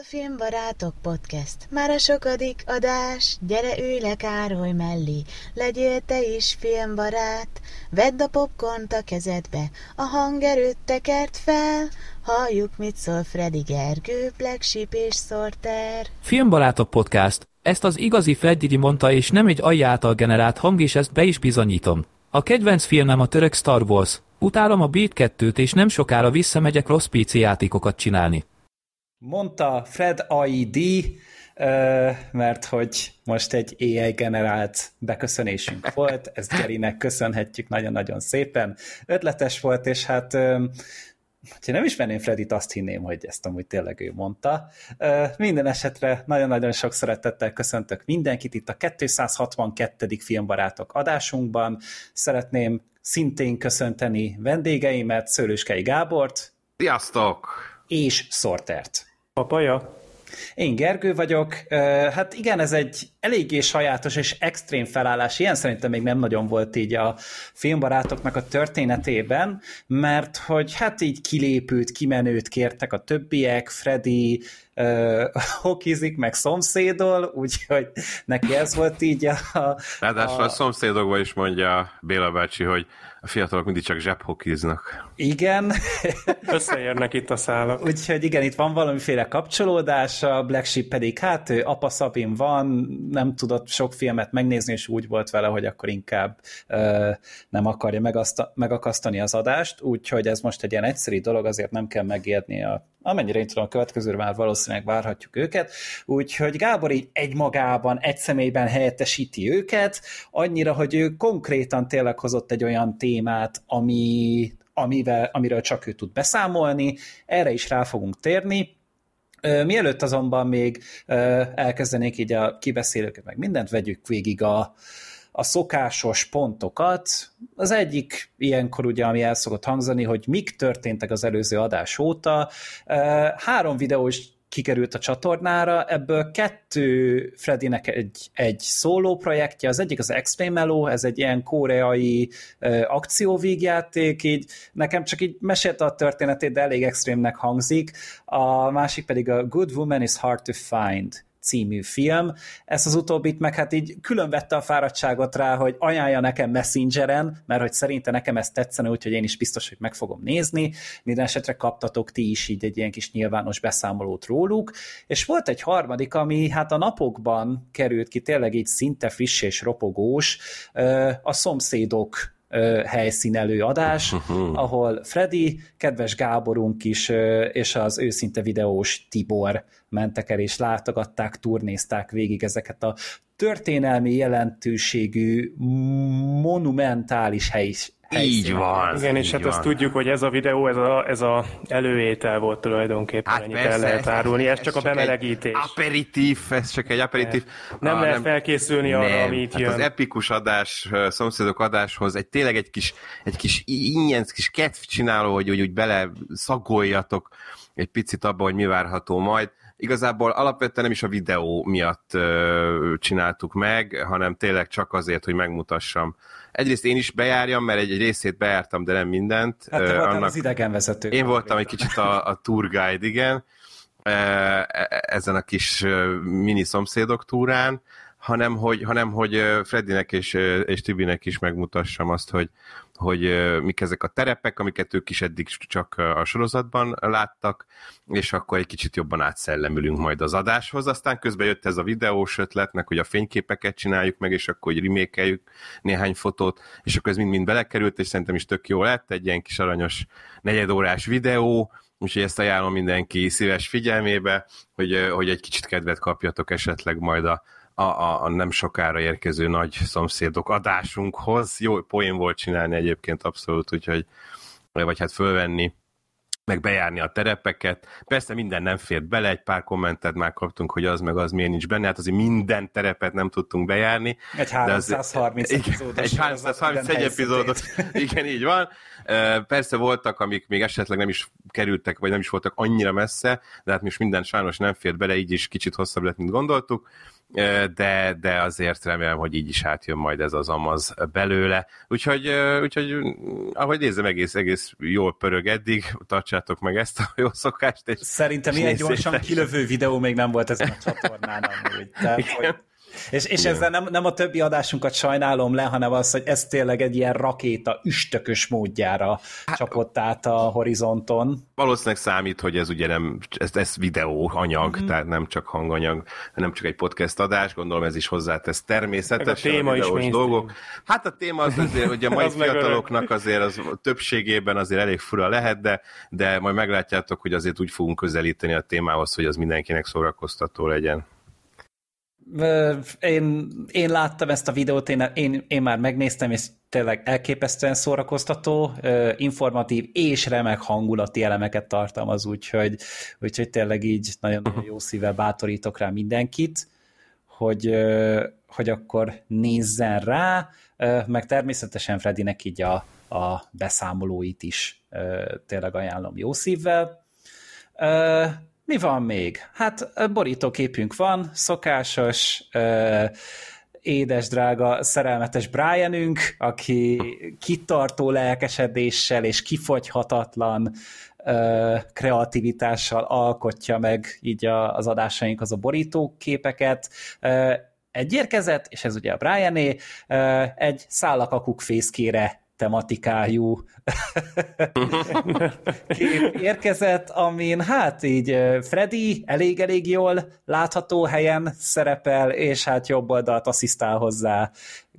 a Filmbarátok Podcast. Már a sokadik adás, gyere ülj le Károly mellé, legyél te is filmbarát. Vedd a popcornt a kezedbe, a hangerőt tekert fel, halljuk mit szól Freddy Gergő, Black Sheep és Sorter. Filmbarátok Podcast. Ezt az igazi Freddy mondta, és nem egy AI által generált hang, és ezt be is bizonyítom. A kedvenc filmem a török Star Wars. Utálom a Beat 2-t, és nem sokára visszamegyek rossz PC játékokat csinálni. Mondta Fred AID, mert hogy most egy AI generált beköszönésünk volt, ezt Gerinek köszönhetjük nagyon-nagyon szépen. Ötletes volt, és hát ha nem ismerném Fredit, azt hinném, hogy ezt amúgy tényleg ő mondta. Minden esetre nagyon-nagyon sok szeretettel köszöntök mindenkit itt a 262. Filmbarátok adásunkban. Szeretném szintén köszönteni vendégeimet, Szőlőskei Gábort. Sziasztok! És Sortert. Papaja. Én Gergő vagyok. Hát igen, ez egy eléggé sajátos és extrém felállás. Ilyen szerintem még nem nagyon volt így a filmbarátoknak a történetében, mert hogy hát így kilépült, kimenőt kértek a többiek, Freddy uh, hokizik, meg szomszédol, úgyhogy neki ez volt így a... Ráadásul a, a szomszédokban is mondja Béla bácsi, hogy a fiatalok mindig csak zsebhokiznak. Igen. Összeérnek itt a szálak. Úgyhogy igen, itt van valamiféle kapcsolódás, a Black Sheep pedig hát ő apa Szabin van, nem tudott sok filmet megnézni, és úgy volt vele, hogy akkor inkább ö, nem akarja megakasztani az adást, úgyhogy ez most egy ilyen egyszerű dolog, azért nem kell megérni a amennyire én tudom, a következőre már valószínűleg várhatjuk őket, úgyhogy Gábor így egymagában, egy személyben helyettesíti őket, annyira, hogy ő konkrétan tényleg hozott egy olyan témát, ami, amivel, amiről csak ő tud beszámolni, erre is rá fogunk térni, Mielőtt azonban még elkezdenék így a kibeszélőket, meg mindent, vegyük végig a, a szokásos pontokat. Az egyik ilyenkor ugye, ami el szokott hangzani, hogy mik történtek az előző adás óta. Három videós kikerült a csatornára, ebből kettő Freddynek egy, egy szóló projektje, az egyik az Extreme Elo, ez egy ilyen koreai uh, akcióvígjáték, így nekem csak így mesélte a történetét, de elég extrémnek hangzik, a másik pedig a Good Woman is Hard to Find című film. Ezt az utóbbit meg hát így külön vette a fáradtságot rá, hogy ajánlja nekem Messengeren, mert hogy szerinte nekem ez tetszene, úgyhogy én is biztos, hogy meg fogom nézni. Minden esetre kaptatok ti is így egy ilyen kis nyilvános beszámolót róluk. És volt egy harmadik, ami hát a napokban került ki, tényleg így szinte friss és ropogós, a szomszédok helyszínelő adás, ahol Freddy, kedves Gáborunk is, és az őszinte videós Tibor mentek el és látogatták, turnézták végig ezeket a történelmi jelentőségű, monumentális hely, így van. Igen, és hát van. azt tudjuk, hogy ez a videó, ez a, ez a előétel volt tulajdonképpen, hát ennyit persze, el lehet árulni, ez, ez csak a bemelegítés. aperitív, ez csak egy aperitív. Nem ah, lehet nem, felkészülni arra, nem, ami itt hát jön. az epikus adás, szomszédok adáshoz, egy tényleg egy kis, egy kis ingyen, kis kedv csináló, hogy, hogy úgy bele szagoljatok egy picit abba, hogy mi várható majd igazából alapvetően nem is a videó miatt ö, csináltuk meg, hanem tényleg csak azért, hogy megmutassam. Egyrészt én is bejárjam, mert egy, egy részét bejártam, de nem mindent. Hát te voltál Annak... az idegenvezető. Én voltam egy kicsit a, a tour guide, igen, ezen a kis mini szomszédok túrán, hanem hogy, hanem hogy Freddynek és, és Tibinek is megmutassam azt, hogy, hogy mik ezek a terepek, amiket ők is eddig csak a sorozatban láttak, és akkor egy kicsit jobban átszellemülünk majd az adáshoz. Aztán közben jött ez a videós ötletnek, hogy a fényképeket csináljuk meg, és akkor hogy remékeljük néhány fotót, és akkor ez mind-mind belekerült, és szerintem is tök jó lett, egy ilyen kis aranyos negyedórás videó, úgyhogy ezt ajánlom mindenki szíves figyelmébe, hogy, hogy egy kicsit kedvet kapjatok esetleg majd a, a, a, a nem sokára érkező nagy szomszédok adásunkhoz. Jó poén volt csinálni egyébként abszolút, úgyhogy vagy hát fölvenni meg bejárni a terepeket. Persze minden nem fért bele, egy pár kommentet már kaptunk, hogy az meg az miért nincs benne, hát azért minden terepet nem tudtunk bejárni. Egy 330 epizódos. Egy 331 epizódos, igen, így van. Persze voltak, amik még esetleg nem is kerültek, vagy nem is voltak annyira messze, de hát most minden sajnos nem fért bele, így is kicsit hosszabb lett, mint gondoltuk de, de azért remélem, hogy így is átjön majd ez az amaz belőle. Úgyhogy, úgyhogy ahogy nézem, egész, egész jól pörög eddig, tartsátok meg ezt a jó szokást. És Szerintem ilyen gyorsan kilövő videó még nem volt ezen a csatornán amúgy. Tehát, hogy és, és ezzel nem, nem a többi adásunkat sajnálom le, hanem az, hogy ez tényleg egy ilyen rakéta üstökös módjára hát, csapott át a horizonton. Valószínűleg számít, hogy ez ugye nem, ez, ez videó anyag, mm-hmm. tehát nem csak hanganyag, nem csak egy podcast adás, gondolom ez is hozzátesz természetesen. a téma a is dolgok. Hát a téma az azért, hogy a mai az fiataloknak azért az többségében azért elég fura lehet, de, de majd meglátjátok, hogy azért úgy fogunk közelíteni a témához, hogy az mindenkinek szórakoztató legyen én, én láttam ezt a videót, én, én, én már megnéztem, és tényleg elképesztően szórakoztató, informatív és remek hangulati elemeket tartalmaz, úgyhogy, úgyhogy tényleg így nagyon, nagyon jó szívvel bátorítok rá mindenkit, hogy, hogy akkor nézzen rá, meg természetesen Fredinek így a, a beszámolóit is tényleg ajánlom jó szívvel. Mi van még? Hát borítóképünk van, szokásos, édes, drága, szerelmetes Brianünk, aki kitartó lelkesedéssel és kifogyhatatlan kreativitással alkotja meg így az adásaink az a borítóképeket. Egy érkezett, és ez ugye a Briané, egy szállakakuk fészkére tematikájú kép érkezett, amin hát így Freddy elég-elég jól látható helyen szerepel, és hát jobb oldalt asszisztál hozzá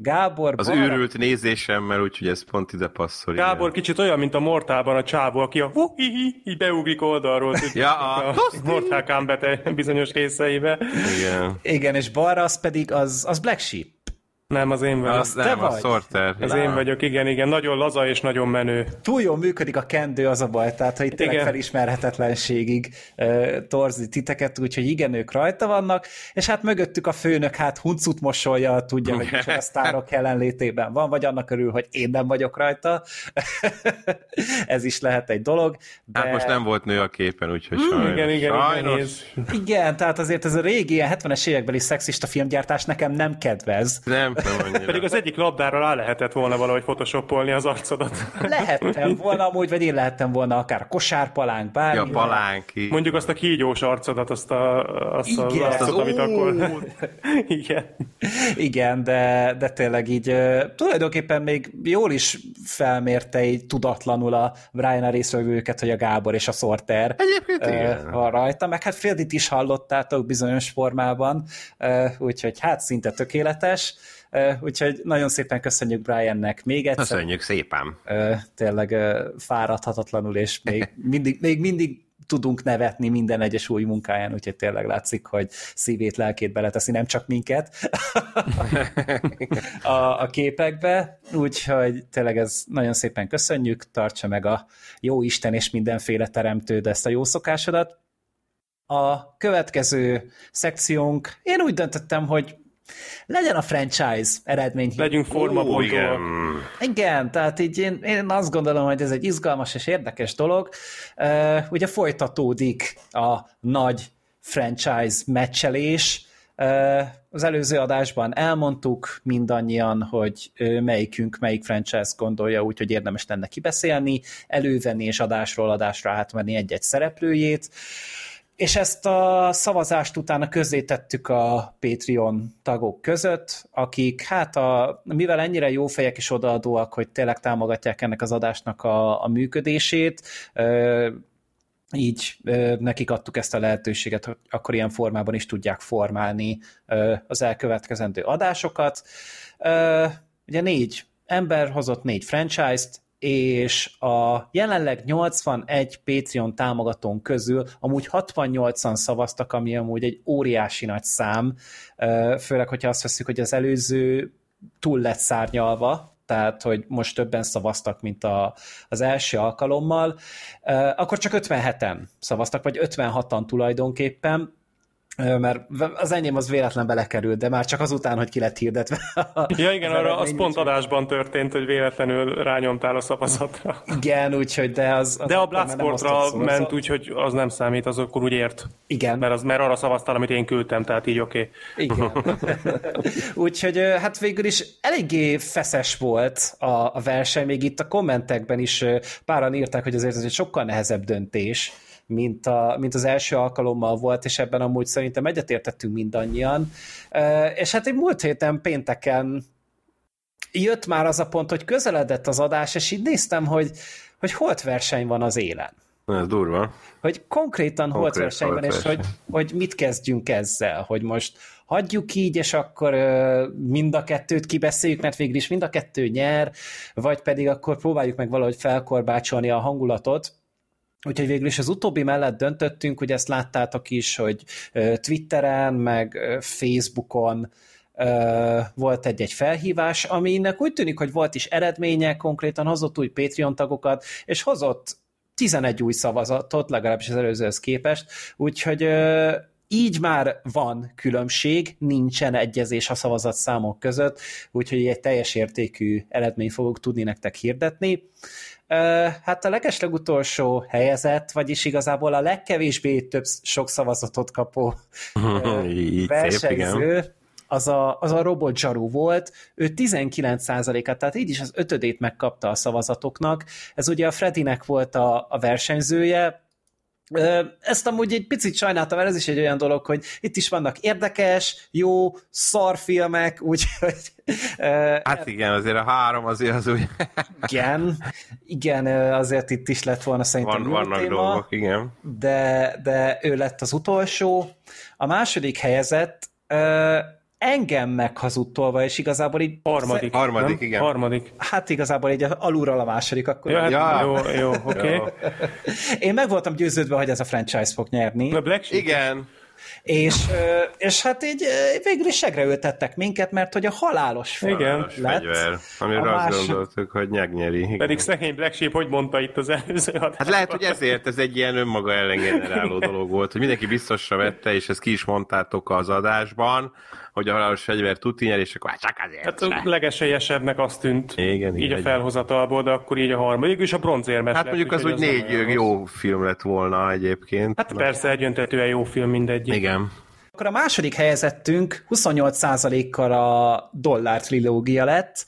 Gábor... Az balra... őrült nézésemmel, úgyhogy ez pont ide passzol. Gábor igen. kicsit olyan, mint a Mortában a csávó, aki a hu hi, hi, így beugrik oldalról. ja, a, a Mortal Kombat bizonyos részeibe. Igen. Igen, és balra az pedig az, az Black Sheep. Nem, az én vagyok. Az nem, te a Sorter. Az én vagyok, igen, igen. Nagyon laza és nagyon menő. Túl jól működik a kendő, az a baj, tehát hogy tényleg igen. felismerhetetlenségig uh, torzi titeket, úgyhogy igen, ők rajta vannak, és hát mögöttük a főnök hát huncut mosolja, tudja, hogy a sztárok jelenlétében van, vagy annak örül, hogy én nem vagyok rajta. Ez is lehet egy dolog. De... Hát most nem volt nő a képen, úgyhogy mm, sajnos. Igen, igen, sajnos. igen. Igen, tehát azért ez a régi ilyen 70-es évekbeli szexista filmgyártás nekem nem kedvez. Nem, nem Pedig az egyik labdára rá lehetett volna valahogy photoshopolni az arcodat. Lehettem volna amúgy, vagy én lehettem volna akár a kosárpalánk, bármi. Ja, palánk. Mondjuk azt a kígyós arcodat, azt, a, azt Igen, az arcot, az amit akkor... Igen. Igen, de, de tényleg így tulajdonképpen még jól is felmérte így tudatlanul a Brian a részvevőket, hogy a Gábor és a Sorter Egyébként igen. van rajta, meg hát Fredit is hallottátok bizonyos formában, úgyhogy hát szinte tökéletes. Úgyhogy nagyon szépen köszönjük Briannek még egyszer. Köszönjük szépen. Tényleg fáradhatatlanul, és még mindig, még mindig tudunk nevetni minden egyes új munkáján, úgyhogy tényleg látszik, hogy szívét, lelkét beleteszi, nem csak minket a, a képekbe, úgyhogy tényleg ez nagyon szépen köszönjük, tartsa meg a jó Isten és mindenféle teremtőd ezt a jó szokásodat. A következő szekciónk, én úgy döntöttem, hogy legyen a franchise eredmény. Legyünk formabontó. Igen. igen, tehát így én, én azt gondolom, hogy ez egy izgalmas és érdekes dolog. Uh, ugye folytatódik a nagy franchise meccselés, uh, az előző adásban elmondtuk mindannyian, hogy melyikünk, melyik franchise gondolja úgy, hogy érdemes lenne kibeszélni, elővenni és adásról adásra átmenni egy-egy szereplőjét. És ezt a szavazást utána közzétettük a Patreon tagok között, akik hát a, mivel ennyire jó fejek és odaadóak, hogy tényleg támogatják ennek az adásnak a, a működését, így nekik adtuk ezt a lehetőséget, hogy akkor ilyen formában is tudják formálni az elkövetkezendő adásokat. Ugye négy ember hozott négy franchise-t, és a jelenleg 81 Patreon támogatón közül amúgy 68-an szavaztak, ami amúgy egy óriási nagy szám, főleg, hogyha azt veszük, hogy az előző túl lett szárnyalva, tehát hogy most többen szavaztak, mint a, az első alkalommal, akkor csak 57-en szavaztak, vagy 56-an tulajdonképpen, mert az enyém az véletlen belekerült, de már csak azután, hogy ki lett hirdetve. Ja igen, arra az pont adásban történt, hogy véletlenül rányomtál a szavazatra. Igen, úgyhogy de az... az de a Bloodsportra ment, úgyhogy az nem számít, az akkor úgy ért. Igen. Mert, az, mert arra szavaztál, amit én küldtem, tehát így oké. Okay. Igen. úgyhogy hát végül is eléggé feszes volt a, a verseny, még itt a kommentekben is páran írták, hogy azért ez egy sokkal nehezebb döntés, mint, a, mint az első alkalommal volt, és ebben amúgy szerintem egyetértettünk mindannyian. És hát egy múlt héten pénteken jött már az a pont, hogy közeledett az adás, és így néztem, hogy, hogy holt verseny van az élen. Ez durva. Hogy konkrétan Konkrét holt verseny van, és hogy, hogy mit kezdjünk ezzel, hogy most hagyjuk így, és akkor mind a kettőt kibeszéljük, mert végül is mind a kettő nyer, vagy pedig akkor próbáljuk meg valahogy felkorbácsolni a hangulatot, Úgyhogy végül is az utóbbi mellett döntöttünk, hogy ezt láttátok is, hogy Twitteren, meg Facebookon volt egy-egy felhívás, aminek úgy tűnik, hogy volt is eredménye, konkrétan hozott új Patreon tagokat, és hozott 11 új szavazatot, legalábbis az előzőhöz képest, úgyhogy így már van különbség, nincsen egyezés a szavazatszámok között, úgyhogy egy teljes értékű eredményt fogok tudni nektek hirdetni. Hát a legeslegutolsó helyezett, vagyis igazából a legkevésbé több sok szavazatot kapó versenyző, az a, az a robot zsarú volt, ő 19%-át, tehát így is az ötödét megkapta a szavazatoknak. Ez ugye a Fredinek volt a, a versenyzője, ezt amúgy egy picit sajnáltam, mert ez is egy olyan dolog, hogy itt is vannak érdekes, jó, szarfilmek, úgyhogy... Hát igen, azért a három azért az úgy... igen, igen, azért itt is lett volna szerintem Van, Vannak téma, dolgok, igen. De, de ő lett az utolsó. A második helyezett engem meghazudtolva, és igazából így... Harmadik. Harmadik, igen. Harmadik. Hát igazából így alulról a második, akkor... Ja, hát ja. Jó, jó, oké. Okay. Én meg voltam győződve, hogy ez a franchise fog nyerni. A Black Sheep. Igen. És, és hát így végül is segre ültettek minket, mert hogy a halálos fegyver Igen. lett. Fegyver, amire azt más... gondoltuk, hogy nyegnyeri. Igen. Pedig szegény Black Sheep, hogy mondta itt az előző adásban. Hát lehet, hogy ezért ez egy ilyen önmaga ellen generáló dolog volt, hogy mindenki biztosra vette, és ezt ki is mondtátok az adásban, hogy a halálos fegyver tuti nyer, és akkor hát csak azért. Hát a legesélyesebbnek azt tűnt igen, így igen, a felhozatalból, de akkor így a harmadik, és a bronzérmes Hát mondjuk az, úgy négy jó film lett volna egyébként. Hát persze, egyöntetően jó film mindegy. Igen. Akkor a második helyezettünk 28%-kal a dollár trilógia lett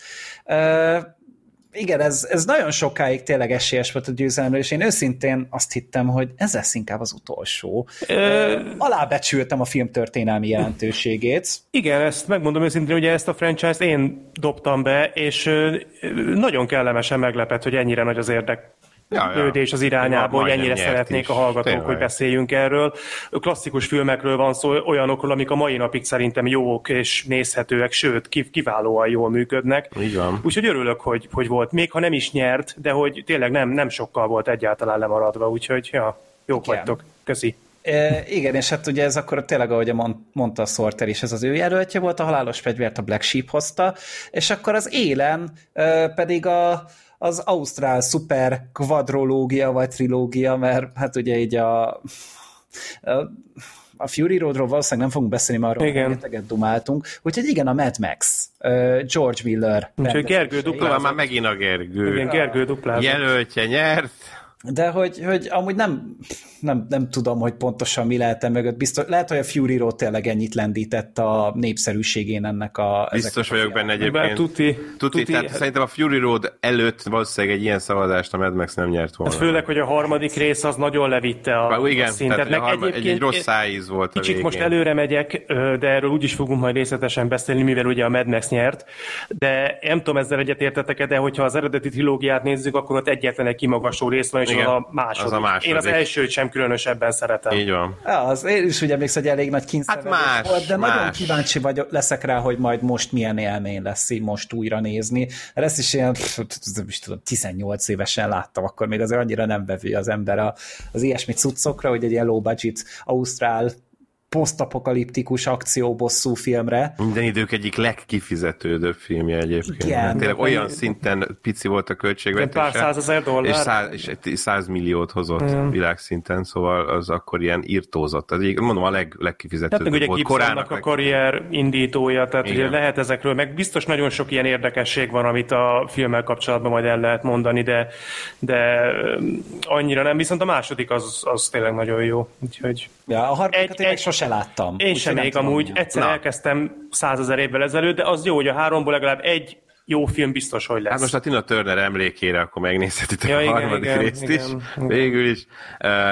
igen, ez, ez nagyon sokáig tényleg esélyes volt a győzelemre, és én őszintén azt hittem, hogy ez lesz inkább az utolsó. Ö... Alábecsültem a film történelmi jelentőségét. Igen, ezt megmondom őszintén, ugye ezt a franchise-t én dobtam be, és nagyon kellemesen meglepett, hogy ennyire nagy az érdek ja, az irányába, hogy ennyire szeretnék is. a hallgatók, Tényleg. hogy beszéljünk erről. Klasszikus filmekről van szó, olyanokról, amik a mai napig szerintem jók és nézhetőek, sőt, kiválóan jól működnek. Így van. Úgyhogy örülök, hogy, hogy volt, még ha nem is nyert, de hogy tényleg nem, nem sokkal volt egyáltalán lemaradva, úgyhogy ja, jók Igen. vagytok. Köszi. E, igen, és hát ugye ez akkor tényleg, ahogy mondta a Sorter is, ez az ő jelöltje volt, a halálos fegyvert a Black Sheep hozta, és akkor az élen e, pedig a, az Ausztrál szuper kvadrológia vagy trilógia, mert hát ugye így a, a a Fury Roadról valószínűleg nem fogunk beszélni, mert arról rengeteget dumáltunk. Úgyhogy igen, a Mad Max, George Miller. Úgyhogy Gergő duplázat. Már megint a Gergő. Igen, Gergő duplázat. Jelöltje nyert. De hogy, hogy amúgy nem, nem, nem tudom, hogy pontosan mi lehet mögött. Biztos, lehet, hogy a Fury Road tényleg ennyit lendített a népszerűségén ennek a... Biztos vagyok benne egyébként. Tuti, tuti, tuti, tehát szerintem a Fury Road előtt valószínűleg egy ilyen szavazást a Mad Max nem nyert volna. Hát főleg, hogy a harmadik rész az nagyon levitte a, Bár, igen, a szintet. Meg harma, egy, egy rossz szájíz volt Kicsit most előre megyek, de erről úgyis fogunk majd részletesen beszélni, mivel ugye a Mad Max nyert. De nem tudom ezzel egyetértetek de hogyha az eredeti trilógiát nézzük, akkor ott egyetlen egy kimagasló rész van, és igen, az a második. Az a második. Én az elsőt sem különösebben szeretem. Így van. Az, én is ugye emlékszem, hogy elég nagy kényszeredés hát más, volt, de más. nagyon kíváncsi vagy, leszek rá, hogy majd most milyen élmény lesz most újra nézni. Mert ezt is ilyen, nem is tudom, 18 évesen láttam, akkor még azért annyira nem bevő az ember az ilyesmi cuccokra, hogy egy ilyen low budget ausztrál posztapokaliptikus akcióbosszú filmre. Minden idők egyik legkifizetődőbb filmje egyébként. Igen. Hát tényleg olyan szinten pici volt a költségvetése. Pár százezer dollár. És, száz, és száz milliót hozott mm. világszinten, szóval az akkor ilyen írtózott. Tehát így, mondom, a leg, legkifizetődőbb hát, volt. Korának a karrier indítója, tehát ugye lehet ezekről, meg biztos nagyon sok ilyen érdekesség van, amit a filmmel kapcsolatban majd el lehet mondani, de, de annyira nem. Viszont a második az, az tényleg nagyon jó. Úgyhogy ja, a harmadikat egy, egy, sose láttam. Én sem még amúgy. Egyszer Na. elkezdtem százezer évvel ezelőtt, de az jó, hogy a háromból legalább egy jó film biztos, hogy lesz. Hát most a Tina Turner emlékére akkor megnézhetitek ja, a igen, harmadik igen, részt igen, is, igen. végül is.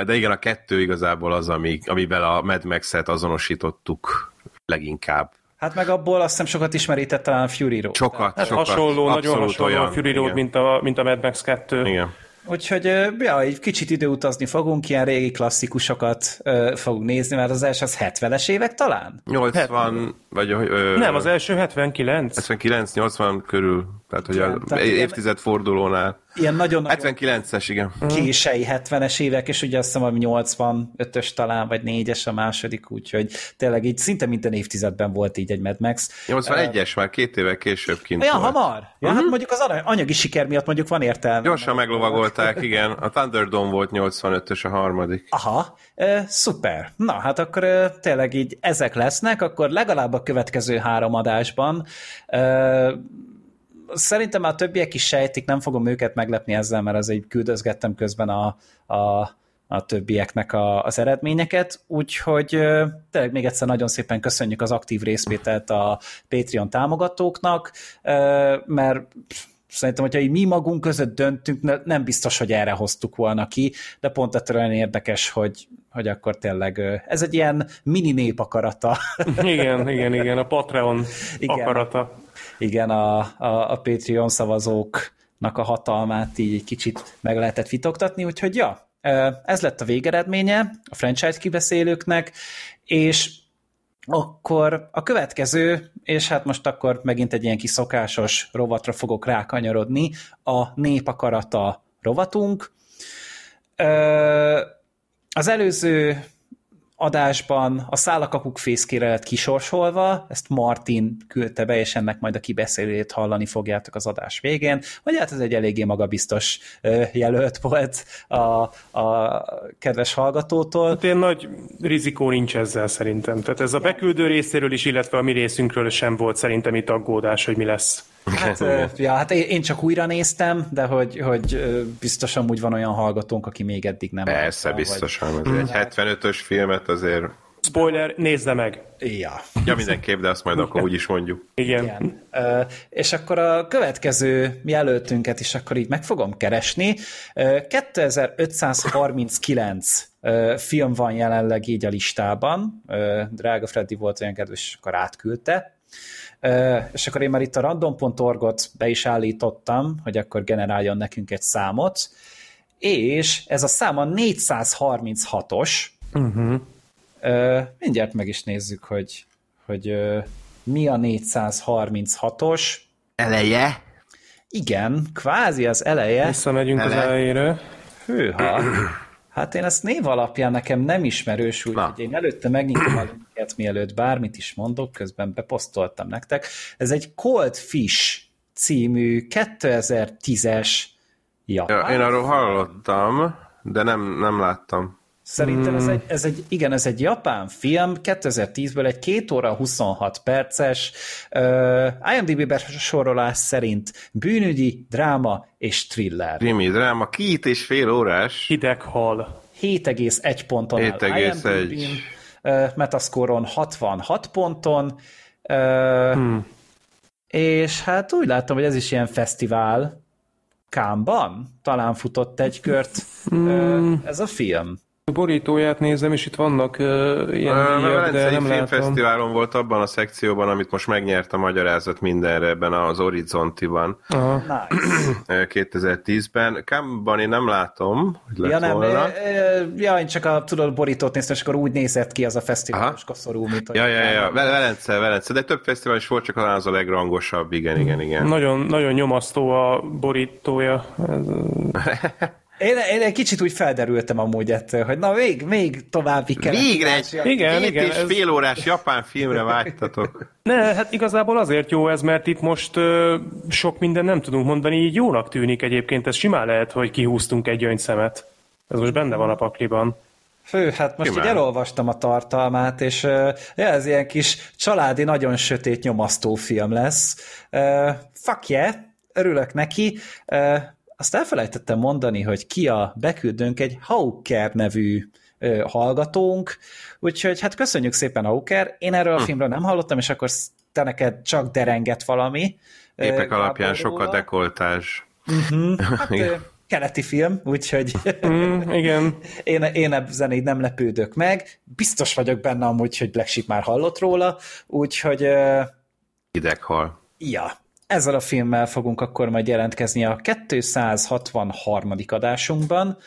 De igen, a kettő igazából az, ami, amivel a Mad Max-et azonosítottuk leginkább. Hát meg abból azt hiszem sokat ismerített talán a Fury Road. Sokat, hát sokat. Hasonló, nagyon hasonló olyan, a Fury Road, mint a, mint a Mad Max 2. Igen. Úgyhogy ja, egy kicsit időutazni fogunk, ilyen régi klasszikusokat uh, fogunk nézni, mert az első az 70-es évek talán? 80, vagy... Ö, Nem, az első 79. 79, 80 körül, tehát hogy igen, a évtized fordulónál ilyen nagyon 79-es, igen. Kései 70-es évek, és ugye azt hiszem, hogy 85-ös talán, vagy 4-es a második, úgyhogy tényleg így szinte minden évtizedben volt így egy Mad Max. 81-es, uh, már két évek később kint Olyan volt. hamar? Ja, uh-huh. hát mondjuk az anyagi siker miatt mondjuk van értelme. Gyorsan meglovagolták, igen. A Thunderdome volt 85-ös a harmadik. Aha, uh, szuper. Na, hát akkor uh, tényleg így ezek lesznek, akkor legalább a következő három adásban uh, szerintem a többiek is sejtik, nem fogom őket meglepni ezzel, mert az egy küldözgettem közben a, a, a többieknek a, az eredményeket, úgyhogy tényleg még egyszer nagyon szépen köszönjük az aktív részvételt a Patreon támogatóknak, mert szerintem, hogyha mi magunk között döntünk, nem biztos, hogy erre hoztuk volna ki, de pont ettől olyan érdekes, hogy, hogy akkor tényleg ez egy ilyen mini népakarata. Igen, igen, igen, a Patreon igen. akarata igen, a, a, a Patreon szavazóknak a hatalmát így kicsit meg lehetett fitoktatni, úgyhogy ja, ez lett a végeredménye a franchise kibeszélőknek, és akkor a következő, és hát most akkor megint egy ilyen kis szokásos rovatra fogok rákanyarodni, a népakarata rovatunk. Az előző adásban a szálakapuk fészkére lett kisorsolva, ezt Martin küldte be, és ennek majd a kibeszélőjét hallani fogjátok az adás végén, vagy hát ez egy eléggé magabiztos jelölt volt a, a kedves hallgatótól. Hát ilyen nagy rizikó nincs ezzel szerintem. Tehát ez a beküldő részéről is, illetve a mi részünkről sem volt szerintem itt aggódás, hogy mi lesz. Hát, ja, hát én csak újra néztem, de hogy, hogy biztosan úgy van olyan hallgatónk, aki még eddig nem. Persze, biztosan. Vagy... Egy 75-ös filmet azért Spoiler, nézze meg! Ja. Ja, mindenképp, de azt majd akkor úgy is mondjuk. Igen. Igen. És akkor a következő jelöltünket is akkor így meg fogom keresni. Uh, 2539 uh, film van jelenleg így a listában. Drága Freddy volt olyan kedves, és akkor átküldte és akkor én már itt a random.org-ot be is állítottam, hogy akkor generáljon nekünk egy számot, és ez a szám a 436-os. Uh-huh. Mindjárt meg is nézzük, hogy, hogy mi a 436-os. Eleje? Igen, kvázi az eleje. Visszamegyünk Ele. az elejére. Hűha. Hát én ezt név alapján nekem nem ismerős, úgyhogy én előtte megnyitom a linket, mielőtt bármit is mondok, közben beposztoltam nektek. Ez egy Cold Fish című 2010-es japán. Ja, én arról hallottam, de nem, nem láttam. Szerintem ez hmm. egy, ez egy, igen, ez egy japán film, 2010-ből egy 2 óra 26 perces, uh, IMDb besorolás szerint bűnügyi, dráma és thriller. Krimi, dráma, két és fél órás. Hideghal. 7,1 ponton 7,1. Uh, Metascoron 66 ponton, uh, hmm. és hát úgy látom, hogy ez is ilyen fesztivál, Kámban talán futott egy kört hmm. ez a film. A borítóját nézem, és itt vannak uh, ilyen uh, díjak, de nem Filmfesztiválon volt abban a szekcióban, amit most megnyert a magyarázat mindenre ebben az Horizontiban. Uh-huh. Nice. 2010-ben. Kámban én nem látom, hogy lett ja, nem, volna. Ja, én csak a tudod, borítót néztem, és akkor úgy nézett ki az a fesztiválos koszorú, mint Ja, ja, ja, Velence, Velence, de több fesztivál is volt, csak talán az a legrangosabb, igen, igen, igen. Nagyon, nagyon nyomasztó a borítója. Én, én egy kicsit úgy felderültem amúgy ettől, hogy na még, még további kell. Végre egy igen, igen, és ez... fél órás japán filmre vágytatok. Ne, hát igazából azért jó ez, mert itt most ö, sok minden nem tudunk mondani, így jónak tűnik egyébként, ez simán lehet, hogy kihúztunk egy gyöngyszemet. Ez most benne van a pakliban. Fő, hát most Simán. így elolvastam a tartalmát, és uh, ez ilyen kis családi, nagyon sötét nyomasztó film lesz. Uh, fuck yeah, örülök neki. Uh, azt elfelejtettem mondani, hogy ki a beküldőnk egy Hawker nevű uh, hallgatónk, úgyhogy hát köszönjük szépen Hawker. Én erről a hm. filmről nem hallottam, és akkor te neked csak derenget valami. Képek uh, alapján sokat dekoltás. Uh-huh. Hát, keleti film, úgyhogy mm, igen. én, én ebben így nem lepődök meg. Biztos vagyok benne amúgy, hogy Black Sheep már hallott róla, úgyhogy... Uh, Ideghal. Ja, ezzel a filmmel fogunk akkor majd jelentkezni a 263. adásunkban,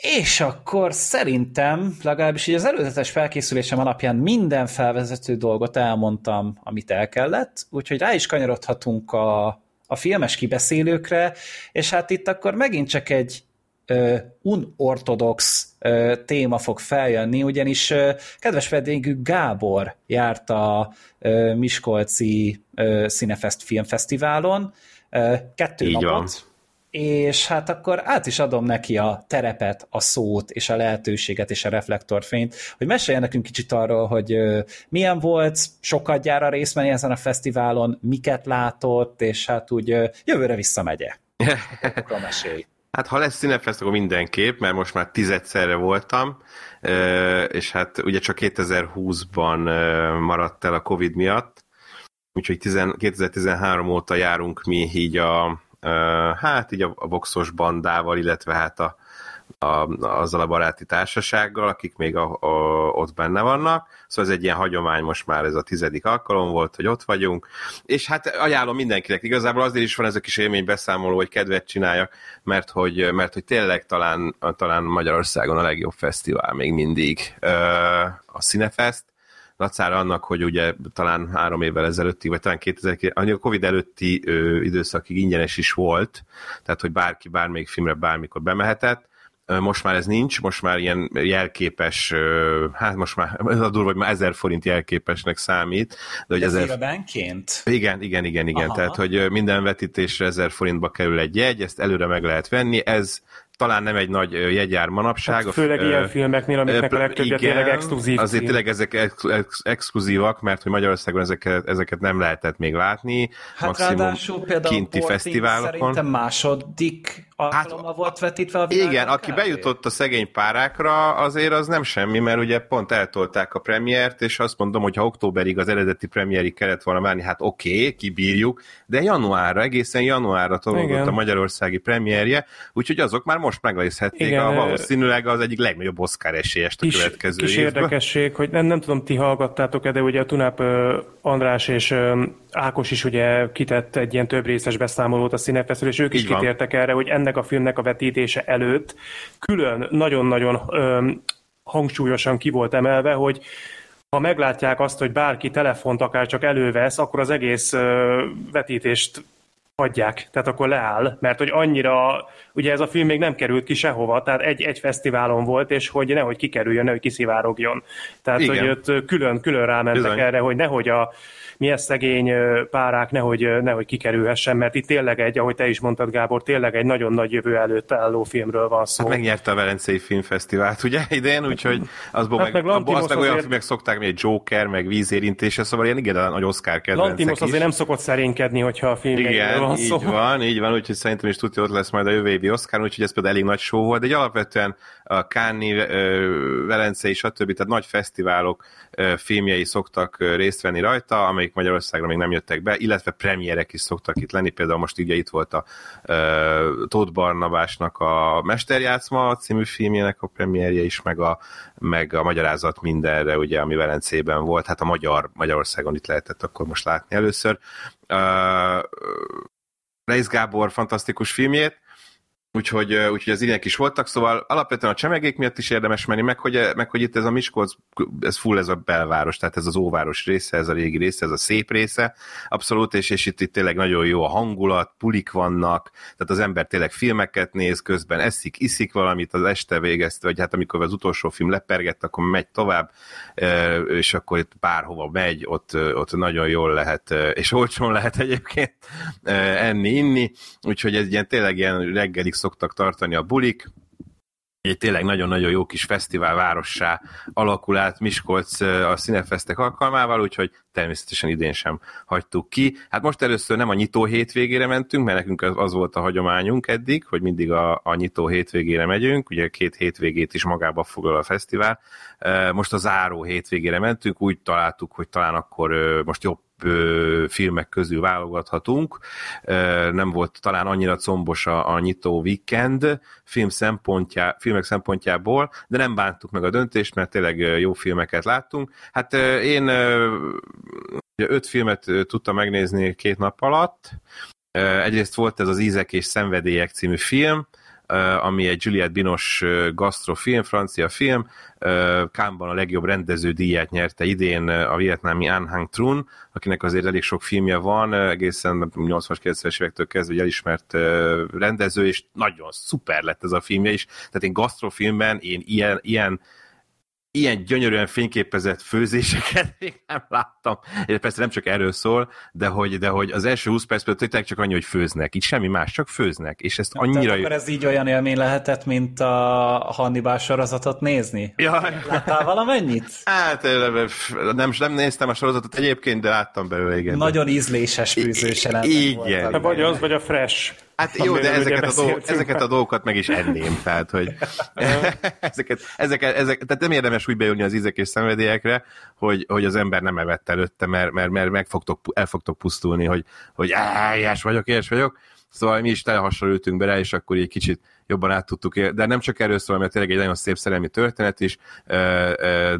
és akkor szerintem, legalábbis így az előzetes felkészülésem alapján minden felvezető dolgot elmondtam, amit el kellett, úgyhogy rá is kanyarodhatunk a, a filmes kibeszélőkre, és hát itt akkor megint csak egy unortodox téma fog feljönni, ugyanis kedves vendégük Gábor járt a Miskolci Cinefest Filmfesztiválon, kettő Így napot, van és hát akkor át is adom neki a terepet, a szót, és a lehetőséget, és a reflektorfényt, hogy meséljen nekünk kicsit arról, hogy milyen volt sokat gyára részt menni ezen a fesztiválon, miket látott, és hát úgy jövőre visszamegye. Akkor mesélj. Hát ha lesz Cinefest, akkor mindenképp, mert most már tizedszerre voltam, és hát ugye csak 2020-ban maradt el a Covid miatt, úgyhogy 2013 óta járunk mi így a, hát így a, boxos bandával, illetve hát a, a, azzal a baráti társasággal, akik még a, a, ott benne vannak. Szóval ez egy ilyen hagyomány, most már ez a tizedik alkalom volt, hogy ott vagyunk. És hát ajánlom mindenkinek, igazából azért is van ez a kis élmény beszámoló, hogy kedvet csináljak, mert hogy, mert hogy tényleg talán, talán Magyarországon a legjobb fesztivál még mindig a Cinefest dacára annak, hogy ugye talán három évvel ezelőttig, vagy talán 2000, a Covid előtti ö, időszakig ingyenes is volt, tehát hogy bárki bármelyik filmre bármikor bemehetett, most már ez nincs, most már ilyen jelképes, hát most már ez a durva, hogy már ezer forint jelképesnek számít. De hogy ezer... Félbenként? Igen, igen, igen, igen. Aha. Tehát, hogy minden vetítésre ezer forintba kerül egy jegy, ezt előre meg lehet venni, ez talán nem egy nagy jegyár manapság. Hát főleg ö, ilyen filmeknél, amiknek a legtöbbje tényleg exkluzív Azért film. tényleg ezek ex, ex, exkluzívak, mert hogy Magyarországon ezeket, ezeket nem lehetett még látni. Hát maximum ráadásul például kinti fesztiválokon. Szerintem második alkalommal hát, volt vetítve a Igen, aki bejutott a szegény párákra, azért az nem semmi, mert ugye pont eltolták a premiért, és azt mondom, hogy ha októberig az eredeti premiérig kellett volna várni, hát oké, okay, kibírjuk, de januárra, egészen januárra tolódott a magyarországi premierje, úgyhogy azok már most megnézhették Igen, a valószínűleg az egyik legnagyobb Oscar esélyest a kis, következő kis évben. érdekesség, hogy nem, nem tudom, ti hallgattátok-e, de ugye a Tunap András és Ákos is ugye kitett egy ilyen több részes beszámolót a színefeszről, és ők is Így kitértek van. erre, hogy ennek a filmnek a vetítése előtt külön nagyon-nagyon hangsúlyosan ki volt emelve, hogy ha meglátják azt, hogy bárki telefont akár csak elővesz, akkor az egész vetítést hagyják, tehát akkor leáll, mert hogy annyira, ugye ez a film még nem került ki sehova, tehát egy, egy fesztiválon volt, és hogy nehogy kikerüljön, nehogy kiszivárogjon. Tehát, Igen. hogy ott külön, külön rámentek Bizony. erre, hogy nehogy a milyen szegény párák nehogy, nehogy kikerülhessen, mert itt tényleg egy, ahogy te is mondtad, Gábor, tényleg egy nagyon nagy jövő előtt álló filmről van szó. Hát megnyerte a Velencei Filmfesztivált, ugye, idén, úgyhogy azból hát meg, meg, abból, azt meg olyan filmek szokták, mint egy Joker, meg vízérintése, szóval ilyen igen, nagy Oscar kedvencek Lantimos azért nem szokott szerénykedni, hogyha a film igen, van szó. így van, így van, úgyhogy szerintem is tudja, ott lesz majd a jövő évi Oscar, úgyhogy ez például elég nagy show volt, de egy alapvetően a Cannes, Velencei, stb. tehát nagy fesztiválok filmjei szoktak részt venni rajta, amelyik Magyarországra még nem jöttek be, illetve premierek is szoktak itt lenni, például most ugye itt volt a Tóth Barnabásnak a Mesterjátszma című filmjének a premierje is, meg a, meg a magyarázat mindenre, ugye, ami Velencében volt, hát a magyar, Magyarországon itt lehetett akkor most látni először. Uh, Reis Gábor fantasztikus filmjét, Úgyhogy, úgyhogy az ilyenek is voltak, szóval alapvetően a csemegék miatt is érdemes menni, meg hogy, meg hogy itt ez a Miskolc, ez full ez a belváros, tehát ez az óváros része, ez a régi része, ez a szép része, abszolút, és, és itt, itt tényleg nagyon jó a hangulat, pulik vannak, tehát az ember tényleg filmeket néz közben, eszik, iszik valamit az este végezt, vagy hát amikor az utolsó film lepergett, akkor megy tovább, és akkor itt bárhova megy, ott, ott nagyon jól lehet, és olcsón lehet egyébként enni, inni, úgyhogy ez ilyen tényleg ilyen reggelig szoktak tartani a bulik, egy tényleg nagyon-nagyon jó kis fesztivál várossá alakul át Miskolc a színefesztek alkalmával, úgyhogy természetesen idén sem hagytuk ki. Hát most először nem a nyitó hétvégére mentünk, mert nekünk az, az volt a hagyományunk eddig, hogy mindig a, a nyitó hétvégére megyünk, ugye két hétvégét is magába foglal a fesztivál. Most a záró hétvégére mentünk, úgy találtuk, hogy talán akkor most jobb filmek közül válogathatunk. Nem volt talán annyira combos a, a nyitó weekend film szempontjá, filmek szempontjából, de nem bántuk meg a döntést, mert tényleg jó filmeket láttunk. Hát én öt filmet tudtam megnézni két nap alatt. Egyrészt volt ez az Ízek és Szenvedélyek című film, ami egy Juliette Binos gasztrofilm, francia film. Kámban a legjobb rendező díját nyerte idén a vietnámi An Hang Trun, akinek azért elég sok filmje van, egészen 80-as, 90-es évektől kezdve elismert rendező, és nagyon szuper lett ez a filmje is. Tehát én gasztrofilmben én ilyen, ilyen ilyen gyönyörűen fényképezett főzéseket még nem láttam. És persze nem csak erről szól, de hogy, de hogy az első 20 percben tényleg csak annyi, hogy főznek. Itt semmi más, csak főznek. És ezt annyira... Tehát akkor ez így olyan élmény lehetett, mint a Hannibal sorozatot nézni? Ja. Láttál valamennyit? Hát nem, nem néztem a sorozatot egyébként, de láttam belőle, igen. Nagyon ízléses főzős Igen. Vagy az, vagy a fresh. Hát jó, de ezeket a, dolg, ezeket a dolgokat meg is enném, tehát hogy ezeket, ezeket, ezeket, tehát nem érdemes úgy beülni az ízek és szenvedélyekre, hogy, hogy az ember nem evett előtte, mert, mert, mert meg fogtok, el fogtok pusztulni, hogy, hogy ájás vagyok, ilyes vagyok, Szóval mi is telhassal ültünk be rá, és akkor egy kicsit jobban át tudtuk. De nem csak erről szól, mert tényleg egy nagyon szép szerelmi történet is,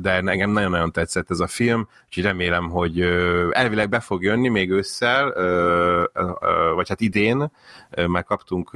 de engem nagyon-nagyon tetszett ez a film, úgyhogy remélem, hogy elvileg be fog jönni még ősszel, vagy hát idén, már kaptunk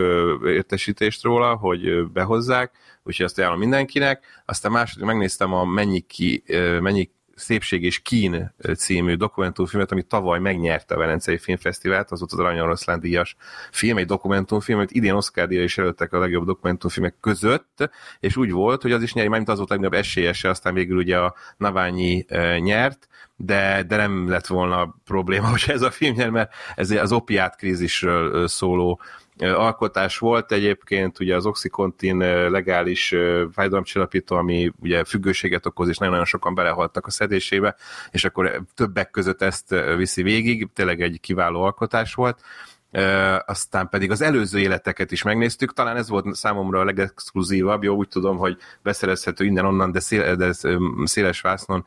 értesítést róla, hogy behozzák, úgyhogy azt ajánlom mindenkinek. Aztán második megnéztem a Mennyi, ki, mennyi Szépség és Kín című dokumentumfilmet, ami tavaly megnyerte a Velencei Filmfesztivált, az volt az Arany Oroszlán díjas film, egy dokumentumfilm, amit idén Oscar díjra is előttek a legjobb dokumentumfilmek között, és úgy volt, hogy az is nyeri, mint az volt a legnagyobb esélyese, aztán végül ugye a Naványi nyert, de, de nem lett volna probléma, hogy ez a film nyer, mert ez az opiát krízisről szóló alkotás volt egyébként, ugye az oxycontin legális fájdalomcsillapító, ami ugye függőséget okoz, és nagyon-nagyon sokan belehaltak a szedésébe, és akkor többek között ezt viszi végig, tényleg egy kiváló alkotás volt. Aztán pedig az előző életeket is megnéztük, talán ez volt számomra a legexkluzívabb, jó, úgy tudom, hogy beszerezhető innen-onnan, de, szél, de széles vásznon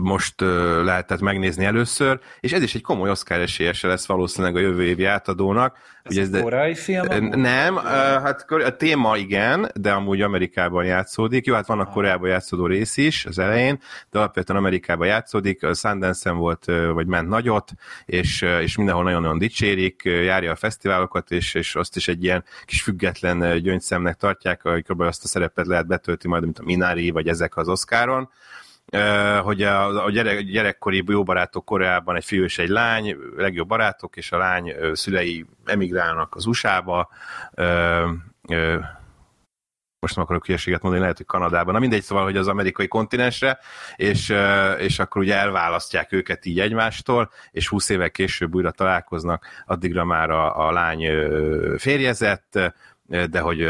most lehetett megnézni először, és ez is egy komoly Oscar esélyese lesz valószínűleg a jövő évi átadónak. Ez Ugye ez korai film? Nem, hát a téma igen, de amúgy Amerikában játszódik. Jó, hát vannak Koreában játszódó rész is az elején, de alapvetően Amerikában játszódik. A Sundance-en volt, vagy ment nagyot, és, és mindenhol nagyon-nagyon dicsérik, járja a fesztiválokat, és, és azt is egy ilyen kis független gyöngyszemnek tartják, kb. azt a szerepet lehet betölti majd, mint a Minari, vagy ezek az Oscaron hogy a, a gyerek, gyerekkori jó barátok Koreában egy fiú és egy lány, legjobb barátok, és a lány szülei emigrálnak az USA-ba, most nem akarok hülyeséget mondani, lehet, hogy Kanadában, na mindegy, szóval, hogy az amerikai kontinensre, és, és akkor ugye elválasztják őket így egymástól, és 20 évek később újra találkoznak, addigra már a, a lány férjezett, de hogy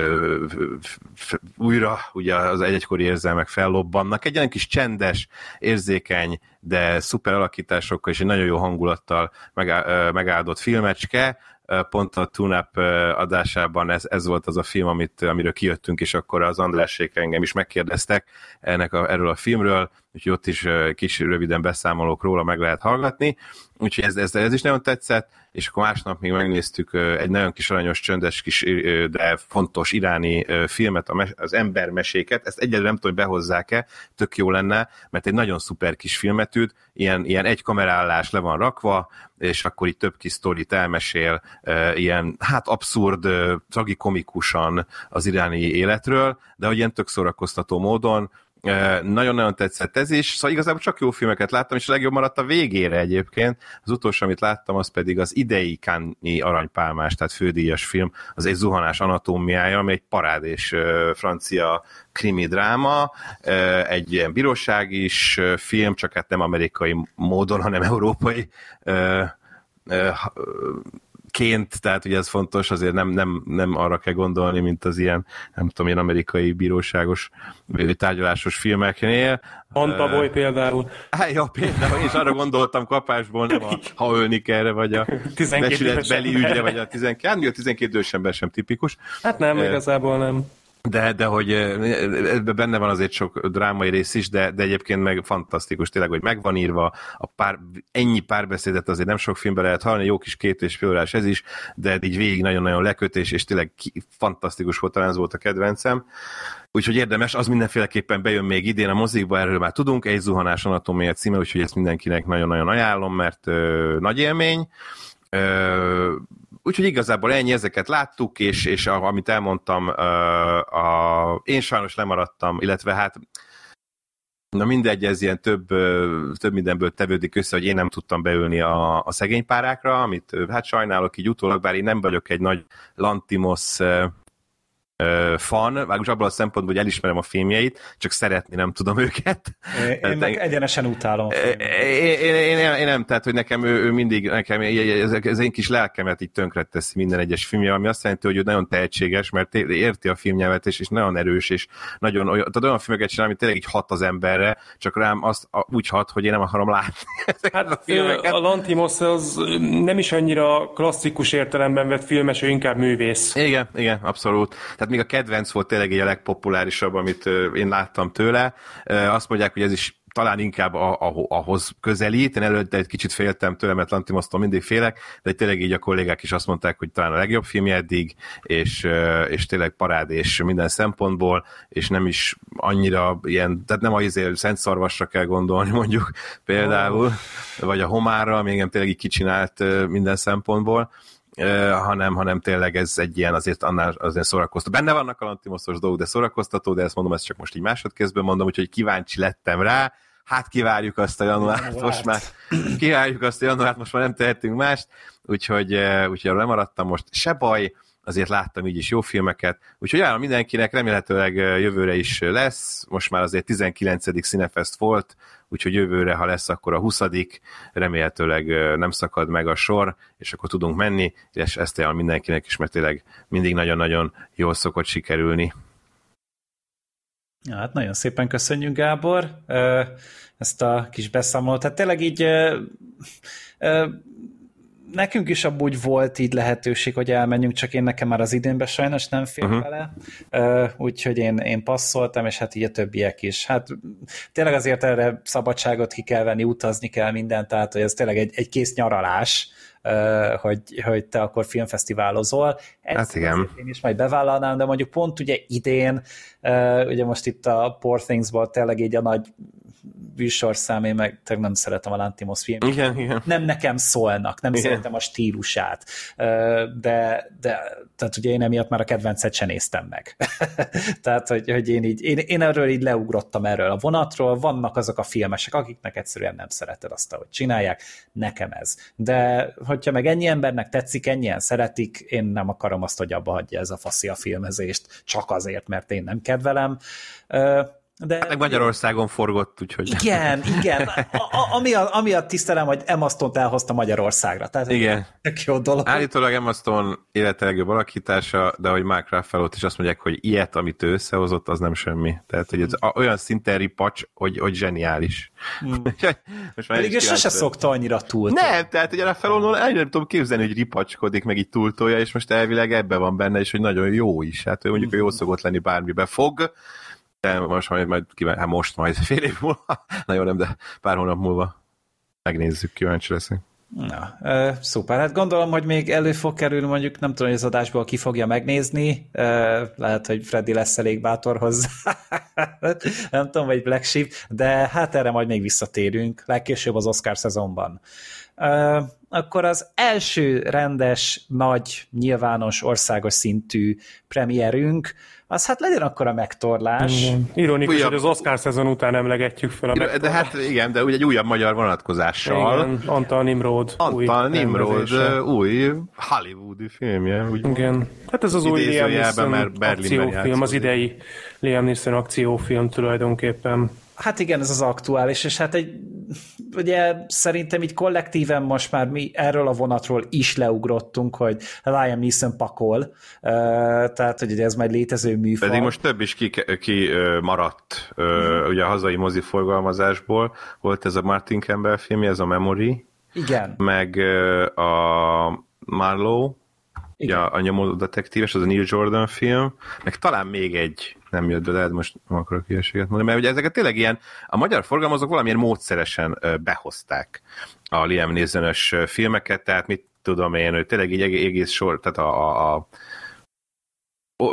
újra ugye az egykori érzelmek fellobbannak. Egy olyan kis csendes, érzékeny, de szuper alakításokkal és egy nagyon jó hangulattal megáldott filmecske, pont a Tunap adásában ez, ez volt az a film, amit, amiről kijöttünk, és akkor az Andrásék engem is megkérdeztek ennek a, erről a filmről, úgyhogy ott is kis röviden beszámolók róla meg lehet hallgatni, úgyhogy ez, ez, ez is nagyon tetszett, és akkor másnap még megnéztük egy nagyon kis aranyos, csöndes kis, de fontos iráni filmet, az embermeséket, ezt egyedül nem tudom, hogy behozzák-e, tök jó lenne, mert egy nagyon szuper kis filmet üt, ilyen, ilyen egy kamerállás le van rakva, és akkor itt több kis sztorit elmesél, ilyen hát abszurd, tragikomikusan az iráni életről, de hogy ilyen tök szórakoztató módon, nagyon-nagyon tetszett ez is, szóval igazából csak jó filmeket láttam, és a legjobb maradt a végére egyébként. Az utolsó, amit láttam, az pedig az idei Cannes aranypálmás, tehát fődíjas film, az egy zuhanás anatómiája, ami egy parádés francia krimi dráma, egy ilyen bíróság is film, csak hát nem amerikai módon, hanem európai ként, tehát ugye ez fontos, azért nem, nem, nem arra kell gondolni, mint az ilyen, nem tudom, ilyen amerikai bíróságos tárgyalásos filmeknél. Antaboy uh, például. Hát, ja, például, és arra gondoltam kapásból, nem a ha ölnik erre, vagy a becsületbeli ügyre, vagy a 12, hát, a 12 sem, sem tipikus. Hát nem, uh, igazából nem de, de hogy benne van azért sok drámai rész is, de, de egyébként meg fantasztikus tényleg, hogy megvan írva, a pár, ennyi párbeszédet azért nem sok filmben lehet hallani, jó kis két és fél ez is, de így végig nagyon-nagyon lekötés, és tényleg ki, fantasztikus volt, talán ez volt a kedvencem. Úgyhogy érdemes, az mindenféleképpen bejön még idén a mozikba, erről már tudunk, egy zuhanás anatómia címe, úgyhogy ezt mindenkinek nagyon-nagyon ajánlom, mert ö, nagy élmény. Ö, Úgyhogy igazából ennyi, ezeket láttuk, és, és a, amit elmondtam, a, a, én sajnos lemaradtam, illetve hát Na mindegy, ez ilyen több, több mindenből tevődik össze, hogy én nem tudtam beülni a, a szegénypárákra, amit hát sajnálok így utólag, bár én nem vagyok egy nagy Lantimos fan, vágos abban a szempontból, hogy elismerem a filmjeit, csak szeretni nem tudom őket. Én, én meg egyenesen utálom. Én, én, én, én, nem, tehát hogy nekem ő, ő mindig, nekem ez, ez én kis lelkemet így tönkreteszi minden egyes filmje, ami azt jelenti, hogy ő nagyon tehetséges, mert érti a filmnyelvet, és, és nagyon erős, és nagyon olyan, tehát olyan filmeket csinál, ami tényleg így hat az emberre, csak rám azt úgy hat, hogy én nem akarom látni hát a filmeket. A Lantimos az nem is annyira klasszikus értelemben vett filmes, ő inkább művész. Igen, igen, abszolút. Tehát tehát még a kedvenc volt tényleg egy a legpopulárisabb, amit én láttam tőle. Azt mondják, hogy ez is talán inkább a, a, ahhoz közelít. Én előtte egy kicsit féltem tőle, mert Lantimoszt mindig félek, de tényleg így a kollégák is azt mondták, hogy talán a legjobb filmje eddig, és, és tényleg parád és minden szempontból, és nem is annyira ilyen, tehát nem azért szent szarvasra kell gondolni mondjuk például, vagy a homára, még nem tényleg így kicsinált minden szempontból, hanem, hanem tényleg ez egy ilyen azért annál azért szórakoztató. Benne vannak a lantimoszos dolgok, de szórakoztató, de ezt mondom, ezt csak most így másodkézben mondom, úgyhogy kíváncsi lettem rá, hát kivárjuk azt a januárt, most már kivárjuk azt a januárt, most már nem tehetünk mást, úgyhogy, úgyhogy arra maradtam most, se baj, azért láttam így is jó filmeket, úgyhogy ajánlom mindenkinek, remélhetőleg jövőre is lesz, most már azért 19. Cinefest volt, úgyhogy jövőre, ha lesz, akkor a 20 remélhetőleg nem szakad meg a sor, és akkor tudunk menni, és ezt ajánlom mindenkinek is, mert tényleg mindig nagyon-nagyon jól szokott sikerülni. Ja, hát nagyon szépen köszönjük, Gábor, ezt a kis beszámolót. Hát tényleg így nekünk is abból volt így lehetőség, hogy elmenjünk, csak én nekem már az idénben sajnos nem fér uh-huh. bele, uh, úgyhogy én, én passzoltam, és hát így a többiek is. Hát tényleg azért erre szabadságot ki kell venni, utazni kell mindent, tehát hogy ez tényleg egy, egy kész nyaralás, uh, hogy, hogy te akkor filmfesztiválozol. Ez hát igen. Én is majd bevállalnám, de mondjuk pont ugye idén, uh, ugye most itt a Poor Things-ból tényleg így a nagy műsorszám, én meg nem szeretem a Lantimos filmet. Igen, igen. Nem nekem szólnak, nem igen. szeretem a stílusát. De, de tehát ugye én emiatt már a kedvencet sem néztem meg. tehát, hogy, hogy én, így, én, én erről így leugrottam erről a vonatról, vannak azok a filmesek, akiknek egyszerűen nem szereted azt, ahogy csinálják, nekem ez. De hogyha meg ennyi embernek tetszik, ennyien szeretik, én nem akarom azt, hogy abba hagyja ez a faszi a filmezést, csak azért, mert én nem kedvelem. De... Hát meg Magyarországon forgott, úgyhogy... Igen, igen. A, a, ami, a, ami a tisztelem, hogy Emma Stone-t elhozta Magyarországra. Tehát igen. Tök jó dolog. Állítólag Emma Stone élete legjobb alakítása, de hogy Mark Ruffalo is azt mondják, hogy ilyet, amit ő összehozott, az nem semmi. Tehát, hogy ez olyan szinten ripacs, hogy, hogy zseniális. Hmm. Most Pedig ő sose szokta annyira túl. Nem, tehát hogy a Ruffalo el nem tudom képzelni, hogy ripacskodik, meg így túltolja, és most elvileg ebbe van benne, és hogy nagyon jó is. Hát ő mondjuk, hogy jó szokott lenni bármibe fog, héten, most majd, majd kíván, hát most majd fél év múlva, na jó, nem, de pár hónap múlva megnézzük, kíváncsi leszek. Na, ö, szuper. Hát gondolom, hogy még elő fog kerülni, mondjuk nem tudom, hogy az adásból ki fogja megnézni. Ö, lehet, hogy Freddy lesz elég bátor hozzá. nem tudom, vagy Black Sheep, de hát erre majd még visszatérünk, legkésőbb az Oscar szezonban. Ö, akkor az első rendes, nagy, nyilvános, országos szintű premierünk, az hát legyen akkor a megtorlás. Igen. Ironikus, újabb... hogy az Oscar szezon után emlegetjük fel a megtorlás. De hát igen, de ugye egy újabb magyar vonatkozással. Igen, Antal Nimrod. Antal Nimrod új hollywoodi filmje. Úgy igen. Hát ez az új Liam Neeson akciófilm, az idei Liam Neeson akciófilm tulajdonképpen. Hát igen, ez az aktuális, és hát egy, ugye szerintem így kollektíven most már mi erről a vonatról is leugrottunk, hogy Liam Neeson pakol, tehát hogy ez majd létező műfaj. Pedig most több is ki, ki maradt, mm. ugye a hazai mozi forgalmazásból, volt ez a Martin Campbell film, ez a Memory, igen. meg a Marlowe, igen. Ja, a nyomó detektíves, az a Neil Jordan film, meg talán még egy nem jött be, lehet most nem akarok hülyeséget mondani, mert ugye ezeket tényleg ilyen, a magyar forgalmazók valamilyen módszeresen behozták a Liam neeson filmeket, tehát mit tudom én, hogy tényleg így egész sor, tehát a, a, a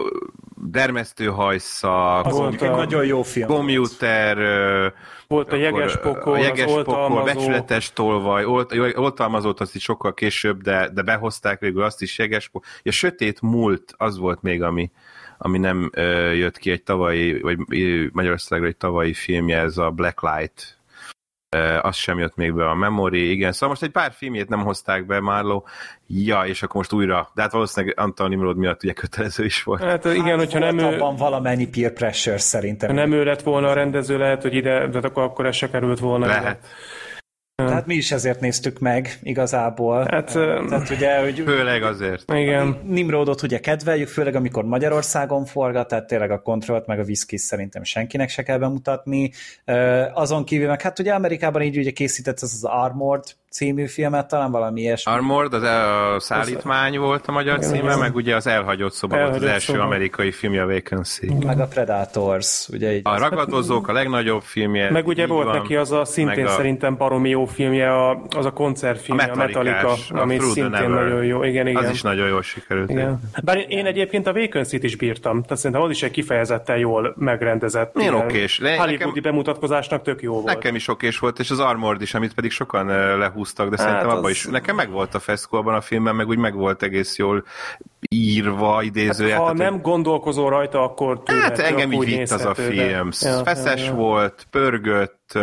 dermesztőhajszak, volt a nagyon jó film. Commuter, volt a jeges pokol, a jeges pokol, becsületes tolvaj, olt, oltalmazót azt is sokkal később, de, de behozták végül azt is jeges pokol. A sötét múlt, az volt még, ami, ami nem ö, jött ki egy tavalyi, vagy Magyarországra egy tavalyi filmje, ez a Blacklight, az sem jött még be a Memory, igen, szóval most egy pár filmjét nem hozták be Márló, ja, és akkor most újra, de hát valószínűleg Antal Nimrod miatt ugye kötelező is volt. Hát igen, hát hogyha nem ő... valamennyi peer pressure szerintem. Ha nem ő lett volna a rendező, lehet, hogy ide, de akkor, akkor ez se került volna. Lehet. Ide. Tehát mi is ezért néztük meg igazából. Hát, Tehát ugye, hogy főleg azért. Igen. Nimrodot ugye kedveljük, főleg amikor Magyarországon forgat, tehát tényleg a kontrollt meg a whisky szerintem senkinek se kell bemutatni. Azon kívül meg hát ugye Amerikában így ugye készített az az Armored című filmet, talán valami ilyesmi. Armored, az a szállítmány volt a magyar igen, címe, igen. meg ugye az Elhagyott szoba elhagyott volt az első szoba. amerikai filmje, a Vacancy. Meg a Predators, ugye így. A Ragadozók a legnagyobb filmje. Meg ugye volt van, neki az a szintén a... szerintem baromi jó filmje, a, az a koncertfilmje, a Metallica, a ami szintén Ever. nagyon jó. Igen, igen. Az is nagyon jól sikerült. Igen. Bár én egyébként a Vacancy-t is bírtam, tehát szerintem az is egy kifejezetten jól megrendezett. Én okés. Hollywoodi nekem... bemutatkozásnak tök jó volt. Nekem is okés volt, és az Armored is, amit pedig sokan lehúztak húztak, de hát szerintem az... abban is, nekem meg volt a feszkó abban a filmben, meg úgy meg volt egész jól írva, idézője. Hát, ha nem hogy... gondolkozol rajta, akkor Hát engem így vitt az a film. Ja, Feszes ja, ja. volt, pörgött,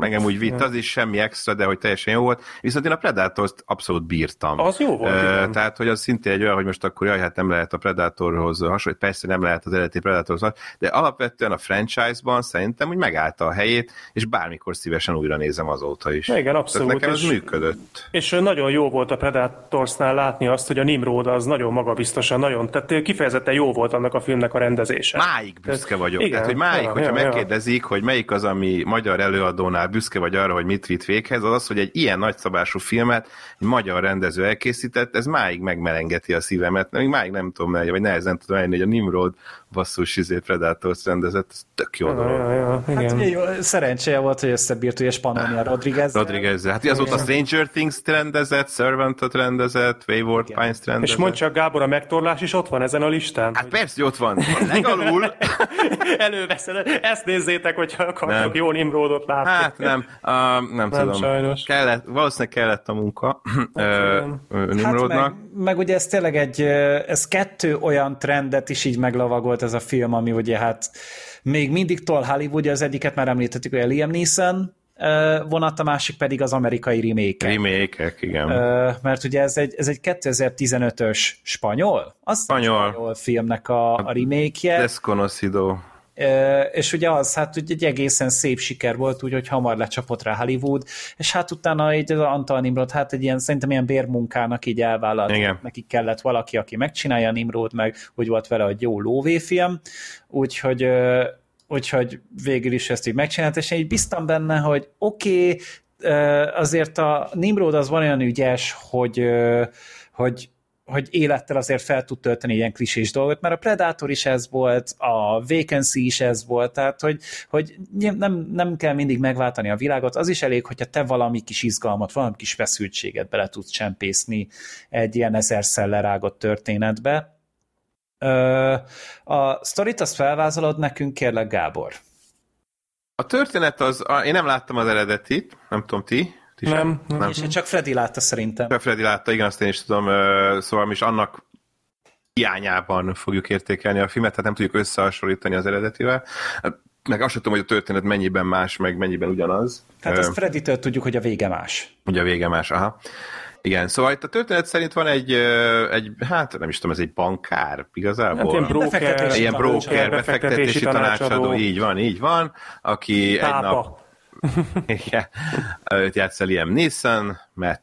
engem úgy vitt, az is semmi extra, de hogy teljesen jó volt. Viszont én a Predator-t abszolút bírtam. Az jó volt, uh, Tehát, hogy az szintén egy olyan, hogy most akkor jaj, hát nem lehet a Predatorhoz hasonlít, persze nem lehet az eredeti Predatorhoz, de alapvetően a franchise-ban szerintem úgy megállta a helyét, és bármikor szívesen újra nézem azóta is. Igen, abszolút. Tehát nekem ez és, működött. És nagyon jó volt a Predatorsnál látni azt, hogy a Nimrod az nagyon magabiztosan, nagyon, tehát kifejezetten jó volt annak a filmnek a rendezése. Máig büszke vagyok. Igen, tehát, hogy máig, ja, hogyha ja, megkérdezik, ja. hogy melyik az, ami magyar előadónál büszke vagy arra, hogy mit vitt véghez, az az, hogy egy ilyen nagyszabású filmet egy magyar rendező elkészített, ez máig megmelengeti a szívemet, még máig nem tudom, vagy nehezen tudom elni, hogy a Nimrod basszus izé Predators rendezett, ez tök jó dolog. Ja, ja, ja, hát jó, szerencséje volt, hogy összebírt ugye Spanolni a Rodriguez. Rodriguez. Hát azóta Stranger Things rendezett, Servantot rendezett, Wayward Pines rendezett. És mondj csak, Gábor, a megtorlás is ott van ezen a listán? Hát hogy... persze, hogy ott van. Legalul. Előveszed. Ezt nézzétek, hogyha akartok jó Nimrodot látni. Hát nem, uh, nem, nem tudom. Sajnos. Kellett, valószínűleg kellett a munka hát, Nimrodnak. Hát meg, meg ugye ez tényleg egy, ez kettő olyan trendet is így meglavagolt ez a film, ami ugye hát még mindig tol Hollywood, az egyiket már említettük, hogy a Liam Neeson vonat, a másik pedig az amerikai remake remake igen. Mert ugye ez egy, ez egy 2015-ös spanyol? Az spanyol. spanyol filmnek a, a remake-je. Desconocido és ugye az, hát ugye egy egészen szép siker volt, úgyhogy hamar lecsapott rá Hollywood, és hát utána így az Antal Nimrod, hát egy ilyen, szerintem ilyen bérmunkának így elvállalt, Igen. neki kellett valaki, aki megcsinálja a Nimrod, meg úgy volt vele, hogy jó lóvéfilm, úgyhogy úgyhogy végül is ezt így megcsinált, és én így biztam benne, hogy oké, okay, azért a Nimrod az van olyan ügyes, hogy, hogy hogy élettel azért fel tud tölteni ilyen klisés dolgot, mert a Predator is ez volt, a Vacancy is ez volt, tehát hogy, hogy nem, nem kell mindig megváltani a világot, az is elég, hogyha te valami kis izgalmat, valami kis feszültséget bele tudsz csempészni egy ilyen ezerszer lerágott történetbe. A sztorit azt felvázolod nekünk, kérlek Gábor. A történet az, én nem láttam az eredetit, nem tudom ti, ti nem, nem. nem. És csak Freddy látta szerintem. Csak Freddy látta, igen, azt én is tudom, szóval mi is annak hiányában fogjuk értékelni a filmet, tehát nem tudjuk összehasonlítani az eredetivel. Meg azt sem tudom, hogy a történet mennyiben más, meg mennyiben ugyanaz. Tehát azt Freddy-től tudjuk, hogy a vége más. Ugye a vége más, aha. Igen, szóval itt a történet szerint van egy, egy hát nem is tudom, ez egy bankár igazából. Hát ilyen broker, befektetési ilyen broker, befektetési tanácsadó, tanácsadó, így van, így van, aki Tápa. egy nap igen, őt játsza Liam Neeson, Matt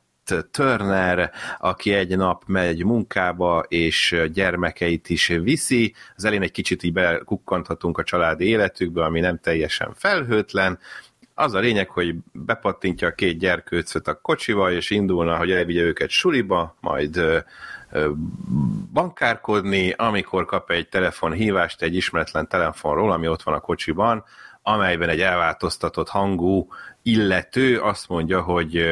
Turner, aki egy nap megy munkába, és gyermekeit is viszi. Az elén egy kicsit így bekukkanthatunk a családi életükbe, ami nem teljesen felhőtlen, az a lényeg, hogy bepattintja a két gyerkőcöt a kocsival, és indulna, hogy elvigye őket suliba, majd bankárkodni, amikor kap egy telefonhívást egy ismeretlen telefonról, ami ott van a kocsiban, amelyben egy elváltoztatott hangú illető azt mondja, hogy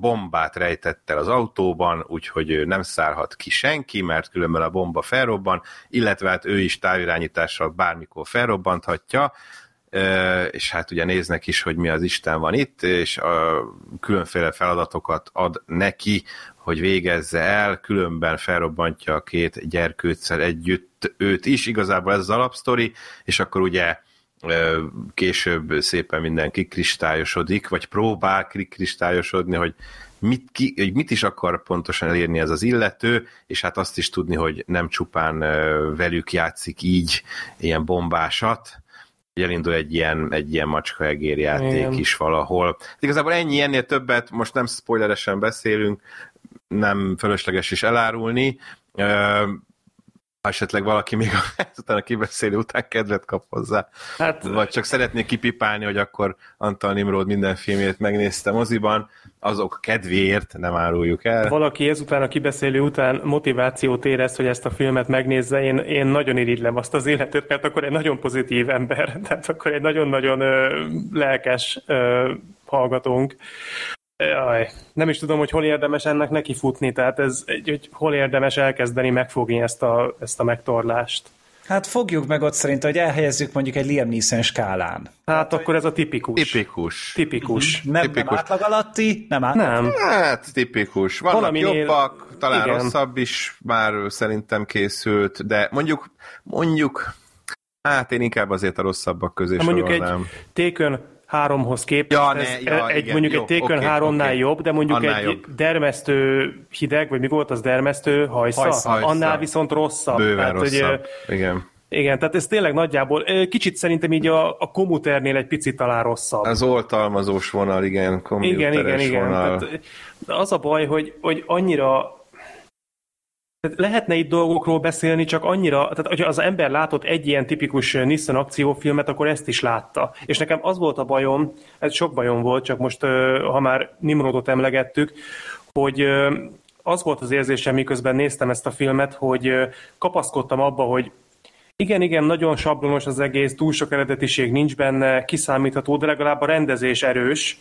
bombát rejtett el az autóban, úgyhogy nem szállhat ki senki, mert különben a bomba felrobban, illetve hát ő is távirányítással bármikor felrobbanthatja, és hát ugye néznek is, hogy mi az Isten van itt, és a különféle feladatokat ad neki, hogy végezze el, különben felrobbantja a két gyerkőccel együtt őt is, igazából ez az alapsztori, és akkor ugye később szépen minden kikristályosodik, vagy próbál kikristályosodni, hogy mit, ki, hogy mit is akar pontosan elérni ez az illető, és hát azt is tudni, hogy nem csupán velük játszik így ilyen bombásat, elindul egy ilyen, egy ilyen macska játék Igen. is valahol. Igazából ennyi, ennél többet, most nem spoileresen beszélünk, nem fölösleges is elárulni, esetleg valaki még ezután a kibeszélő után kedvet kap hozzá. Hát, vagy csak szeretnék kipipálni, hogy akkor Antal Nimrod minden filmjét megnézte moziban, azok kedvéért nem áruljuk el. Valaki ezután a kibeszélő után motivációt érez, hogy ezt a filmet megnézze, én, én nagyon irigylem azt az életet, mert akkor egy nagyon pozitív ember, tehát akkor egy nagyon-nagyon ö, lelkes ö, hallgatónk. Jaj, nem is tudom, hogy hol érdemes ennek neki futni, tehát ez, hogy hol érdemes elkezdeni megfogni ezt a, ezt a megtorlást. Hát fogjuk meg ott szerint, hogy elhelyezzük mondjuk egy Liam Neeson skálán. Hát, hát akkor ez a tipikus. Tipikus. Tipikus. Nem, tipikus. nem átlag alatti, nem átlag. Nem. Hát tipikus. Vannak Valaminél... jobbak, talán Igen. rosszabb is már szerintem készült, de mondjuk, mondjuk, hát én inkább azért a rosszabbak közé Mondjuk egy Tékön háromhoz képest ja, ne, ez ja, egy, igen, mondjuk jó, egy Taken okay, háromnál okay. jobb, de mondjuk annál egy jobb. dermesztő hideg, vagy mi volt az dermesztő hajsza, hajsza. annál viszont rosszabb. Bőven tehát, rosszabb, hogy, igen. Igen, tehát ez tényleg nagyjából, kicsit szerintem így a, a komuternél egy picit talán rosszabb. Az oltalmazós vonal, igen, igen, igen, igen. Vonal. Tehát az a baj, hogy, hogy annyira lehetne itt dolgokról beszélni, csak annyira, tehát hogyha az ember látott egy ilyen tipikus Nissan akciófilmet, akkor ezt is látta. És nekem az volt a bajom, ez sok bajom volt, csak most, ha már Nimrodot emlegettük, hogy az volt az érzésem, miközben néztem ezt a filmet, hogy kapaszkodtam abba, hogy igen, igen, nagyon sablonos az egész, túl sok eredetiség nincs benne, kiszámítható, de legalább a rendezés erős,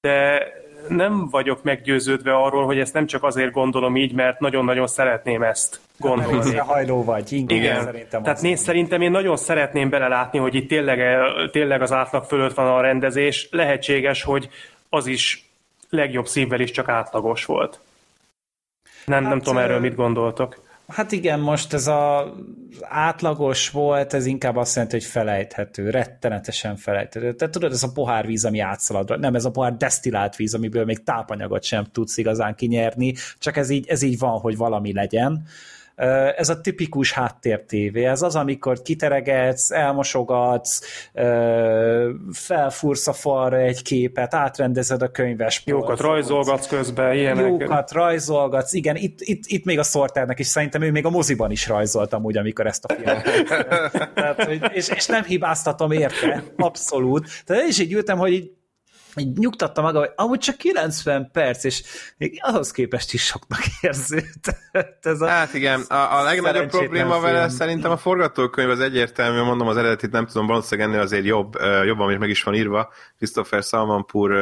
de nem vagyok meggyőződve arról, hogy ezt nem csak azért gondolom így, mert nagyon-nagyon szeretném ezt gondolni. Hát, hajló vagy, inkább Igen. szerintem. Tehát néz, szerintem én nagyon szeretném belelátni, hogy itt tényleg, tényleg az átlag fölött van a rendezés. Lehetséges, hogy az is legjobb szívvel is csak átlagos volt. Nem, hát, nem tudom erről mit gondoltok. Hát igen, most ez a átlagos volt, ez inkább azt jelenti, hogy felejthető, rettenetesen felejthető. Tehát tudod, ez a pohárvíz, ami átszalad, nem ez a pohár desztillált víz, amiből még tápanyagot sem tudsz igazán kinyerni, csak ez így, ez így van, hogy valami legyen. Ez a tipikus háttértévé, ez az, amikor kiteregetsz, elmosogatsz, felfúrsz a falra egy képet, átrendezed a könyves Jókat rajzolgatsz közben, ilyenek. Jókat rajzolgatsz, igen, itt, itt, itt még a Sorternek is szerintem ő még a moziban is rajzolt amúgy, amikor ezt a filmet Tehát, és, és nem hibáztatom érte, abszolút. Tehát én is így ültem, hogy így így nyugtatta maga, hogy amúgy csak 90 perc, és még ahhoz képest is soknak érződött. Ez a hát igen, a, a legnagyobb probléma film. vele szerintem a forgatókönyv az egyértelmű, mondom az eredetit nem tudom, valószínűleg ennél azért jobb, jobban is meg is van írva. Christopher Salmanpur uh,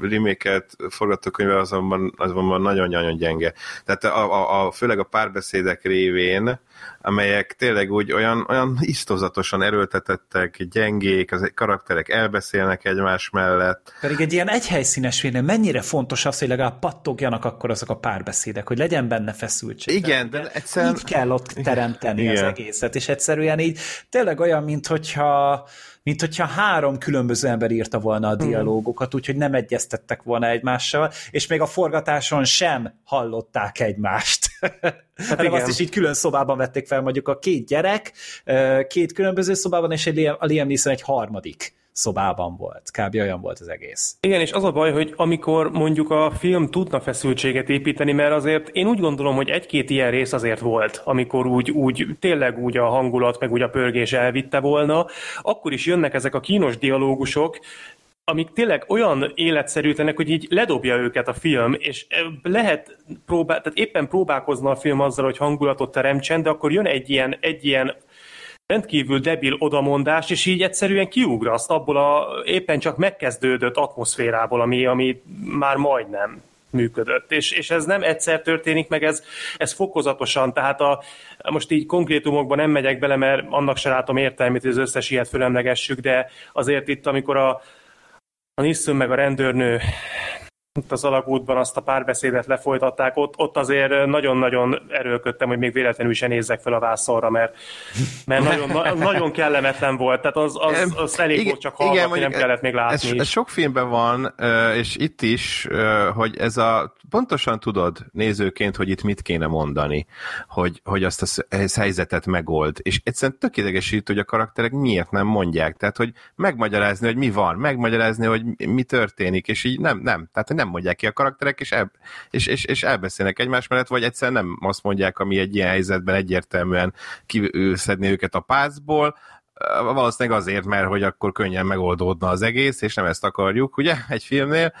remake forgatókönyve azonban, azonban nagyon-nagyon gyenge. Tehát a, a, a, főleg a párbeszédek révén amelyek tényleg úgy olyan, olyan isztozatosan erőltetettek, gyengék, az karakterek elbeszélnek egymás mellett. Pedig egy ilyen egyhelyszínes film, mennyire fontos az, hogy legalább pattogjanak akkor azok a párbeszédek, hogy legyen benne feszültség. Igen, de egyszerűen... Így kell ott teremteni Igen. az egészet, és egyszerűen így tényleg olyan, mint hogyha mint hogyha három különböző ember írta volna a hmm. dialógokat, úgyhogy nem egyeztettek volna egymással, és még a forgatáson sem hallották egymást. Hát igen. azt is így külön szobában vették fel mondjuk a két gyerek, két különböző szobában, és egy Liam, a Liam Neeson egy harmadik szobában volt. Kb. olyan volt az egész. Igen, és az a baj, hogy amikor mondjuk a film tudna feszültséget építeni, mert azért én úgy gondolom, hogy egy-két ilyen rész azért volt, amikor úgy, úgy tényleg úgy a hangulat, meg úgy a pörgés elvitte volna, akkor is jönnek ezek a kínos dialógusok, amik tényleg olyan életszerűtlenek, hogy így ledobja őket a film, és lehet próbál, tehát éppen próbálkozna a film azzal, hogy hangulatot teremtsen, de akkor jön egy ilyen, egy ilyen rendkívül debil odamondás, és így egyszerűen kiugraszt abból a éppen csak megkezdődött atmoszférából, ami, ami már majdnem működött. És, és ez nem egyszer történik meg, ez, ez fokozatosan, tehát a, most így konkrétumokban nem megyek bele, mert annak se látom értelmét, hogy az összes ilyet fölemlegessük, de azért itt, amikor a, a Nissun meg a rendőrnő az alagútban azt a párbeszédet lefolytatták, ott, ott azért nagyon-nagyon erőlködtem, hogy még véletlenül is nézzek fel a vászorra, mert, mert nagyon, nagyon kellemetlen volt, tehát az, az, az elég igen, volt csak hallgatni, igen, nem kellett még látni. Ez, ez sok filmben van, és itt is, hogy ez a, pontosan tudod nézőként, hogy itt mit kéne mondani, hogy, hogy azt a helyzetet megold, és egyszerűen tökéletesít, hogy a karakterek miért nem mondják, tehát hogy megmagyarázni, hogy mi van, megmagyarázni, hogy mi történik, és így nem, nem, tehát nem mondják ki a karakterek, és, el, és, és, és elbeszélnek egymás mellett, vagy egyszerűen nem azt mondják, ami egy ilyen helyzetben egyértelműen kiszedni őket a pászból, valószínűleg azért, mert hogy akkor könnyen megoldódna az egész, és nem ezt akarjuk, ugye, egy filmnél.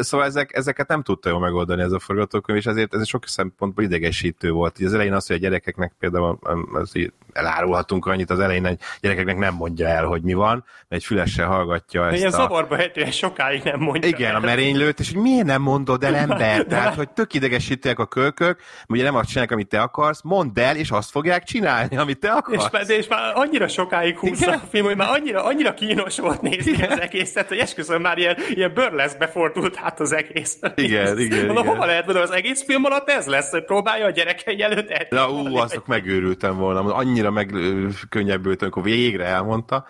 Szóval ezek, ezeket nem tudta jól megoldani ez a forgatókönyv, és ezért ez sok szempontból idegesítő volt. Ugye az elején az, hogy a gyerekeknek például az elárulhatunk annyit az elején, hogy gyerekeknek nem mondja el, hogy mi van, mert egy fülessel hallgatja ezt Ilyen a... zavarba hetően sokáig nem mondja Igen, el. a merénylőt, és hogy miért nem mondod el ember? Tehát, hogy tök idegesítek a kölkök, ugye nem azt csinálják, amit te akarsz, mondd el, és azt fogják csinálni, amit te akarsz. És, és már annyira sokáig húzza a film, hogy már annyira, annyira kínos volt nézni igen. az egészet, hogy esküszöm már ilyen, ilyen burleszbe fordult hát az egész. Igen, igen, Mondom, igen. hova lehet mondani, az egész film alatt ez lesz, hogy próbálja a gyerekei előtt. Na, ú, azok megőrültem volna, annyira megkönnyebbültem, amikor végre elmondta.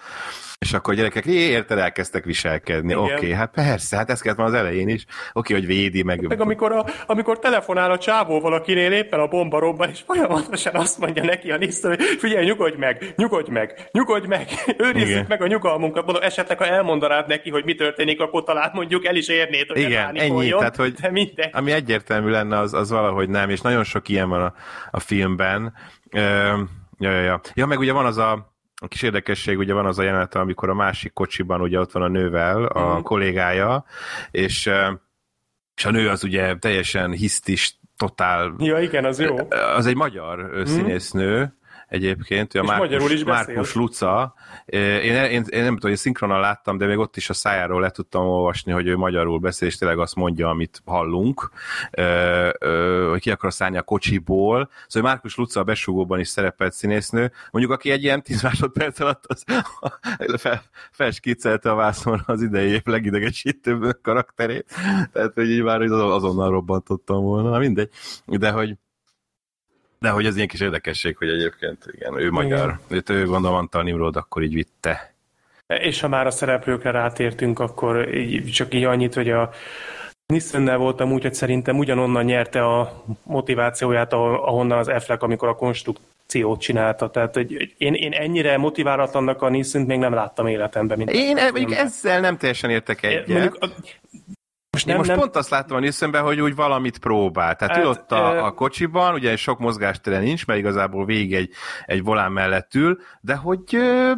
És akkor a gyerekek, érted, elkezdtek viselkedni. Oké, okay, hát persze, hát ez kellett már az elején is. Oké, okay, hogy védi meg. Meg amikor, a, amikor telefonál a csávó valakinél éppen a bomba robban, és folyamatosan azt mondja neki a Nisztor, hogy figyelj, nyugodj meg, nyugodj meg, nyugodj meg, őrizzük meg a nyugalmunkat. Mondom, esetleg, ha elmondanád neki, hogy mi történik, akkor talán mondjuk el is érnéd, hogy Igen, ennyi, folyjon, tehát, hogy de ami egyértelmű lenne, az, az valahogy nem, és nagyon sok ilyen van a, a filmben. Ö, ja, ja, ja. ja, meg ugye van az a a kis érdekesség, ugye van az a jelenet, amikor a másik kocsiban ugye ott van a nővel, a mm. kollégája, és, és a nő az ugye teljesen hisztis, totál... Ja, igen, az jó. Az egy magyar mm. színésznő, egyébként, a Márkus, is Márkus Luca. Én, én, én, nem tudom, hogy szinkronan láttam, de még ott is a szájáról le tudtam olvasni, hogy ő magyarul beszél, és tényleg azt mondja, amit hallunk, hogy ki akar szállni a kocsiból. Szóval Márkus Luca a besugóban is szerepelt színésznő, mondjuk aki egy ilyen 10 másodperc alatt az fel, felskiccelte a vászonra az idei év legidegesítőbb karakterét, tehát hogy így már azonnal robbantottam volna, Na, mindegy. De hogy de hogy ez ilyen kis érdekesség, hogy egyébként igen, ő magyar. Igen. Ő gondolom Antal Nimrod akkor így vitte. És ha már a szereplőkre rátértünk, akkor így, csak így annyit, hogy a Nissennel voltam úgy, hogy szerintem ugyanonnan nyerte a motivációját, ahonnan az Affleck, amikor a konstrukciót csinálta. Tehát hogy én, én ennyire motiválatlannak a Nissen még nem láttam életemben. Mint én mondjuk ezzel nem teljesen értek egyet. Mondjuk, Most, nem, most nem... pont azt láttam a Nissanben, hogy úgy valamit próbál. Tehát hát, ül ott a, a kocsiban, ugye sok mozgástere nincs, mert igazából végig egy, egy volán mellett ül, de hogy,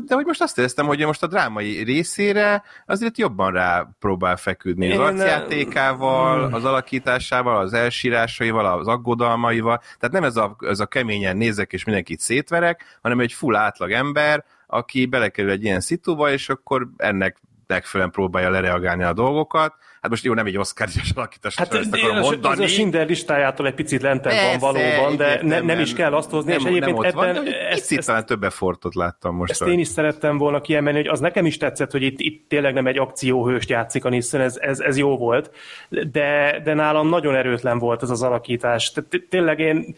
de hogy most azt éreztem, hogy most a drámai részére azért jobban rá próbál feküdni. Az arcjátékával, hmm. az alakításával, az elsírásaival, az aggodalmaival. Tehát nem ez a, ez a keményen nézek és mindenkit szétverek, hanem egy full átlag ember, aki belekerül egy ilyen szituba, és akkor ennek megfelelően próbálja lereagálni a dolgokat. Hát most jó, nem egy oscar is alakítás, hát ezt akarom ez, mondani. Ez a Schindler listájától egy picit lentebb van valóban, de ne, nem is kell azt hozni, nem, és egyébként nem ebben... Van, ezt, picit ezt, talán több effortot láttam most. Ezt én is szerettem volna kiemelni, hogy az nekem is tetszett, hogy itt, itt tényleg nem egy akcióhőst játszik a Nissan, ez, ez, ez jó volt, de, de nálam nagyon erőtlen volt ez az alakítás. Tényleg én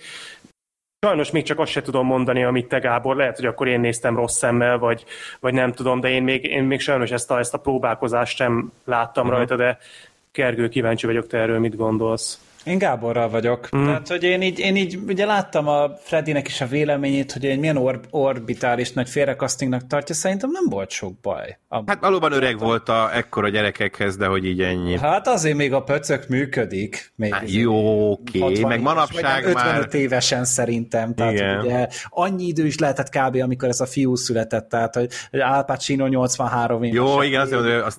Sajnos még csak azt se tudom mondani, amit te Gábor, lehet, hogy akkor én néztem rossz szemmel, vagy, vagy nem tudom, de én még, én még sajnos ezt a, ezt a próbálkozást sem láttam uh-huh. rajta, de Kergő, kíváncsi vagyok, te erről mit gondolsz. Én Gáborral vagyok. Mm. Tehát, hogy én így, én így ugye láttam a Freddynek is a véleményét, hogy egy milyen or- orbitális nagy félrekasztingnak tartja, szerintem nem volt sok baj. Hát valóban öreg volt a ekkora gyerekekhez, de hogy így ennyi. Hát azért még a pöcök működik. Még hát jó, oké, okay. meg manapság vagy 55 már... évesen szerintem. Tehát Igen. ugye annyi idő is lehetett kb. amikor ez a fiú született, tehát hogy Al Pacino 83 éves. Jó, igen, azért mondom, a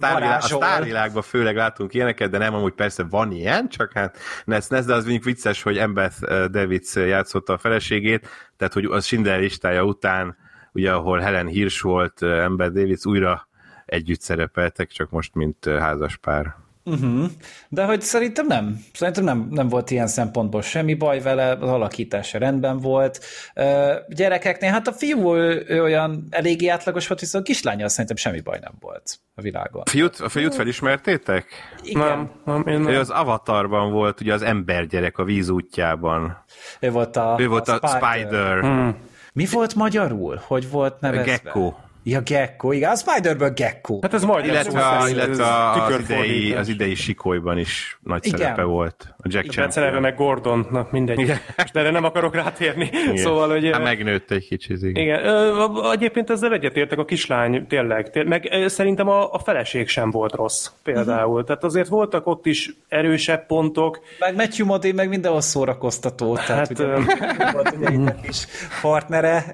sztárvilágban főleg látunk ilyeneket, de nem amúgy persze van ilyen, csak hát Ness, Ness, de az mondjuk vicces, hogy Embeth eh, Davids játszotta a feleségét, tehát hogy a Schindler listája után, ugye ahol Helen Hirsch volt, eh, Embeth Davids újra együtt szerepeltek, csak most mint eh, házaspár. Uh-huh. De hogy szerintem nem. Szerintem nem, nem volt ilyen szempontból semmi baj vele, az alakítása rendben volt. Uh, gyerekeknél, hát a fiú ő, ő olyan eléggé átlagos volt, viszont a kislánya szerintem semmi baj nem volt a világon. Fiút, a fiút felismertétek? Igen. Nem, nem, én nem. Ő az Avatarban volt, ugye az embergyerek a víz útjában. Ő volt a, ő volt a, a Spider. Spider. Hmm. Mi volt magyarul? Hogy volt nevezve? Gecko. Ja, Gecko, igen, a Spider-ből Gecko. Hát ez majd illetve, a, illetve az, idei, az idei sikolyban is nagy igen. szerepe volt. A Jack igen, Champion. meg Gordon, na mindegy. Igen. Most erre nem akarok rátérni. Igen. Szóval, hogy... Hát megnőtt egy kicsit. Igen. igen. Egyébként ezzel egyetértek, a kislány tényleg. tényleg meg szerintem a, a feleség sem volt rossz például. Uh-huh. Tehát azért voltak ott is erősebb pontok. Meg Matthew Modé meg mindenhol szórakoztató. Tehát hát, ugye, volt ugye egy kis partnere.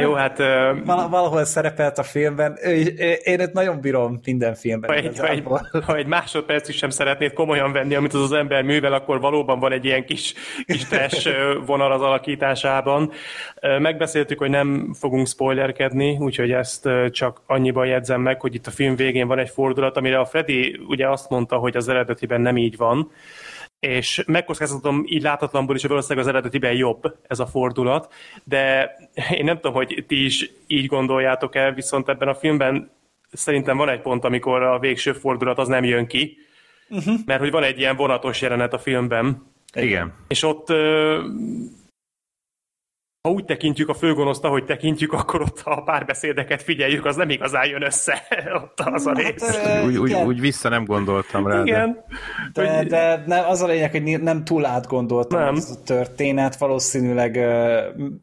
Jó, hát... Valahol szerepelt a filmben. Én ezt nagyon bírom minden filmben. Ha egy, ha egy, ha egy másodperc is sem szeretnéd komolyan venni, amit az az ember művel, akkor valóban van egy ilyen kis, kis trash vonal az alakításában. Megbeszéltük, hogy nem fogunk spoilerkedni, úgyhogy ezt csak annyiban jegyzem meg, hogy itt a film végén van egy fordulat, amire a Freddy ugye azt mondta, hogy az eredetiben nem így van és megkockáztatom így látatlanból is, hogy valószínűleg az eredetiben jobb ez a fordulat, de én nem tudom, hogy ti is így gondoljátok el, viszont ebben a filmben szerintem van egy pont, amikor a végső fordulat az nem jön ki, uh-huh. mert hogy van egy ilyen vonatos jelenet a filmben. Igen. És ott ha úgy tekintjük a főgonoszt, ahogy tekintjük, akkor ott a párbeszédeket figyeljük, az nem igazán jön össze ott az a hát, rész. Hát, úgy, úgy, úgy vissza nem gondoltam rá. Igen. De, de, de nem, az a lényeg, hogy nem túl átgondoltam nem. az a történet, valószínűleg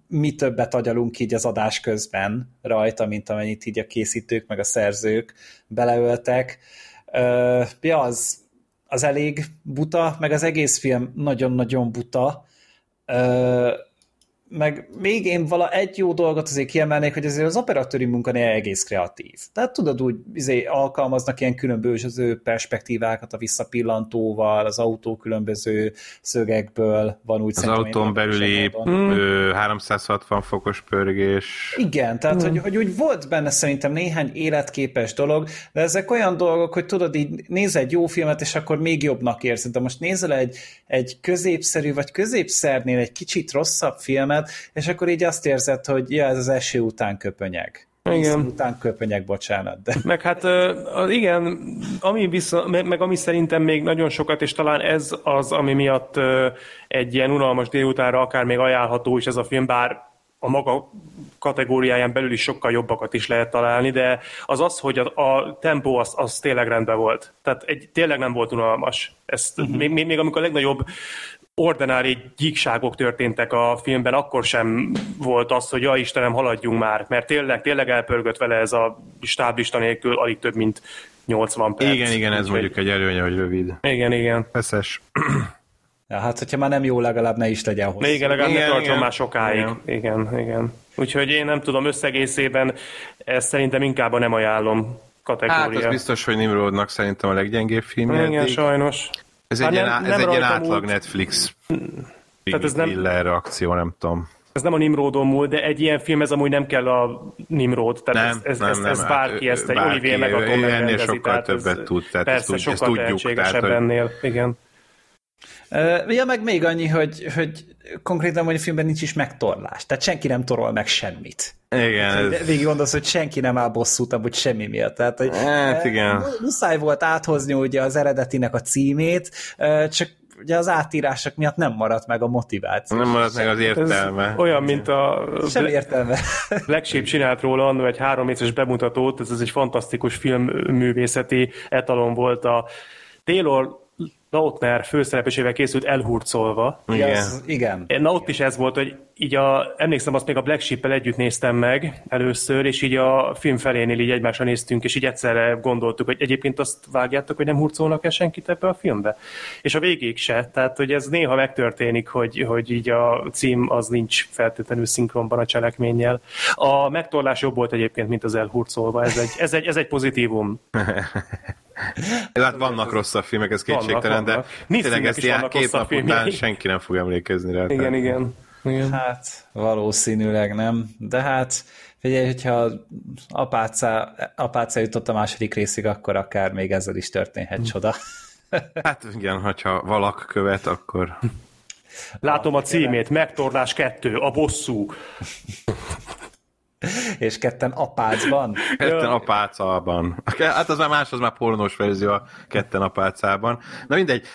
mi többet agyalunk így az adás közben rajta, mint amennyit így a készítők meg a szerzők beleöltek. Ja, az, az elég buta, meg az egész film nagyon-nagyon buta meg még én vala egy jó dolgot azért kiemelnék, hogy azért az operatőri munkanél egész kreatív. Tehát tudod úgy, izé, alkalmaznak ilyen különböző perspektívákat a visszapillantóval, az autó különböző szögekből van úgy Az autón belüli mm. 360 fokos pörgés. Igen, tehát mm. hogy, hogy úgy volt benne szerintem néhány életképes dolog, de ezek olyan dolgok, hogy tudod így néz egy jó filmet, és akkor még jobbnak érzed, de most nézel egy, egy középszerű, vagy középszernél egy kicsit rosszabb filmet, filmet, és akkor így azt érzed, hogy ja, ez az eső után köpönyeg. Igen. után köpönyeg, bocsánat. De... Meg hát igen, ami vissza, meg, meg ami szerintem még nagyon sokat, és talán ez az, ami miatt egy ilyen unalmas délutánra akár még ajánlható is ez a film, bár a maga kategóriáján belül is sokkal jobbakat is lehet találni, de az az, hogy a, a tempó az, az tényleg rendben volt. Tehát egy, tényleg nem volt unalmas. Ezt, uh-huh. még, még, még amikor a legnagyobb ordinári gyíkságok történtek a filmben, akkor sem volt az, hogy ja Istenem, haladjunk már, mert tényleg, tényleg elpörgött vele ez a stáblista nélkül alig több, mint 80 perc. Igen, igen, ez mondjuk egy előnye, hogy rövid. Igen, igen. Feszes. Ja, hát, hogyha már nem jó, legalább ne is legyen hosszú. Igen, legalább igen, ne tartson már sokáig. Igen. igen, igen. Úgyhogy én nem tudom, összegészében ezt szerintem inkább nem ajánlom kategória. Hát az biztos, hogy Nimrodnak szerintem a leggyengébb film. Igen, eddig. sajnos. Ez egy, ilyen, nem, ez egy ilyen átlag múlt. Netflix Tehát ez nem, reakció, nem tudom. Ez nem a Nimrodon múlt, de egy ilyen film ez amúgy nem kell a Nimrod. Tehát nem, ez, ez, nem, ez, nem, ez bárki, ezt egy Olivier Megaton megrendezi. sokkal többet ez, tud, tehát persze, ezt, sokkal ezt tudjuk. Tehát, ennél, igen. Ja, meg még annyi, hogy, hogy konkrétan hogy a filmben nincs is megtorlás. Tehát senki nem torol meg semmit. Igen. Ez... Végig gondolsz, hogy senki nem áll bosszút amúgy semmi miatt. Tehát, hogy hát, igen. Muszáj volt áthozni ugye az eredetinek a címét, csak ugye az átírások miatt nem maradt meg a motiváció. Nem maradt meg az értelme. Ez olyan, mint a... Sem értelme. Black Sheep csinált róla annól egy három méteres bemutatót, ez, ez egy fantasztikus filmművészeti etalon volt a Taylor Lautner főszereplésével készült elhurcolva. Igen. Az, igen. Na ott is ez volt, hogy így a, emlékszem, azt még a Black sheep együtt néztem meg először, és így a film felénél így egymásra néztünk, és így egyszerre gondoltuk, hogy egyébként azt vágjátok, hogy nem hurcolnak-e senkit ebbe a filmbe? És a végéig se. Tehát, hogy ez néha megtörténik, hogy, hogy így a cím az nincs feltétlenül szinkronban a cselekménnyel. A megtorlás jobb volt egyébként, mint az elhurcolva. Ez egy, ez egy, ez egy pozitívum. Hát vannak rosszabb filmek, ez kétségtelen, de tényleg ezt ilyen két nap után senki nem fog emlékezni rá. Igen, igen. Igen. Hát valószínűleg nem, de hát figyelj, hogyha apáca, apáca jutott a második részig, akkor akár még ezzel is történhet hm. csoda. Hát igen, hogyha valak követ, akkor... Látom a címét, megtorlás kettő, a bosszú. És ketten apácban. Ketten apácában. Hát az már más, az már pornós verzió a ketten apácában. Na mindegy,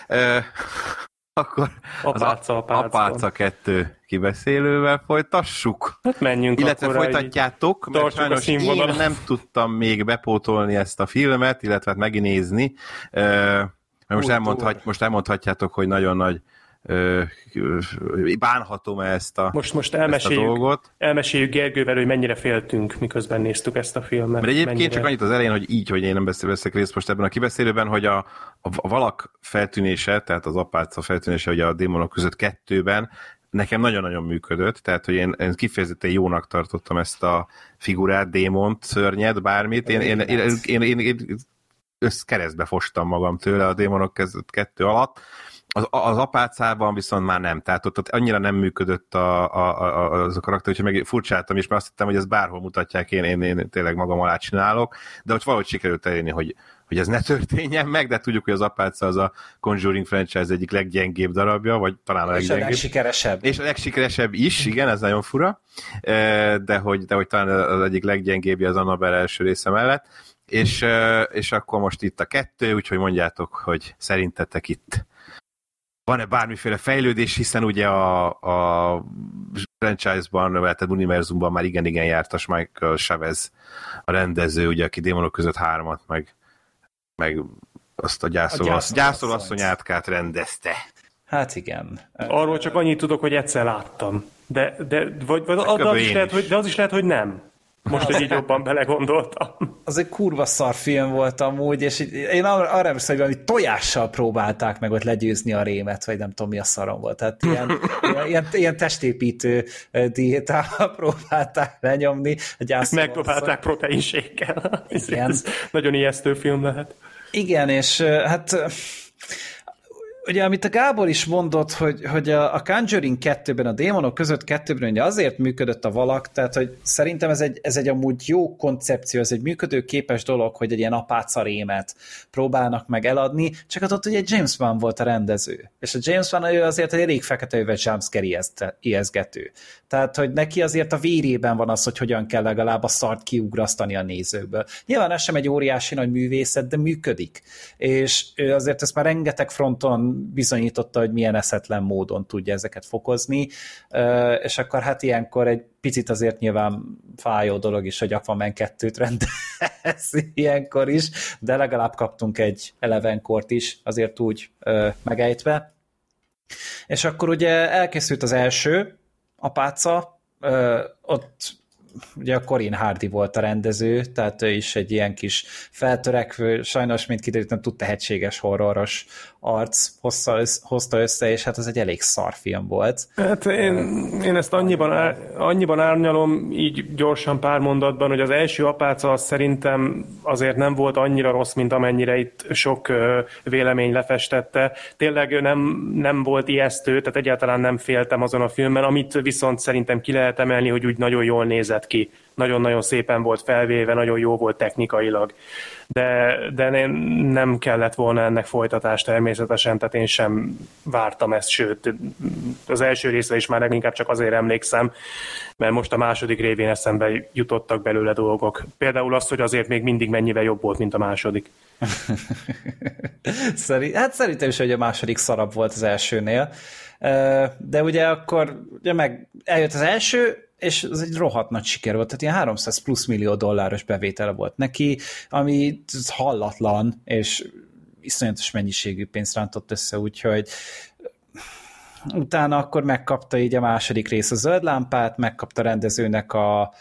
akkor apáca, az apáca kettő kibeszélővel folytassuk. Hát menjünk Illetve akkor folytatjátok, mert sajnos én nem tudtam még bepótolni ezt a filmet, illetve hát megnézni. Most, elmondhat, most elmondhatjátok, hogy nagyon nagy bánhatom ezt a, most, most elmeséljük, ezt a dolgot. Elmeséljük Gergővel, hogy mennyire féltünk, miközben néztük ezt a filmet. Mert egyébként mennyire... csak annyit az elején, hogy így, hogy én nem veszek részt most ebben a kibeszélőben, hogy a, a, valak feltűnése, tehát az apáca feltűnése ugye a démonok között kettőben, nekem nagyon-nagyon működött, tehát hogy én, én kifejezetten jónak tartottam ezt a figurát, démont, szörnyet, bármit. Én, én, én, én, én, én össz keresztbe fostam magam tőle a démonok között kettő alatt, az, az apácában viszont már nem, tehát ott, ott annyira nem működött a, a, a, az a karakter, hogy meg furcsáltam is, mert azt hittem, hogy ez bárhol mutatják, én, én, én tényleg magam alá csinálok, de hogy valahogy sikerült elérni, hogy, hogy ez ne történjen meg, de tudjuk, hogy az apáca az a Conjuring franchise egyik leggyengébb darabja, vagy talán a leggyengébb. És a legsikeresebb. És a legsikeresebb is, igen, ez nagyon fura, de hogy, de hogy talán az egyik leggyengébbje az Annabelle első része mellett, és, és akkor most itt a kettő, úgyhogy mondjátok, hogy szerintetek itt van-e bármiféle fejlődés, hiszen ugye a, a franchise-ban, tehát univerzumban már igen-igen jártas Michael Chavez a rendező, ugye, aki démonok között hármat, meg, meg azt a gyászoló, a gyászoló asszony átkát rendezte. Hát igen. Arról csak annyit tudok, hogy egyszer láttam. De, de, vagy, vagy az, is lehet, hogy, de az is lehet, hogy nem. Most, hogy így jobban belegondoltam. Az egy kurva szar film volt amúgy, és én arra, arra emlékszem, hogy valami tojással próbálták meg ott legyőzni a rémet, vagy nem tudom, mi a szarom volt. Tehát ilyen, ilyen, ilyen testépítő diétával próbálták lenyomni. Megpróbálták proteinséggel. Igen. Ez nagyon ijesztő film lehet. Igen, és hát ugye amit a Gábor is mondott, hogy, hogy a, a Conjuring 2-ben, a démonok között kettőben ugye azért működött a valak, tehát hogy szerintem ez egy, ez egy amúgy jó koncepció, ez egy működőképes dolog, hogy egy ilyen apácarémet próbálnak meg eladni, csak hát ott ugye James Wan volt a rendező, és a James Wan ő azért egy elég fekete öve jumpscare ijeszgető. Tehát, hogy neki azért a vérében van az, hogy hogyan kell legalább a szart kiugrasztani a nézőkből. Nyilván ez sem egy óriási nagy művészet, de működik. És ő azért ezt már rengeteg fronton bizonyította, hogy milyen eszetlen módon tudja ezeket fokozni, és akkor hát ilyenkor egy picit azért nyilván fájó dolog is, hogy Aquaman 2-t rendez ilyenkor is, de legalább kaptunk egy elevenkort is, azért úgy megejtve. És akkor ugye elkészült az első, apáca, ott ugye a Corin Hardy volt a rendező, tehát ő is egy ilyen kis feltörekvő, sajnos, mint kiderült, nem tud tehetséges horroros arc hozta, hozta össze, és hát ez egy elég szar film volt. Hát én, én ezt annyiban, annyiban árnyalom, így gyorsan pár mondatban, hogy az első apáca az szerintem azért nem volt annyira rossz, mint amennyire itt sok vélemény lefestette. Tényleg nem, nem volt ijesztő, tehát egyáltalán nem féltem azon a filmben, amit viszont szerintem ki lehet emelni, hogy úgy nagyon jól nézett ki. Nagyon-nagyon szépen volt felvéve, nagyon jó volt technikailag de, de nem kellett volna ennek folytatás természetesen, tehát én sem vártam ezt, sőt, az első része is már leginkább csak azért emlékszem, mert most a második révén eszembe jutottak belőle dolgok. Például az, hogy azért még mindig mennyivel jobb volt, mint a második. Szerint, hát szerintem is, hogy a második szarabb volt az elsőnél. De ugye akkor ugye meg eljött az első, és ez egy rohadt nagy siker volt, tehát ilyen 300 plusz millió dolláros bevétele volt neki, ami hallatlan, és iszonyatos mennyiségű pénzt rántott össze, úgyhogy utána akkor megkapta így a második rész a zöld lámpát, megkapta a rendezőnek a,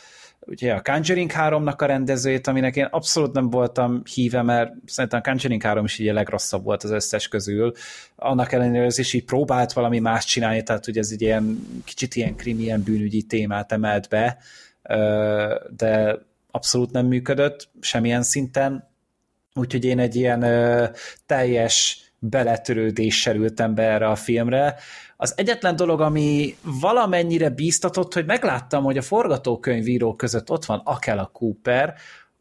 ugye a Conjuring 3-nak a rendezőjét, aminek én abszolút nem voltam híve, mert szerintem a Conjuring 3 is így a legrosszabb volt az összes közül. Annak ellenére ez is így próbált valami más csinálni, tehát hogy ez egy ilyen kicsit ilyen krimi, ilyen bűnügyi témát emelt be, de abszolút nem működött semmilyen szinten, úgyhogy én egy ilyen teljes beletörődéssel ültem be erre a filmre, az egyetlen dolog, ami valamennyire bíztatott, hogy megláttam, hogy a forgatókönyvírók között ott van Akela Cooper,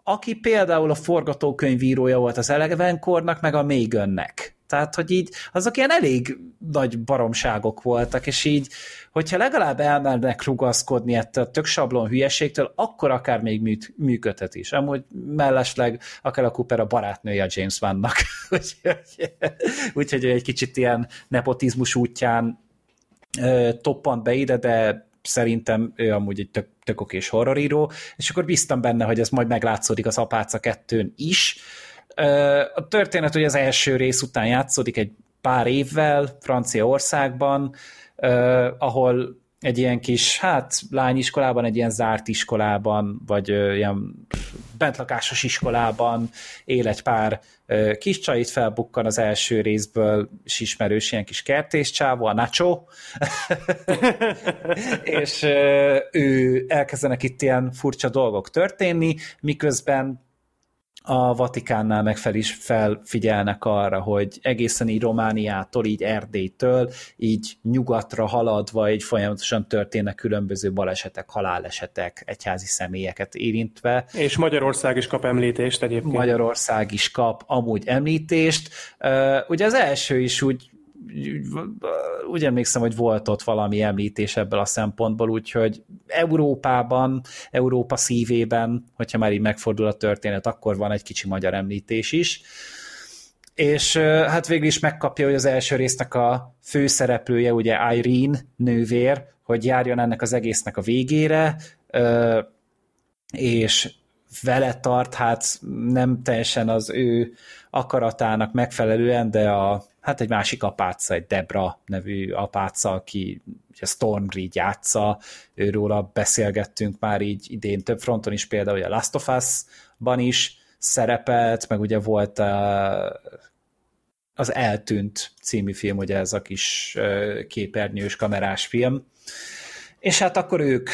aki például a forgatókönyvírója volt az Elevenkornak, meg a Megannek. Tehát, hogy így azok ilyen elég nagy baromságok voltak, és így, hogyha legalább elmernek rugaszkodni ettől a tök sablon hülyeségtől, akkor akár még műt, működhet is. Amúgy mellesleg akár a Cooper a barátnője a James Vannak. úgyhogy, egy kicsit ilyen nepotizmus útján toppant be ide, de szerintem ő amúgy egy tök, tök okés horroríró, és akkor bíztam benne, hogy ez majd meglátszódik az Apáca 2 is. A történet hogy az első rész után játszódik egy pár évvel Franciaországban, ahol egy ilyen kis, hát lányiskolában, egy ilyen zárt iskolában, vagy ilyen bentlakásos iskolában él egy pár kis csait, felbukkan az első részből is ismerős ilyen kis kertészcsávó, a Nacho, és ő elkezdenek itt ilyen furcsa dolgok történni, miközben a Vatikánnál meg fel is felfigyelnek arra, hogy egészen így Romániától, így Erdélytől, így nyugatra haladva, így folyamatosan történnek különböző balesetek, halálesetek, egyházi személyeket érintve. És Magyarország is kap említést egyébként. Magyarország is kap amúgy említést. Ugye az első is úgy úgy emlékszem, hogy volt ott valami említés ebből a szempontból, úgyhogy Európában, Európa szívében, hogyha már így megfordul a történet, akkor van egy kicsi magyar említés is. És hát végül is megkapja, hogy az első résznek a főszereplője, ugye Irene nővér, hogy járjon ennek az egésznek a végére, és vele tart, hát nem teljesen az ő akaratának megfelelően, de a hát egy másik apáca, egy Debra nevű apáca, aki ugye Stormreed játsza, őróla beszélgettünk már így idén több fronton is, például a Last of Us-ban is szerepelt, meg ugye volt a, az Eltűnt című film, ugye ez a kis képernyős kamerás film, és hát akkor ők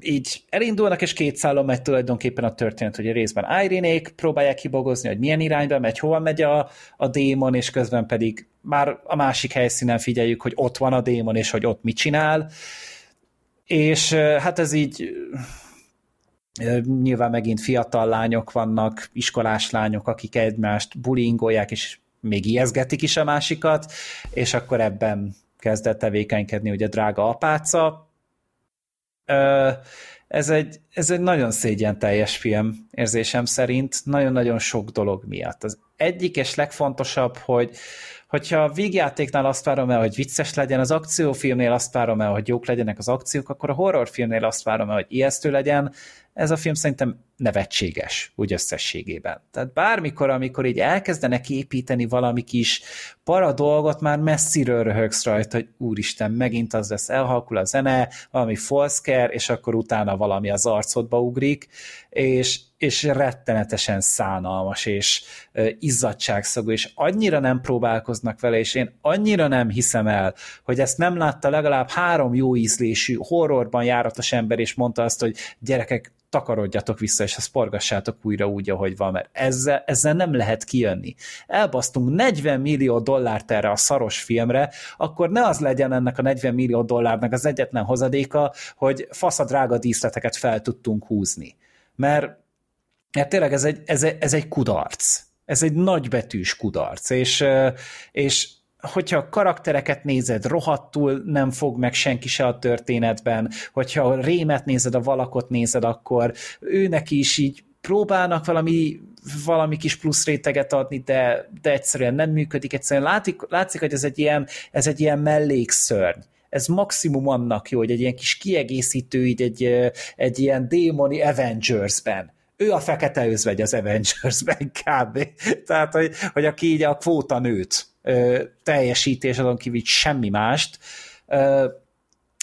így elindulnak, és két szálon megy tulajdonképpen a történet, hogy részben Irénék próbálják kibogozni, hogy milyen irányba megy, hova megy a, a démon, és közben pedig már a másik helyszínen figyeljük, hogy ott van a démon, és hogy ott mit csinál. És hát ez így nyilván megint fiatal lányok vannak, iskolás lányok, akik egymást bullyingolják, és még ijeszgetik is a másikat, és akkor ebben kezdett tevékenykedni ugye drága apáca, ez egy, ez egy nagyon szégyen teljes film érzésem szerint, nagyon-nagyon sok dolog miatt. Az egyik és legfontosabb, hogy hogyha a végjátéknál azt várom el, hogy vicces legyen, az akciófilmnél azt várom el, hogy jók legyenek az akciók, akkor a horrorfilmnél azt várom el, hogy ijesztő legyen, ez a film szerintem nevetséges, úgy összességében. Tehát bármikor, amikor így elkezdenek építeni valami kis para dolgot, már messziről röhögsz rajta, hogy úristen, megint az lesz, elhalkul a zene, valami falszker, és akkor utána valami az arcodba ugrik, és, és rettenetesen szánalmas, és izzadságszagú, és annyira nem próbálkoznak vele, és én annyira nem hiszem el, hogy ezt nem látta legalább három jó ízlésű, horrorban járatos ember, és mondta azt, hogy gyerekek, takarodjatok vissza, és ezt forgassátok újra úgy, ahogy van, mert ezzel, ezzel nem lehet kijönni. Elbasztunk 40 millió dollárt erre a szaros filmre, akkor ne az legyen ennek a 40 millió dollárnak az egyetlen hozadéka, hogy fasz a drága díszleteket fel tudtunk húzni. Mert, mert tényleg ez egy, ez, egy, ez egy kudarc. Ez egy nagybetűs kudarc, és, és hogyha a karaktereket nézed, rohadtul nem fog meg senki se a történetben, hogyha a rémet nézed, a valakot nézed, akkor őnek is így próbálnak valami, valami kis plusz réteget adni, de, de egyszerűen nem működik. Egyszerűen látszik, látszik, hogy ez egy ilyen, ez egy ilyen mellékszörny ez maximum annak jó, hogy egy ilyen kis kiegészítő, így egy, egy ilyen démoni Avengers-ben. Ő a fekete özvegy az Avengers-ben kb. Tehát, hogy, hogy aki így a kvóta nőt teljesítés, azon kívül semmi mást,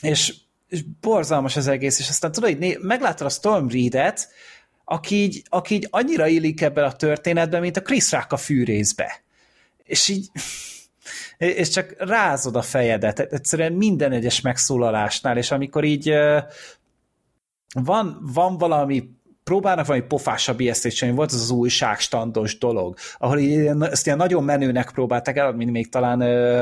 és, és borzalmas az egész, és aztán tudod, hogy meglátod a Storm Reed-et, aki így, aki így annyira illik ebben a történetben, mint a Chris Rock a fűrészbe. És így és csak rázod a fejedet, egyszerűen minden egyes megszólalásnál, és amikor így van, van valami próbálnak valami pofásabb ijesztést csinálni, volt az az újságstandos dolog, ahol ilyen, ezt ilyen nagyon menőnek próbálták eladni, még talán ö,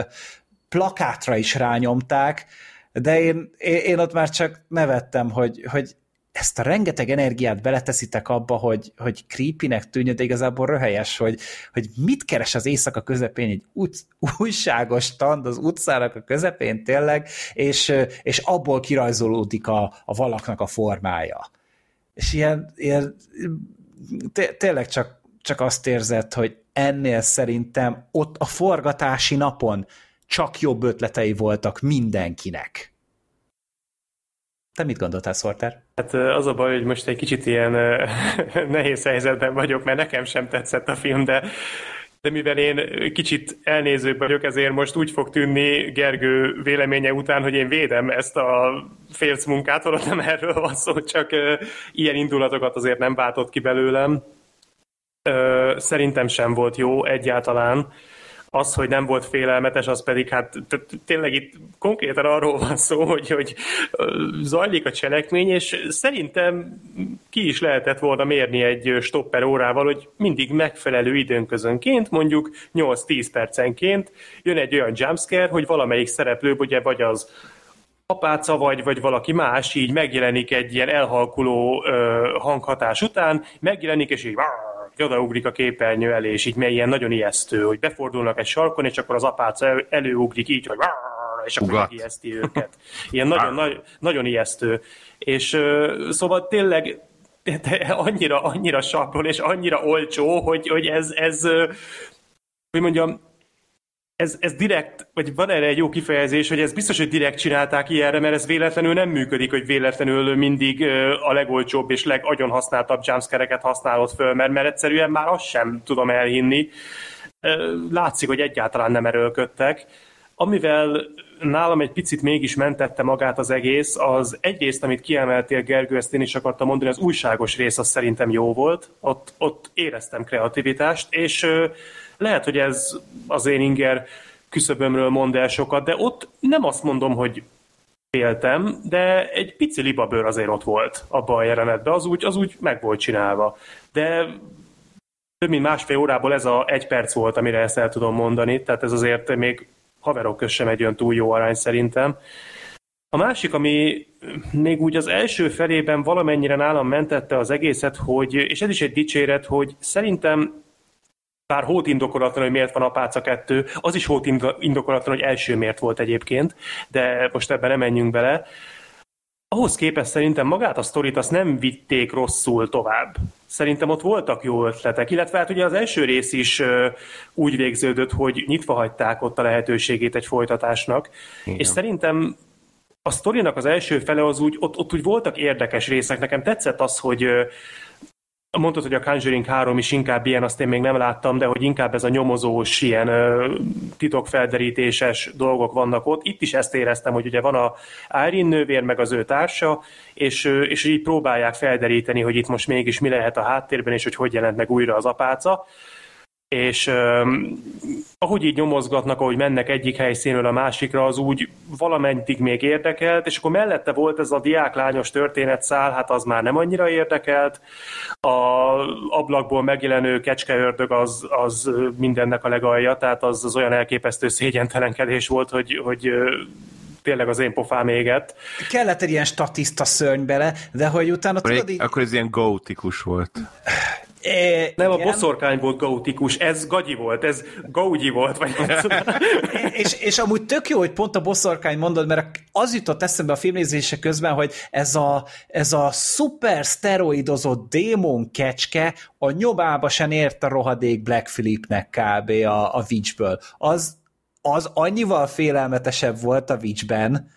plakátra is rányomták, de én, én, én ott már csak nevettem, hogy, hogy ezt a rengeteg energiát beleteszitek abba, hogy, hogy creepynek tűnjön, de igazából röhelyes, hogy, hogy mit keres az éjszaka közepén egy ut, újságos stand az utcának a közepén tényleg, és, és abból kirajzolódik a, a valaknak a formája és ilyen, ilyen tényleg csak, csak azt érzed, hogy ennél szerintem ott a forgatási napon csak jobb ötletei voltak mindenkinek. Te mit gondoltál, Sorter? Hát az a baj, hogy most egy kicsit ilyen nehéz helyzetben vagyok, mert nekem sem tetszett a film, de de mivel én kicsit elnézőbb vagyok, ezért most úgy fog tűnni Gergő véleménye után, hogy én védem ezt a félc munkát, holott nem erről van szó, csak ilyen indulatokat azért nem váltott ki belőlem. Szerintem sem volt jó egyáltalán az, hogy nem volt félelmetes, az pedig hát tényleg itt konkrétan arról van szó, hogy, hogy zajlik a cselekmény, és szerintem ki is lehetett volna mérni egy stopper órával, hogy mindig megfelelő időnközönként, mondjuk 8-10 percenként jön egy olyan jumpscare, hogy valamelyik szereplő, ugye vagy az apáca vagy, vagy valaki más így megjelenik egy ilyen elhalkuló ö, hanghatás után, megjelenik, és így odaugrik a képernyő elé, és így mely ilyen nagyon ijesztő, hogy befordulnak egy sarkon, és akkor az apáca előugrik így, hogy és akkor Ugat. megijeszti őket. Ilyen nagyon, nagy, nagyon ijesztő. És szóval tényleg de annyira, annyira sablon, és annyira olcsó, hogy, hogy ez, ez hogy mondjam, ez, ez direkt, vagy van erre egy jó kifejezés, hogy ez biztos, hogy direkt csinálták ilyenre, mert ez véletlenül nem működik, hogy véletlenül mindig a legolcsóbb és legagyon használtabb jumpscare-eket használod föl, mert, mert egyszerűen már azt sem tudom elhinni. Látszik, hogy egyáltalán nem erőlködtek. Amivel nálam egy picit mégis mentette magát az egész, az egyrészt, amit kiemeltél, Gergő, ezt én is akartam mondani, az újságos rész az szerintem jó volt, ott, ott éreztem kreativitást, és lehet, hogy ez az én inger küszöbömről mond el sokat, de ott nem azt mondom, hogy féltem, de egy pici libabőr azért ott volt abban a jelenetben, az úgy, az úgy meg volt csinálva. De több mint másfél órából ez a egy perc volt, amire ezt el tudom mondani, tehát ez azért még haverok köz sem egy olyan túl jó arány szerintem. A másik, ami még úgy az első felében valamennyire nálam mentette az egészet, hogy, és ez is egy dicséret, hogy szerintem bár hót indokolatlan, hogy miért van apáca kettő, az is hót indokolatlan, hogy első miért volt egyébként, de most ebben nem menjünk bele. Ahhoz képest szerintem magát a sztorit azt nem vitték rosszul tovább. Szerintem ott voltak jó ötletek, illetve hát ugye az első rész is úgy végződött, hogy nyitva hagyták ott a lehetőségét egy folytatásnak, Igen. és szerintem a sztorinak az első fele az úgy, ott, ott úgy voltak érdekes részek. Nekem tetszett az, hogy mondtad, hogy a Conjuring 3 is inkább ilyen, azt én még nem láttam, de hogy inkább ez a nyomozós, ilyen ö, titokfelderítéses dolgok vannak ott. Itt is ezt éreztem, hogy ugye van a Irene nővér, meg az ő társa, és, és így próbálják felderíteni, hogy itt most mégis mi lehet a háttérben, és hogy hogy jelent meg újra az apáca és um, ahogy így nyomozgatnak, ahogy mennek egyik helyszínről a másikra, az úgy valameddig még érdekelt, és akkor mellette volt ez a diáklányos történetszál, hát az már nem annyira érdekelt. A ablakból megjelenő kecskeördög az, az mindennek a legalja, tehát az, az olyan elképesztő szégyentelenkedés volt, hogy, hogy tényleg az én pofám égett. Kellett egy ilyen statiszta szörny bele, de hogy utána akkor tudod így... Akkor ez ilyen gótikus volt. É, nem, igen. a boszorkány volt gautikus, ez gagyi volt, ez gaugyi volt, vagy és, és amúgy tök jó, hogy pont a boszorkány mondod, mert az jutott eszembe a filmnézése közben, hogy ez a, ez a szuper szteroidozott démon kecske a nyobába sem ért a rohadék Black Philipnek kb. a, a Witchből. Az, az annyival félelmetesebb volt a Witchben,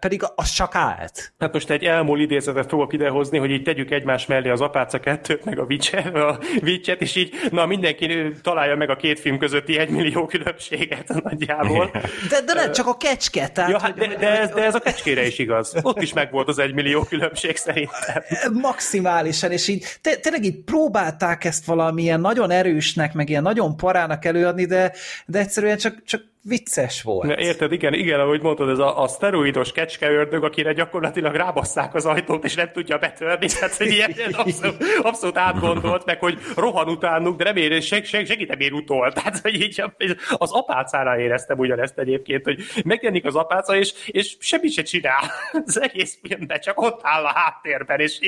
pedig az csak állt. Hát most egy elmúl idézetet fogok idehozni, hogy így tegyük egymás mellé az apáca kettőt, meg a Witcher, a Witchet, és így, na mindenki találja meg a két film közötti egymillió különbséget nagyjából. De, de nem, csak a kecske. Tehát, ja, hát, de, de, ez, de ez a kecskére is igaz. Ott is megvolt az egymillió különbség szerintem. Maximálisan, és így tényleg így próbálták ezt valamilyen nagyon erősnek, meg ilyen nagyon parának előadni, de, de egyszerűen csak, csak vicces volt. Ja, érted, igen, igen, ahogy mondtad, ez a, a szteroidos kecskeördög, akire gyakorlatilag rábasszák az ajtót, és nem tudja betörni, tehát hogy ilyen, ilyen abszolút, abszolút átgondolt, meg hogy rohan utánuk, de ér, seg, seg, segít nem ér utol. Tehát, hogy így az apácára éreztem ugyanezt egyébként, hogy megjelenik az apáca, és, és semmit se csinál az egész filmben, csak ott áll a háttérben, és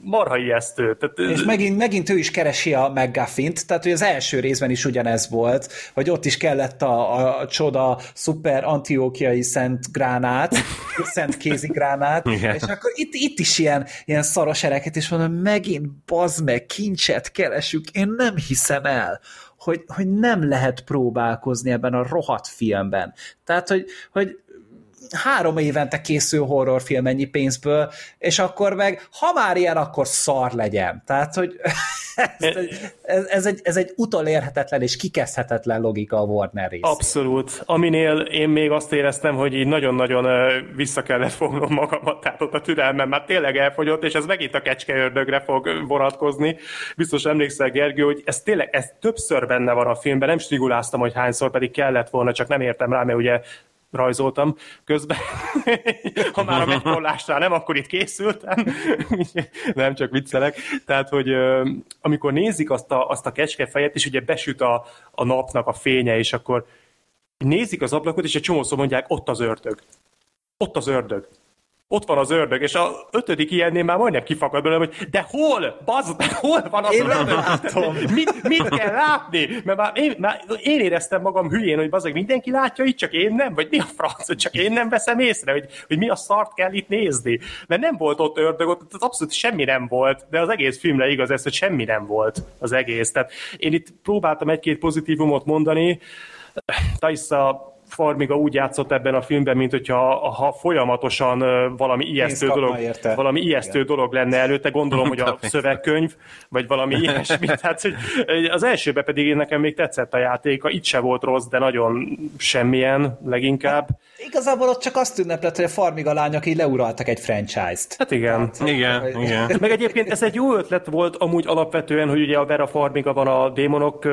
marha ijesztő. Tehát, és megint, megint ő is keresi a McGuffin-t, tehát hogy az első részben is ugyanez volt, hogy ott is kell lett a, a csoda szuper antiókiai szent gránát, szent kézi gránát, Igen. és akkor itt, itt is ilyen, ilyen szaros ereket, és mondom, megint bazd meg, kincset keresünk, én nem hiszem el, hogy, hogy nem lehet próbálkozni ebben a rohadt filmben. Tehát, hogy, hogy három évente készül horrorfilm ennyi pénzből, és akkor meg, ha már ilyen, akkor szar legyen. Tehát, hogy ez, ez, ez, egy, ez egy utolérhetetlen és kikezdhetetlen logika a Warner rész. Abszolút. Aminél én még azt éreztem, hogy így nagyon-nagyon vissza kellett fognom magamat, tehát ott a türelmem már tényleg elfogyott, és ez megint a kecskeördögre fog vonatkozni. Biztos emlékszel, Gergő, hogy ez tényleg, ez többször benne van a filmben, nem striguláztam, hogy hányszor pedig kellett volna, csak nem értem rá, mert ugye rajzoltam közben. ha már a megkollásnál nem, akkor itt készültem. nem, csak viccelek. Tehát, hogy amikor nézik azt a, azt a kecskefejet, és ugye besüt a, a napnak a fénye, és akkor nézik az ablakot, és egy csomószor mondják, ott az ördög. Ott az ördög ott van az ördög, és a ötödik ilyennél már majdnem kifakad belőle, hogy de hol? Bazd, de hol van az én ördög? Látom. Mit, mit kell látni? Mert már én, már én éreztem magam hülyén, hogy bazeg mindenki látja itt, csak én nem, vagy mi a franc, hogy csak én nem veszem észre, hogy, hogy mi a szart kell itt nézni. Mert nem volt ott ördög, ott abszolút semmi nem volt, de az egész filmre igaz ez, hogy semmi nem volt az egész. Tehát én itt próbáltam egy-két pozitívumot mondani, Taissa Farmiga úgy játszott ebben a filmben, mint hogyha ha folyamatosan valami ijesztő dolog, érte. valami ijesztő Igen. dolog lenne előtte, gondolom, hogy a szövegkönyv, vagy valami ilyesmi. Tehát, hogy az elsőben pedig nekem még tetszett a játéka, itt se volt rossz, de nagyon semmilyen leginkább. Hát, igazából ott csak azt ünneplett, hogy a Farmiga lányok így leuraltak egy franchise-t. Hát igen. Tehát, igen, hogy... igen. Meg egyébként ez egy jó ötlet volt amúgy alapvetően, hogy ugye a Vera Farmiga van a démonok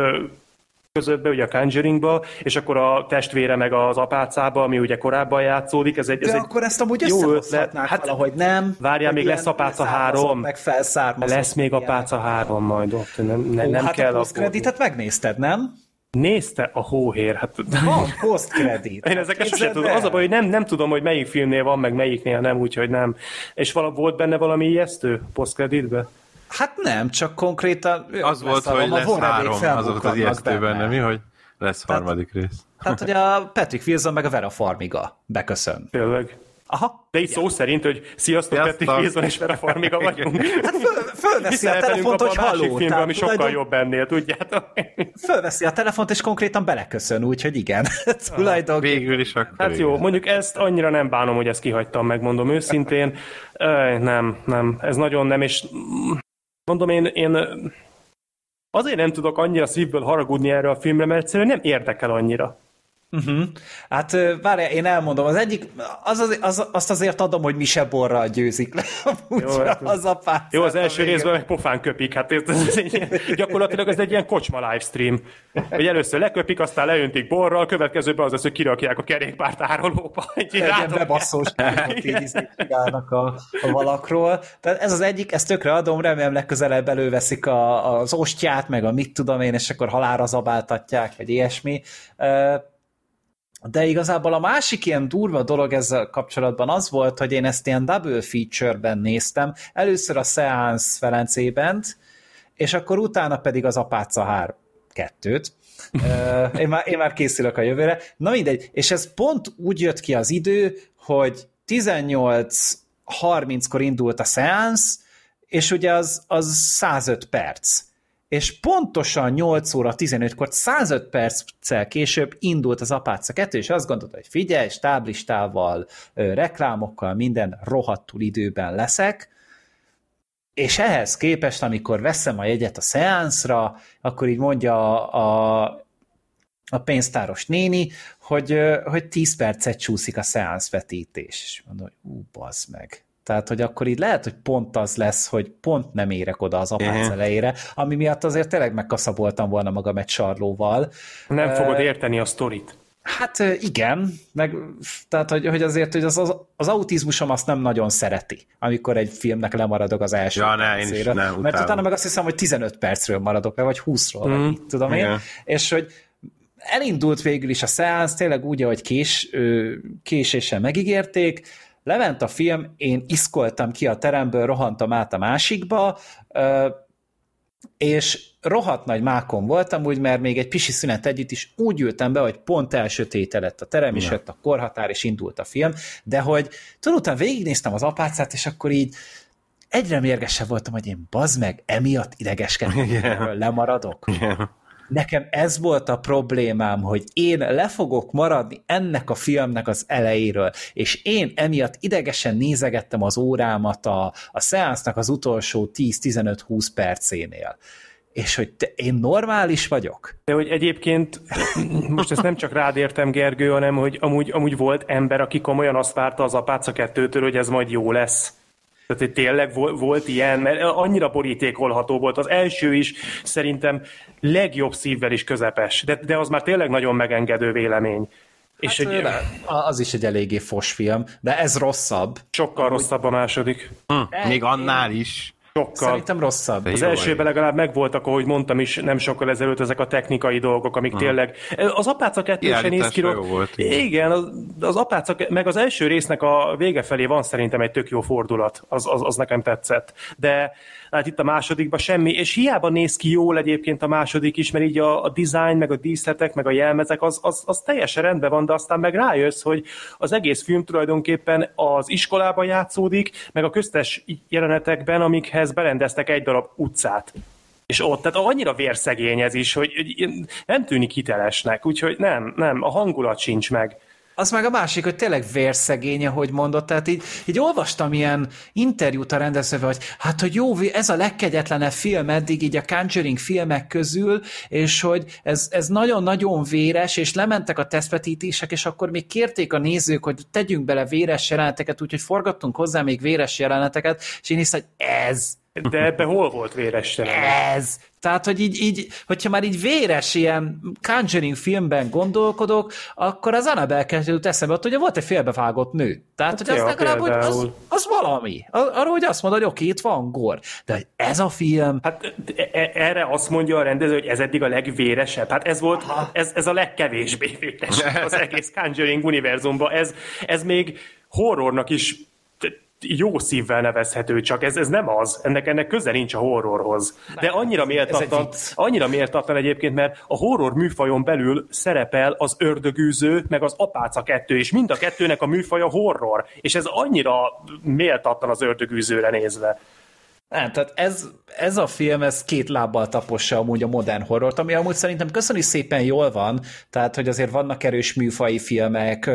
közöttbe, ugye a Conjuringba, és akkor a testvére meg az apácába, ami ugye korábban játszódik. Ez egy, ez De egy akkor ezt amúgy jó ötlet. Hát, valahogy nem. Várjál, még lesz apáca három. Meg Lesz még apáca három majd ott. Nem, nem, Ó, nem hát kell a posztkreditet megnézted, nem? Nézte a hóhér. Hát... Van posztkredit. Én ezeket sosem tudom. Az a baj, hogy nem, nem tudom, hogy melyik filmnél van, meg melyiknél nem, úgyhogy nem. És vala, volt benne valami ijesztő posztkreditbe? Hát nem, csak konkrétan... Az volt, hogy lesz három, az volt az ijesztő benne, mi, hogy lesz Tehát, harmadik rész. Tehát, hogy a Patrick Wilson meg a Vera Farmiga beköszön. Tényleg. Aha. De így szó szerint, hogy sziasztok, Petti Kézon és Vera Farmiga vagyunk. Hát föl, fölveszi a telefont, hogy halló. Filmben, ami sokkal tulajdon... jobb ennél, tudjátok? Fölveszi a telefont, és konkrétan beleköszön, úgyhogy igen. Tulajdonképpen. Végül is akkor Hát jó, mondjuk ezt annyira nem bánom, hogy ezt kihagytam, megmondom őszintén. Nem, nem, ez nagyon nem, és mondom én, én azért nem tudok annyira szívből haragudni erre a filmre, mert egyszerűen nem érdekel annyira. Uh-huh. Hát várj, én elmondom, az egyik, az, az, az, azt azért adom, hogy Mise Borral győzik le jó, hát az apát. Jó, az első részben meg pofán köpik, hát ez, ez egy, gyakorlatilag ez egy ilyen kocsma livestream, hogy először leköpik, aztán leöntik borral, következőben az az, hogy kirakják a kerékpárt árolóba. Egy ilyen bebasszós csinálnak a, a valakról. Tehát ez az egyik, ezt tökre adom, remélem legközelebb előveszik a, az ostját, meg a mit tudom én, és akkor halára zabáltatják, vagy ilyesmi. De igazából a másik ilyen durva dolog ezzel kapcsolatban az volt, hogy én ezt ilyen double feature-ben néztem. Először a Seance Ferencében, és akkor utána pedig az Apáca 3 kettőt. én, már, én már készülök a jövőre. Na mindegy, és ez pont úgy jött ki az idő, hogy 18.30-kor indult a Seance, és ugye az, az 105 perc és pontosan 8 óra 15-kor, 105 perccel később indult az Apáca 2, és azt gondolta, hogy figyelj, stáblistával, reklámokkal, minden rohadtul időben leszek, és ehhez képest, amikor veszem a jegyet a szeánszra, akkor így mondja a, a, a pénztáros néni, hogy, hogy 10 percet csúszik a szeánsz vetítés. És mondom, hogy ú, bazd meg. Tehát, hogy akkor így lehet, hogy pont az lesz, hogy pont nem érek oda az apác uh-huh. elejére, ami miatt azért tényleg megkaszaboltam volna magam egy sarlóval. Nem uh, fogod érteni a sztorit. Hát igen, meg, tehát hogy, hogy azért hogy az, az, az autizmusom azt nem nagyon szereti, amikor egy filmnek lemaradok az első ja, ne, én is nem, Mert utána meg azt hiszem, hogy 15 percről maradok le, vagy 20-ról, mm. vagy tudom igen. én, és hogy elindult végül is a szeánsz, tényleg úgy, ahogy kés, késéssel megígérték, Lement a film, én iszkoltam ki a teremből, rohantam át a másikba, és rohadt nagy mákon voltam, úgy, mert még egy pisi szünet együtt is úgy ültem be, hogy pont elsötétedett a terem, és jött a korhatár, és indult a film, de hogy tudod, utána végignéztem az apácát, és akkor így egyre mérgesebb voltam, hogy én bazd meg, emiatt idegeskedtem, yeah. lemaradok. Yeah. Nekem ez volt a problémám, hogy én le fogok maradni ennek a filmnek az elejéről, és én emiatt idegesen nézegettem az órámat a, a szeánsznak az utolsó 10-15-20 percénél és hogy te, én normális vagyok. De hogy egyébként, most ezt nem csak rád értem, Gergő, hanem hogy amúgy, amúgy volt ember, aki komolyan azt várta az apáca kettőtől, hogy ez majd jó lesz. Tehát, hogy tényleg volt ilyen, mert annyira borítékolható volt. Az első is szerintem legjobb szívvel is közepes, de, de az már tényleg nagyon megengedő vélemény. Hát és hogy, az is egy eléggé fos film, de ez rosszabb. Sokkal rosszabb a második. Hm, még annál is. Sokkal. Szerintem rosszabb. Az elsőben legalább megvoltak, ahogy mondtam is, nem sokkal ezelőtt ezek a technikai dolgok, amik hmm. tényleg... Az apáca kettő se néz ki... Volt, igen, igen az, az apáca, meg az első résznek a vége felé van szerintem egy tök jó fordulat. Az, az, az nekem tetszett. De hát itt a másodikban semmi, és hiába néz ki jól egyébként a második is, mert így a, a design, meg a díszletek, meg a jelmezek, az, az, az teljesen rendben van, de aztán meg rájössz, hogy az egész film tulajdonképpen az iskolában játszódik, meg a köztes jelenetekben, amikhez berendeztek egy darab utcát. És ott, tehát annyira vérszegény ez is, hogy nem tűnik hitelesnek, úgyhogy nem, nem, a hangulat sincs meg. Az meg a másik, hogy tényleg vérszegény, ahogy mondott, tehát így, így olvastam ilyen interjút a rendezővel, hogy hát, hogy jó, ez a legkegyetlenebb film eddig így a Conjuring filmek közül, és hogy ez, ez nagyon-nagyon véres, és lementek a tesztvetítések, és akkor még kérték a nézők, hogy tegyünk bele véres jeleneteket, úgyhogy forgattunk hozzá még véres jeleneteket, és én is, hogy ez, de ebbe hol volt véres jelenet? Ez! Tehát, hogy így, így, hogyha már így véres ilyen Conjuring filmben gondolkodok, akkor az Annabelle kezdődött eszembe, ott ugye volt egy félbevágott nő. Tehát, hát hogy az legalább, hogy az, az valami. Arról, hogy azt mondod, hogy oké, itt van gor. De hogy ez a film... Hát e, e, erre azt mondja a rendező, hogy ez eddig a legvéresebb. Hát ez volt, ez, ez a legkevésbé véres az egész Conjuring univerzumban. Ez, ez még horrornak is jó szívvel nevezhető, csak ez, ez nem az. Ennek, ennek köze nincs a horrorhoz. De annyira méltatlan, annyira méltatlan egyébként, mert a horror műfajon belül szerepel az ördögűző, meg az apáca kettő, és mind a kettőnek a műfaja horror. És ez annyira méltatlan az ördögűzőre nézve. Nem, tehát ez, ez a film, ez két lábbal tapossa amúgy a modern horrort, ami amúgy szerintem köszöni szépen jól van, tehát hogy azért vannak erős műfai filmek,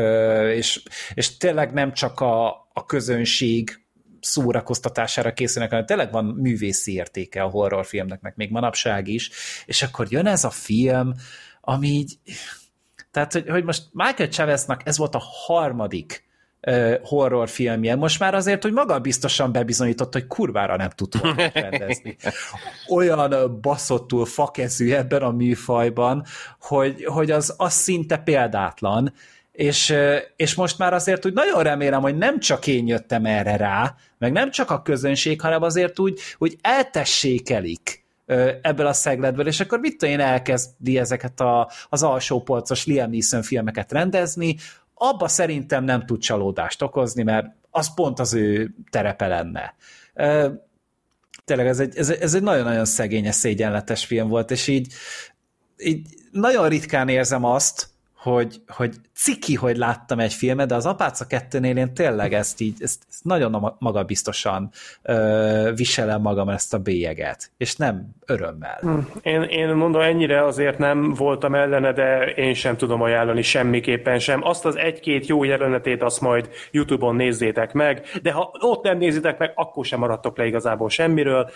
és, és tényleg nem csak a, a közönség szórakoztatására készülnek, hanem tényleg van művészi értéke a horrorfilmnek, meg még manapság is, és akkor jön ez a film, ami így, tehát hogy, hogy most Michael Chaveznak ez volt a harmadik horrorfilmje. Most már azért, hogy maga biztosan bebizonyított, hogy kurvára nem tud rendezni. Olyan baszottul fakezű ebben a műfajban, hogy, hogy az, az szinte példátlan, és, és most már azért úgy nagyon remélem, hogy nem csak én jöttem erre rá, meg nem csak a közönség, hanem azért úgy, úgy eltessékelik ebből a szegletből, és akkor mit én elkezdi ezeket a, az alsó polcos Liam Neeson filmeket rendezni, abba szerintem nem tud csalódást okozni, mert az pont az ő terepe lenne. Tényleg ez egy, ez, ez egy nagyon-nagyon szegényes, szégyenletes film volt, és így, így nagyon ritkán érzem azt, hogy, hogy ciki, hogy láttam egy filmet, de az Apáca 2-nél én tényleg ezt így, ezt, ezt nagyon magabiztosan ö, viselem magam ezt a bélyeget, és nem örömmel. Hm. Én, én mondom, ennyire azért nem voltam ellene, de én sem tudom ajánlani semmiképpen sem. Azt az egy-két jó jelenetét azt majd YouTube-on nézzétek meg, de ha ott nem nézitek meg, akkor sem maradtok le igazából semmiről.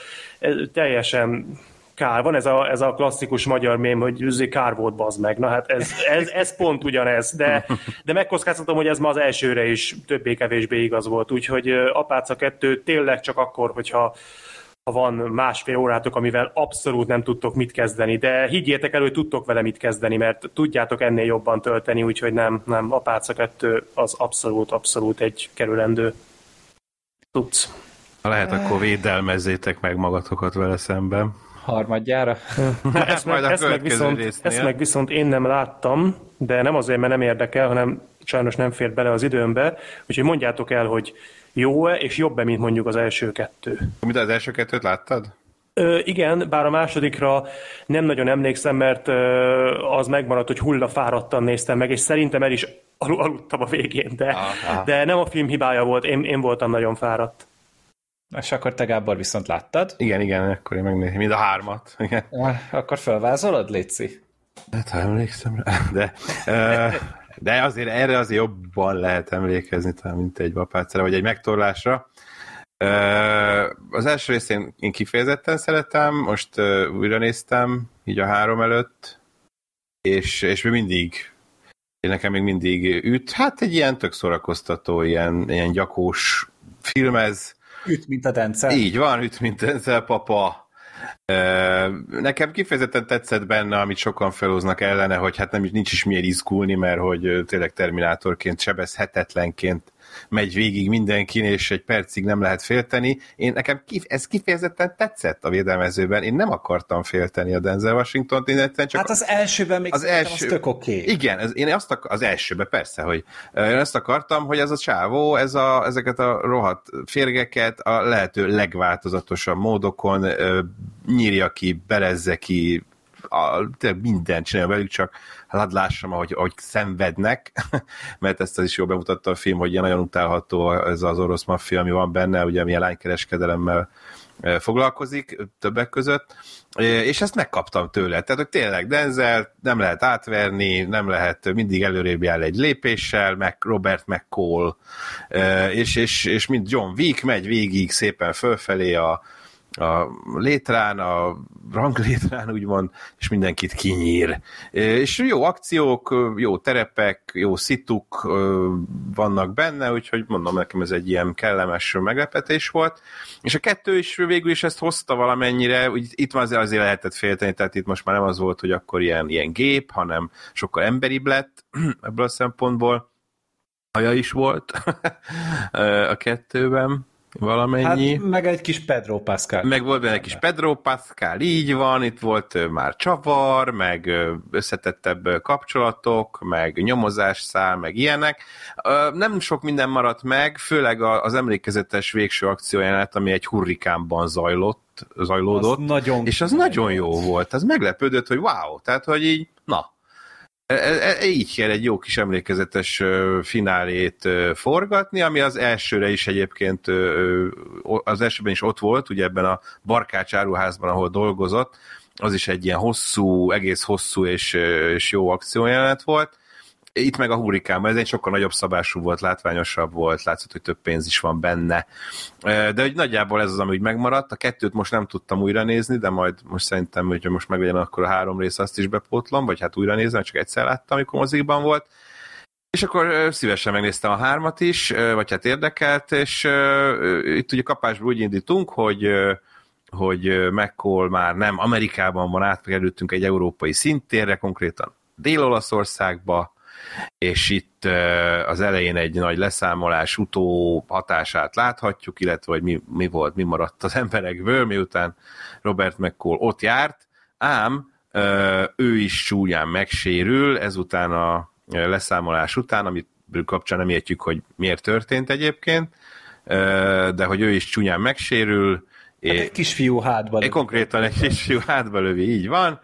Teljesen kár. Van ez a, ez a klasszikus magyar mém, hogy kár volt, bazd meg. Na hát ez, ez, ez pont ugyanez, de, de megkockáztatom, hogy ez ma az elsőre is többé-kevésbé igaz volt. Úgyhogy Apáca 2 tényleg csak akkor, hogyha ha van másfél órátok, amivel abszolút nem tudtok mit kezdeni, de higgyétek el, hogy tudtok vele mit kezdeni, mert tudjátok ennél jobban tölteni, úgyhogy nem, nem, Apáca 2 az abszolút, abszolút egy kerülendő tudsz. Ha lehet, akkor védelmezzétek meg magatokat vele szemben harmadjára. ezt, meg, ezt, meg viszont, ezt meg viszont én nem láttam, de nem azért, mert nem érdekel, hanem sajnos nem fért bele az időmbe, úgyhogy mondjátok el, hogy jó-e és jobb-e, mint mondjuk az első kettő. Mint az első kettőt láttad? Ö, igen, bár a másodikra nem nagyon emlékszem, mert ö, az megmaradt, hogy hullafáradtan néztem meg, és szerintem el is al- aludtam a végén, de, de nem a film hibája volt, én, én voltam nagyon fáradt. És akkor te Gábor viszont láttad? Igen, igen, akkor én megnézem, mind a hármat. Igen. Akkor felvázolod, Léci? Hát, ha emlékszem rá, de, de azért erre azért jobban lehet emlékezni, talán, mint egy vapácra, vagy egy megtorlásra. Az első részt én, én kifejezetten szeretem, most újra néztem, így a három előtt, és, és még mindig én nekem még mindig üt, hát egy ilyen tök szórakoztató, ilyen, ilyen gyakós film ez, Üt, mint a Denzel. Így van, üt, mint Denzel papa. Nekem kifejezetten tetszett benne, amit sokan felhoznak ellene, hogy hát nem, nincs is miért izgulni, mert hogy tényleg terminátorként, sebezhetetlenként megy végig mindenkin, és egy percig nem lehet félteni. Én nekem kif, ez kifejezetten tetszett a védelmezőben. Én nem akartam félteni a Denzel Washington-t, én csak... Hát az elsőben még az, első, az tök oké. Okay. Igen, ez, én azt akar, az elsőben persze, hogy én azt akartam, hogy ez a csávó, ez a, ezeket a rohadt férgeket a lehető legváltozatosabb módokon nyírja ki, belezze ki, a, tényleg mindent csinál velük, csak hadd lássam, ahogy, ahogy szenvednek, mert ezt is jól bemutatta a film, hogy ilyen nagyon utálható ez az orosz maffia, ami van benne, ugye milyen lánykereskedelemmel e, foglalkozik többek között, e, és ezt megkaptam tőle. Tehát, hogy tényleg Denzel nem lehet átverni, nem lehet mindig előrébb jár egy lépéssel, meg Robert McCall, e, és, és, és mint John Wick megy végig szépen fölfelé a, a létrán, a ranglétrán úgymond, és mindenkit kinyír. És jó akciók, jó terepek, jó szituk vannak benne, úgyhogy mondom nekem ez egy ilyen kellemes meglepetés volt. És a kettő is végül is ezt hozta valamennyire, úgy itt már azért, azért lehetett félteni, tehát itt most már nem az volt, hogy akkor ilyen, ilyen gép, hanem sokkal emberibb lett ebből a szempontból. Haja is volt a kettőben valamennyi. Hát, meg egy kis Pedro Pascal. Meg volt benne egy kis Pedro Pascal, így van, itt volt már csavar, meg összetettebb kapcsolatok, meg nyomozás meg ilyenek. Nem sok minden maradt meg, főleg az emlékezetes végső akciójánát, ami egy hurrikánban zajlott, zajlódott, az nagyon és az nagyon jó volt. Az meglepődött, hogy wow, tehát, hogy így, na, E, e, e, így kell egy jó kis emlékezetes finálét forgatni, ami az elsőre is egyébként, az elsőben is ott volt, ugye ebben a Barkács áruházban, ahol dolgozott, az is egy ilyen hosszú, egész hosszú és, és jó akciójelenet volt, itt meg a hurikánban, ez egy sokkal nagyobb szabású volt, látványosabb volt, látszott, hogy több pénz is van benne. De hogy nagyjából ez az, ami úgy megmaradt. A kettőt most nem tudtam újra nézni, de majd most szerintem, hogyha most meglegyen, akkor a három rész azt is bepótlom, vagy hát újra nézem, csak egyszer láttam, amikor mozikban volt. És akkor szívesen megnéztem a hármat is, vagy hát érdekelt, és itt ugye kapásból úgy indítunk, hogy hogy McCall már nem Amerikában van, átkerültünk egy európai szintérre, konkrétan Dél-Olaszországba, és itt az elején egy nagy leszámolás utó hatását láthatjuk, illetve hogy mi, mi volt, mi maradt az emberekből, miután Robert McCall ott járt, ám ő is csúnyán megsérül, ezután a leszámolás után, amit kapcsán nem értjük, hogy miért történt egyébként, de hogy ő is csúnyán megsérül. Hát egy kisfiú hátba lövi. Konkrétan egy kisfiú hátba lövi, így van,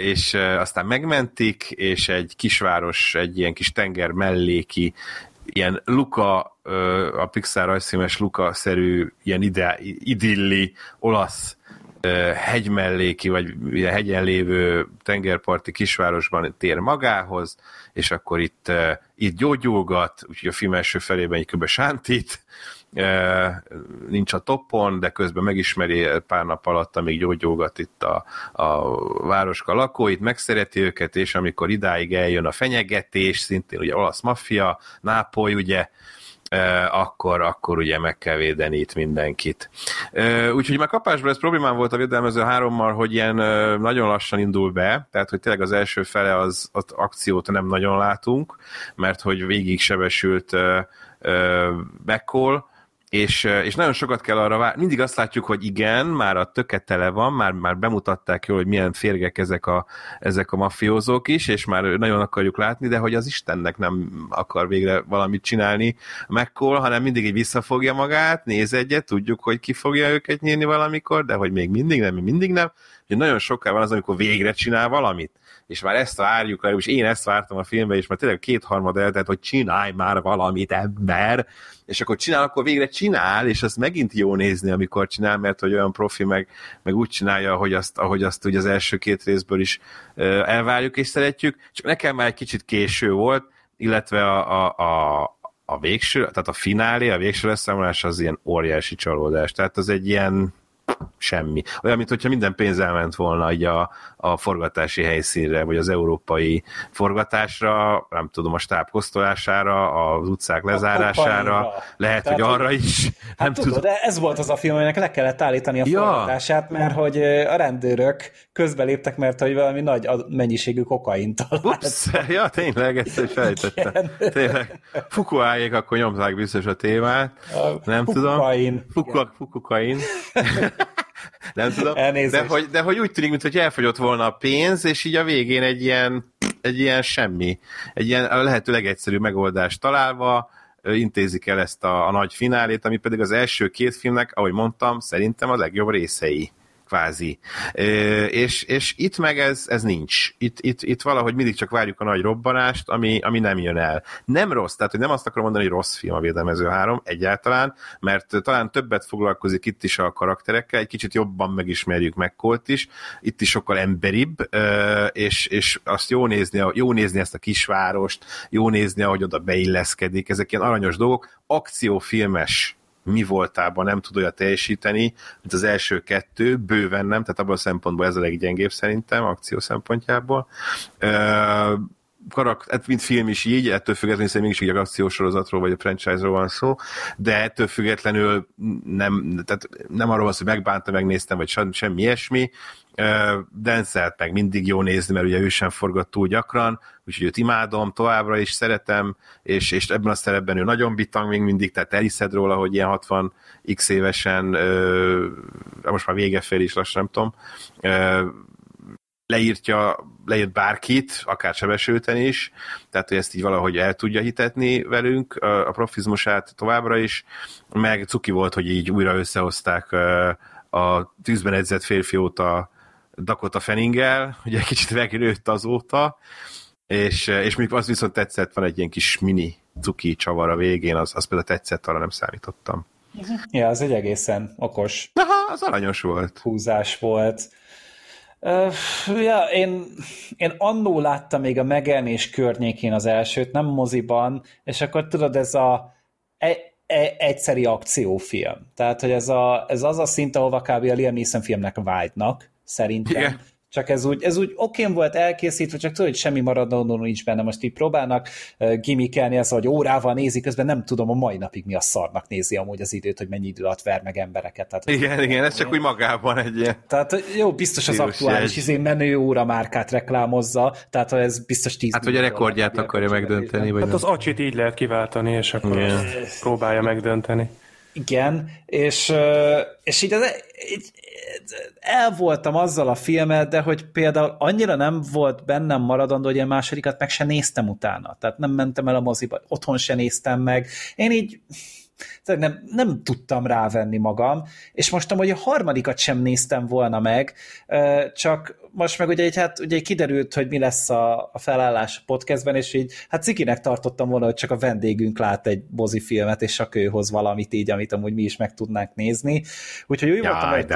és aztán megmentik, és egy kisváros, egy ilyen kis tenger melléki, ilyen Luka, a Pixar rajzfilmes Luka-szerű, ilyen ide, idilli olasz hegymelléki, vagy ilyen hegyen lévő tengerparti kisvárosban tér magához, és akkor itt, itt gyógyulgat, úgyhogy a film első felében egy kb. sántít, nincs a toppon, de közben megismeri pár nap alatt, amíg gyógyulgat itt a, a városka lakóit, megszereti őket, és amikor idáig eljön a fenyegetés, szintén ugye olasz maffia, Nápoly, ugye, akkor, akkor ugye meg kell védeni itt mindenkit. Úgyhogy már kapásból ez problémám volt a védelmező hárommal, hogy ilyen nagyon lassan indul be, tehát hogy tényleg az első fele az, az akciót nem nagyon látunk, mert hogy végig sebesült McCall, és, és nagyon sokat kell arra várni. Mindig azt látjuk, hogy igen, már a töke tele van, már, már bemutatták jól, hogy milyen férgek ezek a, ezek a mafiózók is, és már nagyon akarjuk látni, de hogy az Istennek nem akar végre valamit csinálni McCall, hanem mindig így visszafogja magát, néz egyet, tudjuk, hogy ki fogja őket nyírni valamikor, de hogy még mindig nem, mindig nem. Hogy nagyon sokkal van az, amikor végre csinál valamit és már ezt várjuk, és én ezt vártam a filmben, és már tényleg kétharmad eltelt, hogy csinálj már valamit, ember, és akkor csinál, akkor végre csinál, és az megint jó nézni, amikor csinál, mert hogy olyan profi, meg, meg úgy csinálja, ahogy azt, ahogy azt ugye az első két részből is elvárjuk és szeretjük, csak nekem már egy kicsit késő volt, illetve a, a, a, a végső, tehát a finálé, a végső leszámolás az ilyen óriási csalódás. Tehát az egy ilyen semmi. Olyan, mintha minden pénz elment volna így a, a forgatási helyszínre, vagy az európai forgatásra, nem tudom, a stáb kosztolására, az utcák lezárására, a lehet, Tehát, hogy arra is. Hát nem tudod, tudom. de ez volt az a film, aminek le kellett állítani a ja. forgatását, mert hogy a rendőrök közbeléptek, mert hogy valami nagy mennyiségű kokaint Ups, ja, tényleg, ezt is felejtettem. Tényleg. Fukuájék akkor nyomták biztos a témát. A nem fukukain. tudom. Fukukain. nem tudom. De hogy, de hogy úgy tűnik, mintha elfogyott volna a pénz, és így a végén egy ilyen, egy ilyen semmi, egy ilyen a lehető legegyszerűbb megoldást találva, intézik el ezt a, a nagy finálét, ami pedig az első két filmnek, ahogy mondtam, szerintem a legjobb részei kvázi. És, és itt meg ez, ez nincs. Itt, itt, itt valahogy mindig csak várjuk a nagy robbanást, ami, ami nem jön el. Nem rossz, tehát hogy nem azt akarom mondani, hogy rossz film a Védelmező 3 egyáltalán, mert talán többet foglalkozik itt is a karakterekkel, egy kicsit jobban megismerjük McColt is, itt is sokkal emberibb, és, és azt jó nézni, jó nézni ezt a kisvárost, jó nézni, ahogy oda beilleszkedik, ezek ilyen aranyos dolgok, akciófilmes mi voltában nem tud olyat teljesíteni, mint az első kettő, bőven nem, tehát abban a szempontból ez a leggyengébb szerintem, akció szempontjából. karakter, hát mint film is így, ettől függetlenül szerintem mégis egy akciósorozatról vagy a franchise-ról van szó, de ettől függetlenül nem, tehát nem arról van hogy megbánta, megnéztem, vagy semmi ilyesmi, Denszelt meg mindig jó nézni, mert ugye ő sem forgat túl gyakran, úgyhogy őt imádom, továbbra is szeretem, és, és ebben a szerepben ő nagyon bitang még mindig, tehát elhiszed róla, hogy ilyen 60 x évesen, most már vége fél is lassan, nem tudom, leírtja, leírt bárkit, akár sebesülten is, tehát hogy ezt így valahogy el tudja hitetni velünk, a profizmusát továbbra is, meg cuki volt, hogy így újra összehozták a tűzben edzett férfi óta Dakota Fenninggel, ugye egy kicsit megnőtt azóta, és, és még az viszont tetszett, van egy ilyen kis mini cuki csavar a végén, az, az például tetszett, arra nem számítottam. Ja, az egy egészen okos. Aha, az aranyos volt. Húzás volt. Uh, ja, én, én annó láttam még a megjelenés környékén az elsőt, nem moziban, és akkor tudod, ez a e, e, egyszeri akciófilm. Tehát, hogy ez, a, ez az a szint, ahova kb. a Liam Neeson filmnek vágynak, szerintem. Igen. Csak ez úgy, ez úgy okén volt elkészítve, csak tudod, hogy semmi maradandó nincs benne. Most így próbálnak uh, gimikelni ezt, hogy órával nézik, közben nem tudom a mai napig mi a szarnak nézi amúgy az időt, hogy mennyi idő alatt ver meg embereket. Tehát, igen, igen, ez csak úgy magában egy ilyen. Tehát jó, biztos az aktuális izé menő óra márkát reklámozza, tehát ez biztos tíz Hát, hogy a rekordját akarja megdönteni. Vagy hát az acsit így lehet kiváltani, és akkor próbálja megdönteni. Igen, és, és így, az, így el voltam azzal a filmet, de hogy például annyira nem volt bennem maradandó, hogy én másodikat meg se néztem utána. Tehát nem mentem el a moziba, otthon se néztem meg. Én így nem, nem tudtam rávenni magam, és most hogy a harmadikat sem néztem volna meg, csak most meg ugye, így, hát, ugye kiderült, hogy mi lesz a, a felállás a podcastben, és így hát cikinek tartottam volna, hogy csak a vendégünk lát egy filmet, és csak ő hoz valamit így, amit amúgy mi is meg tudnánk nézni. Úgyhogy úgy Jaj, voltam, hogy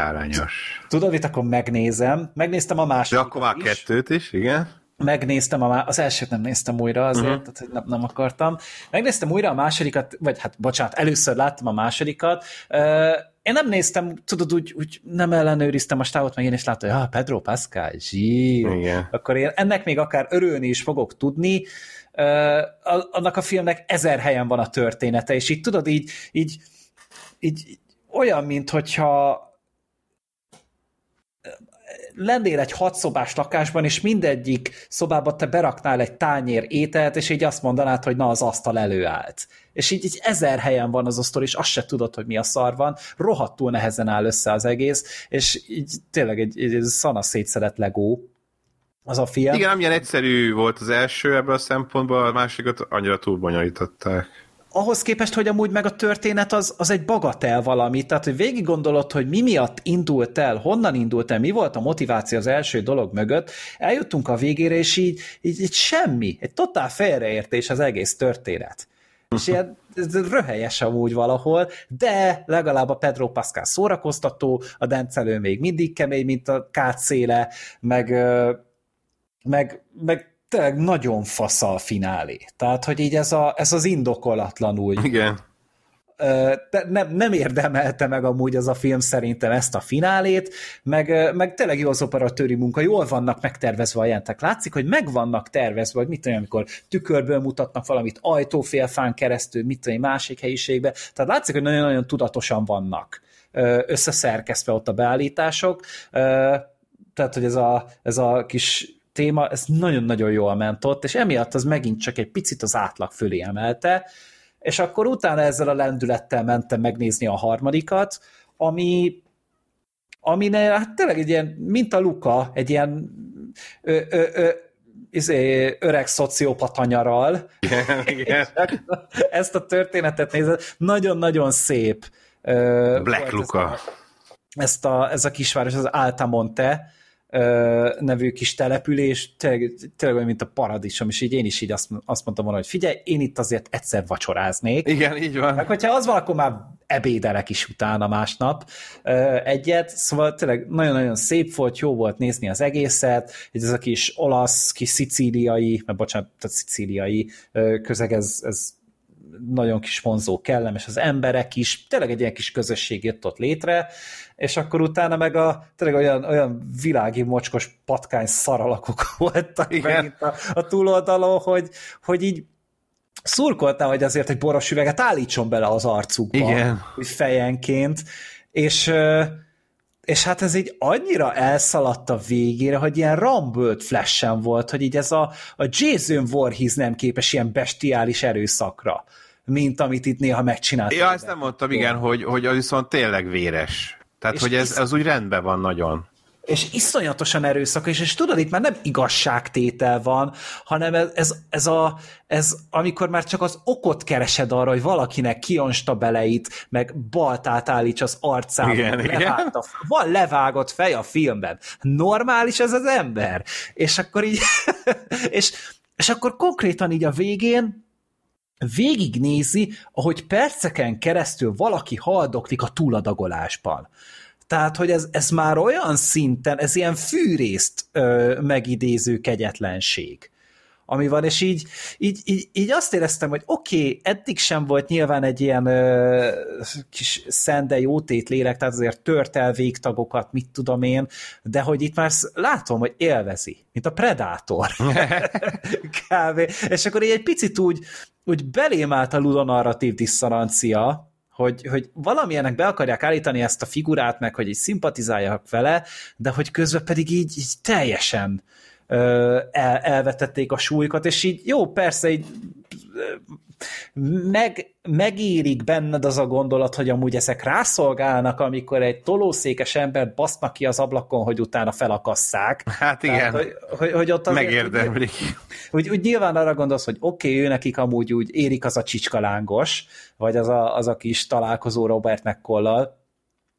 tudod, itt akkor megnézem. Megnéztem a másodikat De akkor már is. kettőt is, igen megnéztem, a, az elsőt nem néztem újra azért, uh-huh. tehát hogy nem, nem akartam. Megnéztem újra a másodikat, vagy hát bocsánat, először láttam a másodikat. Uh, én nem néztem, tudod, úgy, úgy nem ellenőriztem a stávot, meg én is láttam, hogy ah, Pedro Pascal, zsír. Igen. Akkor én ennek még akár örülni is fogok tudni. Uh, annak a filmnek ezer helyen van a története, és így tudod, így, így, így olyan, mint hogyha lennél egy hatszobás lakásban, és mindegyik szobába te beraknál egy tányér ételt, és így azt mondanád, hogy na, az asztal előállt. És így, így ezer helyen van az a sztori, és azt se tudod, hogy mi a szar van, rohadtul nehezen áll össze az egész, és így tényleg egy, egy szana szétszedett legó, az a film. Igen, amilyen egyszerű volt az első ebből a szempontból, a másikat annyira túlbonyolították ahhoz képest, hogy amúgy meg a történet az, az egy bagatel valami, tehát hogy végig gondolod, hogy mi miatt indult el, honnan indult el, mi volt a motiváció az első dolog mögött, eljuttunk a végére, és így, így, így semmi, egy totál félreértés az egész történet. És ilyen röhelyes amúgy valahol, de legalább a Pedro Pascal szórakoztató, a Dencelő még mindig kemény, mint a kátszéle, meg, meg, meg tényleg nagyon fasz a finálé. Tehát, hogy így ez, a, ez az indokolatlanul. Igen. De nem, nem érdemelte meg amúgy az a film szerintem ezt a finálét, meg, meg tényleg jó az operatőri munka, jól vannak megtervezve a jelentek. Látszik, hogy meg vannak tervezve, hogy mit tudom, amikor tükörből mutatnak valamit ajtófélfán keresztül, mit tudom, másik helyiségbe. Tehát látszik, hogy nagyon-nagyon tudatosan vannak összeszerkesztve ott a beállítások. Tehát, hogy ez a, ez a kis téma, ez nagyon-nagyon jól ment ott, és emiatt az megint csak egy picit az átlag fölé emelte, és akkor utána ezzel a lendülettel mentem megnézni a harmadikat, ami aminél hát tényleg egy ilyen, mint a Luka, egy ilyen ö, ö, ö, izé, öreg szociopata nyaral. Igen, igen. Ezt a történetet nézed, nagyon-nagyon szép. Black Luka. Ezt a, ez a kisváros, az Altamonte, nevű kis település, tényleg, tényleg olyan, mint a paradicsom, és így én is így azt, azt mondtam volna, hogy figyelj, én itt azért egyszer vacsoráznék. Igen, így van. Meg hogyha az van, akkor már ebédelek is utána másnap egyet, szóval tényleg nagyon-nagyon szép volt, jó volt nézni az egészet, ez a kis olasz, kis szicíliai, mert bocsánat, tehát szicíliai közeg, ez, ez nagyon kis vonzó, kellemes az emberek is, tényleg egy ilyen kis közösség jött ott létre, és akkor utána meg a tényleg olyan, olyan világi mocskos patkány szaralakok voltak Igen. a, a túloldalon, hogy, hogy így szurkoltál, hogy azért egy boros üveget állítson bele az arcukba, Igen. fejenként, és és hát ez így annyira elszaladt a végére, hogy ilyen rambölt flash volt, hogy így ez a, a Jason Voorhees nem képes ilyen bestiális erőszakra, mint amit itt néha megcsinált. Ja, ezt nem mondtam, igen, hogy, hogy az viszont tényleg véres. Tehát, és hogy ez, ez úgy rendben van nagyon és iszonyatosan erőszakos, és tudod, itt már nem igazságtétel van, hanem ez, ez, ez, a, ez amikor már csak az okot keresed arra, hogy valakinek kionsta beleit, meg baltát állíts az arcába. Igen, igen. A, van levágott fej a filmben. Normális ez az ember. És akkor így, és, és akkor konkrétan így a végén végignézi, ahogy perceken keresztül valaki haldoklik a túladagolásban. Tehát, hogy ez, ez már olyan szinten, ez ilyen fűrészt ö, megidéző kegyetlenség ami van, és így, így, így, így azt éreztem, hogy oké, okay, eddig sem volt nyilván egy ilyen ö, kis szende jótét lélek, tehát azért tört el végtagokat, mit tudom én, de hogy itt már látom, hogy élvezi, mint a Predator. Kb. És akkor így egy picit úgy, úgy belém állt a ludonarratív diszonancia, hogy, hogy valamilyenek be akarják állítani ezt a figurát, meg hogy így szimpatizáljak vele, de hogy közben pedig így, így teljesen el, elvetették a súlyukat, és így jó, persze így meg, megérik benned az a gondolat, hogy amúgy ezek rászolgálnak, amikor egy tolószékes embert basznak ki az ablakon, hogy utána felakasszák. Hát igen, Tehát, hogy, hogy, hogy ott megérdemlik. Úgy, úgy nyilván arra gondolsz, hogy oké, okay, ő nekik amúgy úgy érik az a csicskalángos, vagy az a, az a kis találkozó Robert McCollal,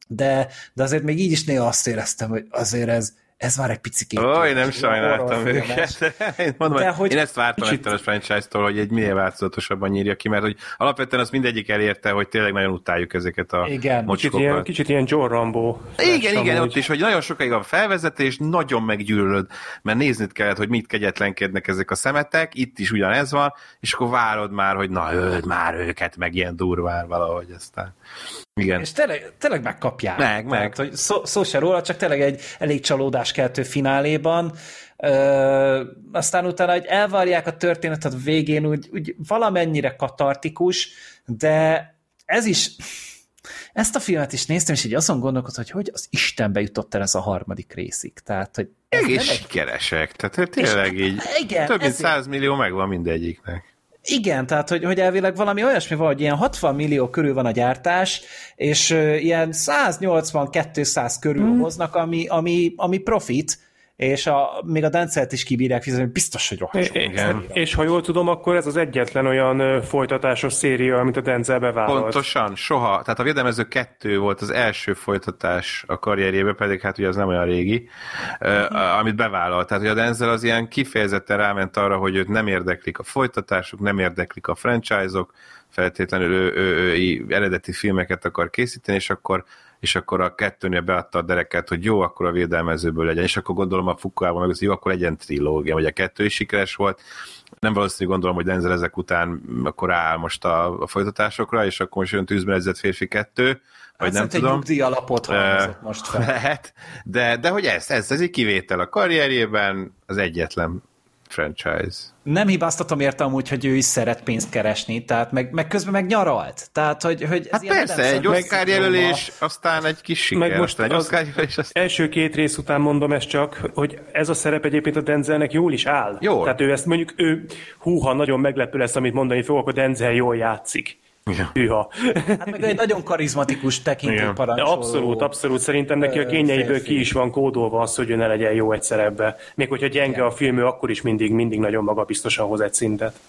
de, de azért még így is néha azt éreztem, hogy azért ez, ez már egy picit Ó, én nem sajnáltam őket. Én mondom, de, hogy én ezt vártam kicsit... ettől a franchise-tól, hogy egy minél változatosabban nyírja ki, mert hogy alapvetően az mindegyik elérte, hogy tényleg nagyon utáljuk ezeket a igen. Kicsit ilyen, kicsit ilyen John Rambo. Igen, igen, ott is, hogy nagyon sokáig a felvezetés, nagyon meggyűlölöd, mert nézned kellett, hogy mit kegyetlenkednek ezek a szemetek, itt is ugyanez van, és akkor várod már, hogy na, öld már őket, meg ilyen durván valahogy aztán. Igen. És tényleg, tényleg megkapják. Meg, meg. Tehát, hogy szó, szó se róla, csak tényleg egy elég csalódáskeltő fináléban. Ö, aztán utána, hogy elvárják a történetet a végén, úgy, úgy valamennyire katartikus, de ez is ezt a filmet is néztem, és így azon gondolkodtam, hogy hogy az Istenbe jutott el ez a harmadik részig. Tehát, hogy Egész sikeresek, tehát tényleg így igen, több mint 100 millió megvan mindegyiknek. Igen, tehát hogy, hogy elvileg valami olyasmi van, hogy ilyen 60 millió körül van a gyártás, és uh, ilyen 180-200 körül mm. hoznak, ami, ami, ami profit, és a, még a Dencelt is kibírják fizetni, biztos, hogy rohadt Igen. És ha jól tudom, akkor ez az egyetlen olyan folytatásos széria, amit a Denzel bevállalt. Pontosan, soha. Tehát a Védelmező kettő volt az első folytatás a karrierjében, pedig hát ugye az nem olyan régi, uh, amit bevállalt. Tehát hogy a Denzel az ilyen kifejezetten ráment arra, hogy őt nem érdeklik a folytatások, nem érdeklik a franchise-ok, feltétlenül ő, ő, ő, ő eredeti filmeket akar készíteni, és akkor és akkor a kettőnél beadta a dereket, hogy jó, akkor a védelmezőből legyen, és akkor gondolom a Fukuában meg az, jó, akkor legyen trilógia, vagy a kettő is sikeres volt. Nem valószínű gondolom, hogy Denzel ezek után akkor áll most a, a folytatásokra, és akkor most jön tűzben ezett férfi kettő, vagy nem tudom. egy alapot most fel. Lehet, de, de hogy ez, ez, ez egy kivétel a karrierjében, az egyetlen franchise. Nem hibáztatom érte amúgy, hogy ő is szeret pénzt keresni, tehát meg, meg közben meg nyaralt. Tehát, hogy, hogy hát persze, egy Oscar jelölés, aztán egy kis siker. Meg most egy Oscar jelölés, aztán... első két rész után mondom ezt csak, hogy ez a szerep egyébként a Denzelnek jól is áll. Jó. Tehát ő ezt mondjuk, ő húha, nagyon meglepő lesz, amit mondani fogok, a Denzel jól játszik. Ja. Hűha. Hát meg egy nagyon karizmatikus tekintőparancsoló. Abszolút, abszolút. Szerintem neki a kényeiből ki is van kódolva az, hogy ő ne legyen jó egy szerepbe. Még hogyha gyenge Igen. a film, ő akkor is mindig, mindig nagyon magabiztosan hoz egy szintet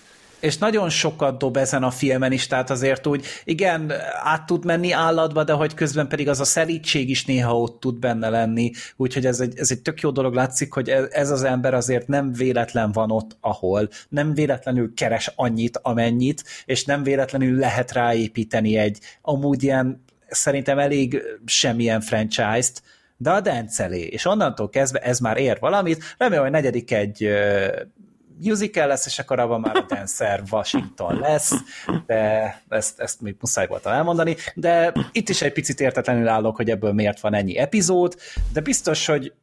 és nagyon sokat dob ezen a filmen is, tehát azért úgy, igen, át tud menni állatba, de hogy közben pedig az a szerítség is néha ott tud benne lenni, úgyhogy ez egy, ez egy tök jó dolog látszik, hogy ez, ez az ember azért nem véletlen van ott, ahol, nem véletlenül keres annyit, amennyit, és nem véletlenül lehet ráépíteni egy amúgy ilyen szerintem elég semmilyen franchise-t, de a dencelé, és onnantól kezdve ez már ér valamit, remélem, hogy negyedik egy musical lesz, és akkor abban már a Dancer Washington lesz, de ezt, ezt még muszáj voltam elmondani, de itt is egy picit értetlenül állok, hogy ebből miért van ennyi epizód, de biztos, hogy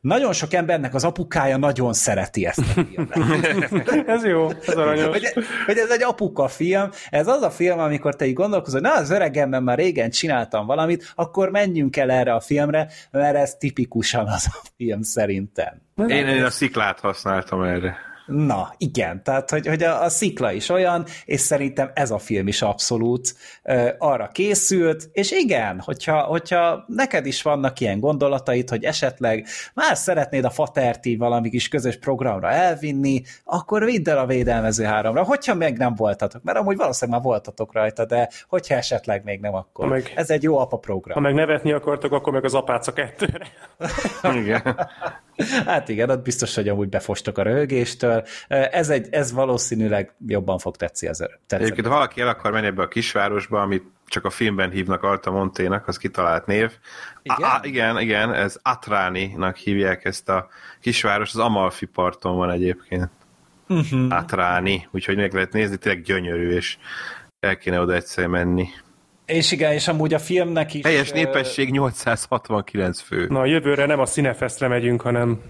nagyon sok embernek az apukája nagyon szereti ezt a filmet. ez jó, ez aranyos. Hogy, hogy ez egy apuka film, ez az a film, amikor te így gondolkozol, na, az öregemben már régen csináltam valamit, akkor menjünk el erre a filmre, mert ez tipikusan az a film szerintem. Én, én a sziklát használtam erre. Na, igen, tehát hogy, hogy a, a szikla is olyan, és szerintem ez a film is abszolút uh, arra készült, és igen, hogyha, hogyha neked is vannak ilyen gondolataid, hogy esetleg már szeretnéd a Faterti valami kis közös programra elvinni, akkor vidd el a Védelmező háromra, hogyha még nem voltatok, mert amúgy valószínűleg már voltatok rajta, de hogyha esetleg még nem, akkor meg, ez egy jó apa program. Ha meg nevetni akartok, akkor meg az apáca kettőre. igen. Hát igen, ott biztos, hogy amúgy befostok a röhögéstől. Ez, egy, ez valószínűleg jobban fog tetszeni az tetszeni. Egyébként, ha valaki el akar menni ebbe a kisvárosba, amit csak a filmben hívnak Altamonténak, az kitalált név. Igen? A, igen, igen, ez Atráni-nak hívják ezt a kisváros, az Amalfi parton van egyébként. Uh-huh. Atráni, úgyhogy meg lehet nézni, tényleg gyönyörű, és el kéne oda egyszer menni. És igen, és amúgy a filmnek is... Helyes népesség 869 fő. Na, jövőre nem a Cinefestre megyünk, hanem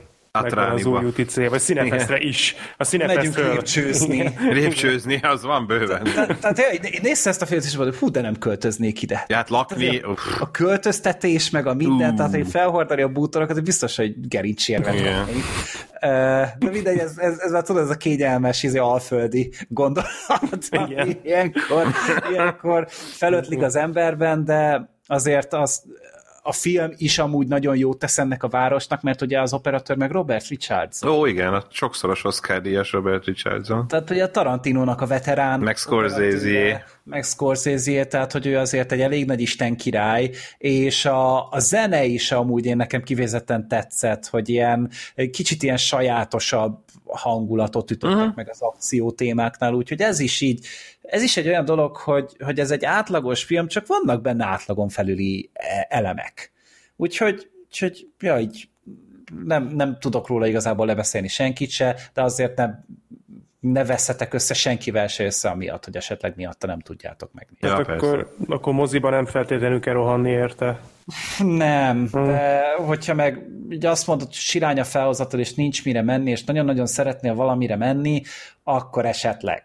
Megvan az új úti cél, vagy Cinefestre is. A Cinefestről. Megyünk lépcsőzni. lépcsőzni, az van bőven. Tehát én néztem ezt a filmet, és mondom, hú, de nem költöznék ide. Ja, hát lakni... A, a költöztetés, meg a minden, uh. tehát hogy felhordani a bútorokat, biztos, hogy gerincsérvet yeah. De mindegy, ez, ez, ez, ez tudod, ez a kényelmes, izé, alföldi gondolat, ami ilyenkor, ilyenkor felötlik az emberben, de azért az, a film is amúgy nagyon jót tesz ennek a városnak, mert ugye az operatőr meg Robert Richards. Ó, igen, a sokszoros Oscar díjas Robert Richardson. Tehát ugye a Tarantinónak a veterán. Meg Scorsese. Meg Scorsese, tehát hogy ő azért egy elég nagy isten király, és a, a zene is amúgy én nekem kivézetten tetszett, hogy ilyen kicsit ilyen sajátosabb hangulatot ütöttek uh-huh. meg az akció témáknál, úgyhogy ez is így, ez is egy olyan dolog, hogy, hogy ez egy átlagos film, csak vannak benne átlagon felüli e, elemek. Úgyhogy, úgyhogy ja, így nem, nem tudok róla igazából lebeszélni senkit se, de azért nem, ne veszetek össze senkivel se össze amiatt, hogy esetleg miatta nem tudjátok meg. Ja, hát akkor, akkor moziban nem feltétlenül kell rohanni érte. Nem, hmm. de hogyha meg ugye azt mondod, hogy sirány a felhozatod, és nincs mire menni, és nagyon-nagyon szeretnél valamire menni, akkor esetleg.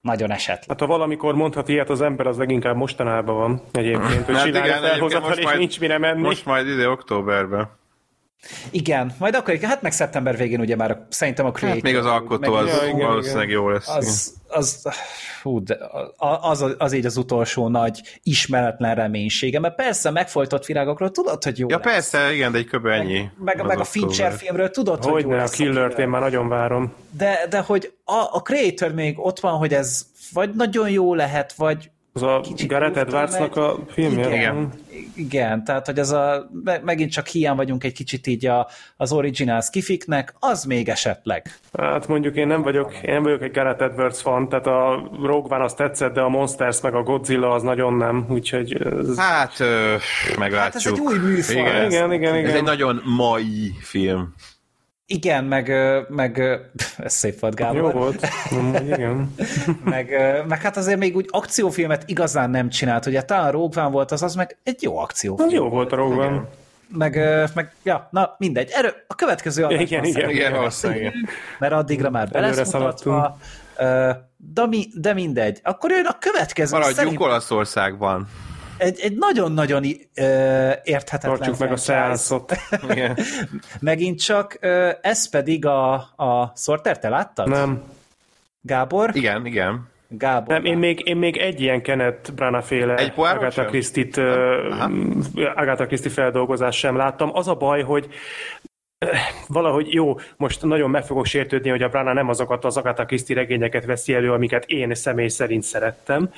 Nagyon esetleg. Hát ha valamikor mondhat ilyet az ember, az leginkább mostanában van egyébként, hogy hát sirány igen, a felhozatal, és majd, nincs mire menni. Most majd ide októberben. Igen, majd akkor, hát meg szeptember végén ugye már a, szerintem a Creator... Hát még az alkotó meg, az igen, valószínűleg igen. jó lesz. Az, az, hú, de az, az, az így az utolsó nagy ismeretlen reménysége, mert persze megfojtott virágokról tudod, hogy jó Ja lesz. persze, igen, de egy kb. ennyi. Meg, meg, meg a Fincher filmről tudod, hogy, hogy jó ne, lesz. a Killert én már nagyon várom. De, de hogy a, a Creator még ott van, hogy ez vagy nagyon jó lehet, vagy az a Gareth Edwardsnak a filmje? Igen, igen. Igen, tehát hogy ez a, megint csak hiány vagyunk egy kicsit így a, az original skifiknek, az még esetleg. Hát mondjuk én nem vagyok, én nem vagyok egy Gareth Edwards fan, tehát a Rogue One az tetszett, de a Monsters meg a Godzilla az nagyon nem, úgyhogy... Ez... Hát, ö, meglátjuk. Hát ez egy új műfaj. Igen, igen, igen, igen. Ez egy nagyon mai film. Igen, meg, meg ez szép volt, Gábor. Jó volt, igen. meg, meg hát azért még úgy akciófilmet igazán nem csinált, ugye talán Rogue One volt, az az meg egy jó akciófilm. Jó volt a Rogue One. Meg, meg, ja, na mindegy. Erről a következő adásban igen, igen, igen, igen, Mert addigra már beleszmutatva. De, mi, de mindegy. Akkor jön a következő. Maradjunk szerint... Olaszországban egy, egy nagyon-nagyon érthetetlen Tartsuk meg a szeánszot. Megint csak, ez pedig a, a Sorter, te láttad? Nem. Gábor? Igen, igen. Gábor. Nem, én még, én még egy ilyen Kenneth Branagh féle egy Agatha Christie-t, Agatha Christie feldolgozást sem láttam. Az a baj, hogy valahogy jó, most nagyon meg fogok sértődni, hogy a Brana nem azokat az Agatha Christie regényeket veszi elő, amiket én személy szerint szerettem,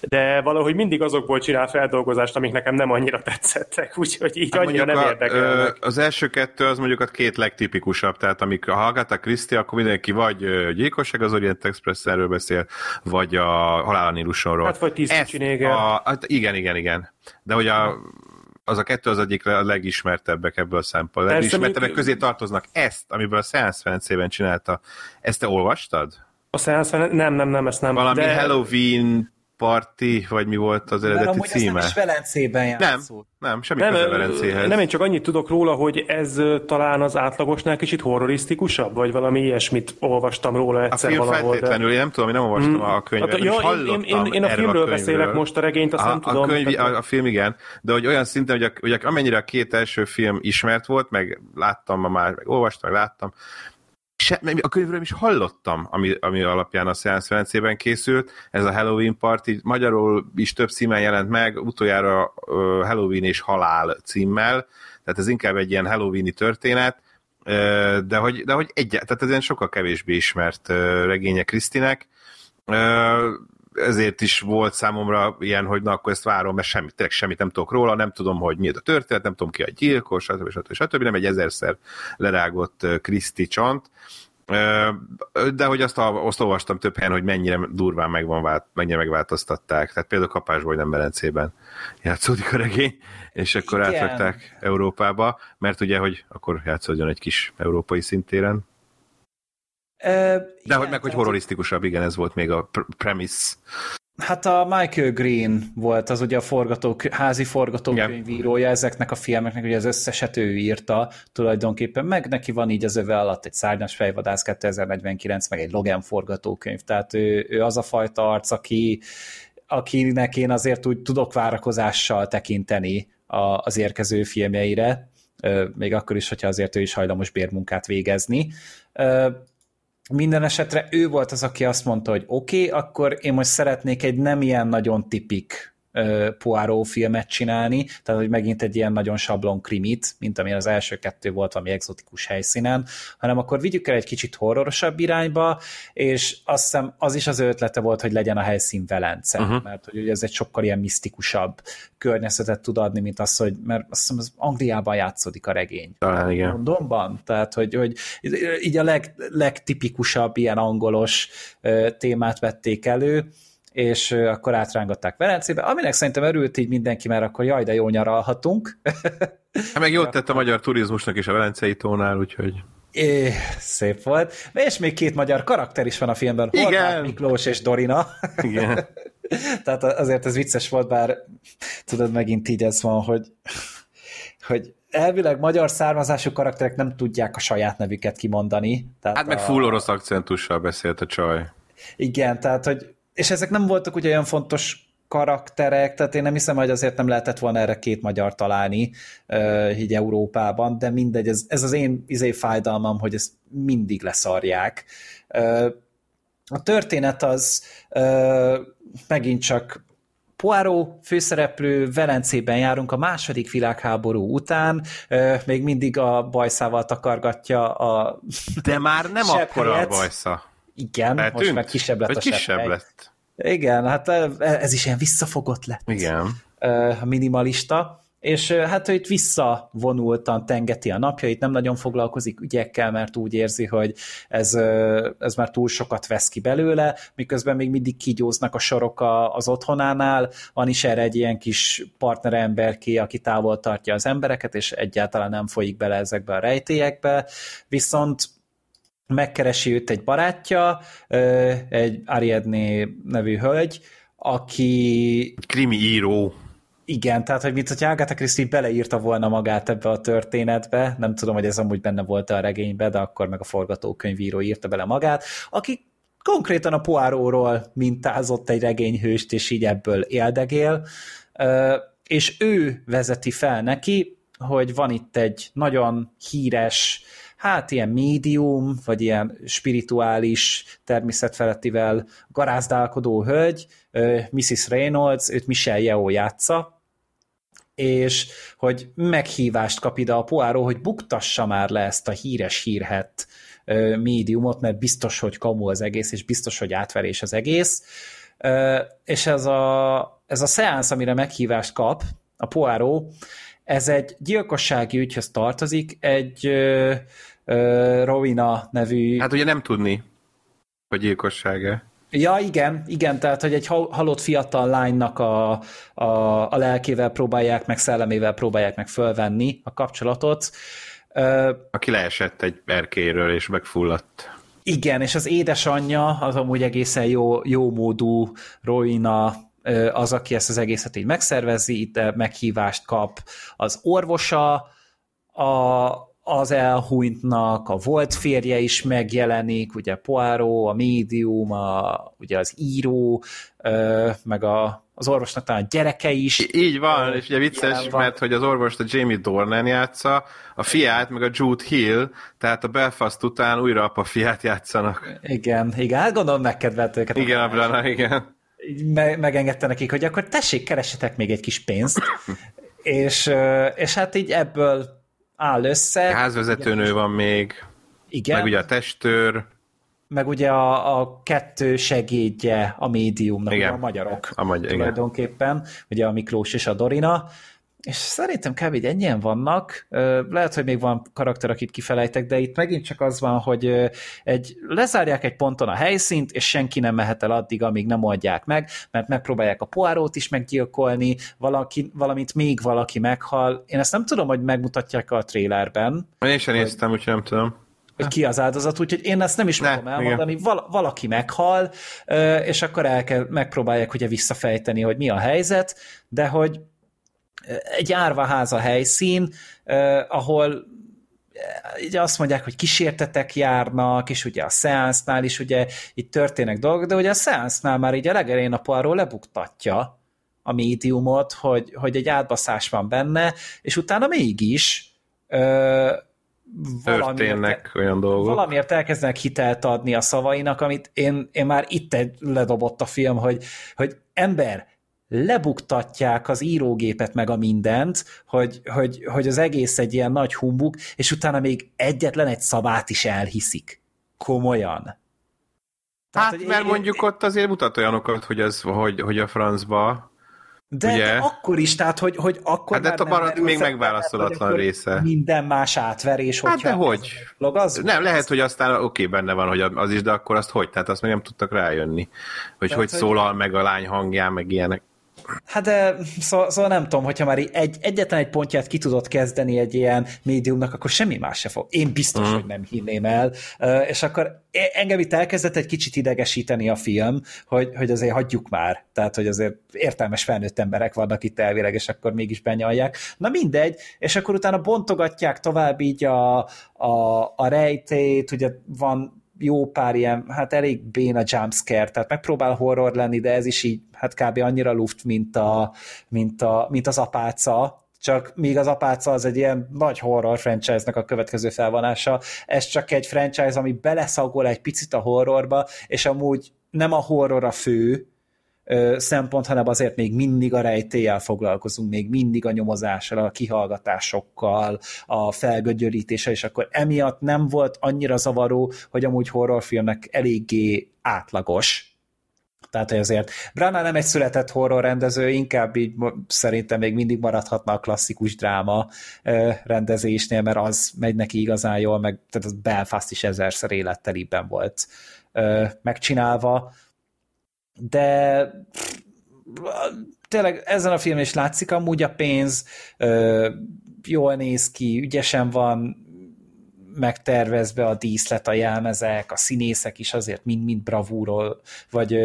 de valahogy mindig azokból csinál feldolgozást, amik nekem nem annyira tetszettek, úgyhogy így hát annyira nem érdekel. Az első kettő az mondjuk a két legtipikusabb, tehát amik a Agatha Christie, akkor mindenki vagy gyilkosság az Orient Express erről beszél, vagy a Halál a Nílusonról. Hát vagy tíz a, hát igen, igen, igen. De hogy a az a kettő az egyik a legismertebbek ebből a szempontból. Legismertebbek közé tartoznak ezt, amiből a Science Ferencében csinálta. Ezt te olvastad? A Science Nem, nem, nem, ezt nem. Valami de... Halloween Party, vagy mi volt az eredeti Mert címe? Nem is Velencében játszott. Nem, nem, semmi nem, köze Velencéhez. Nem, én csak annyit tudok róla, hogy ez talán az átlagosnál kicsit horrorisztikusabb, vagy valami ilyesmit olvastam róla egyszer a film valahol. feltétlenül, de... én nem tudom, én nem olvastam hmm. a könyvet, hát, ja, én, én, én, én a filmről a beszélek most, a regényt azt a, nem tudom. A, könyv, a, a film igen, de hogy olyan szinten, hogy, a, hogy amennyire a két első film ismert volt, meg láttam ma már, meg olvastam, meg láttam, se, a könyvről is hallottam, ami, ami alapján a Science Ferencében készült, ez a Halloween Party, magyarul is több címen jelent meg, utoljára Halloween és Halál címmel, tehát ez inkább egy ilyen Halloweeni történet, de hogy, de hogy egy, tehát ez ilyen sokkal kevésbé ismert regénye Krisztinek, ezért is volt számomra ilyen, hogy na akkor ezt várom, mert semmit, tényleg semmit nem tudok róla, nem tudom, hogy mi a történet, nem tudom ki a gyilkos, stb. stb. stb. nem egy ezerszer lerágott Kriszti csont, de hogy azt, azt olvastam több helyen, hogy mennyire durván megvan vált, mennyire megváltoztatták. Tehát például Kapásból nem Belencében játszódik a regény, és akkor Igen. átrakták Európába, mert ugye, hogy akkor játszódjon egy kis európai szintéren. De igen, hogy meg, hogy horrorisztikusabb, igen, ez volt még a premise. Hát a Michael Green volt az ugye a forgatók, házi forgatókönyvírója ezeknek a filmeknek, ugye az összeset ő írta tulajdonképpen, meg neki van így az öve alatt egy Szárnyas fejvadász 2049, meg egy Logan forgatókönyv, tehát ő, ő az a fajta arc, aki, akinek én azért úgy tudok várakozással tekinteni a, az érkező filmjeire, még akkor is, hogyha azért ő is hajlamos bérmunkát végezni minden esetre ő volt az, aki azt mondta, hogy oké, okay, akkor én most szeretnék egy nem ilyen nagyon tipik Poirot filmet csinálni, tehát hogy megint egy ilyen nagyon sablon krimit, mint amilyen az első kettő volt valami exotikus helyszínen, hanem akkor vigyük el egy kicsit horrorosabb irányba, és azt hiszem az is az ötlete volt, hogy legyen a helyszín Velence, uh-huh. mert hogy ugye ez egy sokkal ilyen misztikusabb környezetet tud adni, mint az, hogy, mert azt hiszem az Angliában játszódik a regény. Talán igen. Londonban, tehát hogy, hogy így a leg, legtipikusabb ilyen angolos témát vették elő, és akkor átrángatták Velencébe, aminek szerintem örült így mindenki, mert akkor jaj, de jó nyaralhatunk. Hát meg jót tett a magyar turizmusnak is a Velencei tónál, úgyhogy... É, szép volt. És még két magyar karakter is van a filmben. Igen. Horváth Miklós és Dorina. Igen. Tehát azért ez vicces volt, bár tudod, megint így ez van, hogy, hogy elvileg magyar származású karakterek nem tudják a saját nevüket kimondani. Tehát hát meg a... full orosz akcentussal beszélt a csaj. Igen, tehát hogy és ezek nem voltak ugye olyan fontos karakterek, tehát én nem hiszem, hogy azért nem lehetett volna erre két magyar találni uh, így Európában, de mindegy, ez, ez az én izé fájdalmam, hogy ezt mindig leszarják. Uh, a történet az uh, megint csak Poirot főszereplő, Velencében járunk a második világháború után, még mindig a bajszával takargatja a De már nem akkora a bajsza. Igen, Eltűnt? most már kisebb lett Vagy a kisebb lett. Igen, hát ez is ilyen visszafogott lett. Igen. Minimalista. És hát ő itt visszavonultan tengeti a napjait, nem nagyon foglalkozik ügyekkel, mert úgy érzi, hogy ez, ez már túl sokat vesz ki belőle, miközben még mindig kigyóznak a sorok az otthonánál, van is erre egy ilyen kis partneremberké, aki távol tartja az embereket, és egyáltalán nem folyik bele ezekbe a rejtélyekbe, viszont megkeresi őt egy barátja, egy Ariadné nevű hölgy, aki... Krimi író. Igen, tehát, hogy mint hogy Agatha Christie beleírta volna magát ebbe a történetbe, nem tudom, hogy ez amúgy benne volt a regénybe, de akkor meg a forgatókönyvíró írta bele magát, aki konkrétan a Poirotról mintázott egy regényhőst, és így ebből éldegél, és ő vezeti fel neki, hogy van itt egy nagyon híres hát ilyen médium, vagy ilyen spirituális természetfelettivel garázdálkodó hölgy, Mrs. Reynolds, őt Michelle Yeoh játsza, és hogy meghívást kap ide a Poirot, hogy buktassa már le ezt a híres hírhet médiumot, mert biztos, hogy kamu az egész, és biztos, hogy átverés az egész. És ez a, ez a szeánsz, amire meghívást kap a Poirot, ez egy gyilkossági ügyhöz tartozik, egy ö, Rowena nevű... Hát ugye nem tudni, hogy gyilkossága. Ja, igen, igen, tehát, hogy egy halott fiatal lánynak a, a, a lelkével próbálják, meg szellemével próbálják meg fölvenni a kapcsolatot. Aki leesett egy erkéről és megfulladt. Igen, és az édesanyja az amúgy egészen jó, jó módú Roina az, aki ezt az egészet így megszervezi, itt meghívást kap az orvosa, a, az elhunytnak, a volt férje is megjelenik, ugye Poirot, a médium, a, ugye az író, meg a, az orvosnak talán a gyereke is. Így van, és ugye vicces, van. mert hogy az orvost a Jamie Dornan játsza, a fiát meg a Jude Hill, tehát a Belfast után újra apa fiát játszanak. Igen, igen, hát gondolom megkedvelt őket. Igen, a Brana, igen. Me- megengedte nekik, hogy akkor tessék, keresetek még egy kis pénzt, és, és hát így ebből áll össze. A házvezetőnő van még, igen. meg ugye a testőr, meg ugye a, a kettő segédje a médiumnak, Igen. a magyarok a magy- tulajdonképpen, igen. ugye a Miklós és a Dorina, és szerintem kb. ennyien vannak, lehet, hogy még van karakter, akit kifelejtek, de itt megint csak az van, hogy egy, lezárják egy ponton a helyszínt, és senki nem mehet el addig, amíg nem oldják meg, mert megpróbálják a poárót is meggyilkolni, valaki, valamint még valaki meghal. Én ezt nem tudom, hogy megmutatják a trélerben. Én sem néztem, úgyhogy nem tudom hogy ki az áldozat, úgyhogy én ezt nem is ne, fogom elmondani, Val- valaki meghal, és akkor el kell, megpróbálják ugye visszafejteni, hogy mi a helyzet, de hogy egy árvaház a helyszín, ahol ugye azt mondják, hogy kísértetek járnak, és ugye a szeánsznál is ugye itt történnek dolgok, de ugye a szeánsznál már így a legelején a arról lebuktatja a médiumot, hogy, hogy egy átbaszás van benne, és utána mégis történnek olyan dolgok. Valamiért elkezdenek hitelt adni a szavainak, amit én, én már itt ledobott a film, hogy, hogy ember, lebuktatják az írógépet meg a mindent, hogy, hogy, hogy az egész egy ilyen nagy humbuk, és utána még egyetlen egy szavát is elhiszik. Komolyan. Tehát, hát, mert én, mondjuk ott azért mutat olyanokat, hogy, ez, hogy, hogy a francba de, Ugye? de akkor is, tehát hogy, hogy akkor hát de a még megválaszolatlan része. Minden más átverés, Hát de hogy? Az nem, lehet, hogy aztán oké, okay, benne van, hogy az is, de akkor azt hogy? Tehát azt még nem tudtak rájönni. Hogy tehát, hogy szólal meg a lány hangján, meg ilyenek. Hát de szóval, szóval nem tudom, hogyha már egy, egyetlen egy pontját ki tudod kezdeni egy ilyen médiumnak, akkor semmi más se fog. Én biztos, mm. hogy nem hinném el. És akkor engem itt elkezdett egy kicsit idegesíteni a film, hogy, hogy azért hagyjuk már. Tehát, hogy azért értelmes felnőtt emberek vannak itt elvileg, és akkor mégis benyalják. Na mindegy, és akkor utána bontogatják tovább így a, a, a rejtét, ugye van jó pár ilyen, hát elég béna jumpscare, tehát megpróbál horror lenni, de ez is így, hát kb. annyira luft, mint, a, mint, a, mint az apáca, csak míg az apáca az egy ilyen nagy horror franchise-nak a következő felvonása, ez csak egy franchise, ami beleszagol egy picit a horrorba, és amúgy nem a horror a fő, szempont, hanem azért még mindig a rejtélyel foglalkozunk, még mindig a nyomozással, a kihallgatásokkal, a felgögyörítéssel, és akkor emiatt nem volt annyira zavaró, hogy amúgy horrorfilmnek eléggé átlagos, tehát, hogy azért Branagh nem egy született horror rendező, inkább így szerintem még mindig maradhatna a klasszikus dráma rendezésnél, mert az megy neki igazán jól, meg tehát az Belfast is ezerszer élettelibben volt megcsinálva, de tényleg ezen a filmen is látszik amúgy a pénz, jól néz ki, ügyesen van megtervezve a díszlet, a jelmezek, a színészek is azért mind-mind bravúról, vagy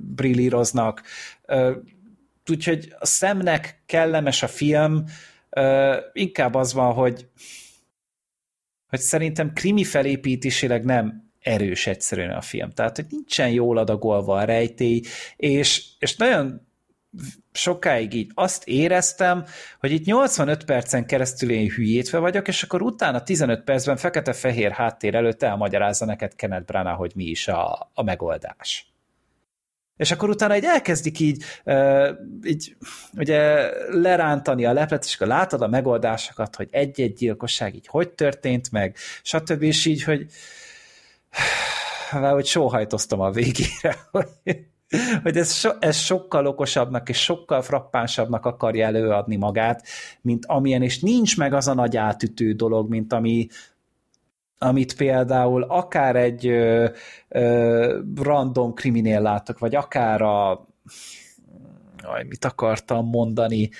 brillíroznak. Ö, úgyhogy a szemnek kellemes a film, inkább az van, hogy hogy szerintem krimi felépítésileg nem erős egyszerűen a film. Tehát, hogy nincsen jól adagolva a rejtély, és, és nagyon sokáig így azt éreztem, hogy itt 85 percen keresztül én hülyétve vagyok, és akkor utána 15 percben fekete-fehér háttér előtt elmagyarázza neked Kenneth Branagh, hogy mi is a, a megoldás. És akkor utána egy elkezdik így, így ugye lerántani a leplet, és akkor látod a megoldásokat, hogy egy-egy gyilkosság így hogy történt meg, stb. És így, hogy hogy sóhajtoztam a végére, hogy, hogy ez, so, ez sokkal okosabbnak és sokkal frappánsabbnak akarja előadni magát, mint amilyen, és nincs meg az a nagy átütő dolog, mint ami amit például akár egy ö, ö, random kriminél látok, vagy akár a aj, mit akartam mondani,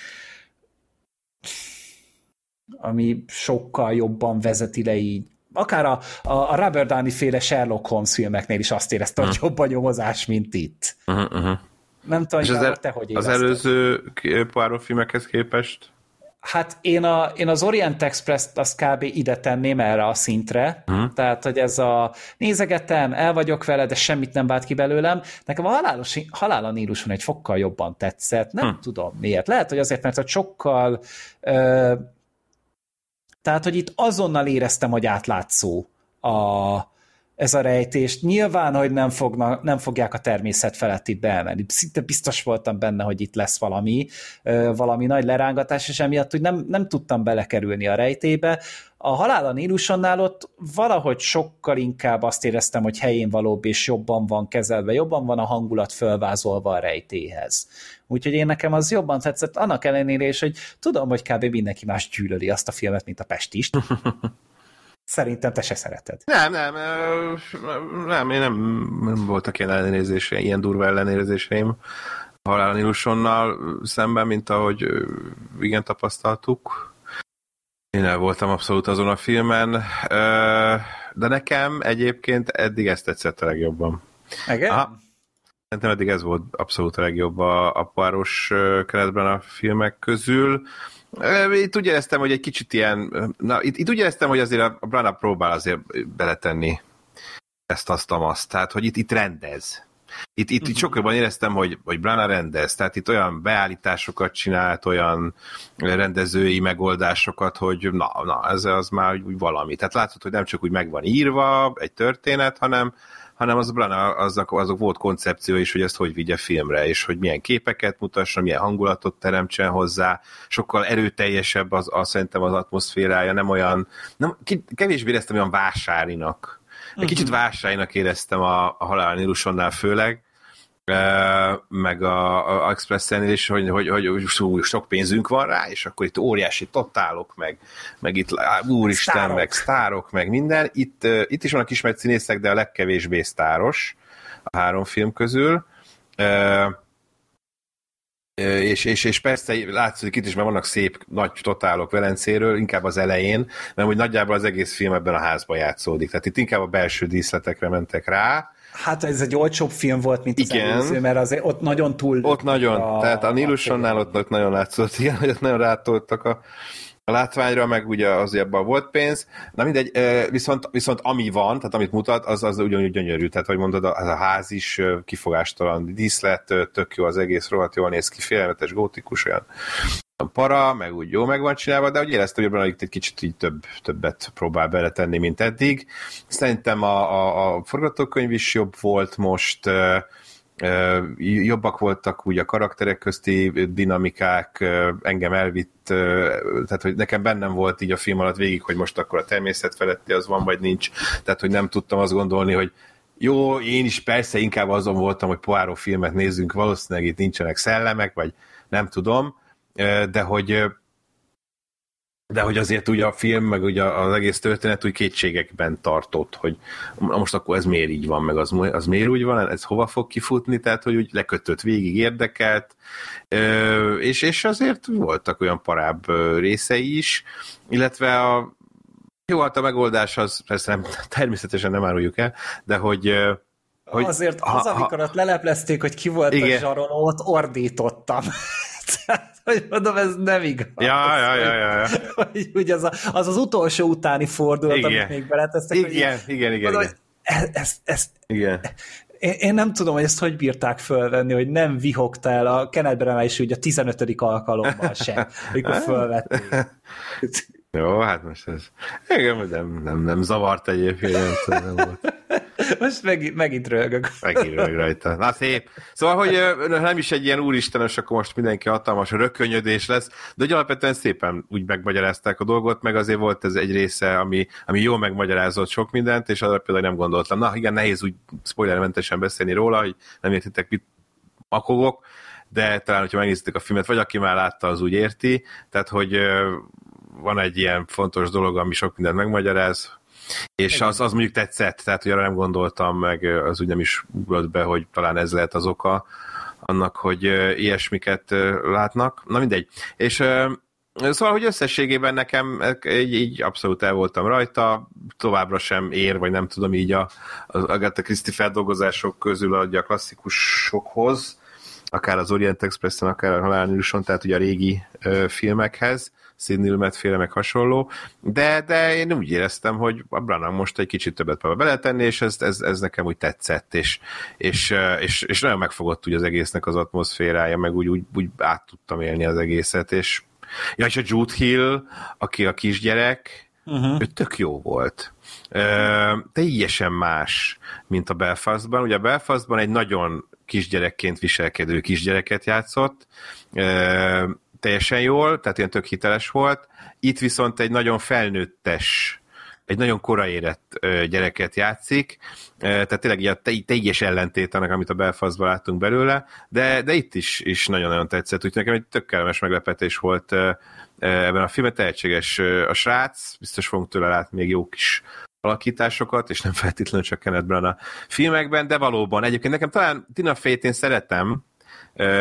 ami sokkal jobban vezeti le így. Akár a, a, a Robert Downey féle Sherlock Holmes filmeknél is azt érezte, hogy jobb a nyomozás, mint itt. Uh-huh, uh-huh. Nem tudom, hogy az, te hogy Az előző Poirot filmekhez képest? Hát én, a, én az Orient Express-t azt kb. ide tenném erre a szintre, uh-huh. tehát, hogy ez a nézegetem, el vagyok vele, de semmit nem vált ki belőlem. Nekem a halálos, halál a Níluson egy fokkal jobban tetszett, nem uh-huh. tudom miért. Lehet, hogy azért, mert hogy sokkal ö, tehát, hogy itt azonnal éreztem, hogy átlátszó a, ez a rejtést. Nyilván, hogy nem, fognak, nem fogják a természet felett itt beemelni. Szinte biztos voltam benne, hogy itt lesz valami, valami nagy lerángatás, és emiatt hogy nem, nem tudtam belekerülni a rejtébe. A halál a Nílusonnál ott valahogy sokkal inkább azt éreztem, hogy helyén valóbb és jobban van kezelve, jobban van a hangulat fölvázolva a rejtéhez. Úgyhogy én nekem az jobban tetszett, annak ellenére is, hogy tudom, hogy kb. mindenki más gyűlöli azt a filmet, mint a Pestist. Szerintem te se szereted. Nem, nem, nem, én nem, nem voltak ilyen ellenérzéseim, ilyen durva ellenérzéseim Halál Nilusonnal szemben, mint ahogy igen tapasztaltuk. Én el voltam abszolút azon a filmen, de nekem egyébként eddig ezt tetszett a legjobban. Igen? Aha. Szerintem eddig ez volt abszolút a legjobb a, a páros keretben a filmek közül. Itt úgy éreztem, hogy egy kicsit ilyen, na, itt, itt úgy éreztem, hogy azért a Brana próbál azért beletenni ezt, azt, azt. Tehát, hogy itt, itt rendez. Itt, itt, itt sokkal jobban éreztem, hogy, hogy Brana rendez, tehát itt olyan beállításokat csinált, olyan rendezői megoldásokat, hogy na, na ez az már úgy valami. Tehát látszott, hogy nem csak úgy meg van írva egy történet, hanem, hanem az Brana, azok, azok volt koncepció is, hogy ezt hogy vigye filmre, és hogy milyen képeket mutasson, milyen hangulatot teremtsen hozzá, sokkal erőteljesebb az, az szerintem az atmoszférája, nem olyan, nem, kevésbé éreztem olyan vásárinak. Egy kicsit mhm. vásárinak éreztem a, a Halál Nilusonnál főleg, meg a, a Expressen is, hogy, hogy, hogy, hogy sok pénzünk van rá, és akkor itt óriási totálok, meg, meg itt úristen, sztárok. meg sztárok, meg minden. Itt, itt is vannak ismert színészek, de a legkevésbé sztáros a három film közül. És, és, és persze látszik itt is, mert vannak szép nagy totálok Velencéről, inkább az elején, mert hogy nagyjából az egész film ebben a házban játszódik. Tehát itt inkább a belső díszletekre mentek rá, Hát ez egy olcsóbb film volt, mint az igen. előző, mert azért ott nagyon túl... Ott nagyon, a, tehát a Nilus-onnál ott, ott nagyon látszott, igen, hogy ott nagyon rátoltak a, a látványra, meg ugye az abban volt pénz. Na mindegy, viszont, viszont ami van, tehát amit mutat, az, az ugyanúgy gyönyörű. Tehát, hogy mondod, az a ház is kifogástalan díszlet, tök jó az egész, rohadt jól néz ki, félelmetes, gótikus, olyan para, meg úgy jó meg van csinálva, de úgy éreztem, hogy itt egy kicsit így több, többet próbál beletenni, mint eddig. Szerintem a, a, a forgatókönyv is jobb volt most, jobbak voltak úgy a karakterek közti dinamikák, engem elvitt, tehát hogy nekem bennem volt így a film alatt végig, hogy most akkor a természet feletti az van, vagy nincs, tehát hogy nem tudtam azt gondolni, hogy jó, én is persze inkább azon voltam, hogy Poirot filmet nézzünk, valószínűleg itt nincsenek szellemek, vagy nem tudom, de hogy de hogy azért ugye a film, meg ugye az egész történet úgy kétségekben tartott, hogy most akkor ez miért így van, meg az, az miért úgy van, ez hova fog kifutni, tehát hogy úgy lekötött végig érdekelt, és, és azért voltak olyan parább részei is, illetve a jó, hát a megoldás az persze nem, természetesen nem áruljuk el, de hogy hogy, Azért az, ha, amikor ha, ott leleplezték, hogy ki volt igen. a zsaroló, ott ordítottam. Hogy mondom, ez nem igaz. Ja, ja, ja, ja. ja. Hogy, hogy az, a, az az utolsó utáni fordulat, igen. amit még beletesztek. Igen, hogy, igen, igen, mondom, igen. Ez, ez, ez, igen. Én, én nem tudom, hogy ezt hogy bírták fölvenni, hogy nem vihogtál a Kenneth is ugye a 15. alkalommal sem, amikor fölvették. Jó, hát most ez... Igen, nem, nem, nem zavart egyébként, nem, nem volt. Most megint, megint rögök. Megint rög rajta. Na szép. Szóval, hogy nem is egy ilyen úristenes, akkor most mindenki hatalmas rökönyödés lesz, de hogy alapvetően szépen úgy megmagyarázták a dolgot, meg azért volt ez egy része, ami, ami jól megmagyarázott sok mindent, és arra például nem gondoltam. Na igen, nehéz úgy spoilermentesen beszélni róla, hogy nem értitek, mit makogok, de talán, hogyha megnéztétek a filmet, vagy aki már látta, az úgy érti. Tehát, hogy van egy ilyen fontos dolog, ami sok mindent megmagyaráz, És az, az mondjuk tetszett, tehát hogy arra nem gondoltam, meg az úgy nem is ugrott be, hogy talán ez lehet az oka annak, hogy ilyesmiket látnak. Na mindegy. És Szóval, hogy összességében nekem így, így abszolút el voltam rajta, továbbra sem ér, vagy nem tudom így a, az Agatha Christie feldolgozások közül adja a klasszikusokhoz, akár az Orient Express-en, akár a Halálnőson, tehát ugye a régi ö, filmekhez, Sidney féle meg hasonló, de, de én úgy éreztem, hogy a Branagh most egy kicsit többet próbál beletenni, és ez, ez, ez nekem úgy tetszett, és, és, és, és nagyon megfogott úgy az egésznek az atmoszférája, meg úgy, úgy, úgy át tudtam élni az egészet, és Ja, és a Jude Hill, aki a kisgyerek, uh-huh. ő tök jó volt. Ö, teljesen más, mint a Belfastban. Ugye a Belfastban egy nagyon kisgyerekként viselkedő kisgyereket játszott, ö, teljesen jól, tehát ilyen tök hiteles volt. Itt viszont egy nagyon felnőttes egy nagyon kora érett gyereket játszik, tehát tényleg a teljes ellentét annak, amit a Belfastban láttunk belőle, de, de itt is, is nagyon-nagyon tetszett, úgyhogy nekem egy tök kellemes meglepetés volt ebben a filmben, tehetséges a srác, biztos fogunk tőle látni még jó kis alakításokat, és nem feltétlenül csak Kenneth a filmekben, de valóban. Egyébként nekem talán Tina Fey-t én szeretem,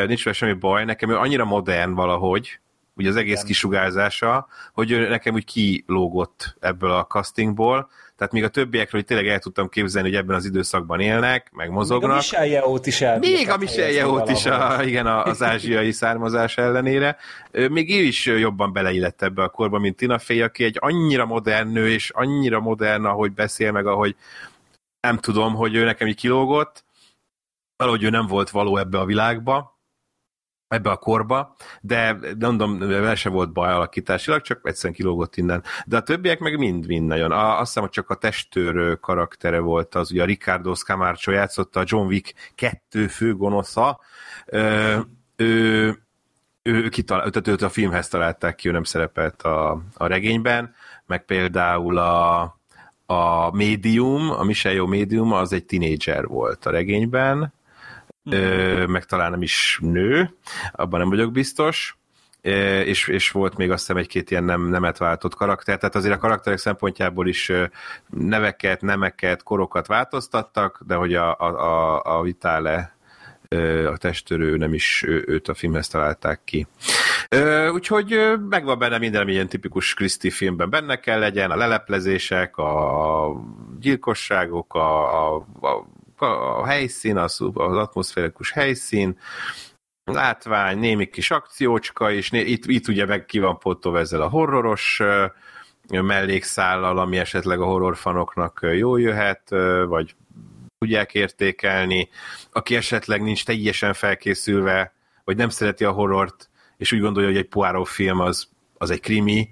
nincs vele semmi baj, nekem ő annyira modern valahogy, ugye az egész Igen. kisugárzása, hogy ő nekem úgy kilógott ebből a castingból, tehát még a többiekről hogy tényleg el tudtam képzelni, hogy ebben az időszakban élnek, meg mozognak. Még a Michel Yeoh-t is el. Még a Michel Yeoh-t is, a, igen, az ázsiai származás ellenére. Még ő is jobban beleillett ebbe a korba, mint Tina Fey, aki egy annyira modern nő, és annyira modern, ahogy beszél, meg ahogy nem tudom, hogy ő nekem így kilógott, valahogy ő nem volt való ebbe a világba, ebbe a korba, de, mondom, vele se volt baj alakításilag, csak egyszerűen kilógott innen. De a többiek meg mind-mind nagyon. A, azt hiszem, hogy csak a testőr karaktere volt az, ugye a Ricardo Scamarcio játszotta, a John Wick kettő főgonosza, ö, ő, ő, kitalál, tehát őt a filmhez találták ki, ő nem szerepelt a, a regényben, meg például a, a médium, a Michelle médium, az egy tinédzser volt a regényben, ö, meg talán nem is nő, abban nem vagyok biztos, és, és volt még azt hiszem egy-két ilyen nem, nemet váltott karakter, tehát azért a karakterek szempontjából is neveket, nemeket, korokat változtattak, de hogy a, a, a, a Vitale a testőrő nem is őt a filmhez találták ki. Úgyhogy megvan benne minden, ami ilyen tipikus Christie filmben benne kell legyen, a leleplezések, a gyilkosságok, a, a, a a helyszín, az, az atmoszférikus helyszín, látvány, némi kis akciócska, és itt, itt ugye meg ki van pótolva ezzel a horroros mellékszállal, ami esetleg a horrorfanoknak jó jöhet, vagy tudják értékelni, aki esetleg nincs teljesen felkészülve, vagy nem szereti a horrort, és úgy gondolja, hogy egy Poirot film az az egy krimi,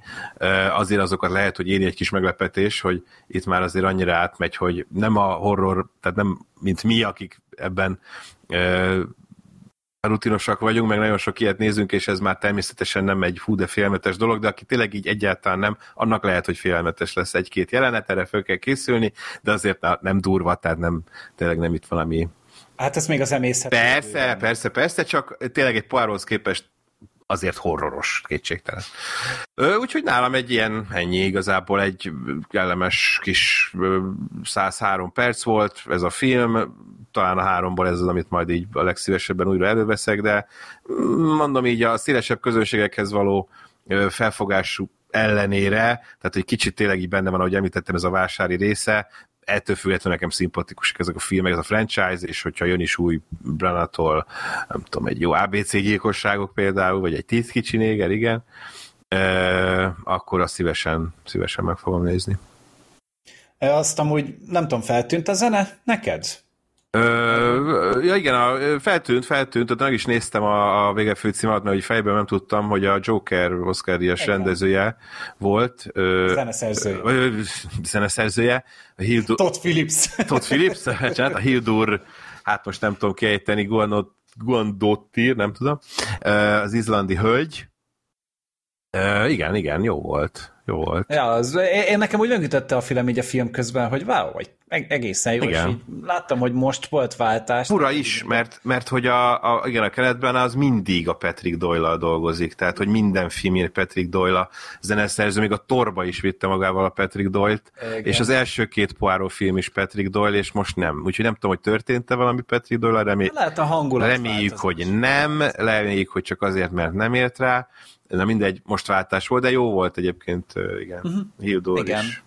azért azokat lehet, hogy éri egy kis meglepetés, hogy itt már azért annyira átmegy, hogy nem a horror, tehát nem mint mi, akik ebben rutinosak vagyunk, meg nagyon sok ilyet nézünk, és ez már természetesen nem egy hú de félmetes dolog, de aki tényleg így egyáltalán nem, annak lehet, hogy félmetes lesz egy-két jelenet, erre föl kell készülni, de azért nem durva, tehát nem, tényleg nem itt valami Hát ez még az emészhet. Persze, persze, persze, csak tényleg egy poárhoz képest azért horroros, kétségtelen. Úgyhogy nálam egy ilyen, ennyi igazából egy kellemes kis 103 perc volt ez a film, talán a háromból ez az, amit majd így a legszívesebben újra előveszek, de mondom így a szélesebb közönségekhez való felfogásuk ellenére, tehát hogy kicsit tényleg így benne van, ahogy említettem, ez a vásári része, ettől függetlenül nekem szimpatikusak ezek a filmek, ez a franchise, és hogyha jön is új Branatól, nem tudom, egy jó ABC gyilkosságok például, vagy egy tíz kicsi néger, igen, akkor azt szívesen, szívesen meg fogom nézni. Azt amúgy, nem tudom, feltűnt a zene neked? Ö, ja igen, a, feltűnt, feltűnt, meg is néztem a, a vége főcímet, mert hogy fejben nem tudtam, hogy a Joker Oscar díjas rendezője volt. Ö, zeneszerzője. Ö, zeneszerzője. A Hildur, Todd Phillips. Todd Phillips, hát a Hildur, hát most nem tudom kiejteni, Guandottir, nem tudom, az izlandi hölgy. Igen, igen, jó volt jó volt. Ja, az, én nekem úgy megütötte a film így a film közben, hogy wow, vagy egészen jó, igen. és így láttam, hogy most volt váltás. Fura is, mert, mert hogy a, a, igen, a keretben az mindig a Patrick doyle dolgozik, tehát hogy minden filmért Patrick Doyle a zeneszerző, még a Torba is vitte magával a Patrick Doyle-t, igen. és az első két Poirot film is Patrick Doyle, és most nem. Úgyhogy nem tudom, hogy történt-e valami Patrick Doyle, remé... Lehet a hangulat reméljük, hogy nem, reméljük, hogy csak azért, mert nem ért rá, na mindegy, most váltás volt, de jó volt egyébként, igen, uh-huh. Hildor igen. is.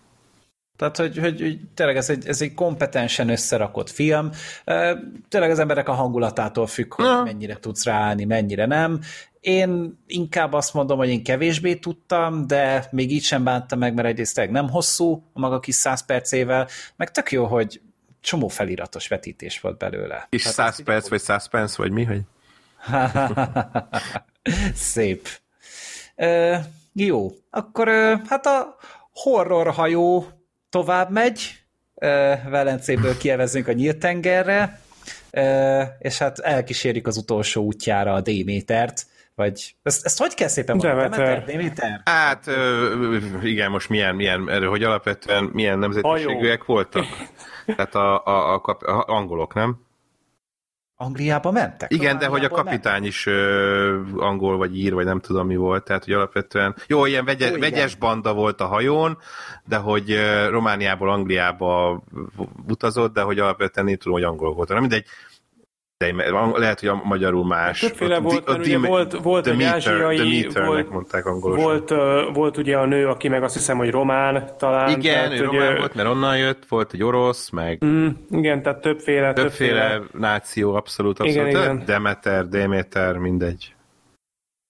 Tehát, hogy, hogy, hogy tényleg ez egy, ez egy kompetensen összerakott film. Tényleg az emberek a hangulatától függ, hogy ja. mennyire tudsz ráállni, mennyire nem. Én inkább azt mondom, hogy én kevésbé tudtam, de még így sem bántam meg, mert egyrészt nem hosszú a maga kis száz percével, meg tök jó, hogy csomó feliratos vetítés volt belőle. És száz perc, vagy száz perc, vagy mi? Hogy? Szép. Jó, akkor hát a horror hajó tovább megy, Velencéből kievezünk a nyílt tengerre, és hát elkísérjük az utolsó útjára a Démétert, vagy ezt, ezt hogy kell szépen mondani? Demeter. Déméter? Hát igen, most milyen, milyen erő, hogy alapvetően milyen nemzetiségűek voltak? Tehát a, a, a, a angolok, nem? Angliába mentek? Igen, de hogy a kapitány mentek? is ö, angol, vagy ír, vagy nem tudom mi volt, tehát hogy alapvetően, jó, ilyen vegye, Ó, vegyes banda volt a hajón, de hogy ö, Romániából Angliába utazott, de hogy alapvetően én tudom, hogy angol volt. Na mindegy, de lehet, hogy a magyarul más. Többféle volt, a, mert ugye volt, volt egy ázsiai, volt, mondták Volt, uh, volt ugye a nő, aki meg azt hiszem, hogy román talán. Igen, tehát, ő román volt, mert onnan jött, volt egy orosz, meg... Mm, igen, tehát többféle, többféle... Többféle náció, abszolút, abszolút. Igen, igen. Demeter, Demeter, mindegy.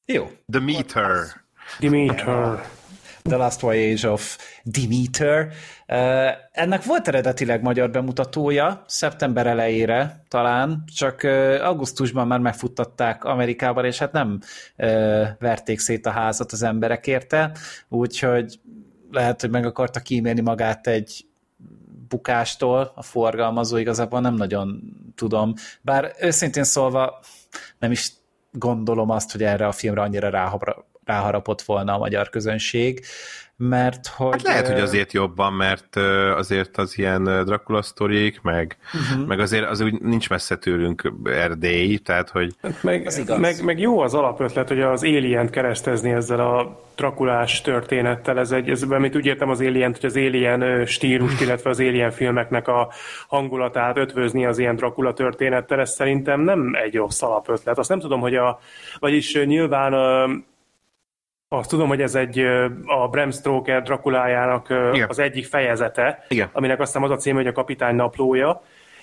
Jó. Demeter. Demeter. The Last Voyage of Demeter. Ennek volt eredetileg magyar bemutatója, szeptember elejére talán, csak augusztusban már megfuttatták Amerikában, és hát nem verték szét a házat az emberek érte, úgyhogy lehet, hogy meg akarta kímélni magát egy bukástól, a forgalmazó igazából nem nagyon tudom. Bár őszintén szólva nem is gondolom azt, hogy erre a filmre annyira ráharapott volna a magyar közönség, mert hogy... Hát lehet, hogy azért jobban, mert azért az ilyen Dracula sztorik, meg, uh-huh. meg azért az úgy nincs messze tőlünk Erdély, tehát hogy... Hát meg, meg, meg jó az alapötlet, hogy az alien keresztezni ezzel a Drakulás történettel, ez egy, ez, amit úgy értem az alien hogy az Alien stílust, illetve az Alien filmeknek a hangulatát ötvözni az ilyen Dracula történettel, ez szerintem nem egy rossz alapötlet. Azt nem tudom, hogy a, vagyis nyilván azt tudom, hogy ez egy a Bram Stoker Drakulájának az egyik fejezete, Igen. aminek aztán az a cím, hogy a kapitány naplója,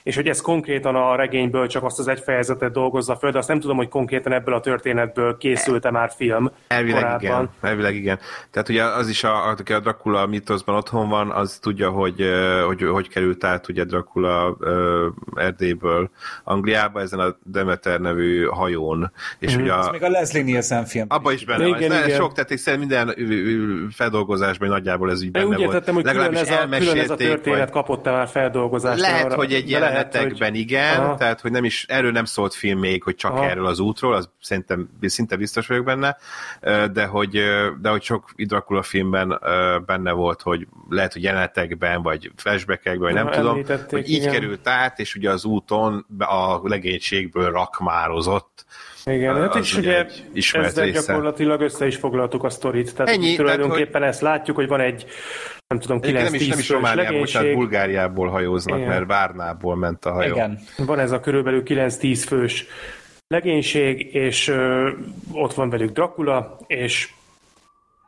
és hogy ez konkrétan a regényből csak azt az egy fejezetet dolgozza föl, de azt nem tudom, hogy konkrétan ebből a történetből készült-e már film Elvileg korábban. igen, elvileg igen. Tehát ugye az is, a, aki a Dracula mitoszban otthon van, az tudja, hogy hogy, hogy került át ugye Dracula uh, Erdélyből Angliába ezen a Demeter nevű hajón. És mm. ugye a, ez még a Leslie Nielsen film. Abba is benne igen, van. Igen. Sok, tehát szerintem minden feldolgozásban nagyjából ez így benne úgy értettem, hogy külön ez, a, külön ez a történet vagy... kapott-e már feldolgozást. Lehet, arra, hogy egy jelenet jelenetekben hogy... igen, Aha. tehát hogy nem is, erről nem szólt film még, hogy csak Aha. erről az útról, az szerintem szinte biztos vagyok benne, de hogy, de hogy sok Dracula filmben benne volt, hogy lehet, hogy jelenetekben, vagy flashbackekben, vagy nem Na, tudom, hogy így igen. került át, és ugye az úton a legénységből rakmározott, igen, hát is ugye ezzel része. gyakorlatilag össze is foglaltuk a sztorit. Tehát Ennyi, tulajdonképpen tehát, hogy... ezt látjuk, hogy van egy nem tudom, 9-10 nem is, nem is Romániából, tehát Bulgáriából hajóznak, Igen. mert Várnából ment a hajó. Igen. Van ez a körülbelül 9-10 fős legénység, és ö, ott van velük Dracula, és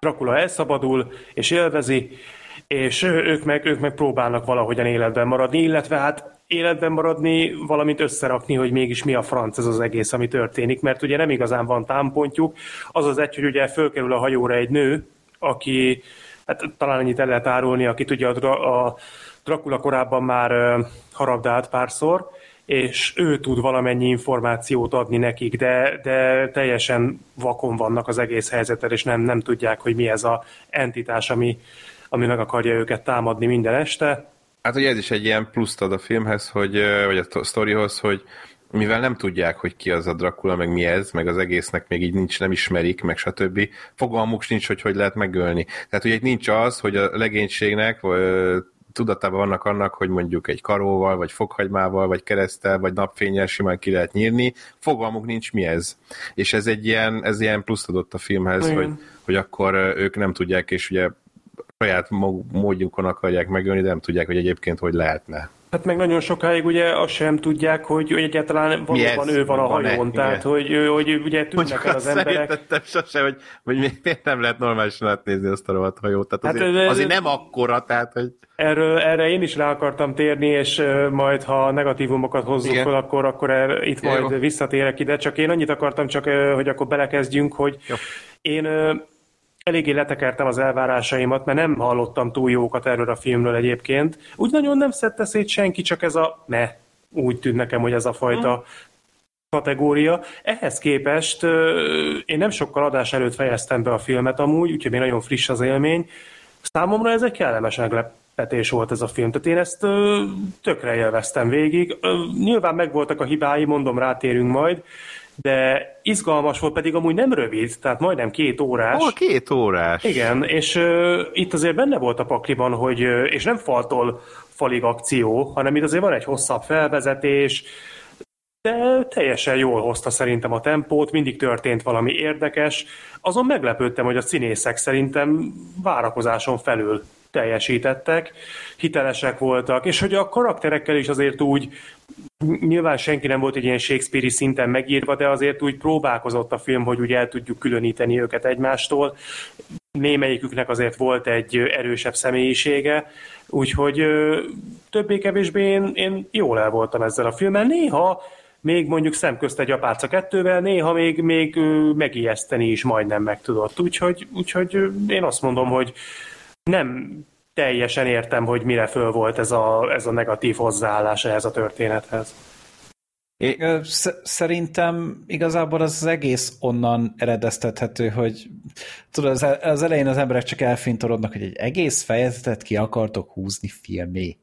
Dracula elszabadul, és élvezi, és ők meg, ők meg próbálnak valahogyan életben maradni, illetve hát életben maradni, valamint összerakni, hogy mégis mi a franc ez az egész, ami történik, mert ugye nem igazán van támpontjuk. Az az egy, hogy ugye fölkerül a hajóra egy nő, aki, hát talán ennyit el lehet árulni, akit ugye a, a Dracula korábban már harabdált párszor, és ő tud valamennyi információt adni nekik, de, de teljesen vakon vannak az egész helyzetet, és nem, nem tudják, hogy mi ez a entitás, ami, ami meg akarja őket támadni minden este. Hát ugye ez is egy ilyen pluszt ad a filmhez, hogy, vagy a sztorihoz, hogy mivel nem tudják, hogy ki az a Dracula, meg mi ez, meg az egésznek még így nincs, nem ismerik, meg stb. Fogalmuk nincs, hogy hogy lehet megölni. Tehát ugye nincs az, hogy a legénységnek tudatában vannak annak, hogy mondjuk egy karóval, vagy fokhagymával, vagy keresztel, vagy napfényel simán ki lehet nyírni. Fogalmuk nincs mi ez. És ez egy ilyen, ez ilyen plusz adott a filmhez, hogy, hogy akkor ők nem tudják, és ugye saját módjukon akarják megölni, de nem tudják, hogy egyébként hogy lehetne. Hát meg nagyon sokáig ugye azt sem tudják, hogy, egyáltalán valóban ő van a hajón, van tehát hogy, hogy ugye tűnnek el az emberek. Sose, hogy, hogy miért nem lehet normálisan átnézni azt a rohadt hajót. Tehát azért, hát, azért nem akkora, tehát hogy... Erről, erre én is rá akartam térni, és majd ha negatívumokat hozzuk Igen. fel, akkor, akkor er, itt majd Jó. visszatérek ide. Csak én annyit akartam, csak hogy akkor belekezdjünk, hogy Jó. én eléggé letekertem az elvárásaimat, mert nem hallottam túl jókat erről a filmről egyébként. Úgy nagyon nem szedte szét senki, csak ez a ne, úgy tűnt nekem, hogy ez a fajta hmm. kategória. Ehhez képest én nem sokkal adás előtt fejeztem be a filmet amúgy, úgyhogy még nagyon friss az élmény. Számomra ez egy kellemes meglepetés volt ez a film. Tehát én ezt tökre élveztem végig. Nyilván megvoltak a hibái, mondom, rátérünk majd, de izgalmas volt, pedig amúgy nem rövid, tehát majdnem két órás. Hol két órás? Igen, és uh, itt azért benne volt a pakliban, hogy, uh, és nem faltól falig akció, hanem itt azért van egy hosszabb felvezetés, de teljesen jól hozta szerintem a tempót, mindig történt valami érdekes. Azon meglepődtem, hogy a színészek szerintem várakozáson felül teljesítettek, hitelesek voltak, és hogy a karakterekkel is azért úgy nyilván senki nem volt egy ilyen Shakespeare-i szinten megírva, de azért úgy próbálkozott a film, hogy úgy el tudjuk különíteni őket egymástól. Némelyiküknek azért volt egy erősebb személyisége, úgyhogy többé-kevésbé én, én jól el voltam ezzel a filmmel. Néha még mondjuk szemközt egy apáca kettővel, néha még, még megijeszteni is majdnem meg tudott. Úgyhogy, úgyhogy én azt mondom, hogy nem teljesen értem, hogy mire föl volt ez a, ez a negatív hozzáállás ehhez a történethez. É, szerintem igazából az, az egész onnan eredeztethető, hogy tudod, az, az elején az emberek csak elfintorodnak, hogy egy egész fejezetet ki akartok húzni filmé.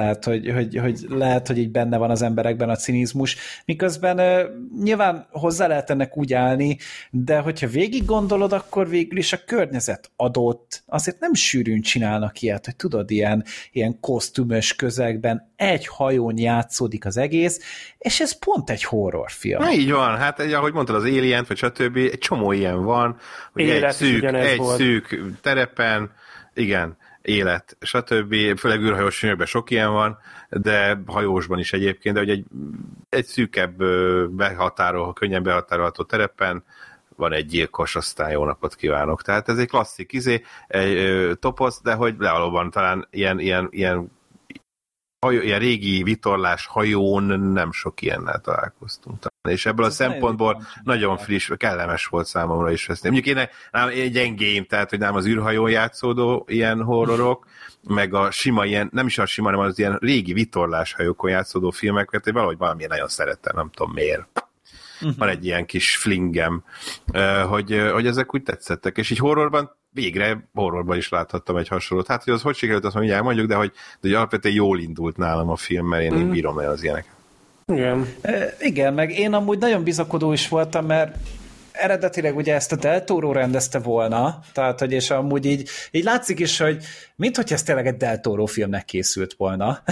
Tehát, hogy, hogy, hogy lehet, hogy így benne van az emberekben a cinizmus, miközben nyilván hozzá lehet ennek úgy állni, de hogyha végig gondolod, akkor végül is a környezet adott, azért nem sűrűn csinálnak ilyet, hogy tudod, ilyen, ilyen kosztümös közegben egy hajón játszódik az egész, és ez pont egy horrorfilm. Na, így van, hát ahogy mondtad, az Alien, vagy stb. egy csomó ilyen van, hogy egy szűk, egy volt. szűk terepen, igen, élet, stb. Főleg űrhajós filmekben sok ilyen van, de hajósban is egyébként, de hogy egy, egy szűkebb behatárol, könnyen behatárolható terepen van egy gyilkos, aztán jó napot kívánok. Tehát ez egy klasszik izé, egy toposz, de hogy levalóban talán ilyen, ilyen, ilyen hajó, ilyen régi vitorlás hajón nem sok ilyennel találkoztunk. És ebből Ez a szempontból nagyon, nagyon friss, kellemes volt számomra is ezt. Mondjuk én, nem, én gyengém, tehát hogy nem az űrhajón játszódó ilyen horrorok, meg a sima ilyen, nem is a sima, hanem az ilyen régi vitorlás hajókon játszódó filmeket, hogy valahogy valamilyen nagyon szeretem, nem tudom miért. Uh-huh. Van egy ilyen kis flingem, hogy, hogy ezek úgy tetszettek, és így horrorban végre horrorban is láthattam egy hasonlót. Hát, hogy az hogy sikerült, azt mondjuk mondjuk, de hogy, de hogy alapvetően jól indult nálam a film, mert én, mm. én bírom el az ilyenek. Igen. Igen, meg én amúgy nagyon bizakodó is voltam, mert eredetileg ugye ezt a Del Toro rendezte volna, tehát hogy és amúgy így, így látszik is, hogy mint hogy ez tényleg egy Del Toro filmnek készült volna.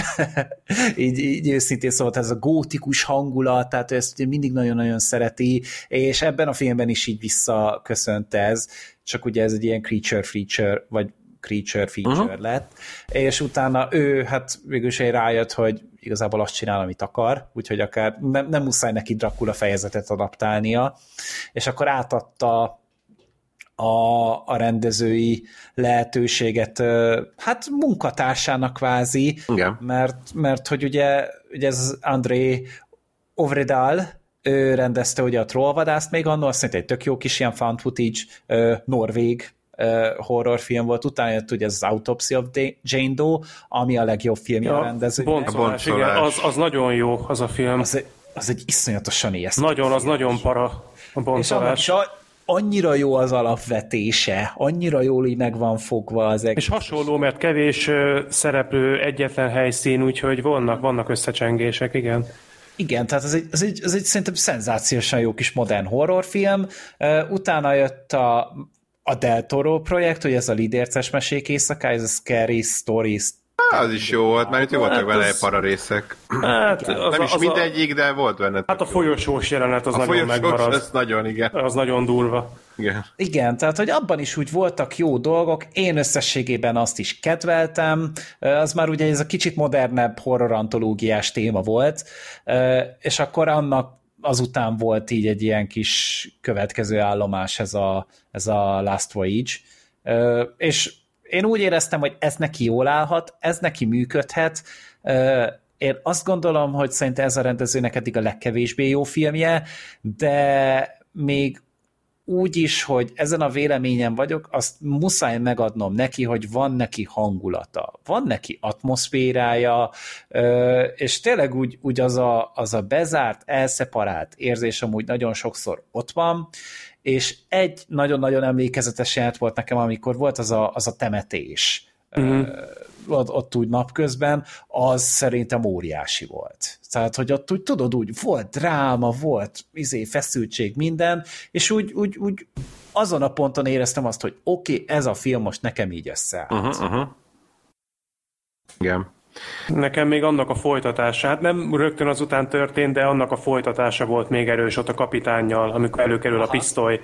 így, így őszintén szóval ez a gótikus hangulat, tehát ezt mindig nagyon-nagyon szereti, és ebben a filmben is így visszaköszönt ez, csak ugye ez egy ilyen creature feature, vagy creature feature uh-huh. lett, és utána ő hát végül is rájött, hogy igazából azt csinál, amit akar, úgyhogy akár nem, nem muszáj neki Dracula fejezetet adaptálnia, és akkor átadta a, a rendezői lehetőséget, hát munkatársának kvázi, Igen. mert, mert hogy ugye, ugye ez André Ovredal, ő rendezte ugye a Trollvadászt még annól, azt egy tök jó kis ilyen found footage, norvég horrorfilm volt, utána jött ugye az Autopsy of Jane Doe, ami a legjobb filmje ja, a rendezőnek. Bontolás, igen, az, az nagyon jó, az a film. Az, az egy iszonyatosan ijesztő. Nagyon, az nagyon para a bontolás. És annyira jó az alapvetése, annyira jól így meg van fogva az egész. És hasonló, mert kevés szereplő egyetlen helyszín, úgyhogy vannak, vannak összecsengések, igen. Igen, tehát ez egy, ez egy, ez egy szerintem szenzációsan jó kis modern horrorfilm. Utána jött a, a Del Toro projekt, hogy ez a lidérces mesék éjszakája, ez a Scary Stories Há, az is jó volt, mert itt voltak hát vele az... para részek. Hát, az nem is az mindegyik, de volt benne. Hát a folyosós jelenet az a nagyon megmarad. Az nagyon, igen. Az nagyon durva. Igen. Igen, tehát hogy abban is úgy voltak jó dolgok, én összességében azt is kedveltem, az már ugye ez a kicsit modernebb horror antológiás téma volt, és akkor annak azután volt így egy ilyen kis következő állomás ez a, ez a Last Voyage, és én úgy éreztem, hogy ez neki jól állhat, ez neki működhet, én azt gondolom, hogy szerintem ez a rendezőnek eddig a legkevésbé jó filmje, de még úgy is, hogy ezen a véleményen vagyok, azt muszáj megadnom neki, hogy van neki hangulata, van neki atmoszférája, és tényleg úgy, úgy az, a, az a bezárt, elszeparált érzés amúgy nagyon sokszor ott van, és egy nagyon-nagyon emlékezetes jelent volt nekem, amikor volt az a, az a temetés, uh-huh. Ott, ott úgy napközben, az szerintem óriási volt. Tehát, hogy ott úgy tudod, úgy volt dráma, volt izé, feszültség, minden, és úgy, úgy, úgy azon a ponton éreztem azt, hogy oké, okay, ez a film most nekem így összeállt. Uh-huh, uh-huh. Igen. Nekem még annak a folytatása, hát nem rögtön azután történt, de annak a folytatása volt még erős ott a kapitánnyal, amikor előkerül a pisztoly.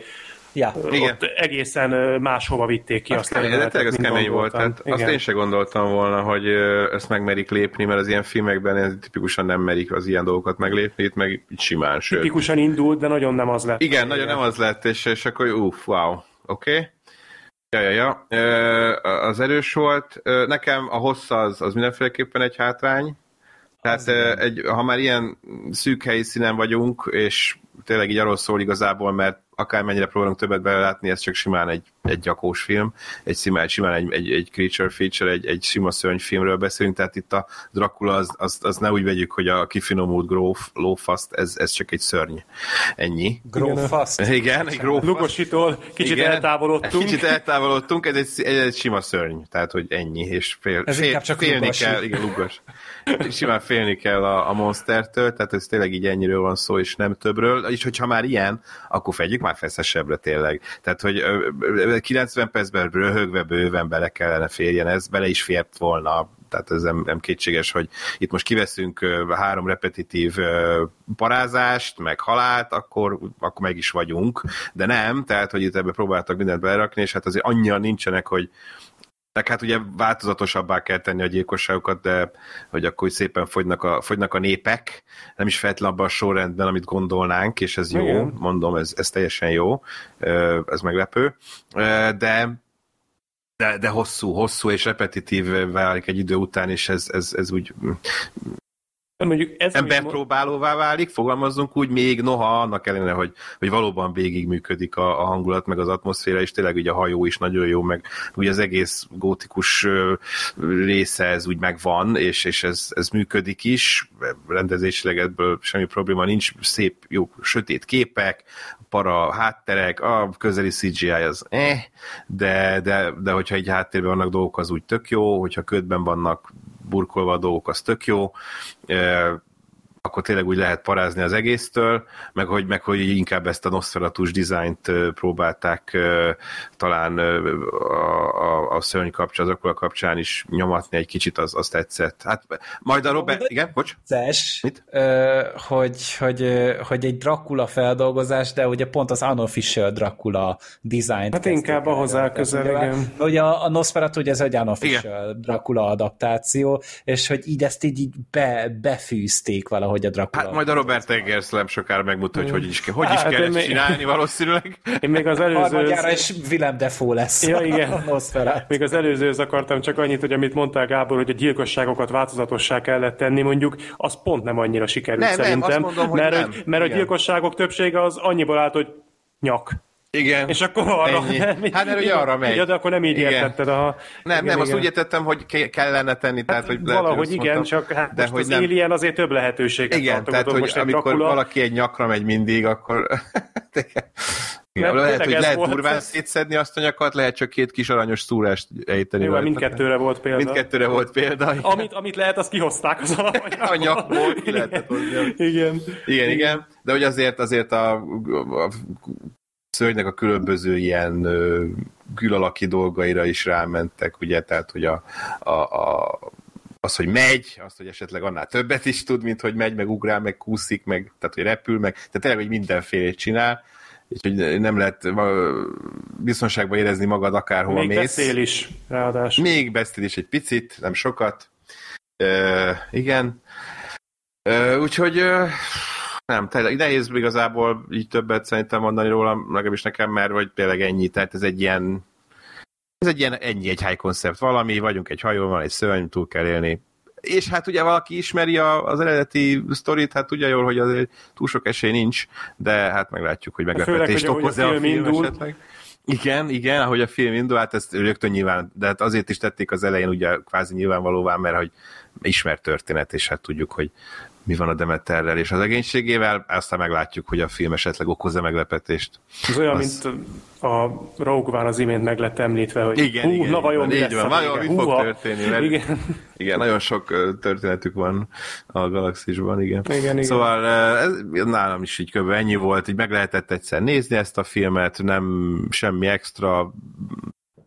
Ja. Igen. Ott egészen máshova vitték ki azt. Kemény, de tényleg ez kemény volt. Tehát azt én sem gondoltam volna, hogy ezt megmerik lépni, mert az ilyen filmekben ez tipikusan nem merik az ilyen dolgokat meglépni, itt meg simán. Sőt. Tipikusan indult, de nagyon nem az lett. Igen, nagyon nem az lett, és, és akkor uff, wow, oké. Okay. Ja, ja, ja. Az erős volt. Nekem a hossz az, az mindenféleképpen egy hátrány. Tehát egy, ha már ilyen szűk helyszínen vagyunk, és tényleg így arról szól igazából, mert akármennyire próbálunk többet belelátni, ez csak simán egy, egy gyakós film, egy simán, simán egy, egy, egy creature feature, egy, egy sima szörnyfilmről beszélünk, tehát itt a Dracula az, az, az ne úgy vegyük, hogy a kifinomult gróf, lófaszt, ez, ez csak egy szörny. Ennyi. Grófaszt. Igen, egy grófaszt. Lugositól kicsit Igen, eltávolodtunk. Kicsit eltávolodtunk, ez egy, egy, egy sima szörny, tehát hogy ennyi, és fél, ez fél, csak félni lugos. kell, igen, lugos. Simán félni kell a, a monstertől, tehát ez tényleg így ennyiről van szó, és nem többről, és hogyha már ilyen, akkor fegyük már feszesebbre tényleg. Tehát, hogy 90 percben röhögve bőven bele kellene férjen, ez bele is fért volna, tehát ez nem, nem kétséges, hogy itt most kiveszünk három repetitív parázást, meg halált, akkor, akkor meg is vagyunk, de nem, tehát, hogy itt ebbe próbáltak mindent berakni, és hát azért annyira nincsenek, hogy, meg hát ugye változatosabbá kell tenni a gyilkosságokat, de hogy akkor szépen fogynak a, fogynak a népek, nem is feltétlenül abban a sorrendben, amit gondolnánk, és ez jó, Igen. mondom, ez, ez teljesen jó, ez meglepő, de de, de hosszú, hosszú és repetitív válik egy idő után, és ez, ez, ez úgy mondjuk ez emberpróbálóvá válik, fogalmazzunk úgy még, noha annak ellenére, hogy, hogy valóban végig működik a, a hangulat, meg az atmoszféra, és tényleg ugye a hajó is nagyon jó, meg ugye az egész gótikus része ez úgy megvan, és, és ez, ez működik is, rendezésileg ebből semmi probléma nincs, szép, jó, sötét képek, para hátterek, a közeli CGI az eh, de, de, de hogyha egy háttérben vannak dolgok, az úgy tök jó, hogyha ködben vannak burkolva a dolgok, az tök jó, akkor tényleg úgy lehet parázni az egésztől, meg hogy, meg hogy inkább ezt a Nosferatus dizájnt próbálták talán a, a, a szörny kapcsán, azokról kapcsán is nyomatni egy kicsit, az, az tetszett. Hát majd a Robert, igen, bocs? Szes, Mit? Hogy, hogy, hogy egy Dracula feldolgozás, de ugye pont az unofficial Dracula dizájnt. Hát inkább ahhoz áll közel, igen. Ugye a, a Nosferatu, ugye ez egy unofficial igen. Dracula adaptáció, és hogy így ezt így, így be, befűzték valahogy hogy a Dracula... Hát majd a Robert Eggers nem sokára megmutatja, hogy hogy is kell, hogy is hát kell ezt csinálni valószínűleg. Én még az előző... Harmadjára is Willem Defoe lesz. Ja, igen. Még az előzőhöz akartam csak annyit, hogy amit mondtál Gábor, hogy a gyilkosságokat változatossá kellett tenni, mondjuk, az pont nem annyira sikerült nem, szerintem. Nem, azt mondom, hogy mert, nem. mert a gyilkosságok többsége az annyiból állt, hogy nyak Igen. És akkor arra... Ennyi. Hát mert ugye arra megy. Ja, de akkor nem így igen. értetted a... Nem, igen, nem, azt igen. úgy értettem, hogy kellene tenni, hát tehát hogy lehet, valahogy igen, mondtam, csak hát de most hogy az nem... Alien azért több lehetőséget Igen, tehát hogy most amikor Dracula... valaki egy nyakra megy mindig, akkor... Igen, lehet, hogy lehet volt. durván szétszedni azt a nyakat, lehet csak két kis aranyos szúrást ejteni. Jó, mindkettőre volt példa. Mindkettőre volt példa. Amit, amit lehet, azt kihozták az alapanyagból. a nyakból ki lehetett hozni. Igen. Igen, igen. De hogy azért, azért a, a szörnynek a különböző ilyen külalaki dolgaira is rámentek, ugye, tehát, hogy a, a, a az, hogy megy, az, hogy esetleg annál többet is tud, mint hogy megy, meg ugrál, meg kúszik, meg, tehát, hogy repül, meg, tehát tényleg, hogy mindenfélét csinál, úgyhogy nem lehet biztonságban érezni magad akárhol Még mész. Még beszél is, ráadásul. Még beszél is egy picit, nem sokat. Uh, igen. Uh, úgyhogy uh, nem, tényleg nehéz igazából így többet szerintem mondani róla, legalábbis nekem, mert vagy tényleg ennyi, tehát ez egy ilyen ez egy ilyen ennyi, egy high concept valami, vagyunk egy hajó, van egy szörny, túl kell élni. És hát ugye valaki ismeri a, az eredeti sztorit, hát tudja jól, hogy azért túl sok esély nincs, de hát meglátjuk, hogy meglepetést okoz-e a film indul. esetleg. Igen, igen, ahogy a film indul, hát ezt rögtön nyilván, de hát azért is tették az elején ugye kvázi nyilvánvalóvá, mert hogy ismert történet, és hát tudjuk, hogy mi van a Demeterrel és az egészségével, aztán meglátjuk, hogy a film esetleg okoz-e meglepetést. Ez olyan, az... mint a Rogue One az imént meg lett említve, hogy igen, hú, igen, na vajon mi lesz van, vajon mi fog történni, mert igen. igen, nagyon sok történetük van a galaxisban, igen. igen, igen. Szóval ez, nálam is így kb. ennyi volt, így meg lehetett egyszer nézni ezt a filmet, nem semmi extra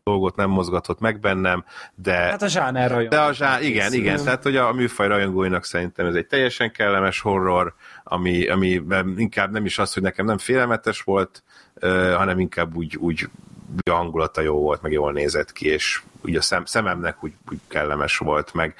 dolgot nem mozgatott meg bennem, de... Hát a zsáner rajongó. De a zsán, igen, igen, tehát hogy a, műfaj rajongóinak szerintem ez egy teljesen kellemes horror, ami, ami inkább nem is az, hogy nekem nem félelmetes volt, uh, hanem inkább úgy, úgy a hangulata jó volt, meg jól nézett ki, és úgy a szem, szememnek úgy, úgy kellemes volt, meg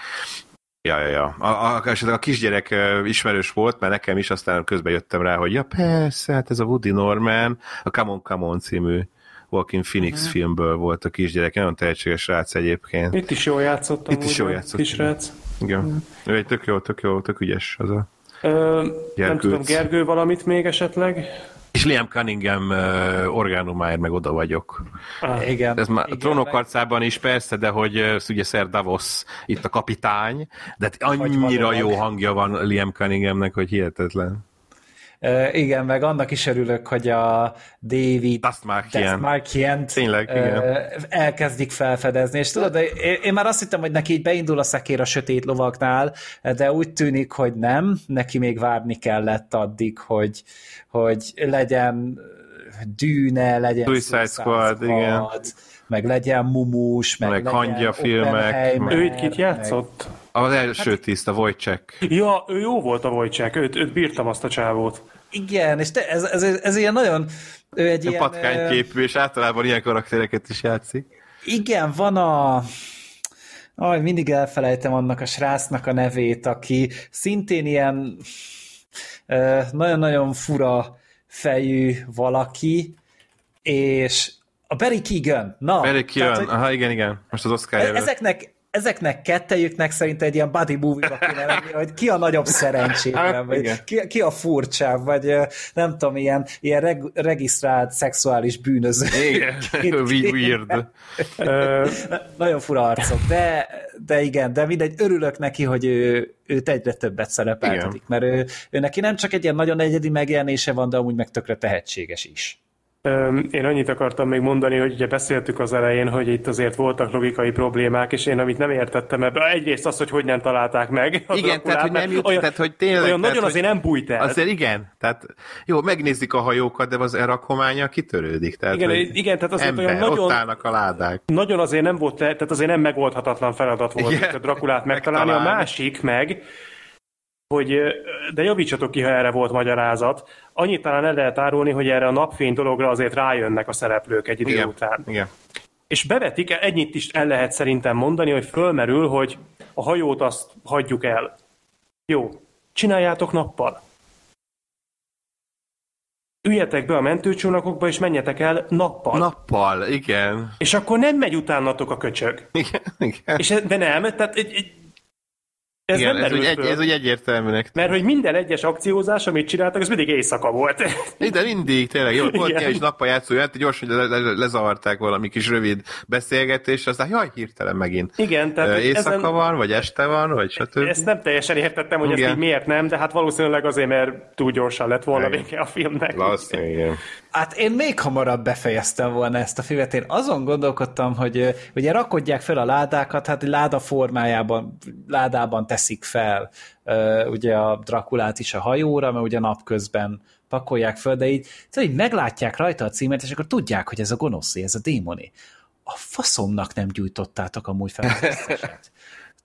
Ja, ja, ja. A, a, a, a kisgyerek ismerős volt, mert nekem is aztán közben jöttem rá, hogy ja persze, hát ez a Woody Norman, a Come On, Come On című Walking Phoenix uh-huh. filmből volt a kisgyerek, nagyon tehetséges rác egyébként. Itt is jól játszott. Itt is jól játszott. Kisrác. Igen. Uh-huh. Ő egy tök jó, tök jó, tök ügyes az a Ö, nem tudom, Gergő valamit még esetleg? És Liam Cunningham uh, orgánumáért meg oda vagyok. Ah, igen. Ez már igen, a trónok arcában is persze, de hogy uh, ugye Sir Davos itt a kapitány, de hát annyira jó hangja van Liam Cunninghamnek, hogy hihetetlen. Uh, igen, meg annak is örülök, hogy a David Dastmalkian Tényleg, uh, igen. elkezdik felfedezni, és tudod, én, én már azt hittem, hogy neki így beindul a szekér a sötét lovaknál, de úgy tűnik, hogy nem, neki még várni kellett addig, hogy, hogy legyen dűne, legyen Suicide Squad, Squad igen meg legyen mumus, meg, meg legyen hangya filmek. Ő itt kit játszott? Meg... Az első hát... tiszt, a Wojciech. Ja, ő jó volt a Wojciech, őt, őt bírtam azt a csávót. Igen, és te, ez, ez, ez, ilyen nagyon... Ő egy ilyen... Patkányképű, és általában ilyen karaktereket is játszik. Igen, van a... Aj, mindig elfelejtem annak a srácnak a nevét, aki szintén ilyen nagyon-nagyon fura fejű valaki, és a Barry Keegan. Na, Barry Keegan, tehát, aha, igen, igen. Most az Oscar e- Ezeknek, ezeknek kettejüknek szerint egy ilyen buddy movie-ba kéne lenni, hogy ki a nagyobb szerencsétlen, hát, vagy ki, ki, a furcsább, vagy nem tudom, ilyen, ilyen reg, regisztrált szexuális bűnöző. Igen, weird. Nagyon fura arcok, de, de igen, de mindegy, örülök neki, hogy ő, őt egyre többet szerepeltetik, mert ő, ő neki nem csak egy ilyen nagyon egyedi megjelenése van, de amúgy meg tökre tehetséges is. Én annyit akartam még mondani, hogy ugye beszéltük az elején, hogy itt azért voltak logikai problémák, és én amit nem értettem ebben, egyrészt az, hogy hogy nem találták meg. Igen, tehát hogy nem jut, olyan, tehát hogy tényleg. Olyan tehát, nagyon azért nem bújt el. Azért igen, tehát jó, megnézik a hajókat, de az erakománya kitörődik. Tehát, igen, igen, tehát azért ember, olyan nagyon... Ott állnak a ládák. Nagyon azért nem volt, tehát azért nem megoldhatatlan feladat volt igen, a Drakulát megtalálni. megtalálni. A másik meg, hogy, de javítsatok ki, ha erre volt magyarázat. Annyit talán el lehet árulni, hogy erre a napfény dologra azért rájönnek a szereplők egy idő Igen. után. Igen. És bevetik, ennyit is el lehet szerintem mondani, hogy fölmerül, hogy a hajót azt hagyjuk el. Jó, csináljátok nappal. Üljetek be a mentőcsónakokba, és menjetek el nappal. Nappal, igen. És akkor nem megy utánatok a köcsög. Igen, igen. És, de nem, tehát egy, egy, Ez Igen, nem ez, úgy egy, ez úgy egyértelműnek. Mert hogy minden egyes akciózás, amit csináltak, az mindig éjszaka volt. De mindig, tényleg, jó, volt ilyen is nappal játszó, hát gyorsan le, le, lezavarták valami kis rövid beszélgetés, aztán jaj, hirtelen megint. Igen, tehát Éjszaka ezen- van, vagy este van, vagy stb. Ezt nem teljesen értettem, hogy ezt Igen. így miért nem, de hát valószínűleg azért, mert túl gyorsan lett volna vége a filmnek. Valószínűleg, igen. Hát én még hamarabb befejeztem volna ezt a filmet. Én azon gondolkodtam, hogy ugye rakodják fel a ládákat, hát láda formájában, ládában teszik fel ugye a Drakulát is a hajóra, mert ugye napközben pakolják föl, de így, szóval így meglátják rajta a címet, és akkor tudják, hogy ez a gonoszé, ez a démoni. A faszomnak nem gyújtottátok amúgy fel.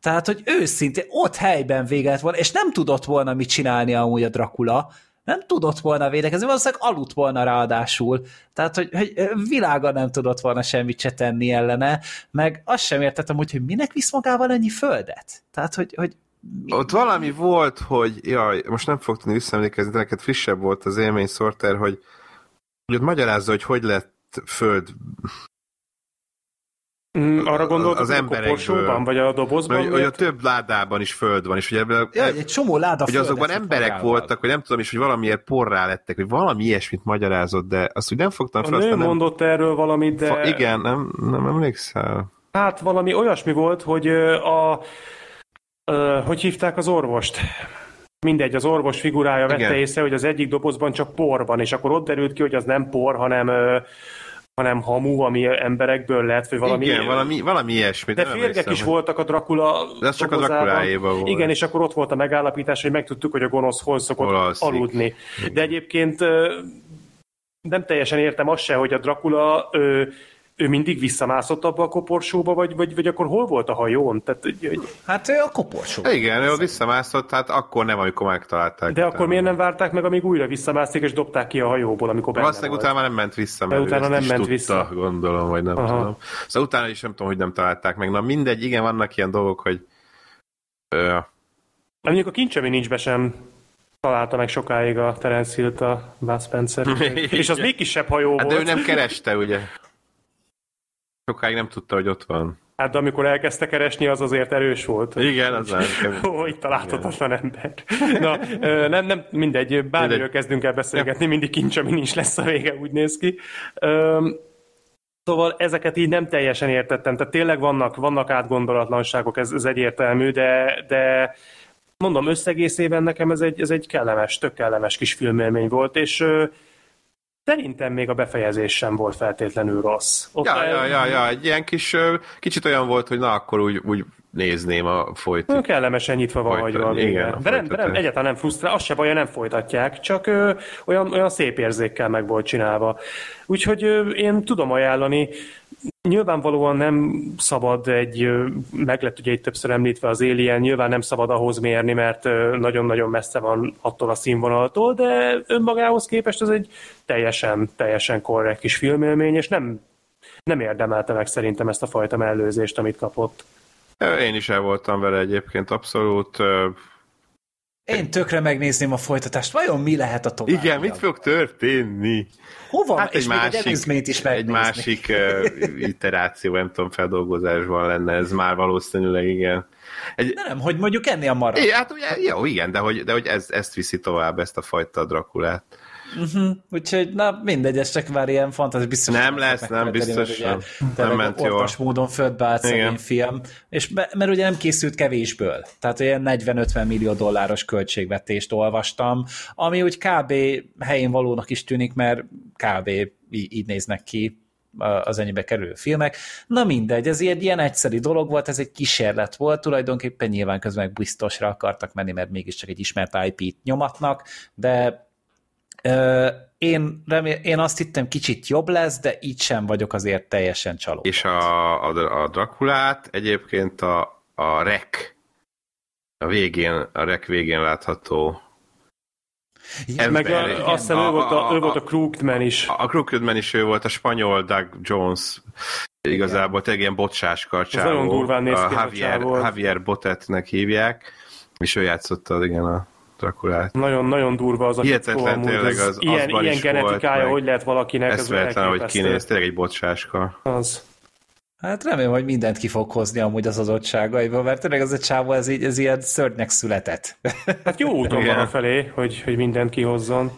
Tehát, hogy őszintén ott helyben véget volna, és nem tudott volna mit csinálni amúgy a Dracula, nem tudott volna védekezni, valószínűleg aludt volna ráadásul. Tehát, hogy, hogy világa nem tudott volna semmit se tenni ellene, meg azt sem értettem, hogy, hogy minek visz magával ennyi földet. Tehát, hogy, hogy Ott valami volt, hogy, jaj, most nem fog tudni visszaemlékezni, de neked frissebb volt az élmény Sorter, hogy, hogy ott magyarázza, hogy hogy lett föld Mm, arra gondoltok, az hogy a koporsóban, vagy a dobozban? hogy, hogy a több ládában is föld van, és ugye ebből, ja, egy csomó láda hogy azokban emberek voltak, hogy nem tudom is, hogy valamiért porrá lettek, hogy valami ilyesmit magyarázott, de azt úgy nem fogtam A fel, nő aztán nem... mondott erről valamit, de... Fa, igen, nem, nem emlékszel? Hát valami olyasmi volt, hogy a... Ö, hogy hívták az orvost? Mindegy, az orvos figurája vette Igen. észre, hogy az egyik dobozban csak por van, és akkor ott derült ki, hogy az nem por, hanem, ö, hanem hamu, ami emberekből lett, vagy valami... igen, valami, valami ilyesmi. De férgek is voltak a Dracula De az csak a dobozában. Draculáéban volt. Igen, és akkor ott volt a megállapítás, hogy megtudtuk, hogy a gonosz hol szokott Hol aludni. De egyébként nem teljesen értem azt se, hogy a Dracula ö, ő mindig visszamászott abba a koporsóba, vagy, vagy, vagy akkor hol volt a hajón? Tehát, hogy, hogy- Hát ő a koporsó. Igen, ő visszamászott, hát akkor nem, amikor megtalálták. de akkor miért nem várták meg, amíg újra visszamászik, és dobták ki a hajóból, amikor benne Valószínűleg volt? utána már nem ment vissza, De mert utána ő ezt nem ment tudta, vissza. gondolom, vagy nem Aha. tudom. Szóval utána is nem tudom, hogy nem találták meg. Na mindegy, igen, vannak ilyen dolgok, hogy ö, Mondjuk a kincs, ami nincs be sem találta meg sokáig a Terence Hill-t a Bud Spencer. és az még kisebb hajó hát de ő volt. nem kereste, ugye? Sokáig nem tudta, hogy ott van. Hát de amikor elkezdte keresni, az azért erős volt. Igen, az. Ó, itt találhatatlan ember. Na, nem, nem, mindegy, bármiről kezdünk el beszélgetni, mindig kincs, ami nincs lesz a vége, úgy néz ki. Szóval ezeket így nem teljesen értettem, tehát tényleg vannak, vannak átgondolatlanságok, ez, ez egyértelmű, de, de mondom, összegészében nekem ez egy, ez egy kellemes, tök kellemes kis filmélmény volt, és szerintem még a befejezés sem volt feltétlenül rossz. Ott Ja, el- ja, ja, ja, egy ilyen kis, kicsit olyan volt, hogy na, akkor úgy, úgy nézném a folyt. Kellemesen nyitva van hagyva a igen, a de nem, de nem, egyáltalán nem frusztrál, az se baj, nem folytatják, csak ö, olyan, olyan szép érzékkel meg volt csinálva. Úgyhogy ö, én tudom ajánlani, Nyilvánvalóan nem szabad egy, meg lett ugye itt többször említve az Alien, nyilván nem szabad ahhoz mérni, mert nagyon-nagyon messze van attól a színvonaltól, de önmagához képest ez egy teljesen, teljesen korrekt kis filmélmény, és nem, nem érdemelte meg szerintem ezt a fajta mellőzést, amit kapott. Én is el voltam vele egyébként, abszolút. Én tökre megnézném a folytatást. Vajon mi lehet a tovább? Igen, mit fog történni? Hova? Hát és egy egy másik, előzményt is egy megnézni. másik uh, iteráció, nem tudom, feldolgozásban lenne ez már valószínűleg, igen. Egy, De nem, hogy mondjuk enni a marat. é, hát ugye, jó, igen, de hogy, de hogy ez, ezt viszi tovább, ezt a fajta Drakulát. Uh-huh. Úgyhogy, na mindegy, ez csak már ilyen fantazi, biztos. Nem lesz, nem, biztos ugye nem. ment jól. módon földbe állt szegény film, és be, mert ugye nem készült kevésből. Tehát olyan 40-50 millió dolláros költségvetést olvastam, ami úgy kb. helyén valónak is tűnik, mert kb. így néznek ki az ennyibe kerülő filmek. Na mindegy, ez egy ilyen egyszerű dolog volt, ez egy kísérlet volt, tulajdonképpen nyilván közben biztosra akartak menni, mert mégiscsak egy ismert IP-t nyomatnak, de én, remél, én azt hittem kicsit jobb lesz, de így sem vagyok azért teljesen csalódott. És a, a, a Drakulát egyébként a, a Rek, a végén, a Rek végén látható Ja, Meg a, azt hiszem, ő A- volt a, a- ő volt a a- Krugman is. A Crookedman is ő volt, a spanyol Doug Jones, igazából tényleg ilyen bocsáskar csávó. nagyon durván néz a ki ez a Javier, csávó. Javier Botetnek hívják, és ő játszotta igen a Drakulát. Nagyon, nagyon durva az a Hihetetlen amúgy, tényleg, az- ilyen, ilyen is genetikája, volt, hogy lehet valakinek, ez Eszméletlen, hogy kinéz, tényleg egy bocsáska. Az. Hát remélem, hogy mindent ki fog hozni amúgy az azottságaiból, mert tényleg az a csávó, ez, így, ez ilyen szörnyek született. Hát jó úton van a felé, hogy, hogy mindent kihozzon.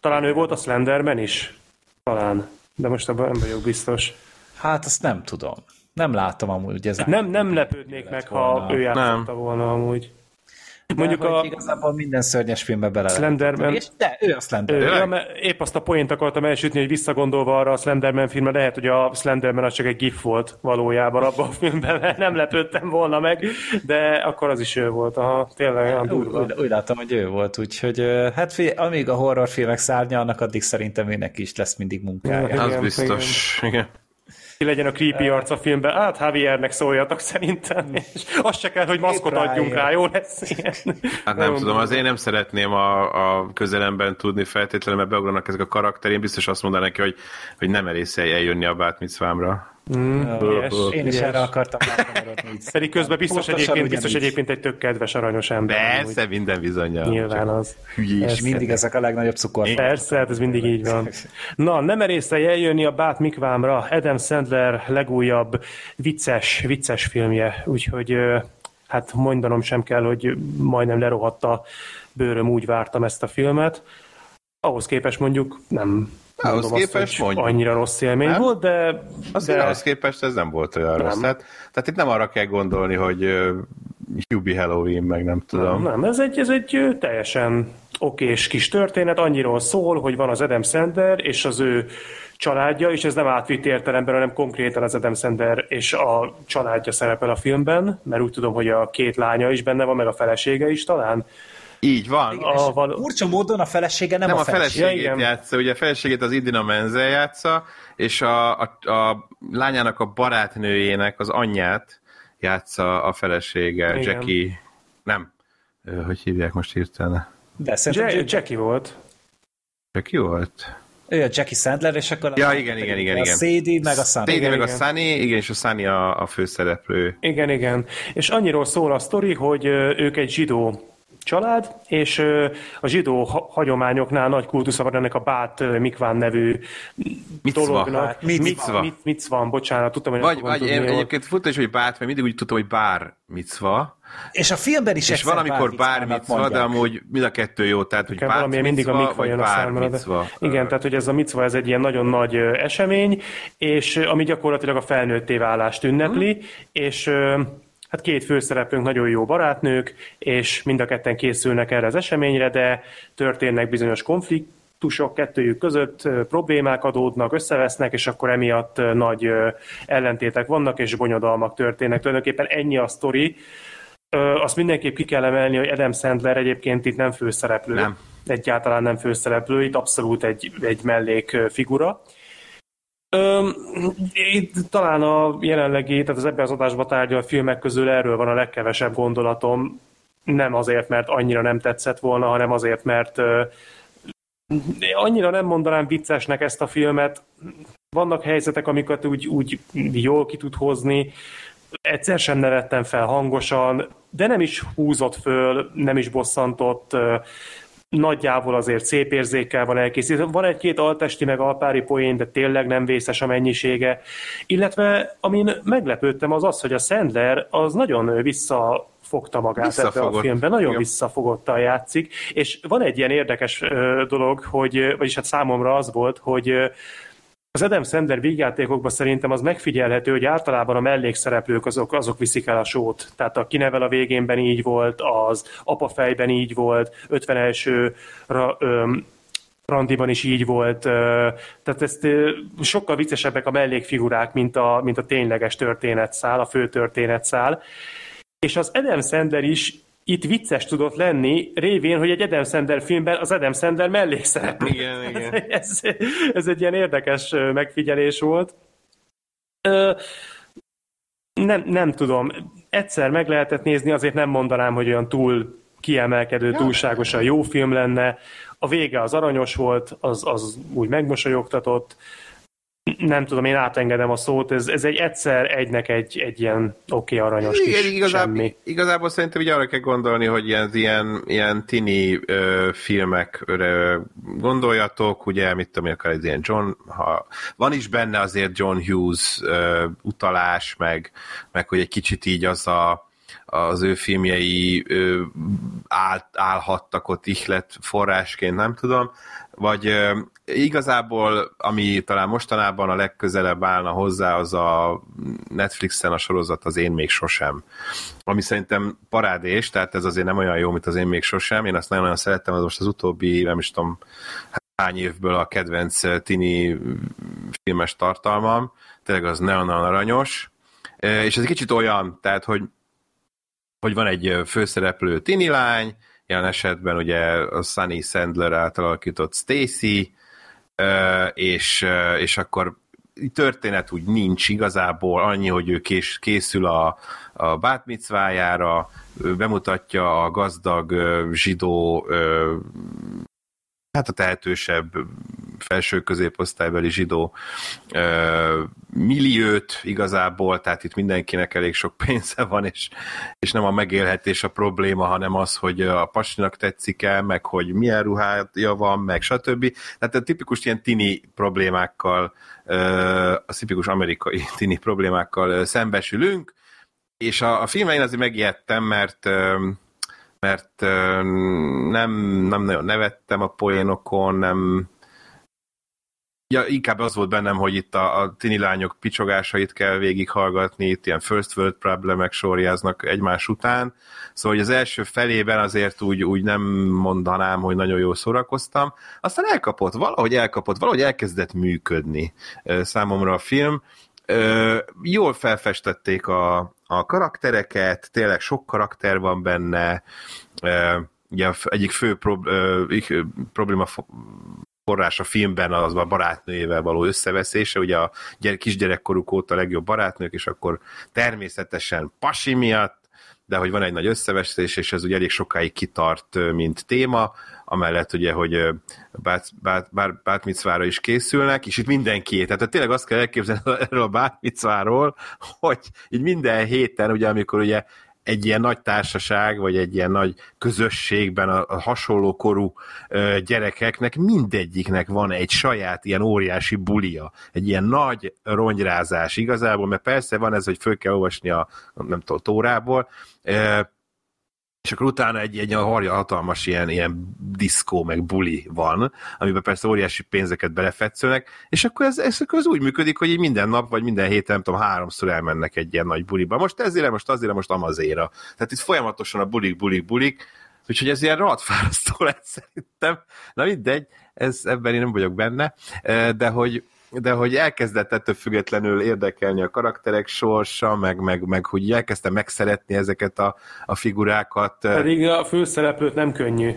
Talán ő volt a Slenderman is? Talán. De most abban nem vagyok biztos. Hát azt nem tudom. Nem láttam amúgy ez. Nem, nem lepődnék meg, volna. ha ő játszotta volna amúgy. Mondjuk a... Igazából minden szörnyes filmbe bele Slenderman. És de, ő a Slenderman. Ő, épp azt a poént akartam elsütni, hogy visszagondolva arra a Slenderman filmre, lehet, hogy a Slenderman az csak egy gif volt valójában abban a filmben, mert nem lepődtem volna meg, de akkor az is ő volt. Aha, tényleg olyan durva. Úgy, úgy, látom, hogy ő volt, úgyhogy hát figyelj, amíg a horrorfilmek szárnyalnak, addig szerintem őnek is lesz mindig munkája. Igen, az biztos. Igen. igen ki legyen a creepy arc a filmben. Hát Javiernek szóljatok szerintem, és azt se kell, hogy maszkot adjunk rá, jó lesz ilyen. Hát nem tudom, az én nem szeretném a, a közelemben tudni feltétlenül, mert beugranak ezek a karakter, én biztos azt mondanám neki, hogy, hogy nem erész eljönni a bátmicvámra. Mm, én is erre akartam maradni. Pedig közben biztos egyébként, biztos egyébként egy tök kedves, aranyos ember. Persze, úgy. minden bizonyal. Nyilván az. És mindig ezek a legnagyobb cukor. Persze, hát ez mindig így van. Na, nem erészre eljönni a Bát Mikvámra, Adam Sandler legújabb vicces, vicces filmje, úgyhogy hát mondanom sem kell, hogy majdnem lerohadt a bőröm, úgy vártam ezt a filmet. Ahhoz képest mondjuk nem ahhoz képest azt, hogy annyira rossz élmény nem? volt, de... Azért de... ahhoz képest ez nem volt olyan nem. rossz. Tehát, tehát itt nem arra kell gondolni, hogy uh, Hubie Halloween, meg nem tudom. Nem, nem ez egy, ez egy teljesen okés kis történet, annyiról szól, hogy van az Adam Sandler és az ő családja, és ez nem átvitt értelemben, hanem konkrétan az Adam Sandler és a családja szerepel a filmben, mert úgy tudom, hogy a két lánya is benne van, meg a felesége is talán. Így van. Igen, a, val- furcsa módon a felesége nem, nem a, a feleségét ja, játsza. Ugye a feleségét az Idina Menzel játsza, és a, a, a lányának a barátnőjének az anyját játsza a felesége, igen. Jackie. Nem. Hogy hívják most hirtelen? De szerintem ja, Jackie volt. Jackie volt? Ő a Jackie Sandler, és akkor ja, igen, igen, igen, igen. a Sadie, meg a Sunny. Sadie, meg a Sunny, igen, és a Sunny a, a főszereplő. Igen, igen. És annyiról szól a sztori, hogy ők egy zsidó család, és a zsidó hagyományoknál nagy kultusza van ennek a Bát Mikván nevű Mitzva. dolognak. Hát, mitzva. Mit, mitzva, bocsánat, tudtam, hogy Vagy, vagy én, egyébként furcsa is, hogy Bát, mert mindig úgy tudtam, hogy Bár Mitzva. És a filmben is És valamikor bár mitzva, de amúgy mind a kettő jó, tehát hogy bár mindig a mikva jön a számra. Mitzva. Igen, tehát hogy ez a mitzva, ez egy ilyen nagyon nagy esemény, és ami gyakorlatilag a felnőtté válást ünnepli, hmm. és hát két főszereplőnk nagyon jó barátnők, és mind a ketten készülnek erre az eseményre, de történnek bizonyos konfliktusok kettőjük között, problémák adódnak, összevesznek, és akkor emiatt nagy ellentétek vannak, és bonyodalmak történnek. Tulajdonképpen ennyi a sztori. Azt mindenképp ki kell emelni, hogy Adam Sandler egyébként itt nem főszereplő. Nem. Egyáltalán nem főszereplő, itt abszolút egy, egy mellék figura. Itt talán a jelenlegi, tehát az ebben az adásban tárgyalt filmek közül erről van a legkevesebb gondolatom. Nem azért, mert annyira nem tetszett volna, hanem azért, mert ö, annyira nem mondanám viccesnek ezt a filmet. Vannak helyzetek, amiket úgy, úgy jól ki tud hozni, egyszer sem nevettem fel hangosan, de nem is húzott föl, nem is bosszantott, nagyjából azért szép érzékkel van elkészítve. Van egy-két altesti meg alpári poén, de tényleg nem vészes a mennyisége. Illetve amin meglepődtem az az, hogy a Sandler az nagyon vissza fogta magát ebbe a filmben, nagyon Igen. visszafogottan játszik, és van egy ilyen érdekes dolog, hogy, vagyis hát számomra az volt, hogy az Adam Sandler vígjátékokban szerintem az megfigyelhető, hogy általában a mellékszereplők azok, azok viszik el a sót. Tehát a kinevel a végénben így volt, az apafejben így volt, 51 ra, öm, randiban is így volt. Tehát ezt sokkal viccesebbek a mellékfigurák, mint a, mint a tényleges történetszál, a fő történetszál. És az Adam Sandler is itt vicces tudott lenni, révén, hogy egy Adam Sandler filmben az Adam Sandler mellékszereplő. Igen, igen. ez, ez egy ilyen érdekes megfigyelés volt. Nem, nem tudom. Egyszer meg lehetett nézni, azért nem mondanám, hogy olyan túl kiemelkedő, ja. túlságosan jó film lenne. A vége az aranyos volt, az, az úgy megmosolyogtatott. Nem tudom, én átengedem a szót, ez, ez egy egyszer egynek egy, egy ilyen oké okay, aranyos Igen, kis igazából, semmi. Igazából szerintem így arra kell gondolni, hogy ilyen, ilyen, ilyen tini ö, filmekre gondoljatok, ugye, mit tudom, akár egy ilyen John, ha van is benne azért John Hughes ö, utalás, meg, meg hogy egy kicsit így az a az ő filmjei ö, áll, állhattak ott ihlet forrásként, nem tudom, vagy igazából, ami talán mostanában a legközelebb állna hozzá, az a Netflixen a sorozat az Én még sosem. Ami szerintem parádés, tehát ez azért nem olyan jó, mint az Én még sosem. Én azt nagyon-nagyon szerettem, az most az utóbbi, nem is tudom, hány évből a kedvenc tini filmes tartalmam. Tényleg az nagyon-nagyon aranyos. És ez egy kicsit olyan, tehát, hogy hogy van egy főszereplő tini lány, jelen esetben ugye a Sunny Sandler által alakított Stacy, és, és akkor történet úgy nincs igazából, annyi, hogy ő kés, készül a, a bátmicvájára, bemutatja a gazdag zsidó hát a tehetősebb felső középosztálybeli zsidó ö, milliót igazából, tehát itt mindenkinek elég sok pénze van, és, és nem a megélhetés a probléma, hanem az, hogy a pasinak tetszik-e, meg hogy milyen ruhája van, meg stb. Tehát a tipikus ilyen tini problémákkal, ö, a tipikus amerikai tini problémákkal szembesülünk, és a, a filmen én azért megijedtem, mert ö, mert nem, nem nagyon nevettem a poénokon, nem, Ja, inkább az volt bennem, hogy itt a, a tini lányok picsogásait kell végighallgatni, itt ilyen first world problémek sorjáznak egymás után, szóval hogy az első felében azért úgy, úgy nem mondanám, hogy nagyon jól szórakoztam, aztán elkapott, valahogy elkapott, valahogy elkezdett működni számomra a film, jól felfestették a, a karaktereket, tényleg sok karakter van benne, ugye egyik fő prob, probléma forrás a filmben az a barátnőjével való összeveszése, ugye a gyere, kisgyerekkoruk óta a legjobb barátnők, és akkor természetesen pasi miatt, de hogy van egy nagy összeveszés, és ez ugye elég sokáig kitart, mint téma, amellett ugye, hogy bát, bát, bát, bátmicvára is készülnek, és itt mindenki, tehát tényleg azt kell elképzelni erről a bátmicváról, hogy így minden héten, ugye amikor ugye egy ilyen nagy társaság, vagy egy ilyen nagy közösségben a, hasonló korú ö, gyerekeknek mindegyiknek van egy saját ilyen óriási bulia, egy ilyen nagy rongyrázás igazából, mert persze van ez, hogy föl kell olvasni a, nem tudom, tórából, és akkor utána egy, egy harja hatalmas ilyen, ilyen diszkó, meg buli van, amiben persze óriási pénzeket belefetszölnek, és akkor ez, ez, akkor ez úgy működik, hogy így minden nap, vagy minden héten, nem tudom, háromszor elmennek egy ilyen nagy buliba. Most ezért, most azért, most amazéra. Tehát itt folyamatosan a bulik, bulik, bulik, úgyhogy ez ilyen rohadt lett szerintem. Na mindegy, ez, ebben én nem vagyok benne, de hogy, de hogy elkezdett ettől függetlenül érdekelni a karakterek sorsa, meg, meg, meg hogy elkezdte megszeretni ezeket a, a figurákat. Pedig a főszereplőt nem könnyű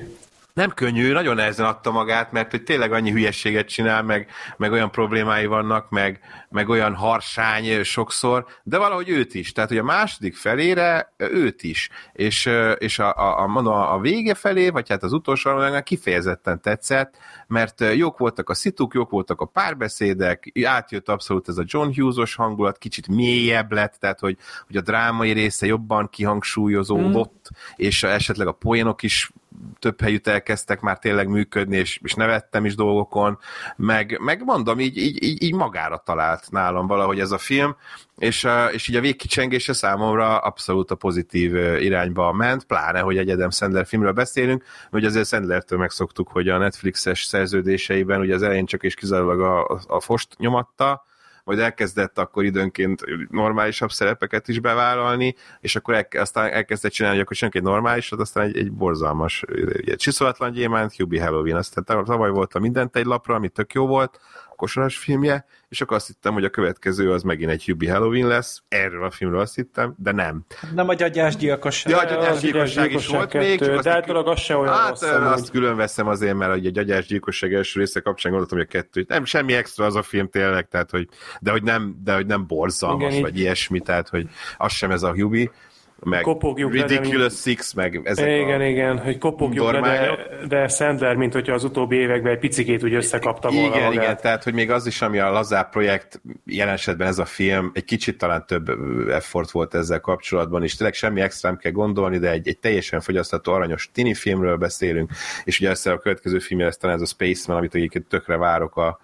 nem könnyű, nagyon nehezen adta magát, mert hogy tényleg annyi hülyességet csinál, meg, meg olyan problémái vannak, meg, meg olyan harsány sokszor, de valahogy őt is. Tehát, hogy a második felére őt is. És, és a, a, a, mondom, a vége felé, vagy hát az utolsó kifejezetten tetszett, mert jók voltak a szituk, jók voltak a párbeszédek, átjött abszolút ez a John Hughes-os hangulat, kicsit mélyebb lett, tehát, hogy, hogy a drámai része jobban kihangsúlyozódott, mm. és esetleg a poénok is több helyütt elkezdtek már tényleg működni, és, és nevettem is dolgokon, meg, meg mondom, így, így, így, így magára talált nálam valahogy ez a film, és, és így a végkicsengése számomra abszolút a pozitív irányba ment, pláne, hogy egy Adam Sandler filmről beszélünk, hogy azért Sandlertől megszoktuk, hogy a Netflixes szerződéseiben ugye az elején csak és kizárólag a, a, fost nyomatta, majd elkezdett akkor időnként normálisabb szerepeket is bevállalni, és akkor el, aztán elkezdett csinálni, hogy akkor senki egy normálisat, aztán egy, egy borzalmas, egy csiszolatlan gyémánt, Hubie Halloween, aztán tavaly volt a mindent egy lapra, ami tök jó volt, kosaras filmje, és akkor azt hittem, hogy a következő az megint egy Hubie Halloween lesz, erről a filmről azt hittem, de nem. Nem a gyagyásgyilkosság. Ja, a gyagyásgyilkosság is volt kettő, még, csak de általában az se olyan Hát rossz, azt külön veszem azért, mert a gyagyásgyilkosság első része kapcsán gondoltam, hogy a kettő. Nem, semmi extra az a film tényleg, tehát hogy, de hogy nem, de hogy nem borzalmas, Igen, vagy így. ilyesmi, tehát hogy az sem ez a Hubie meg kopogjuk Ridiculous le, Six, meg ezek Igen, a igen, hogy kopogjuk le, de, de Sandler, mint hogyha az utóbbi években egy picikét úgy összekapta volna Igen, magát. igen, tehát hogy még az is, ami a lazább projekt, jelen esetben ez a film, egy kicsit talán több effort volt ezzel kapcsolatban, és tényleg semmi extra nem kell gondolni, de egy, egy teljesen fogyasztható aranyos tini filmről beszélünk, és ugye ezt a következő film, ez talán ez a Spaceman, amit egyébként tökre várok a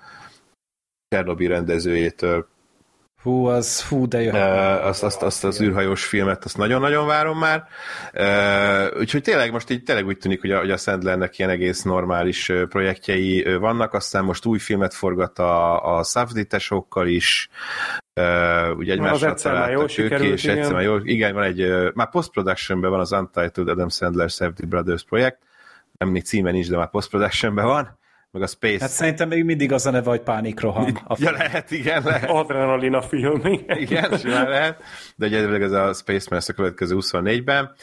Chernobyl rendezőjétől, Hú, az, hú, de jó. Uh, azt, azt, azt az űrhajós filmet, azt nagyon-nagyon várom már. Uh, úgyhogy tényleg most így tényleg úgy tűnik, hogy a, hogy a Sandlernek ilyen egész normális projektjei vannak, aztán most új filmet forgat a, a Savditesokkal is, Uh, ugye egymásra találtak ők és egyszer már jó. Igen, van egy, uh, már post-productionben van az Untitled Adam Sandler Safety Brothers projekt, nem még címe nincs, de már post-productionben van, meg a Space. Hát szerintem még mindig az a neve, hogy pánikroham. A ja, lehet, igen, lehet. Adrenalina film, igen. Igen, simán lehet, de egyedül ez a Space Man a következő 24-ben.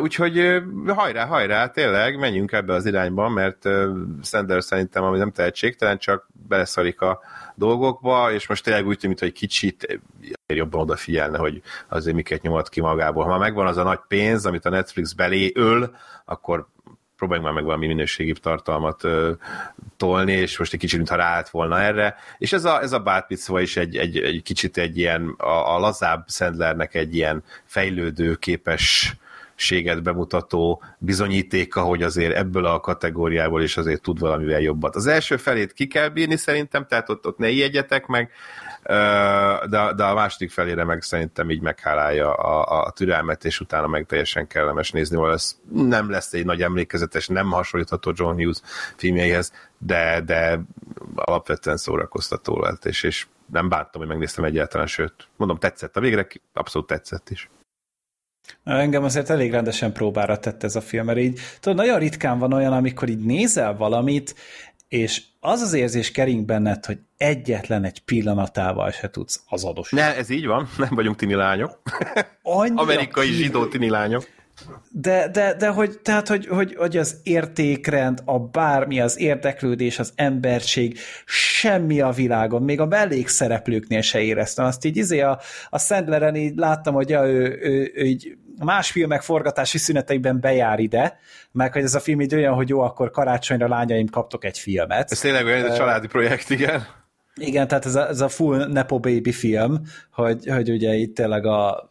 Úgyhogy hajrá, hajrá, tényleg, menjünk ebbe az irányba, mert Sanders szerintem, ami nem tehetségtelen, csak beleszarik a dolgokba, és most tényleg úgy tűnik, hogy kicsit jobban odafigyelne, hogy azért miket nyomat ki magából. Ha már megvan az a nagy pénz, amit a Netflix belé öl, akkor próbáljunk már meg valami minőségi tartalmat ö, tolni, és most egy kicsit, mintha ráállt volna erre. És ez a, ez a bátpicva is egy, egy, egy kicsit egy ilyen, a, a lazább Sandlernek egy ilyen fejlődő, képes séget bemutató bizonyítéka, hogy azért ebből a kategóriából is azért tud valamivel jobbat. Az első felét ki kell bírni szerintem, tehát ott, ott ne ijedjetek meg, de, de a második felére meg szerintem így meghálálja a, a türelmet, és utána meg teljesen kellemes nézni, ez nem lesz egy nagy emlékezetes, nem hasonlítható John Hughes filmjeihez, de, de alapvetően szórakoztató lett, és, és nem bántam, hogy megnéztem egyáltalán, sőt, mondom, tetszett a végre, abszolút tetszett is. Engem azért elég rendesen próbára tett ez a film, mert így tudod, nagyon ritkán van olyan, amikor így nézel valamit, és az az érzés kering benned, hogy egyetlen egy pillanatával se tudsz az adós. Ne, ez így van, nem vagyunk tini lányok. Amerikai kívül. zsidó tini lányok. De, de, de hogy, tehát, hogy, hogy, hogy az értékrend, a bármi, az érdeklődés, az emberség, semmi a világon, még a mellékszereplőknél se éreztem. Azt így izé a, a Sandleren így láttam, hogy ja, ő, ő, ő így más filmek forgatási szüneteiben bejár ide, meg hogy ez a film így olyan, hogy jó, akkor karácsonyra lányaim kaptok egy filmet. Ez tényleg olyan, ez a családi projekt, igen. Igen, tehát ez a, ez a full Nepo Baby film, hogy, hogy ugye itt tényleg a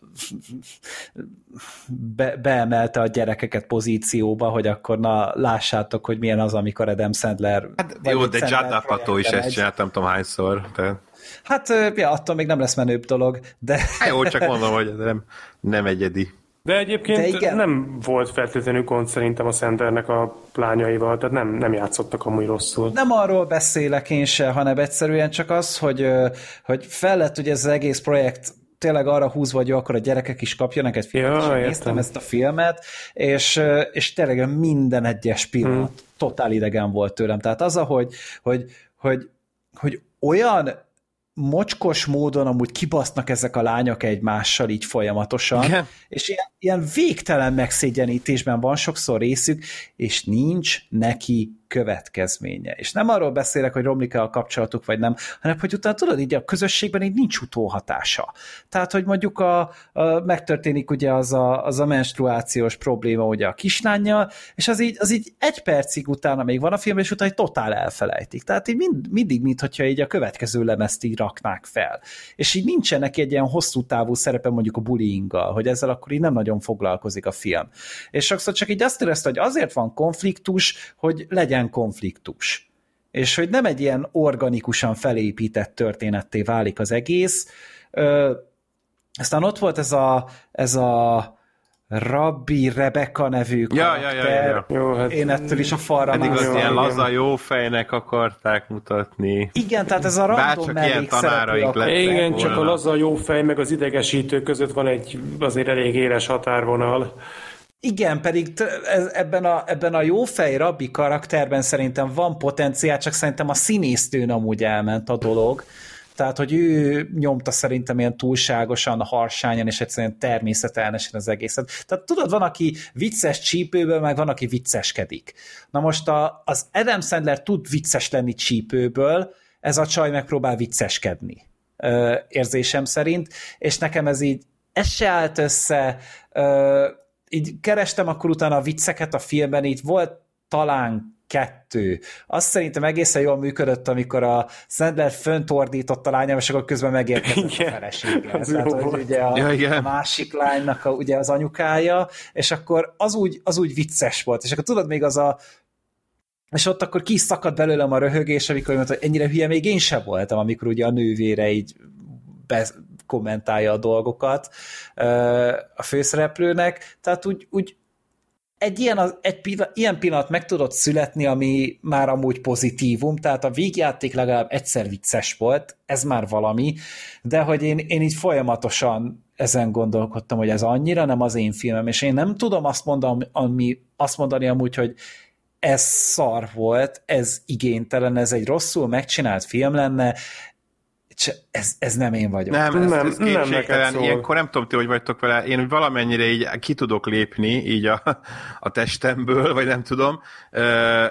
be, beemelte a gyerekeket pozícióba, hogy akkor na lássátok, hogy milyen az, amikor Adam Sandler... Hát, jó, de Judd Apatow is ezt csinált, nem tudom hányszor. De... Hát, ja, attól még nem lesz menőbb dolog, de... Hát jó, csak mondom, hogy nem, nem egyedi. De egyébként De igen. nem volt feltétlenül gond szerintem a Sandernek a lányaival, tehát nem, nem játszottak amúgy rosszul. Nem arról beszélek én se, hanem egyszerűen csak az, hogy, hogy fel lett ugye ez az egész projekt tényleg arra húzva, hogy akkor a gyerekek is kapjanak egy filmet, ja, és néztem ezt a filmet, és, és tényleg minden egyes pillanat hmm. totál idegen volt tőlem. Tehát az, hogy, hogy, hogy, hogy olyan mocskos módon amúgy kibasznak ezek a lányok egymással így folyamatosan, Igen. és ilyen, ilyen végtelen megszégyenítésben van sokszor részük, és nincs neki következménye. És nem arról beszélek, hogy romlik a kapcsolatuk, vagy nem, hanem hogy utána tudod, így a közösségben így nincs utóhatása. Tehát, hogy mondjuk a, a megtörténik ugye az a, az a menstruációs probléma ugye a kislányjal, és az így, az így egy percig utána még van a film, és utána totál elfelejtik. Tehát így mind, mindig, mintha így a következő lemezt így raknák fel. És így nincsen neki egy ilyen hosszú távú szerepe mondjuk a bullyinggal, hogy ezzel akkor így nem nagyon foglalkozik a film. És sokszor csak így azt érezte, hogy azért van konfliktus, hogy legyen legyen konfliktus. És hogy nem egy ilyen organikusan felépített történetté válik az egész. Ö, aztán ott volt ez a, ez a Rabbi Rebecca nevű ja, ja, ja, ja, ja. Jó, hát Én ettől is a falra Eddig az ilyen laza jó fejnek akarták mutatni. Igen, tehát ez a random ilyen tanáraik Igen, volna. csak a laza jó fej meg az idegesítő között van egy azért elég éles határvonal. Igen, pedig ebben a, ebben a jófej rabbi karakterben szerintem van potenciál, csak szerintem a színésztőn amúgy elment a dolog. Tehát, hogy ő nyomta szerintem ilyen túlságosan harsányan, és egyszerűen természetelnesen az egészet. Tehát tudod, van, aki vicces csípőből, meg van, aki vicceskedik. Na most a, az Adam Sandler tud vicces lenni csípőből, ez a csaj megpróbál vicceskedni érzésem szerint, és nekem ez így ez se állt össze, így kerestem akkor utána a vicceket a filmben, így volt talán kettő. Azt szerintem egészen jól működött, amikor a Sandler fönt ordított a lányom, és akkor közben megérkezett a felesége. Tehát, hogy ugye a, ja, igen. a másik lánynak a, ugye az anyukája, és akkor az úgy, az úgy vicces volt. És akkor tudod, még az a és ott akkor ki szakadt belőlem a röhögés, amikor mondta, hogy ennyire hülye még én sem voltam, amikor ugye a nővére így be, kommentálja a dolgokat a főszereplőnek, tehát úgy, úgy egy ilyen, egy pillanat, ilyen pillanat meg tudott születni, ami már amúgy pozitívum, tehát a végjáték legalább egyszer vicces volt, ez már valami, de hogy én, én így folyamatosan ezen gondolkodtam, hogy ez annyira nem az én filmem, és én nem tudom azt mondani, ami, azt mondani amúgy, hogy ez szar volt, ez igénytelen, ez egy rosszul megcsinált film lenne, ez, ez nem én vagyok. Nem, ez, nem, ez. Nem Ilyenkor nem tudom, ti hogy vagytok vele. Én valamennyire így ki tudok lépni így a, a testemből, vagy nem tudom,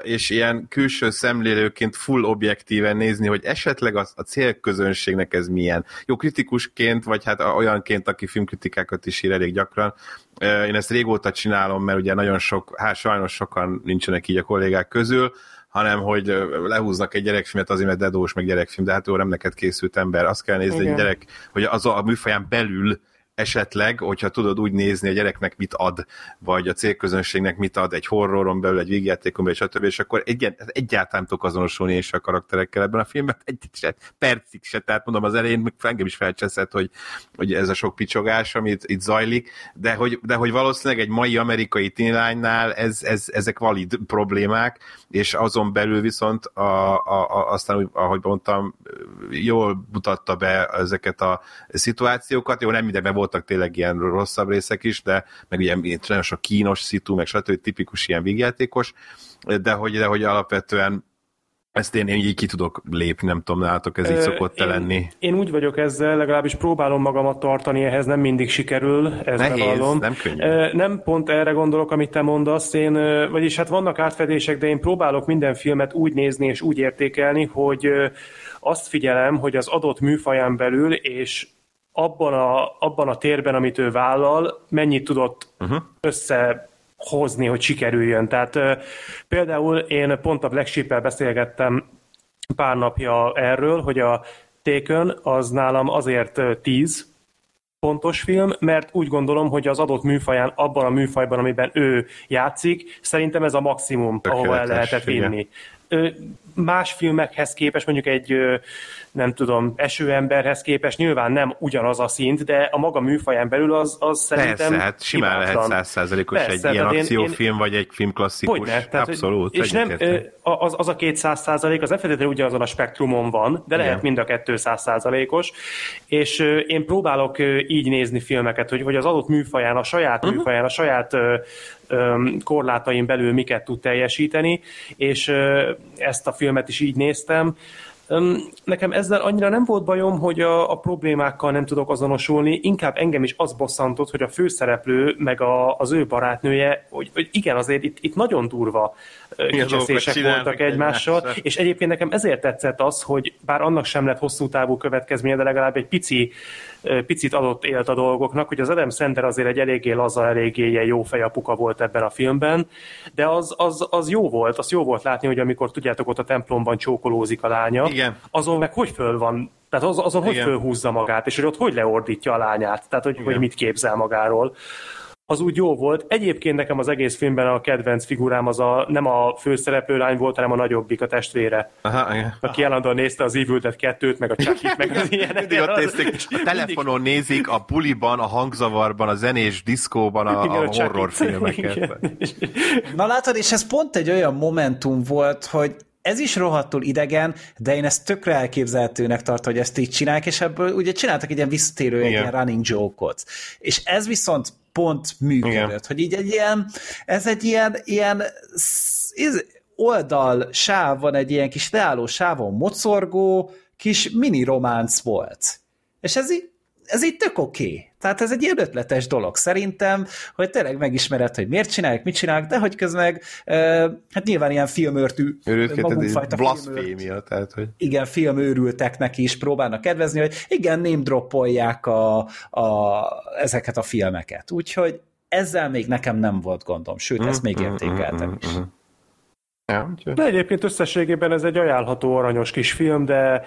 és ilyen külső szemlélőként full objektíven nézni, hogy esetleg a, a célközönségnek ez milyen. Jó, kritikusként, vagy hát olyanként, aki filmkritikákat is ír elég gyakran, én ezt régóta csinálom, mert ugye nagyon sok, hát sajnos sokan nincsenek így a kollégák közül, hanem hogy lehúznak egy gyerekfilmet azért, mert dedós meg gyerekfilm, de hát jó, nem neked készült ember. Azt kell nézni, Igen. egy gyerek, hogy az a műfaján belül esetleg, hogyha tudod úgy nézni a gyereknek mit ad, vagy a célközönségnek mit ad egy horroron belül, egy végjátékon belül, stb., és akkor egy, egyáltalán nem tudok azonosulni és a karakterekkel ebben a filmben, egy se, percig se, tehát mondom az elején engem is felcseszett, hogy, hogy ez a sok picsogás, amit itt zajlik, de hogy, de hogy valószínűleg egy mai amerikai tínlánynál ez, ez, ezek valid problémák, és azon belül viszont a, a, a, aztán, ahogy mondtam, jól mutatta be ezeket a szituációkat, jó, nem mindenben volt voltak tényleg ilyen rosszabb részek is, de meg ugye nagyon sok kínos szitu, meg stb. tipikus ilyen vígjátékos, de hogy, de hogy alapvetően ezt én, én így ki tudok lépni, nem tudom, nálatok ez így szokott én, lenni. Én úgy vagyok ezzel, legalábbis próbálom magamat tartani, ehhez nem mindig sikerül, ez Nehéz, bevallom. nem könnyű. Nem pont erre gondolok, amit te mondasz, én, vagyis hát vannak átfedések, de én próbálok minden filmet úgy nézni és úgy értékelni, hogy azt figyelem, hogy az adott műfaján belül, és abban a, abban a térben, amit ő vállal, mennyit tudott uh-huh. összehozni, hogy sikerüljön. Tehát például én pont a Black Sheep-el beszélgettem pár napja erről, hogy a Taken az nálam azért 10 pontos film, mert úgy gondolom, hogy az adott műfaján, abban a műfajban, amiben ő játszik, szerintem ez a maximum, ahol el lehetett vinni. Igen más filmekhez képest, mondjuk egy nem tudom, esőemberhez képest nyilván nem ugyanaz a szint, de a maga műfaján belül az, az szerintem Persze, hát simán lehet százszázalékos egy ilyen akciófilm, én, vagy egy filmklasszikus. Hogyne, tehát, Abszolút. És nem, az, az a két százalék, az nem feltétlenül ugyanazon a spektrumon van, de lehet Igen. mind a kettő százalékos, és én próbálok így nézni filmeket, hogy, hogy az adott műfaján, a saját uh-huh. műfaján, a saját korlátaim belül miket tud teljesíteni, és ezt a filmet is így néztem. Nekem ezzel annyira nem volt bajom, hogy a, a problémákkal nem tudok azonosulni, inkább engem is az bosszantott, hogy a főszereplő, meg a, az ő barátnője, hogy, hogy igen, azért itt, itt nagyon durva kicseszések voltak egymással, egymással, és egyébként nekem ezért tetszett az, hogy bár annak sem lett hosszú távú következménye, de legalább egy pici picit adott élt a dolgoknak, hogy az Adam Center azért egy eléggé laza, eléggé ilyen jó fejapuka volt ebben a filmben, de az, az, az jó volt, az jó volt látni, hogy amikor tudjátok, ott a templomban csókolózik a lánya, Igen. azon meg hogy föl van tehát az, azon Igen. hogy fölhúzza magát, és hogy ott hogy leordítja a lányát, tehát hogy, hogy mit képzel magáról az úgy jó volt. Egyébként nekem az egész filmben a kedvenc figurám az a, nem a főszereplő lány volt, hanem a nagyobbik, a testvére. Aha, igen. Aki állandóan nézte az Evil kettőt, meg a chucky meg az ilyenek. Mindig ott nézték, a telefonon mindig... nézik, a buliban, a hangzavarban, a zenés diszkóban a, igen, a, a horrorfilmeket. Na látod, és ez pont egy olyan momentum volt, hogy ez is rohadtul idegen, de én ezt tökre elképzelhetőnek tartom, hogy ezt így csinálják, és ebből ugye csináltak egy ilyen visszatérő, egy ilyen running joke-ot. És ez viszont pont működött, Igen. hogy így egy ilyen, ez egy ilyen, ilyen oldal sáv van, egy ilyen kis leálló sávon mocorgó, kis mini románc volt. És ez így ez itt tök oké. Okay. Tehát ez egy ilyen ötletes dolog szerintem, hogy tényleg megismered, hogy miért csinálják, mit csinálják, de hogy közben meg, hát nyilván ilyen filmőrtű, magunkfajta blasfémia, tehát hogy... Igen, filmőrülteknek is próbálnak kedvezni, hogy igen, name droppolják a, a, ezeket a filmeket. Úgyhogy ezzel még nekem nem volt gondom, sőt, ezt még értékeltem is. Ja, de egyébként összességében ez egy ajánlható aranyos kis film, de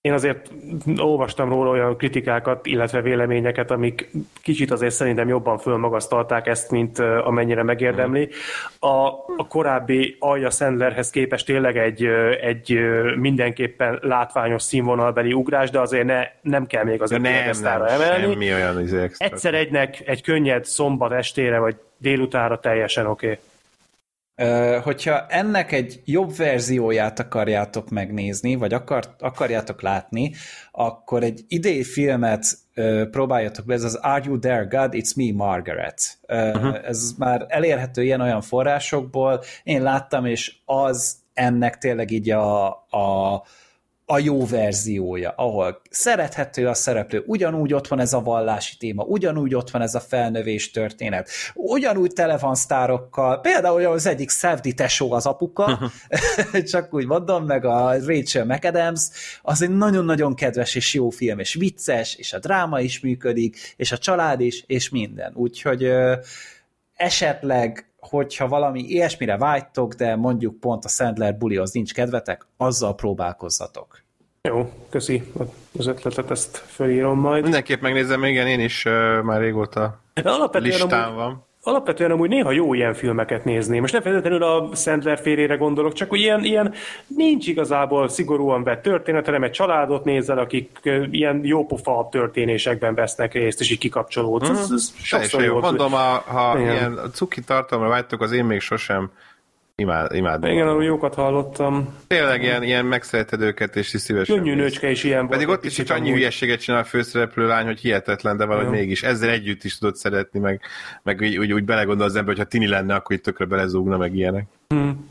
én azért olvastam róla olyan kritikákat, illetve véleményeket, amik kicsit azért szerintem jobban fölmagasztalták ezt, mint amennyire megérdemli. A, a korábbi Alja Sandlerhez képest tényleg egy, egy mindenképpen látványos színvonalbeli ugrás, de azért ne, nem kell még azért nem, nem, emelni. Semmi olyan izé Egyszer egynek egy könnyed szombat estére, vagy délutára teljesen oké. Okay hogyha ennek egy jobb verzióját akarjátok megnézni, vagy akar, akarjátok látni, akkor egy idei filmet próbáljatok be, ez az Are You There God? It's Me Margaret. Uh-huh. Ez már elérhető ilyen-olyan forrásokból, én láttam, és az ennek tényleg így a, a a jó verziója, ahol szerethető a szereplő, ugyanúgy ott van ez a vallási téma, ugyanúgy ott van ez a felnövés történet, ugyanúgy tele van sztárokkal, például az egyik Szevdi tesó az apuka, csak úgy mondom, meg a Rachel McAdams, az egy nagyon-nagyon kedves és jó film, és vicces, és a dráma is működik, és a család is, és minden. Úgyhogy ö, esetleg hogyha valami ilyesmire vágytok, de mondjuk pont a Sandler bulihoz nincs kedvetek, azzal próbálkozzatok. Jó, köszi az ötletet, ezt felírom majd. Mindenképp megnézem, igen, én is uh, már régóta listán amúgy, van. Alapvetően amúgy néha jó ilyen filmeket nézni. Most nem feltétlenül a Sandler férére gondolok, csak hogy ilyen, ilyen nincs igazából szigorúan vett történet, hanem egy családot nézel, akik ilyen jópofa történésekben vesznek részt, és így kikapcsolódsz. Uh-huh. Ez, ez sokszor jó. Mondom, ha, ha ilyen. ilyen cuki tartalomra vágytok, az én még sosem Imád, imádom. Igen, arról jókat hallottam. Tényleg ilyen, ilyen megszereted őket, és is szívesen. Könnyű nőcske is ilyen Pedig ott is, is annyi hülyeséget csinál a főszereplő lány, hogy hihetetlen, de valahogy Jó. mégis. Ezzel együtt is tudod szeretni, meg, meg úgy, úgy, úgy belegondol az ember, hogy ha tini lenne, akkor itt tökre belezúgna, meg ilyenek. Hmm.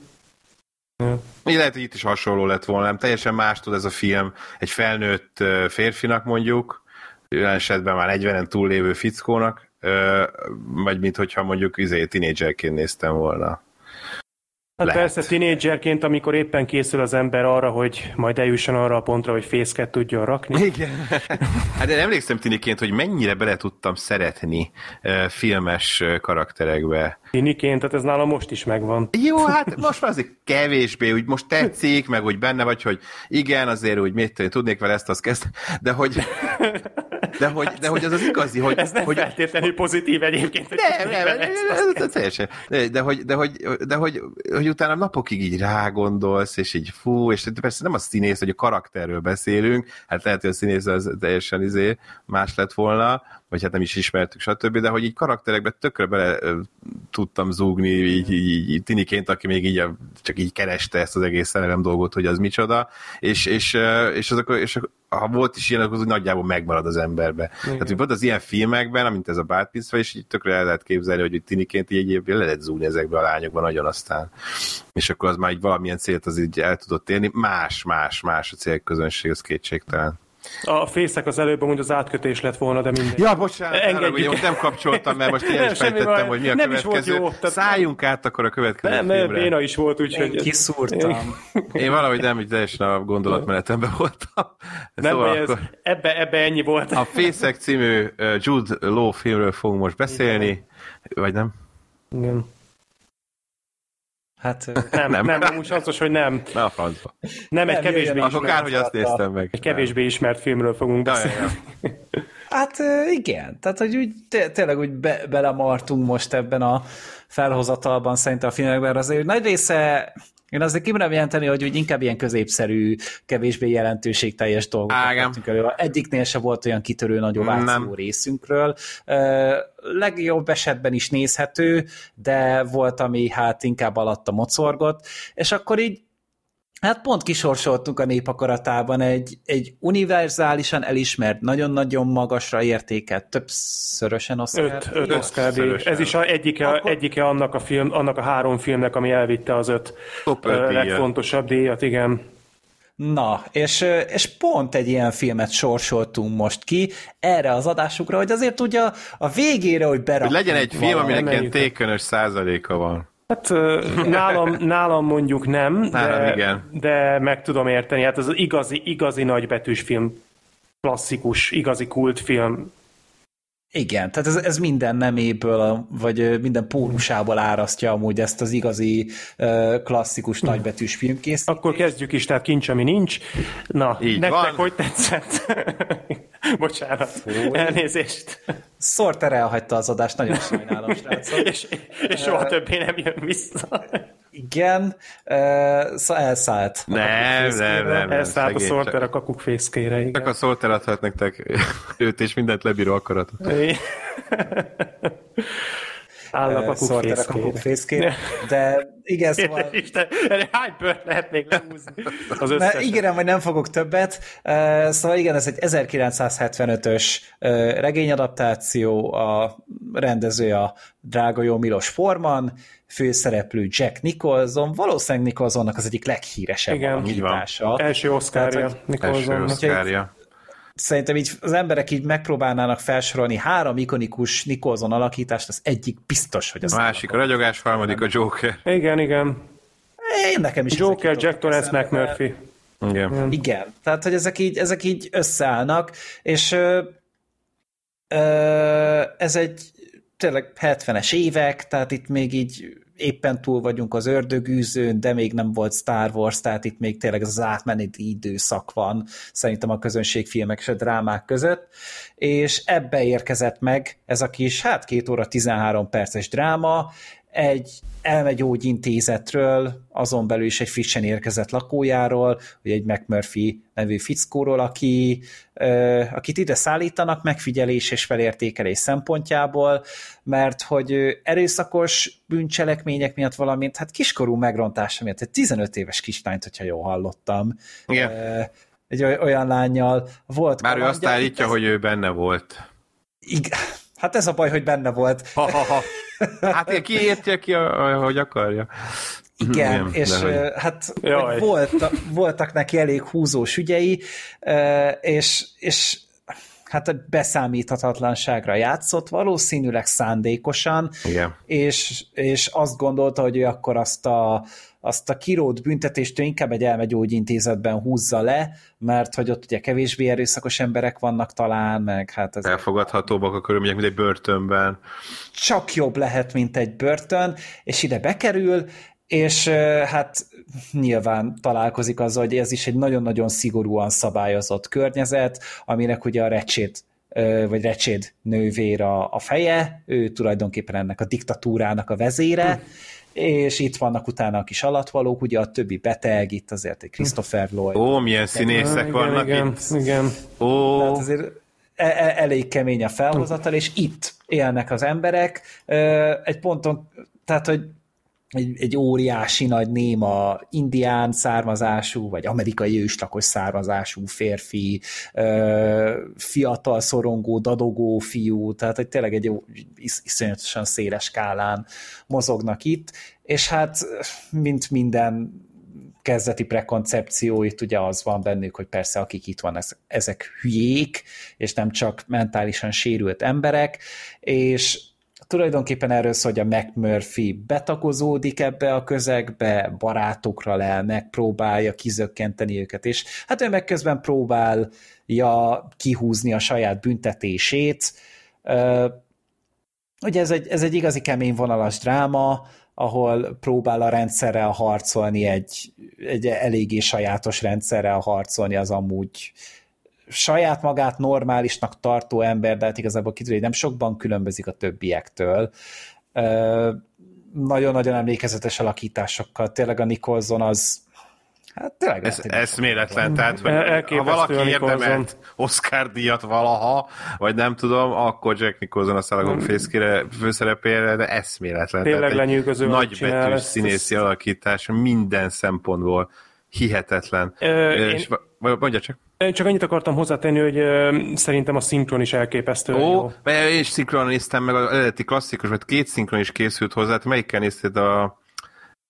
Ja. Így lehet, hogy itt is hasonló lett volna, nem teljesen más tud ez a film egy felnőtt férfinak mondjuk, olyan esetben már 40-en túllévő fickónak, vagy mint hogyha mondjuk izé, tinédzserként néztem volna. Hát lehet. persze, tinédzserként, amikor éppen készül az ember arra, hogy majd eljusson arra a pontra, hogy fészket tudjon rakni. Igen. Hát de emlékszem tiniként, hogy mennyire bele tudtam szeretni uh, filmes karakterekbe. Tiniként, tehát ez nálam most is megvan. Jó, hát most már azért kevésbé, úgy most tetszik, meg úgy benne vagy, hogy igen, azért úgy mit tudnék vele ezt azt kezd, de hogy de hogy, de hogy az az igazi, hogy... Ez nem hogy, feltétlenül pozitív egyébként. Nem, nem, nem, teljesen. De, hogy, de, hogy, de hogy, hogy utána napokig így rágondolsz, és így fú, és persze nem a színész, hogy a karakterről beszélünk, hát lehet, hogy a színész az teljesen izé más lett volna, vagy hát nem is ismertük, stb., de hogy így karakterekbe tökre bele tudtam zúgni, így, így, így tiniként, aki még így csak így kereste ezt az egész szerelem dolgot, hogy az micsoda, és, és, és, azok, és ha volt is ilyen, akkor az nagyjából megmarad az emberbe. Igen. Tehát, hogy volt az ilyen filmekben, amint ez a Bad és így tökre el lehet képzelni, hogy tiniként így egyébként le lehet zúgni ezekbe a lányokban nagyon aztán. És akkor az már így valamilyen célt az így el tudott érni. Más, más, más a célközönség, az kétségtelen. A fészek az előbb hogy az átkötés lett volna, de mindegy. Ja, bocsánat, Engedjük. Arra, nem kapcsoltam, mert most én is fejtettem, hogy mi a nem következő. Is volt jó, tehát... Szálljunk át akkor a következő Nem, nem, béna is volt, úgyhogy... Én kiszúrtam. Én valahogy nem, így teljesen a gondolatmenetemben voltam. Nem, szóval ez, akkor... ebbe, ebbe ennyi volt. A Fészek című Jude Law filmről fogunk most beszélni, Igen. vagy nem? Igen. Hát nem, nem, nem úgy hasznos, hogy nem. Na a francba. Nem, egy nem, kevésbé ismert. Akkor kár, hogy azt néztem meg. Egy kevésbé ismert filmről fogunk beszélni. Hát igen, tehát hogy úgy tényleg úgy be, belemartunk most ebben a felhozatalban szerintem a filmekben, azért nagy része én azért kimerem jelenteni, hogy úgy inkább ilyen középszerű, kevésbé jelentőségteljes dolgokat vettünk elő. Egyiknél se volt olyan kitörő nagy ováció részünkről. legjobb esetben is nézhető, de volt, ami hát inkább alatta mocorgott, és akkor így Hát pont kisorsoltunk a népakaratában egy, egy univerzálisan elismert, nagyon-nagyon magasra értéket, többszörösen Oscar. Öt, öt Oscar Ez is a, egyike, Akkor... egyike annak, a film, annak a három filmnek, ami elvitte az öt Top legfontosabb díjat, igen. Na, és, és pont egy ilyen filmet sorsoltunk most ki erre az adásukra, hogy azért ugye a végére, hogy berakjuk. Hogy legyen egy film, aminek ilyen tékönös százaléka van. Hát nálam, nálam mondjuk nem, nálam de, igen. de meg tudom érteni. Hát ez az igazi, igazi nagybetűs film, klasszikus, igazi kultfilm igen, tehát ez, ez minden neméből, vagy minden pólusából árasztja amúgy ezt az igazi klasszikus hm. nagybetűs filmkész. Akkor kezdjük is, tehát kincs, ami nincs. Na, Így nektek van. hogy tetszett? Bocsánat, Fúj. elnézést. Szorter elhagyta az adást, nagyon sajnálom, srácok. és, és soha többé nem jön vissza. Igen, uh, szóval elszállt. Nem, nem, nem. Elszállt a Sorter a kakuk fészkére, igen. Csak a Sorter adhat nektek őt és mindent lebíró akaratot. Áll a kakuk fészkére. De igen, szóval... Isten, hány bőrt lehet még lehúzni az összesen? Igen, vagy nem fogok többet. Szóval igen, ez egy 1975-ös regényadaptáció, a rendező a drága jó Milos Forman, főszereplő Jack Nicholson, valószínűleg Nicholsonnak az egyik leghíresebb Igen, alakítása. Első oszkárja Nicholsonnak. Első oszkárja szerintem így az emberek így megpróbálnának felsorolni három ikonikus Nicholson alakítást, az egyik biztos, hogy az... A másik a ragyogás, harmadik a Joker. Igen, igen. Én nekem is. Joker, Jack Torrance, McMurphy. Igen. Igen. Tehát, hogy ezek így, ezek így összeállnak, és ö, ö, ez egy tényleg 70-es évek, tehát itt még így éppen túl vagyunk az ördögűzőn, de még nem volt Star Wars, tehát itt még tényleg az átmeneti időszak van szerintem a közönségfilmek és a drámák között, és ebbe érkezett meg ez a kis, hát két óra 13 perces dráma, egy elmegyógyintézetről, azon belül is egy frissen érkezett lakójáról, vagy egy McMurphy nevű fickóról, aki, akit ide szállítanak megfigyelés és felértékelés szempontjából, mert hogy erőszakos bűncselekmények miatt valamint, hát kiskorú megrontása miatt, egy 15 éves kislányt, hogyha jól hallottam. Igen. Egy olyan lányjal volt. Már ő azt állítja, ez... hogy ő benne volt. Igen. Hát ez a baj, hogy benne volt. Ha, ha, ha. Hát ki értje ki, ahogy akarja. Igen, Nem, és hogy... hát volt, voltak neki elég húzós ügyei, és, és hát a beszámíthatatlanságra játszott, valószínűleg szándékosan, Igen. És, és azt gondolta, hogy ő akkor azt a, azt a kirót büntetést ő inkább egy elmegyógyintézetben húzza le, mert hogy ott ugye kevésbé erőszakos emberek vannak talán, meg hát ez... Elfogadhatóbbak a körülmények, mint egy börtönben. Csak jobb lehet, mint egy börtön, és ide bekerül, és hát nyilván találkozik azzal, hogy ez is egy nagyon-nagyon szigorúan szabályozott környezet, aminek ugye a recsét vagy recséd nővér a, a feje, ő tulajdonképpen ennek a diktatúrának a vezére, és itt vannak utána a kis alatvalók, ugye a többi beteg, itt azért egy Christopher Lloyd. Ó, milyen színészek igen, vannak igen, itt. Igen, Ó. Tehát azért e- e- elég kemény a felhozatal, és itt élnek az emberek. Egy ponton, tehát, hogy egy, egy óriási nagy néma indián származású, vagy amerikai őslakos származású férfi, fiatal, szorongó, dadogó fiú, tehát hogy tényleg egy is, iszonyatosan széles skálán mozognak itt, és hát mint minden kezdeti prekoncepció, itt ugye az van bennük, hogy persze akik itt van, ezek hülyék, és nem csak mentálisan sérült emberek, és tulajdonképpen erről szól, hogy a McMurphy betakozódik ebbe a közegbe, barátokra le, megpróbálja kizökkenteni őket, és hát ő meg közben próbálja kihúzni a saját büntetését. Ugye ez egy, ez egy igazi kemény vonalas dráma, ahol próbál a rendszerrel harcolni, egy, egy eléggé sajátos rendszerrel harcolni az amúgy saját magát normálisnak tartó ember, de hát igazából kiderül, hogy nem sokban különbözik a többiektől. Nagyon-nagyon emlékezetes alakításokkal. Tényleg a Nicholson az Hát tényleg. Ez eszméletlen, tehát hogy ha valaki érdemelt Oscar díjat valaha, vagy nem tudom, akkor Jack Nicholson a Szalagon fészkére főszerepére, de eszméletlen. Tényleg lenyűgöző. Nagybetűs színészi alakítás minden szempontból hihetetlen. Ö, és én... Mondja csak. Csak annyit akartam hozzátenni, hogy ö, szerintem a szinkron is elképesztő. Ó, jó. én is szinkron néztem meg, az eredeti klasszikus, mert két szinkron is készült hozzá. Te melyikkel nézted a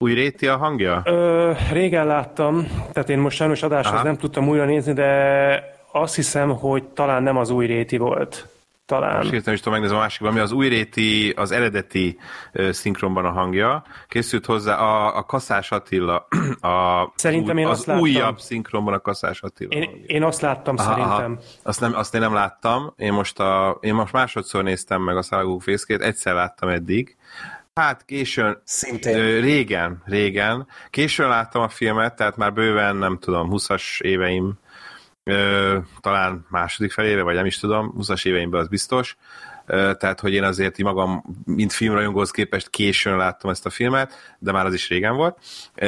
Új réti a hangja? Ö, régen láttam, tehát én most sajnos adáshoz Aha. nem tudtam újra nézni, de azt hiszem, hogy talán nem az új réti volt. Talán. Most hirtelen is tudom megnézni a másikban, ami az új réti, az eredeti uh, szinkronban a hangja. Készült hozzá a, a Kaszás Attila, a, szerintem én az azt láttam. újabb szinkronban a Kaszás Attila. Én, én azt láttam aha, szerintem. Aha. Azt, nem, azt én nem láttam. Én most, a, én most másodszor néztem meg a Szállagók fészkét, egyszer láttam eddig. Hát későn, Szintén. régen, régen. Későn láttam a filmet, tehát már bőven, nem tudom, 20-as éveim talán második feléve, vagy nem is tudom, 20-as éveimben az biztos, tehát hogy én azért magam, mint filmrajongóhoz képest későn láttam ezt a filmet, de már az is régen volt,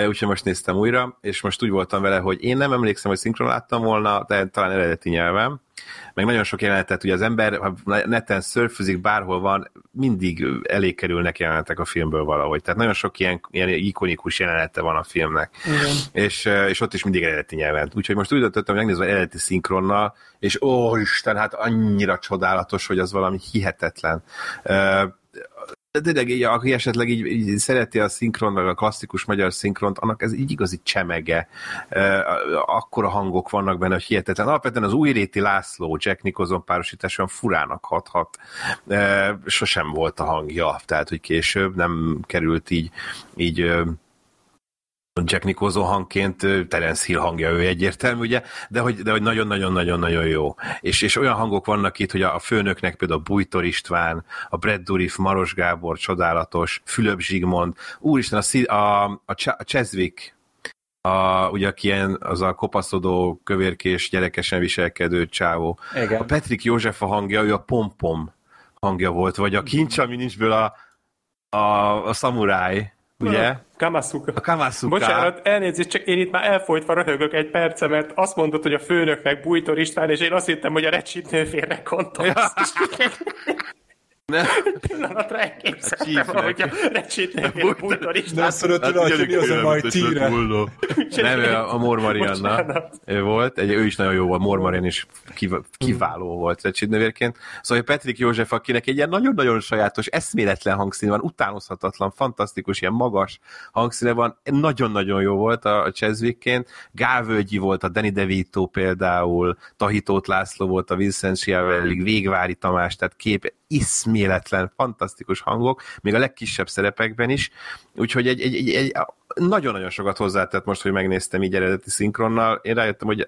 úgyhogy most néztem újra, és most úgy voltam vele, hogy én nem emlékszem, hogy szinkron láttam volna, de talán eredeti nyelvem, meg nagyon sok jelenetet, ugye az ember, ha neten szörfözik, bárhol van, mindig elé kerülnek jelenetek a filmből valahogy. Tehát nagyon sok ilyen, ilyen ikonikus jelenete van a filmnek. Igen. És, és ott is mindig eredeti nyelven. Úgyhogy most úgy döntöttem, hogy megnézve eredeti szinkronnal, és ó, Isten, hát annyira csodálatos, hogy az valami hihetetlen de tényleg, így, aki esetleg így, így szereti a szinkron, meg a klasszikus magyar szinkront, annak ez így igazi csemege. E, akkora hangok vannak benne, hogy hihetetlen. Alapvetően az újréti László, Jack Nicholson párosítás olyan furának hathat. Sosem volt a hangja, tehát hogy később nem került így, így Jack Nicholson hangként Terence Hill hangja ő egyértelmű, ugye, de hogy, de hogy nagyon-nagyon-nagyon-nagyon jó. És, és olyan hangok vannak itt, hogy a főnöknek például a Bújtor István, a Brad Dourif, Maros Gábor, csodálatos, Fülöp Zsigmond, úristen, a, a, a, a Cheswick, a, ugye aki ilyen, az a kopaszodó, kövérkés, gyerekesen viselkedő csávó. Igen. A Petrik József a hangja, ő a pompom hangja volt, vagy a kincs, ami nincsből a, a, a szamuráj, ugye? Kamasuka. A Kamasuka. Bocsánat, elnézést, csak én itt már elfolytva röhögök egy perce, mert azt mondod, hogy a főnöknek Bújtor István, és én azt hittem, hogy a recsit nőférnek kontasz. Ja. Nem. Pillanatra elképzeltem, hogy a recsítnél Bújtor István. Nem szorult rá, hogy mi az a majd tíre. Nem, a Mor Marianna volt, egy, ő is nagyon jó volt, Mor Marian is kiváló volt recsítnővérként. Szóval Petrik József, akinek egy ilyen nagyon-nagyon sajátos, eszméletlen hangszíne van, utánozhatatlan, fantasztikus, ilyen magas hangszíne van, nagyon-nagyon jó volt a, a Cheswickként. Gávölgyi volt a Danny DeVito például, Tahitót László volt a Vincent Schiavelli, Végvári Tamás, tehát kép iszméletlen, fantasztikus hangok, még a legkisebb szerepekben is, úgyhogy egy, egy, egy, egy nagyon-nagyon sokat hozzátett most, hogy megnéztem így eredeti szinkronnal. Én rájöttem, hogy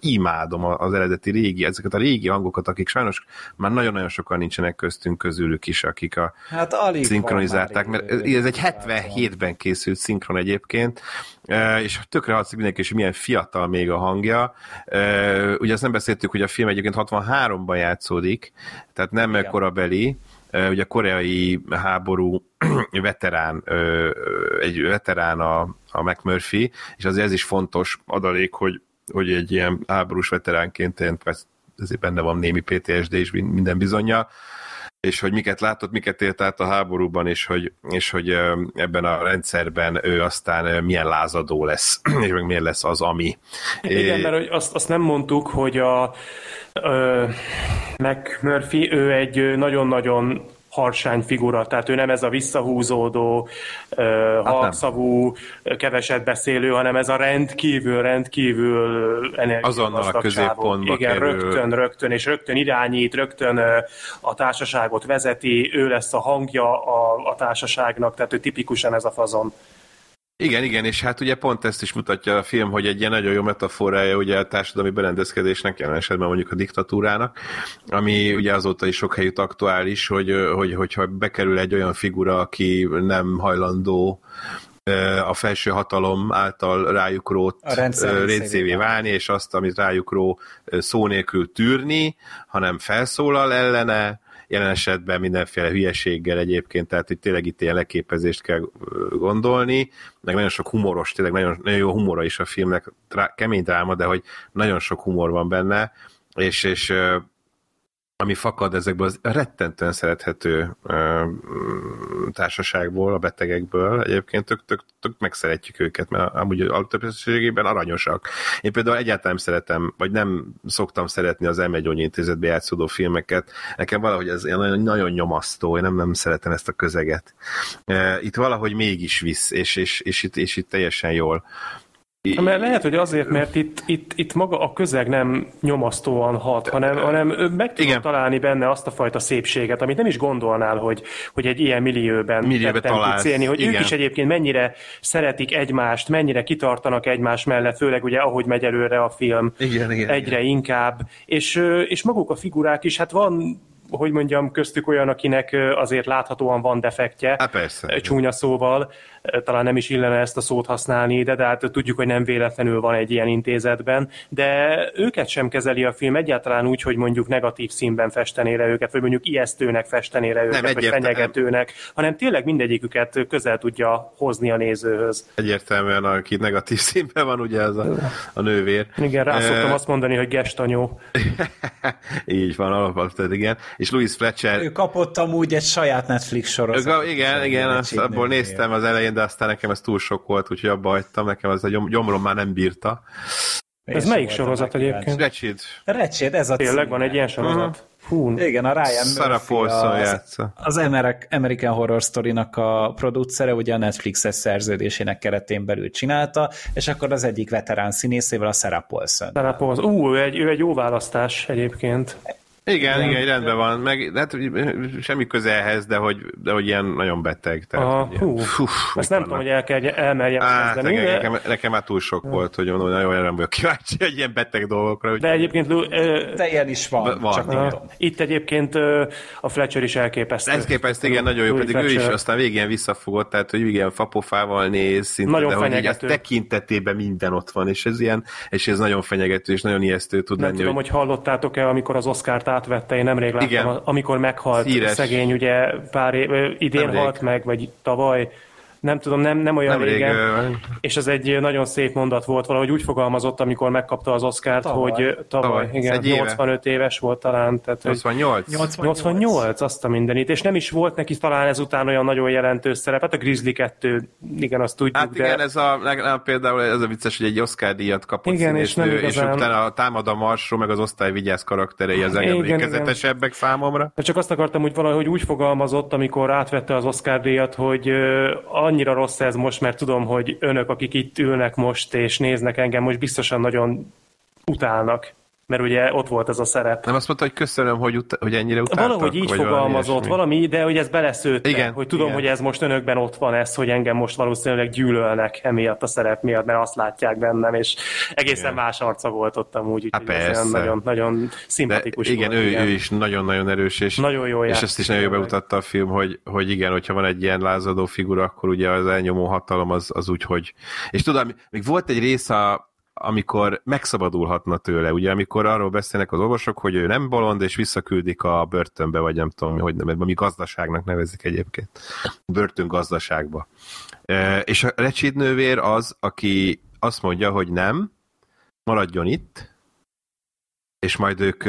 imádom az eredeti régi, ezeket a régi hangokat, akik sajnos már nagyon-nagyon sokan nincsenek köztünk közülük is, akik a hát alig szinkronizálták, mert ez egy 77-ben készült szinkron egyébként, és tökre hatszik mindenki, hogy milyen fiatal még a hangja. Ugye azt nem beszéltük, hogy a film egyébként 63-ban játszódik, tehát nem Igen. korabeli, ugye a koreai háború veterán, egy veterán a, a McMurphy, és azért ez is fontos adalék, hogy, hogy egy ilyen háborús veteránként én ezért benne van némi PTSD is minden bizonyja, és hogy miket látott, miket élt át a háborúban, és hogy, és hogy ebben a rendszerben ő aztán milyen lázadó lesz, és meg milyen lesz az, ami. Igen, é... mert hogy azt, azt nem mondtuk, hogy a ö, McMurphy, ő egy nagyon-nagyon harsány figura, tehát ő nem ez a visszahúzódó, hát halkszavú, keveset beszélő, hanem ez a rendkívül, rendkívül Azonnal a középpontba Igen, kerül. rögtön, rögtön, és rögtön irányít, rögtön a társaságot vezeti, ő lesz a hangja a, a társaságnak, tehát ő tipikusan ez a fazon. Igen, igen, és hát ugye pont ezt is mutatja a film, hogy egy ilyen nagyon jó metaforája ugye a társadalmi berendezkedésnek, jelen esetben mondjuk a diktatúrának, ami ugye azóta is sok helyütt aktuális, hogy, hogy, hogyha bekerül egy olyan figura, aki nem hajlandó a felső hatalom által rájuk rót részévé válni, és azt, amit rájuk ró szó nélkül tűrni, hanem felszólal ellene, jelen esetben mindenféle hülyeséggel egyébként, tehát itt tényleg itt ilyen leképezést kell gondolni, meg nagyon sok humoros, tényleg nagyon, nagyon jó humora is a filmnek, kemény dráma, de hogy nagyon sok humor van benne, és, és ami fakad ezekből az rettentően szerethető ö, társaságból, a betegekből. Egyébként tök, tök, tök megszeretjük őket, mert amúgy a többségében aranyosak. Én például egyáltalán szeretem, vagy nem szoktam szeretni az M1 intézetbe játszódó filmeket. Nekem valahogy ez nagyon, nagyon nyomasztó, én nem, nem szeretem ezt a közeget. Itt valahogy mégis visz, és, és, és, itt, és itt teljesen jól mert lehet, hogy azért, mert itt, itt, itt maga a közeg nem nyomasztóan hat, hanem, hanem meg tudod találni benne azt a fajta szépséget, amit nem is gondolnál, hogy, hogy egy ilyen millióben Millióbe tudsz élni, hogy igen. ők is egyébként mennyire szeretik egymást, mennyire kitartanak egymás mellett, főleg ugye ahogy megy előre a film, igen, igen, egyre igen. inkább, és, és maguk a figurák is, hát van hogy mondjam, köztük olyan, akinek azért láthatóan van defektje, Há, persze. csúnya szóval, talán nem is illene ezt a szót használni, de, de hát tudjuk, hogy nem véletlenül van egy ilyen intézetben, de őket sem kezeli a film egyáltalán úgy, hogy mondjuk negatív színben festené le őket, vagy mondjuk ijesztőnek festené le őket, nem, vagy fenyegetőnek, hanem tényleg mindegyiküket közel tudja hozni a nézőhöz. Egyértelműen, aki negatív színben van, ugye ez a, a nővér. Igen, rá szoktam azt mondani, hogy gestanyó. Így van, alapvetően igen. És Louis Fletcher... Ő kapott amúgy egy saját Netflix sorozatot. Igen, igen, azt abból néztem az elején, de aztán nekem ez túl sok volt, úgyhogy abba hagytam, nekem ez a gyom, gyomrom már nem bírta. Ez melyik sorozat egyébként? Recsid. Recsid, ez a Tényleg van egy ilyen sorozat? Uh-huh. Hú. Igen, a Ryan Sarah Paulson az, az American Horror Story-nak a producere, ugye a Netflixes szerződésének keretén belül csinálta, és akkor az egyik veterán színészével, a Sarah Paulson. Sarah Paulson. Ú, ő egy, ő egy jó választás egyébként. Igen, igen, igen, rendben van. Meg, hát semmi közelhez, de hogy, de hogy ilyen nagyon beteg. Tehát, Aha, ugye, hú, fú, ezt nem tudom, hogy el kell, elmerjem Á, kezdeni. Nekem, de... nekem, nekem, már túl sok volt, hogy mondom, nagyon olyan vagyok kíváncsi, hogy ilyen beteg dolgokra. Hogy... De egyébként... De ilyen is van, van. csak nem tudom. Itt egyébként a Fletcher is elképesztő. Elképesztő, igen, nagyon jó, pedig Fletcher. ő is aztán végén visszafogott, tehát hogy igen, fapofával néz, szinte, nagyon de fenyegető. hogy így tekintetében minden ott van, és ez ilyen, és ez nagyon fenyegető, és nagyon ijesztő tud nem lenni. tudom, hogy, hogy hallottátok-e, amikor az Oscárt átvette, én nemrég láttam, Igen. amikor meghalt Híres. szegény, ugye pár év, idén Nemrég. halt meg, vagy tavaly, nem tudom, nem, nem olyan nem régen. Rég, és ez egy nagyon szép mondat volt, valahogy úgy fogalmazott, amikor megkapta az Oscárt, tavaly. hogy tavaly, tavaly. igen, 85 éve. éves volt talán. Tehát, 88? 88? 88, azt a mindenit. És nem is volt neki talán ezután olyan nagyon jelentős szerep. Hát a Grizzly 2, igen, azt tudjuk. Hát igen, de... ez a, például ez a vicces, hogy egy Oscar díjat kapott igen, színésznő, és, nem igazán... és utána a Támad a Marsról, meg az osztály vigyáz karakterei az emlékezetesebbek számomra. Csak azt akartam, hogy valahogy úgy fogalmazott, amikor átvette az Oscar díjat, hogy annyira rossz ez most, mert tudom, hogy önök, akik itt ülnek most és néznek engem, most biztosan nagyon utálnak mert ugye ott volt ez a szerep. Nem azt mondta, hogy köszönöm, hogy, ut- hogy ennyire utáltak? Valahogy így fogalmazott, valami, valami, de hogy ez beleszőtt, igen, hogy tudom, igen. hogy ez most önökben ott van ez, hogy engem most valószínűleg gyűlölnek emiatt a szerep miatt, mert azt látják bennem, és egészen igen. más arca volt ott amúgy, úgyhogy ez nagyon, nagyon szimpatikus de igen, volt, ő, igen, ő is nagyon-nagyon erős, és, nagyon jó és ezt is nagyon jól bemutatta a film, hogy, hogy igen, hogyha van egy ilyen lázadó figura, akkor ugye az elnyomó hatalom az, az úgy, hogy... És tudom, még volt egy rész a, amikor megszabadulhatna tőle, ugye, amikor arról beszélnek az orvosok, hogy ő nem bolond, és visszaküldik a börtönbe, vagy nem tudom, hogy nem, ami gazdaságnak nevezik egyébként. Börtön gazdaságba. E, és a Recsid nővér az, aki azt mondja, hogy nem, maradjon itt, és majd ők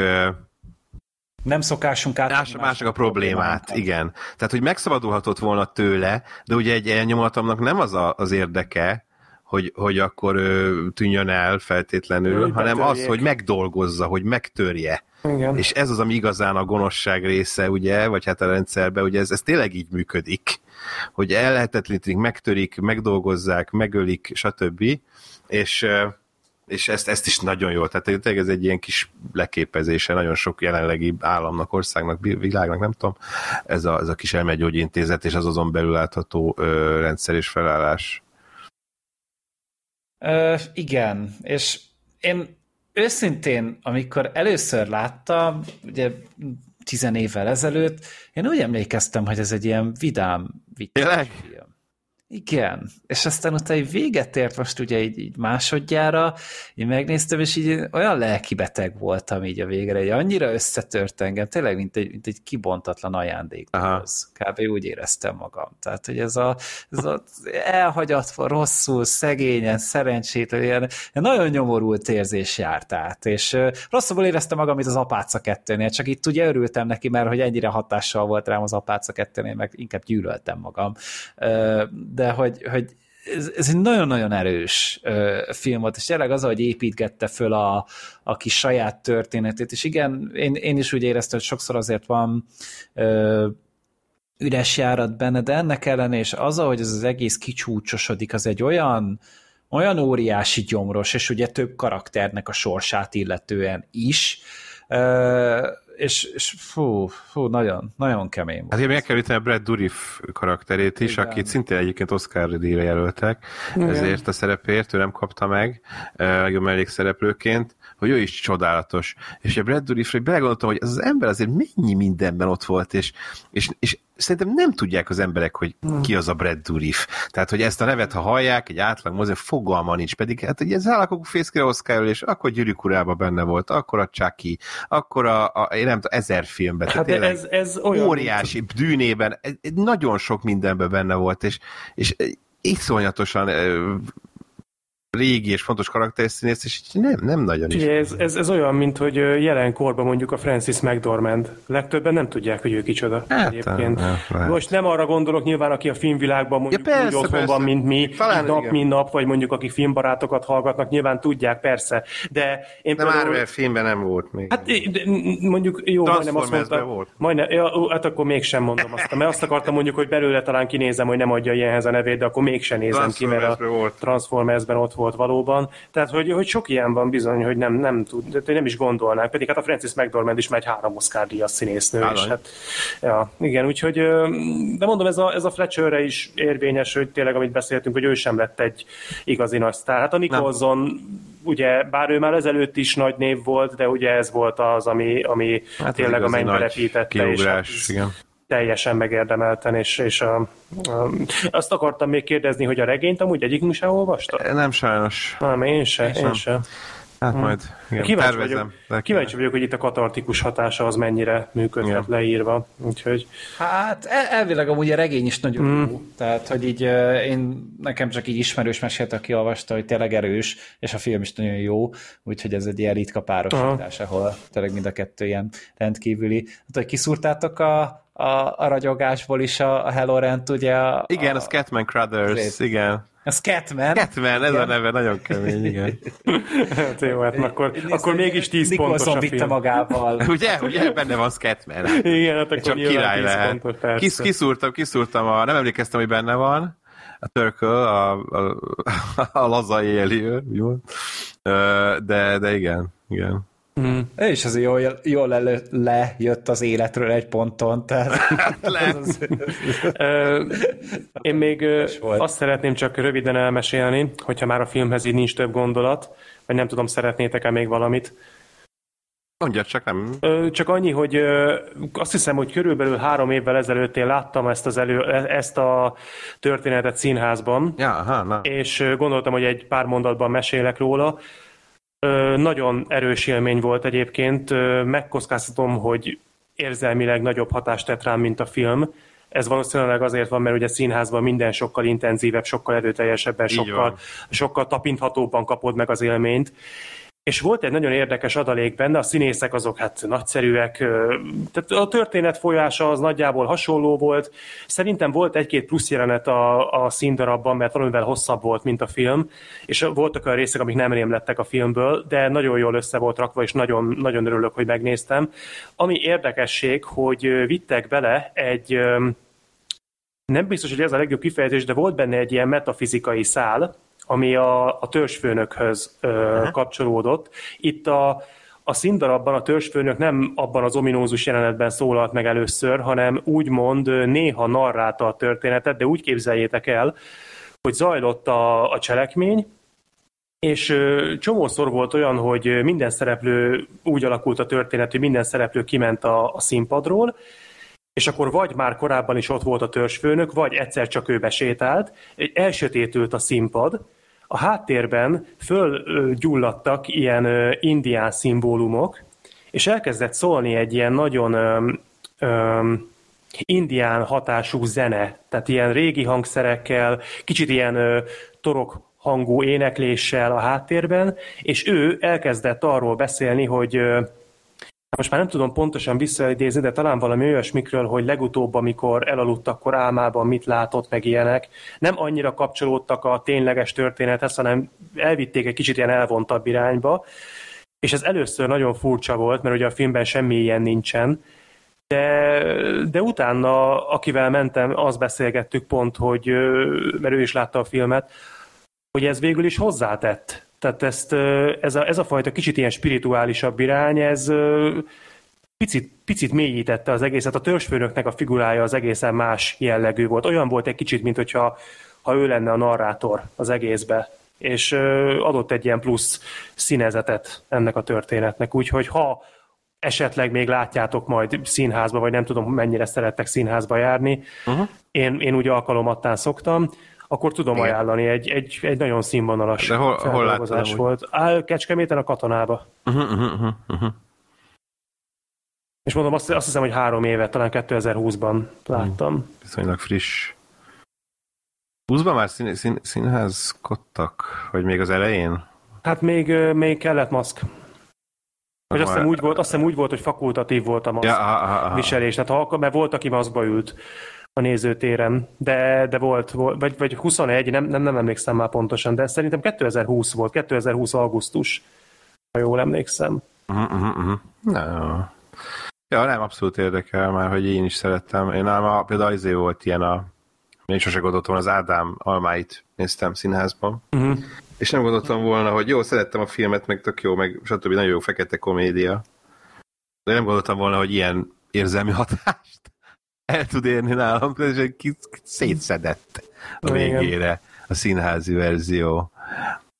nem szokásunk át. Más, mások a problémát, igen. Tehát, hogy megszabadulhatott volna tőle, de ugye egy elnyomatomnak nem az a, az érdeke, hogy, hogy akkor ő tűnjön el feltétlenül, hogy hanem betörjék. az, hogy megdolgozza, hogy megtörje. Igen. És ez az, ami igazán a gonoszság része, ugye, vagy hát a rendszerben, ugye ez, ez tényleg így működik, hogy ellehetetlenítik, megtörik, megdolgozzák, megölik, stb. És, és ezt, ezt is nagyon jól, tehát tényleg ez egy ilyen kis leképezése nagyon sok jelenlegi államnak, országnak, világnak, nem tudom, ez a, ez a kis elmegyógyintézet, és az azon belül látható ö, rendszer és felállás. Ö, igen, és én őszintén, amikor először láttam, ugye tizen évvel ezelőtt, én úgy emlékeztem, hogy ez egy ilyen vidám, vicces film. Igen, és aztán utána egy véget ért most ugye így, így másodjára, én megnéztem, és így olyan lelkibeteg voltam így a végre, hogy annyira összetört engem, tényleg, mint egy, mint egy kibontatlan ajándék. Az. Kb. úgy éreztem magam. Tehát, hogy ez a, ez a elhagyatva, rosszul, szegényen, szerencsétlen, ilyen, nagyon nyomorult érzés járt át, és rosszabbul éreztem magam, mint az Apáca 2 csak itt ugye örültem neki, mert hogy ennyire hatással volt rám az Apáca 2 meg inkább gyűlöltem magam de hogy, hogy ez, ez egy nagyon-nagyon erős ö, film volt, és tényleg az, hogy építgette föl a, a kis saját történetét, és igen, én, én is úgy éreztem, hogy sokszor azért van ö, üres járat benne, de ennek ellen, és az, hogy ez az egész kicsúcsosodik, az egy olyan, olyan óriási gyomros, és ugye több karakternek a sorsát illetően is, ö, és, és fú, fú, nagyon, nagyon kemény volt. Hát én meg kell a Brad Dourif karakterét is, Igen. akit szintén egyébként Oscar díjra jelöltek, Igen. ezért a szerepért, ő nem kapta meg legjobb mellékszereplőként, hogy ő is csodálatos. És a Brad Dourifre belegondoltam, hogy az az ember azért mennyi mindenben ott volt, és, és, és szerintem nem tudják az emberek, hogy hmm. ki az a Brad Dourif. Tehát, hogy ezt a nevet, ha hallják, egy átlag mozi, fogalma nincs, pedig hát ugye ez állakok fészkére Oscar és akkor Gyűrűk benne volt, akkor a Chucky, akkor a, a én nem tudom, ezer filmben. Hát tehát ez, ez olyan, óriási mint... dűnében, nagyon sok mindenben benne volt, és, és iszonyatosan régi és fontos karakterszínész, és így nem, nem nagyon is. Ez, ez, ez olyan, mint hogy jelenkorban mondjuk a Francis McDormand. Legtöbben nem tudják, hogy ő kicsoda hát, egyébként. Nem, Most nem arra gondolok nyilván, aki a filmvilágban mondjuk ja, persze, úgy otthon van, mint mi, Talán nap, igen. mint nap, vagy mondjuk akik filmbarátokat hallgatnak, nyilván tudják, persze. De én de például... Marvel filmben nem volt még. Hát mondjuk jó, majdnem azt mondta. Volt. Majdnem, ja, hát akkor mégsem mondom azt. Mert azt akartam mondjuk, hogy belőle talán kinézem, hogy nem adja ilyenhez a nevét, de akkor mégsem nézem ki, mert a Transformersben ott volt valóban. Tehát, hogy, hogy sok ilyen van bizony, hogy nem, nem tud, nem is gondolnák. Pedig hát a Francis McDormand is már egy három Oscar díjas színésznő. És hát, ja, igen, úgyhogy, de mondom, ez a, ez a Fletcherre is érvényes, hogy tényleg, amit beszéltünk, hogy ő sem lett egy igazi nagy sztár. Hát a Nicholson ugye, bár ő már ezelőtt is nagy név volt, de ugye ez volt az, ami, ami hát tényleg a mennybe repítette. És hát, igen teljesen megérdemelten, és, és a, a, azt akartam még kérdezni, hogy a regényt amúgy egyik sem olvasta? Nem sajnos. Nem, én se, én, én se. Hát hmm. majd igen, kíváncsi, vagyok, kíváncsi vagyok, hogy itt a katartikus hatása az mennyire működhet igen. leírva. Úgyhogy... Hát elvileg amúgy a regény is nagyon hmm. jó. Tehát, hogy így én nekem csak így ismerős mesélt, aki olvasta, hogy tényleg erős, és a film is nagyon jó, úgyhogy ez egy ilyen ritka párosítás, ahol tényleg mind a kettő ilyen rendkívüli. Hát, hogy kiszúrtátok a, a, a ragyogásból is a, a Hello Rent, ugye? A, igen, a, a Scatman Crothers, azért. igen. A Scatman. Scatman, ez igen. a neve, nagyon kemény, igen. hát jó, hát akkor, Nézd, akkor mégis 10 pontos a vitte film. magával. ugye, ugye, benne van Scatman. igen, hát akkor Csak király lehet. Pontos, Kis, kiszúrtam, kiszúrtam, a, nem emlékeztem, hogy benne van, a Turkle, a, a, a lazai éli, de, de igen, igen. Mm. És azért jól, jól le, lejött az életről egy ponton. Tehát le. Az, Én még azt szeretném csak röviden elmesélni, hogyha már a filmhez így nincs több gondolat, vagy nem tudom, szeretnétek-e még valamit. Mondja, csak nem. Csak annyi, hogy azt hiszem, hogy körülbelül három évvel ezelőtt én láttam ezt, az elő, e, ezt a történetet színházban, ja, aha, na. és gondoltam, hogy egy pár mondatban mesélek róla. Nagyon erős élmény volt egyébként. Megkockáztatom, hogy érzelmileg nagyobb hatást tett rám, mint a film. Ez valószínűleg azért van, mert ugye színházban minden sokkal intenzívebb, sokkal erőteljesebben, sokkal, sokkal tapinthatóbban kapod meg az élményt. És volt egy nagyon érdekes adalék benne, a színészek azok hát nagyszerűek, tehát a történet folyása az nagyjából hasonló volt. Szerintem volt egy-két plusz jelenet a, a színdarabban, mert valamivel hosszabb volt, mint a film, és voltak olyan részek, amik nem rém lettek a filmből, de nagyon jól össze volt rakva, és nagyon, nagyon örülök, hogy megnéztem. Ami érdekesség, hogy vittek bele egy nem biztos, hogy ez a legjobb kifejezés, de volt benne egy ilyen metafizikai szál, ami a, a törzsfőnökhöz ö, kapcsolódott. Itt a, a színdarabban a törzsfőnök nem abban az ominózus jelenetben szólalt meg először, hanem úgymond néha narrálta a történetet, de úgy képzeljétek el, hogy zajlott a, a cselekmény, és csomószor volt olyan, hogy minden szereplő úgy alakult a történet, hogy minden szereplő kiment a, a színpadról, és akkor vagy már korábban is ott volt a törzsfőnök, vagy egyszer csak ő besétált, elsötétült a színpad, a háttérben fölgyulladtak ilyen indián szimbólumok, és elkezdett szólni egy ilyen nagyon öm, indián hatású zene, tehát ilyen régi hangszerekkel, kicsit ilyen ö, torok hangú énekléssel a háttérben, és ő elkezdett arról beszélni, hogy most már nem tudom pontosan visszaidézni, de talán valami olyasmikről, hogy legutóbb, amikor elaludt, akkor álmában mit látott, meg ilyenek. Nem annyira kapcsolódtak a tényleges történethez, hanem elvitték egy kicsit ilyen elvontabb irányba. És ez először nagyon furcsa volt, mert ugye a filmben semmi ilyen nincsen, de, de utána, akivel mentem, azt beszélgettük pont, hogy, mert ő is látta a filmet, hogy ez végül is hozzátett. Tehát ezt, ez, a, ez a fajta kicsit ilyen spirituálisabb irány, ez picit, picit mélyítette az egészet. A törzsfőnöknek a figurája az egészen más jellegű volt. Olyan volt egy kicsit, mint hogyha ha ő lenne a narrátor az egészbe és adott egy ilyen plusz színezetet ennek a történetnek. Úgyhogy ha esetleg még látjátok majd színházba, vagy nem tudom mennyire szerettek színházba járni, uh-huh. én, én úgy alkalomattán szoktam, akkor tudom Igen. ajánlani, egy, egy, egy nagyon színvonalas De hol, hol volt. Áll Kecskeméten a katonába. Uh-huh, uh-huh, uh-huh. És mondom, azt, azt hiszem, hogy három éve, talán 2020-ban láttam. Uh, viszonylag friss. 20-ban már szín, szín, színházkodtak? Vagy még az elején? Hát még, még kellett maszk. Vagy azt hiszem, úgy volt, azt hiszem úgy volt, hogy fakultatív volt a maszk ja, aha, aha. viselés. Tehát ha, mert volt, aki maszkba ült a nézőtéren, de, de volt, volt vagy, vagy 21, nem, nem, nem emlékszem már pontosan, de szerintem 2020 volt, 2020 augusztus, ha jól emlékszem. Uh-huh, uh-huh. No. Ja, nem, abszolút érdekel már, hogy én is szerettem. Én ám például izé volt ilyen a én sose gondoltam az Ádám almáit néztem színházban, uh-huh. és nem gondoltam volna, hogy jó, szerettem a filmet, meg tök jó, meg stb. nagyon jó fekete komédia. De nem gondoltam volna, hogy ilyen érzelmi hatást el tud érni nálam, és szétszedett a végére a színházi verzió.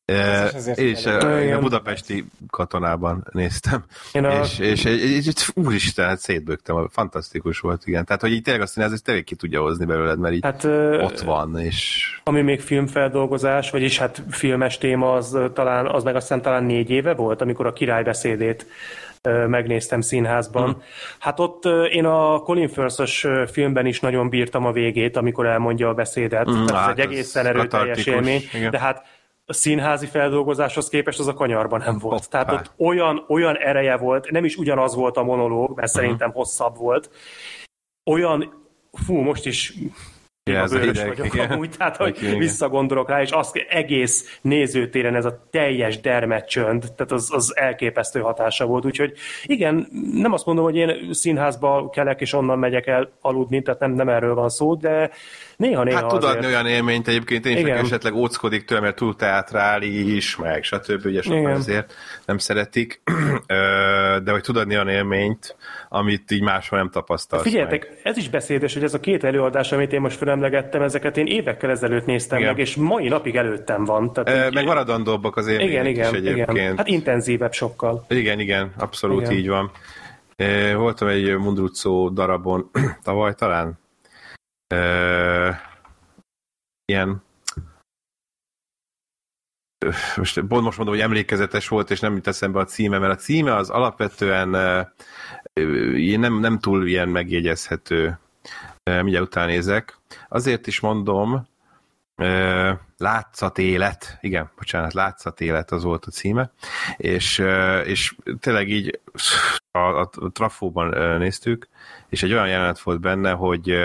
Ez és a, a budapesti katonában néztem, Én a... és, és, és, és úristen, hát szétbögtem, fantasztikus volt, igen. Tehát, hogy így tényleg azt színház, hogy tényleg ki tudja hozni belőled, mert így hát, ott van, és... Ami még filmfeldolgozás, vagyis hát filmes téma, az talán, az meg aztán talán négy éve volt, amikor a királybeszédét megnéztem színházban. Hmm. Hát ott én a Colin Firth-os filmben is nagyon bírtam a végét, amikor elmondja a beszédet. Tehát hát ez egy egészen erőteljes élmény. Igen. De hát a színházi feldolgozáshoz képest az a kanyarban nem volt. Hoppá. Tehát ott olyan, olyan ereje volt, nem is ugyanaz volt a monológ, mert uh-huh. szerintem hosszabb volt. Olyan, fú, most is Ja, ez bőrös hideg, vagyok igen. amúgy, tehát hogy igen. visszagondolok rá, és az egész nézőtéren ez a teljes dermet csönd, tehát az, az elképesztő hatása volt, úgyhogy igen, nem azt mondom, hogy én színházba kelek, és onnan megyek el aludni, tehát nem, nem erről van szó, de néha-néha Hát tud adni olyan élményt egyébként, én is esetleg óckodik tőle, mert túl teátrális, meg stb. Ugye sokan azért nem szeretik, de hogy tud adni olyan élményt, amit így máshol nem tapasztalsz Figyeljetek, meg. ez is beszédes, hogy ez a két előadás, amit én most felemlegettem, ezeket én évekkel ezelőtt néztem igen. meg, és mai napig előttem van. Tehát, e, meg maradandóbbak az élmények igen, igen, is egyébként. Igen. Hát intenzívebb sokkal. Igen, igen, abszolút igen. így van. Voltam egy Mundrucó darabon tavaly talán, ilyen most pont most mondom, hogy emlékezetes volt, és nem jut eszembe a címe, mert a címe az alapvetően nem, nem túl ilyen megjegyezhető. Mindjárt után nézek. Azért is mondom, látszatélet, igen, bocsánat, látszatélet az volt a címe, és, és tényleg így a, a trafóban néztük, és egy olyan jelenet volt benne, hogy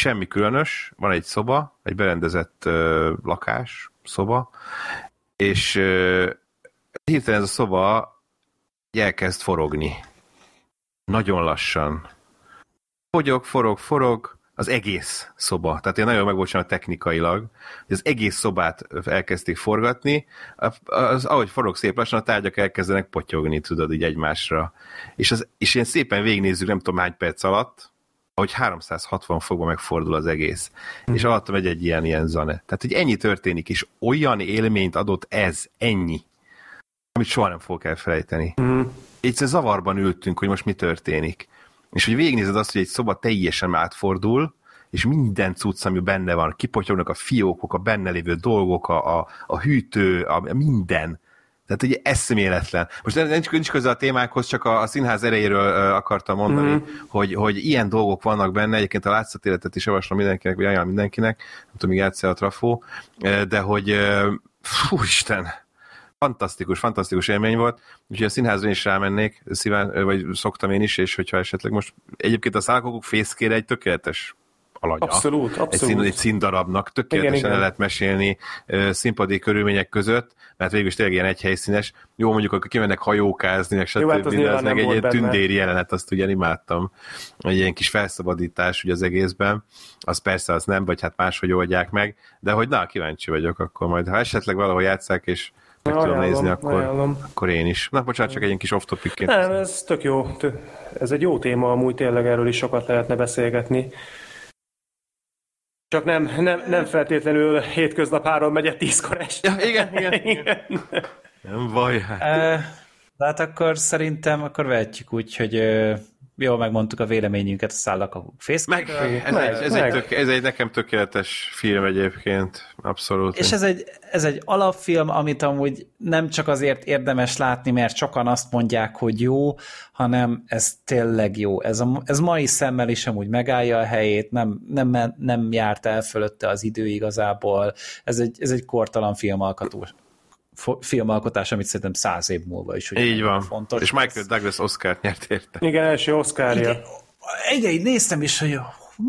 semmi különös, van egy szoba, egy berendezett uh, lakás, szoba, és uh, hirtelen ez a szoba elkezd forogni. Nagyon lassan. Fogyog, forog, forog, az egész szoba. Tehát én nagyon meg volt technikailag, hogy az egész szobát elkezdték forgatni, az, ahogy forog szép lassan, a tárgyak elkezdenek potyogni, tudod, így egymásra. És, az, és én szépen végignézzük, nem tudom hány perc alatt, hogy 360 fokban megfordul az egész. Mm. És alattam egy, egy ilyen, ilyen zane. Tehát, hogy ennyi történik, és olyan élményt adott ez, ennyi, amit soha nem fogok elfelejteni. Mm. Így zavarban ültünk, hogy most mi történik. és hogy végignézed azt, hogy egy szoba teljesen átfordul, és minden cucc, ami benne van, kipotyognak a fiókok, a benne lévő dolgok, a, a, a hűtő, a, minden. Tehát ugye eszméletlen. Most nincs, nincs köze a témákhoz, csak a, a színház erejéről akartam mondani, mm. hogy, hogy ilyen dolgok vannak benne, egyébként a látszatéletet is javaslom mindenkinek, vagy ajánlom mindenkinek, nem tudom, még a trafó, de hogy fú, Isten, fantasztikus, fantasztikus élmény volt, úgyhogy a színházra is rámennék, szíván, vagy szoktam én is, és hogyha esetleg most egyébként a szálkokok fészkére egy tökéletes alanya. Abszolút, abszolút. Egy, szín, egy színdarabnak tökéletesen igen, igen. el lehet mesélni színpadi körülmények között, mert végül is tényleg ilyen egyhelyszínes. Jó, mondjuk, akkor kimennek hajókázni, meg stb. Jó, hát az, az meg egy ilyen tündéri jelenet, azt ugye imádtam. Egy ilyen kis felszabadítás ugye az egészben. Az persze az nem, vagy hát máshogy oldják meg, de hogy na, kíváncsi vagyok akkor majd. Ha esetleg valahol játszák, és meg ajánlom, tudom nézni, akkor, akkor én is. Na, bocsánat, csak egy kis off topic Nem, ez tök jó. Ez egy jó téma, amúgy tényleg erről is sokat lehetne beszélgetni. Csak nem, nem, nem feltétlenül hétköznap három megyet tízkor este. Ja, igen, igen. igen. Nem baj. Hát. De hát akkor szerintem akkor vehetjük úgy, hogy jól megmondtuk a véleményünket a szállakakuk fész. Meg, ez, meg, egy, ez, meg. Egy tök, ez egy nekem tökéletes film egyébként, abszolút. És ez egy, ez egy alapfilm, amit amúgy nem csak azért érdemes látni, mert sokan azt mondják, hogy jó, hanem ez tényleg jó. Ez, a, ez mai szemmel is amúgy megállja a helyét, nem, nem, nem járt el fölötte az idő igazából. Ez egy, ez egy kortalan filmalkató filmalkotás, amit szerintem száz év múlva is Így van. fontos. És Michael Douglas Oscar nyert érte. Igen, első Oscarja. Igen, igen, néztem is, hogy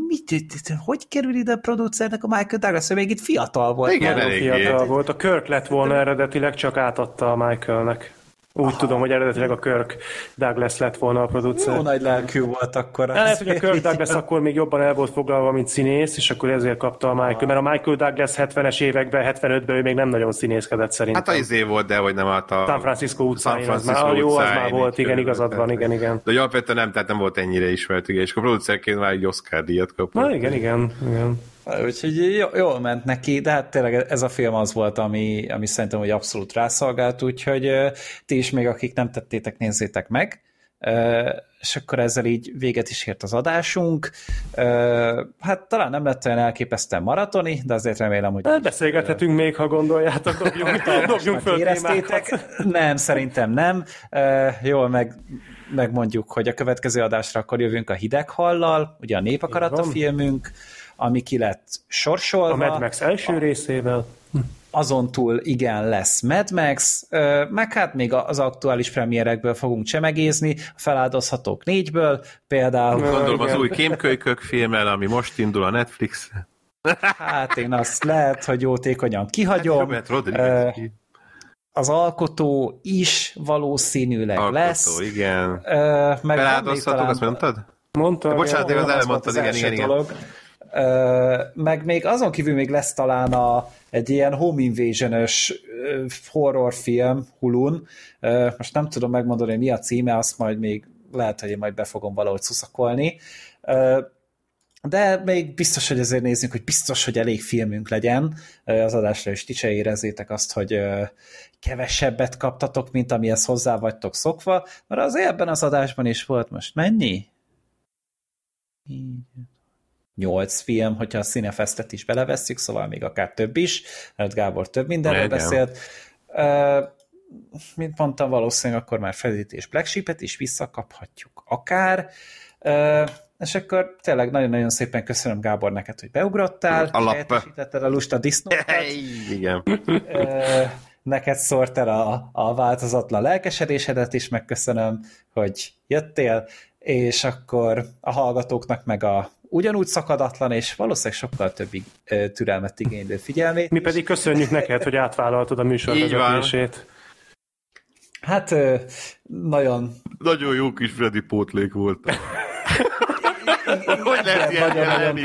mit, hogy kerül ide a producernek a Michael Douglas, hogy még itt fiatal volt. Igen, nagyon fiatal volt. A Kirk lett volna eredetileg, csak átadta a Michaelnek. Úgy Aha. tudom, hogy eredetileg a Kirk Douglas lett volna a producer. Jó nagy lelkű volt akkor. Lehet, hogy a Kirk Douglas akkor még jobban el volt foglalva, mint színész, és akkor ezért kapta a Michael. Mert a Michael Douglas 70-es években, 75-ben ő még nem nagyon színészkedett szerintem. Hát a izé volt, de hogy nem állt a... San Francisco utcán. San Francisco már, jó, az már volt, igen, igazad van, igen, igen. De alapvetően nem, tehát nem volt ennyire ismert, igen, és a producerként már egy Oscar díjat kapott. Na igen, igen, igen. Úgyhogy jól ment neki, de hát tényleg ez a film az volt, ami, ami szerintem hogy abszolút rászolgált, úgyhogy ti is még, akik nem tettétek, nézzétek meg. És akkor ezzel így véget is ért az adásunk. Hát talán nem lett olyan elképesztően maratoni, de azért remélem, hogy... Beszélgethetünk még, ha gondoljátok, dobjunk, dobjunk föl éreztétek. Nem, szerintem nem. Jól meg megmondjuk, hogy a következő adásra akkor jövünk a Hideghallal, ugye a Népakarata filmünk, ami ki lett sorsolva. A Mad Max első részével. Azon túl igen, lesz Mad Max, meg hát még az aktuális premierekből fogunk csemegézni, a feláldozhatók négyből, például... Gondolom az új Kémkölykök filmmel, ami most indul a Netflix. Hát én azt lehet, hogy jótékonyan kihagyom. Hát, az alkotó is valószínűleg alkotó, lesz. igen. Meg Feláldozhatók, azt mondtad? Mondta. Bocsánat, én az előbb mondtad, igen, igen, igen meg még azon kívül még lesz talán a, egy ilyen home invasion horrorfilm Hulun. Most nem tudom megmondani, mi a címe, azt majd még lehet, hogy én majd be fogom valahogy szuszakolni. De még biztos, hogy ezért nézzük, hogy biztos, hogy elég filmünk legyen az adásra, és ti se érezzétek azt, hogy kevesebbet kaptatok, mint amihez hozzá vagytok szokva, mert azért ebben az adásban is volt most mennyi? Nyolc film, hogyha a Cinefestet is belevesszük, szóval még akár több is, mert Gábor több mindenről Igen. beszélt. Uh, mint mondtam, valószínűleg akkor már Fredit és Black Sheep-et is visszakaphatjuk akár. Uh, és akkor tényleg nagyon-nagyon szépen köszönöm Gábor neked, hogy beugrottál, helyettesítetted a lusta disznókat. Igen. Uh, neked szórt el a, a változatlan lelkesedésedet is, megköszönöm, hogy jöttél, és akkor a hallgatóknak meg a ugyanúgy szakadatlan, és valószínűleg sokkal több türelmet igénylő figyelmét. Mi pedig köszönjük neked, hogy átvállaltad a műsorvezetését. Hát nagyon... Nagyon jó kis Freddy pótlék volt. hogy lehet ilyen nagyon...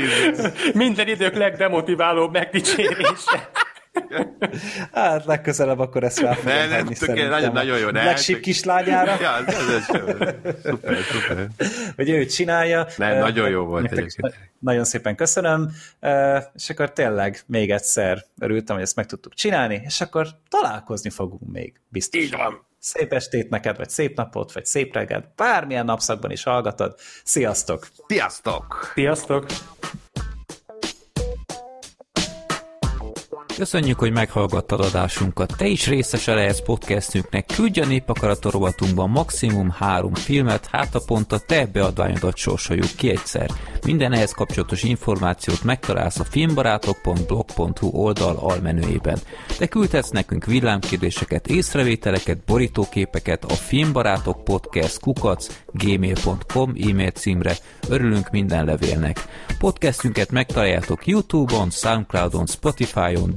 Minden idők legdemotiválóbb megdicsérése. Hát legközelebb akkor ezt rá fogom ne, nem, tökéletes, nagyon, nagyon jó. Black Sheep kislányára. ja, ez, ez, szuper, szuper. Hogy ő csinálja. Nem, nagyon jó volt egyébként. Nagyon szépen köszönöm, és akkor tényleg még egyszer örültem, hogy ezt meg tudtuk csinálni, és akkor találkozni fogunk még, biztos. Így van. Szép estét neked, vagy szép napot, vagy szép reggelt, bármilyen napszakban is hallgatod. Sziasztok! Sziasztok! Sziasztok! Köszönjük, hogy meghallgattad adásunkat. Te is részese lehetsz podcastünknek. Küldj a népakarat rovatunkban maximum három filmet, hát a pont a te beadványodat sorsoljuk ki egyszer. Minden ehhez kapcsolatos információt megtalálsz a filmbarátok.blog.hu oldal almenőjében. Te küldhetsz nekünk villámkérdéseket, észrevételeket, borítóképeket a filmbarátok podcast kukac gmail.com e-mail címre. Örülünk minden levélnek. Podcastünket megtaláljátok Youtube-on, Soundcloud-on, Spotify-on,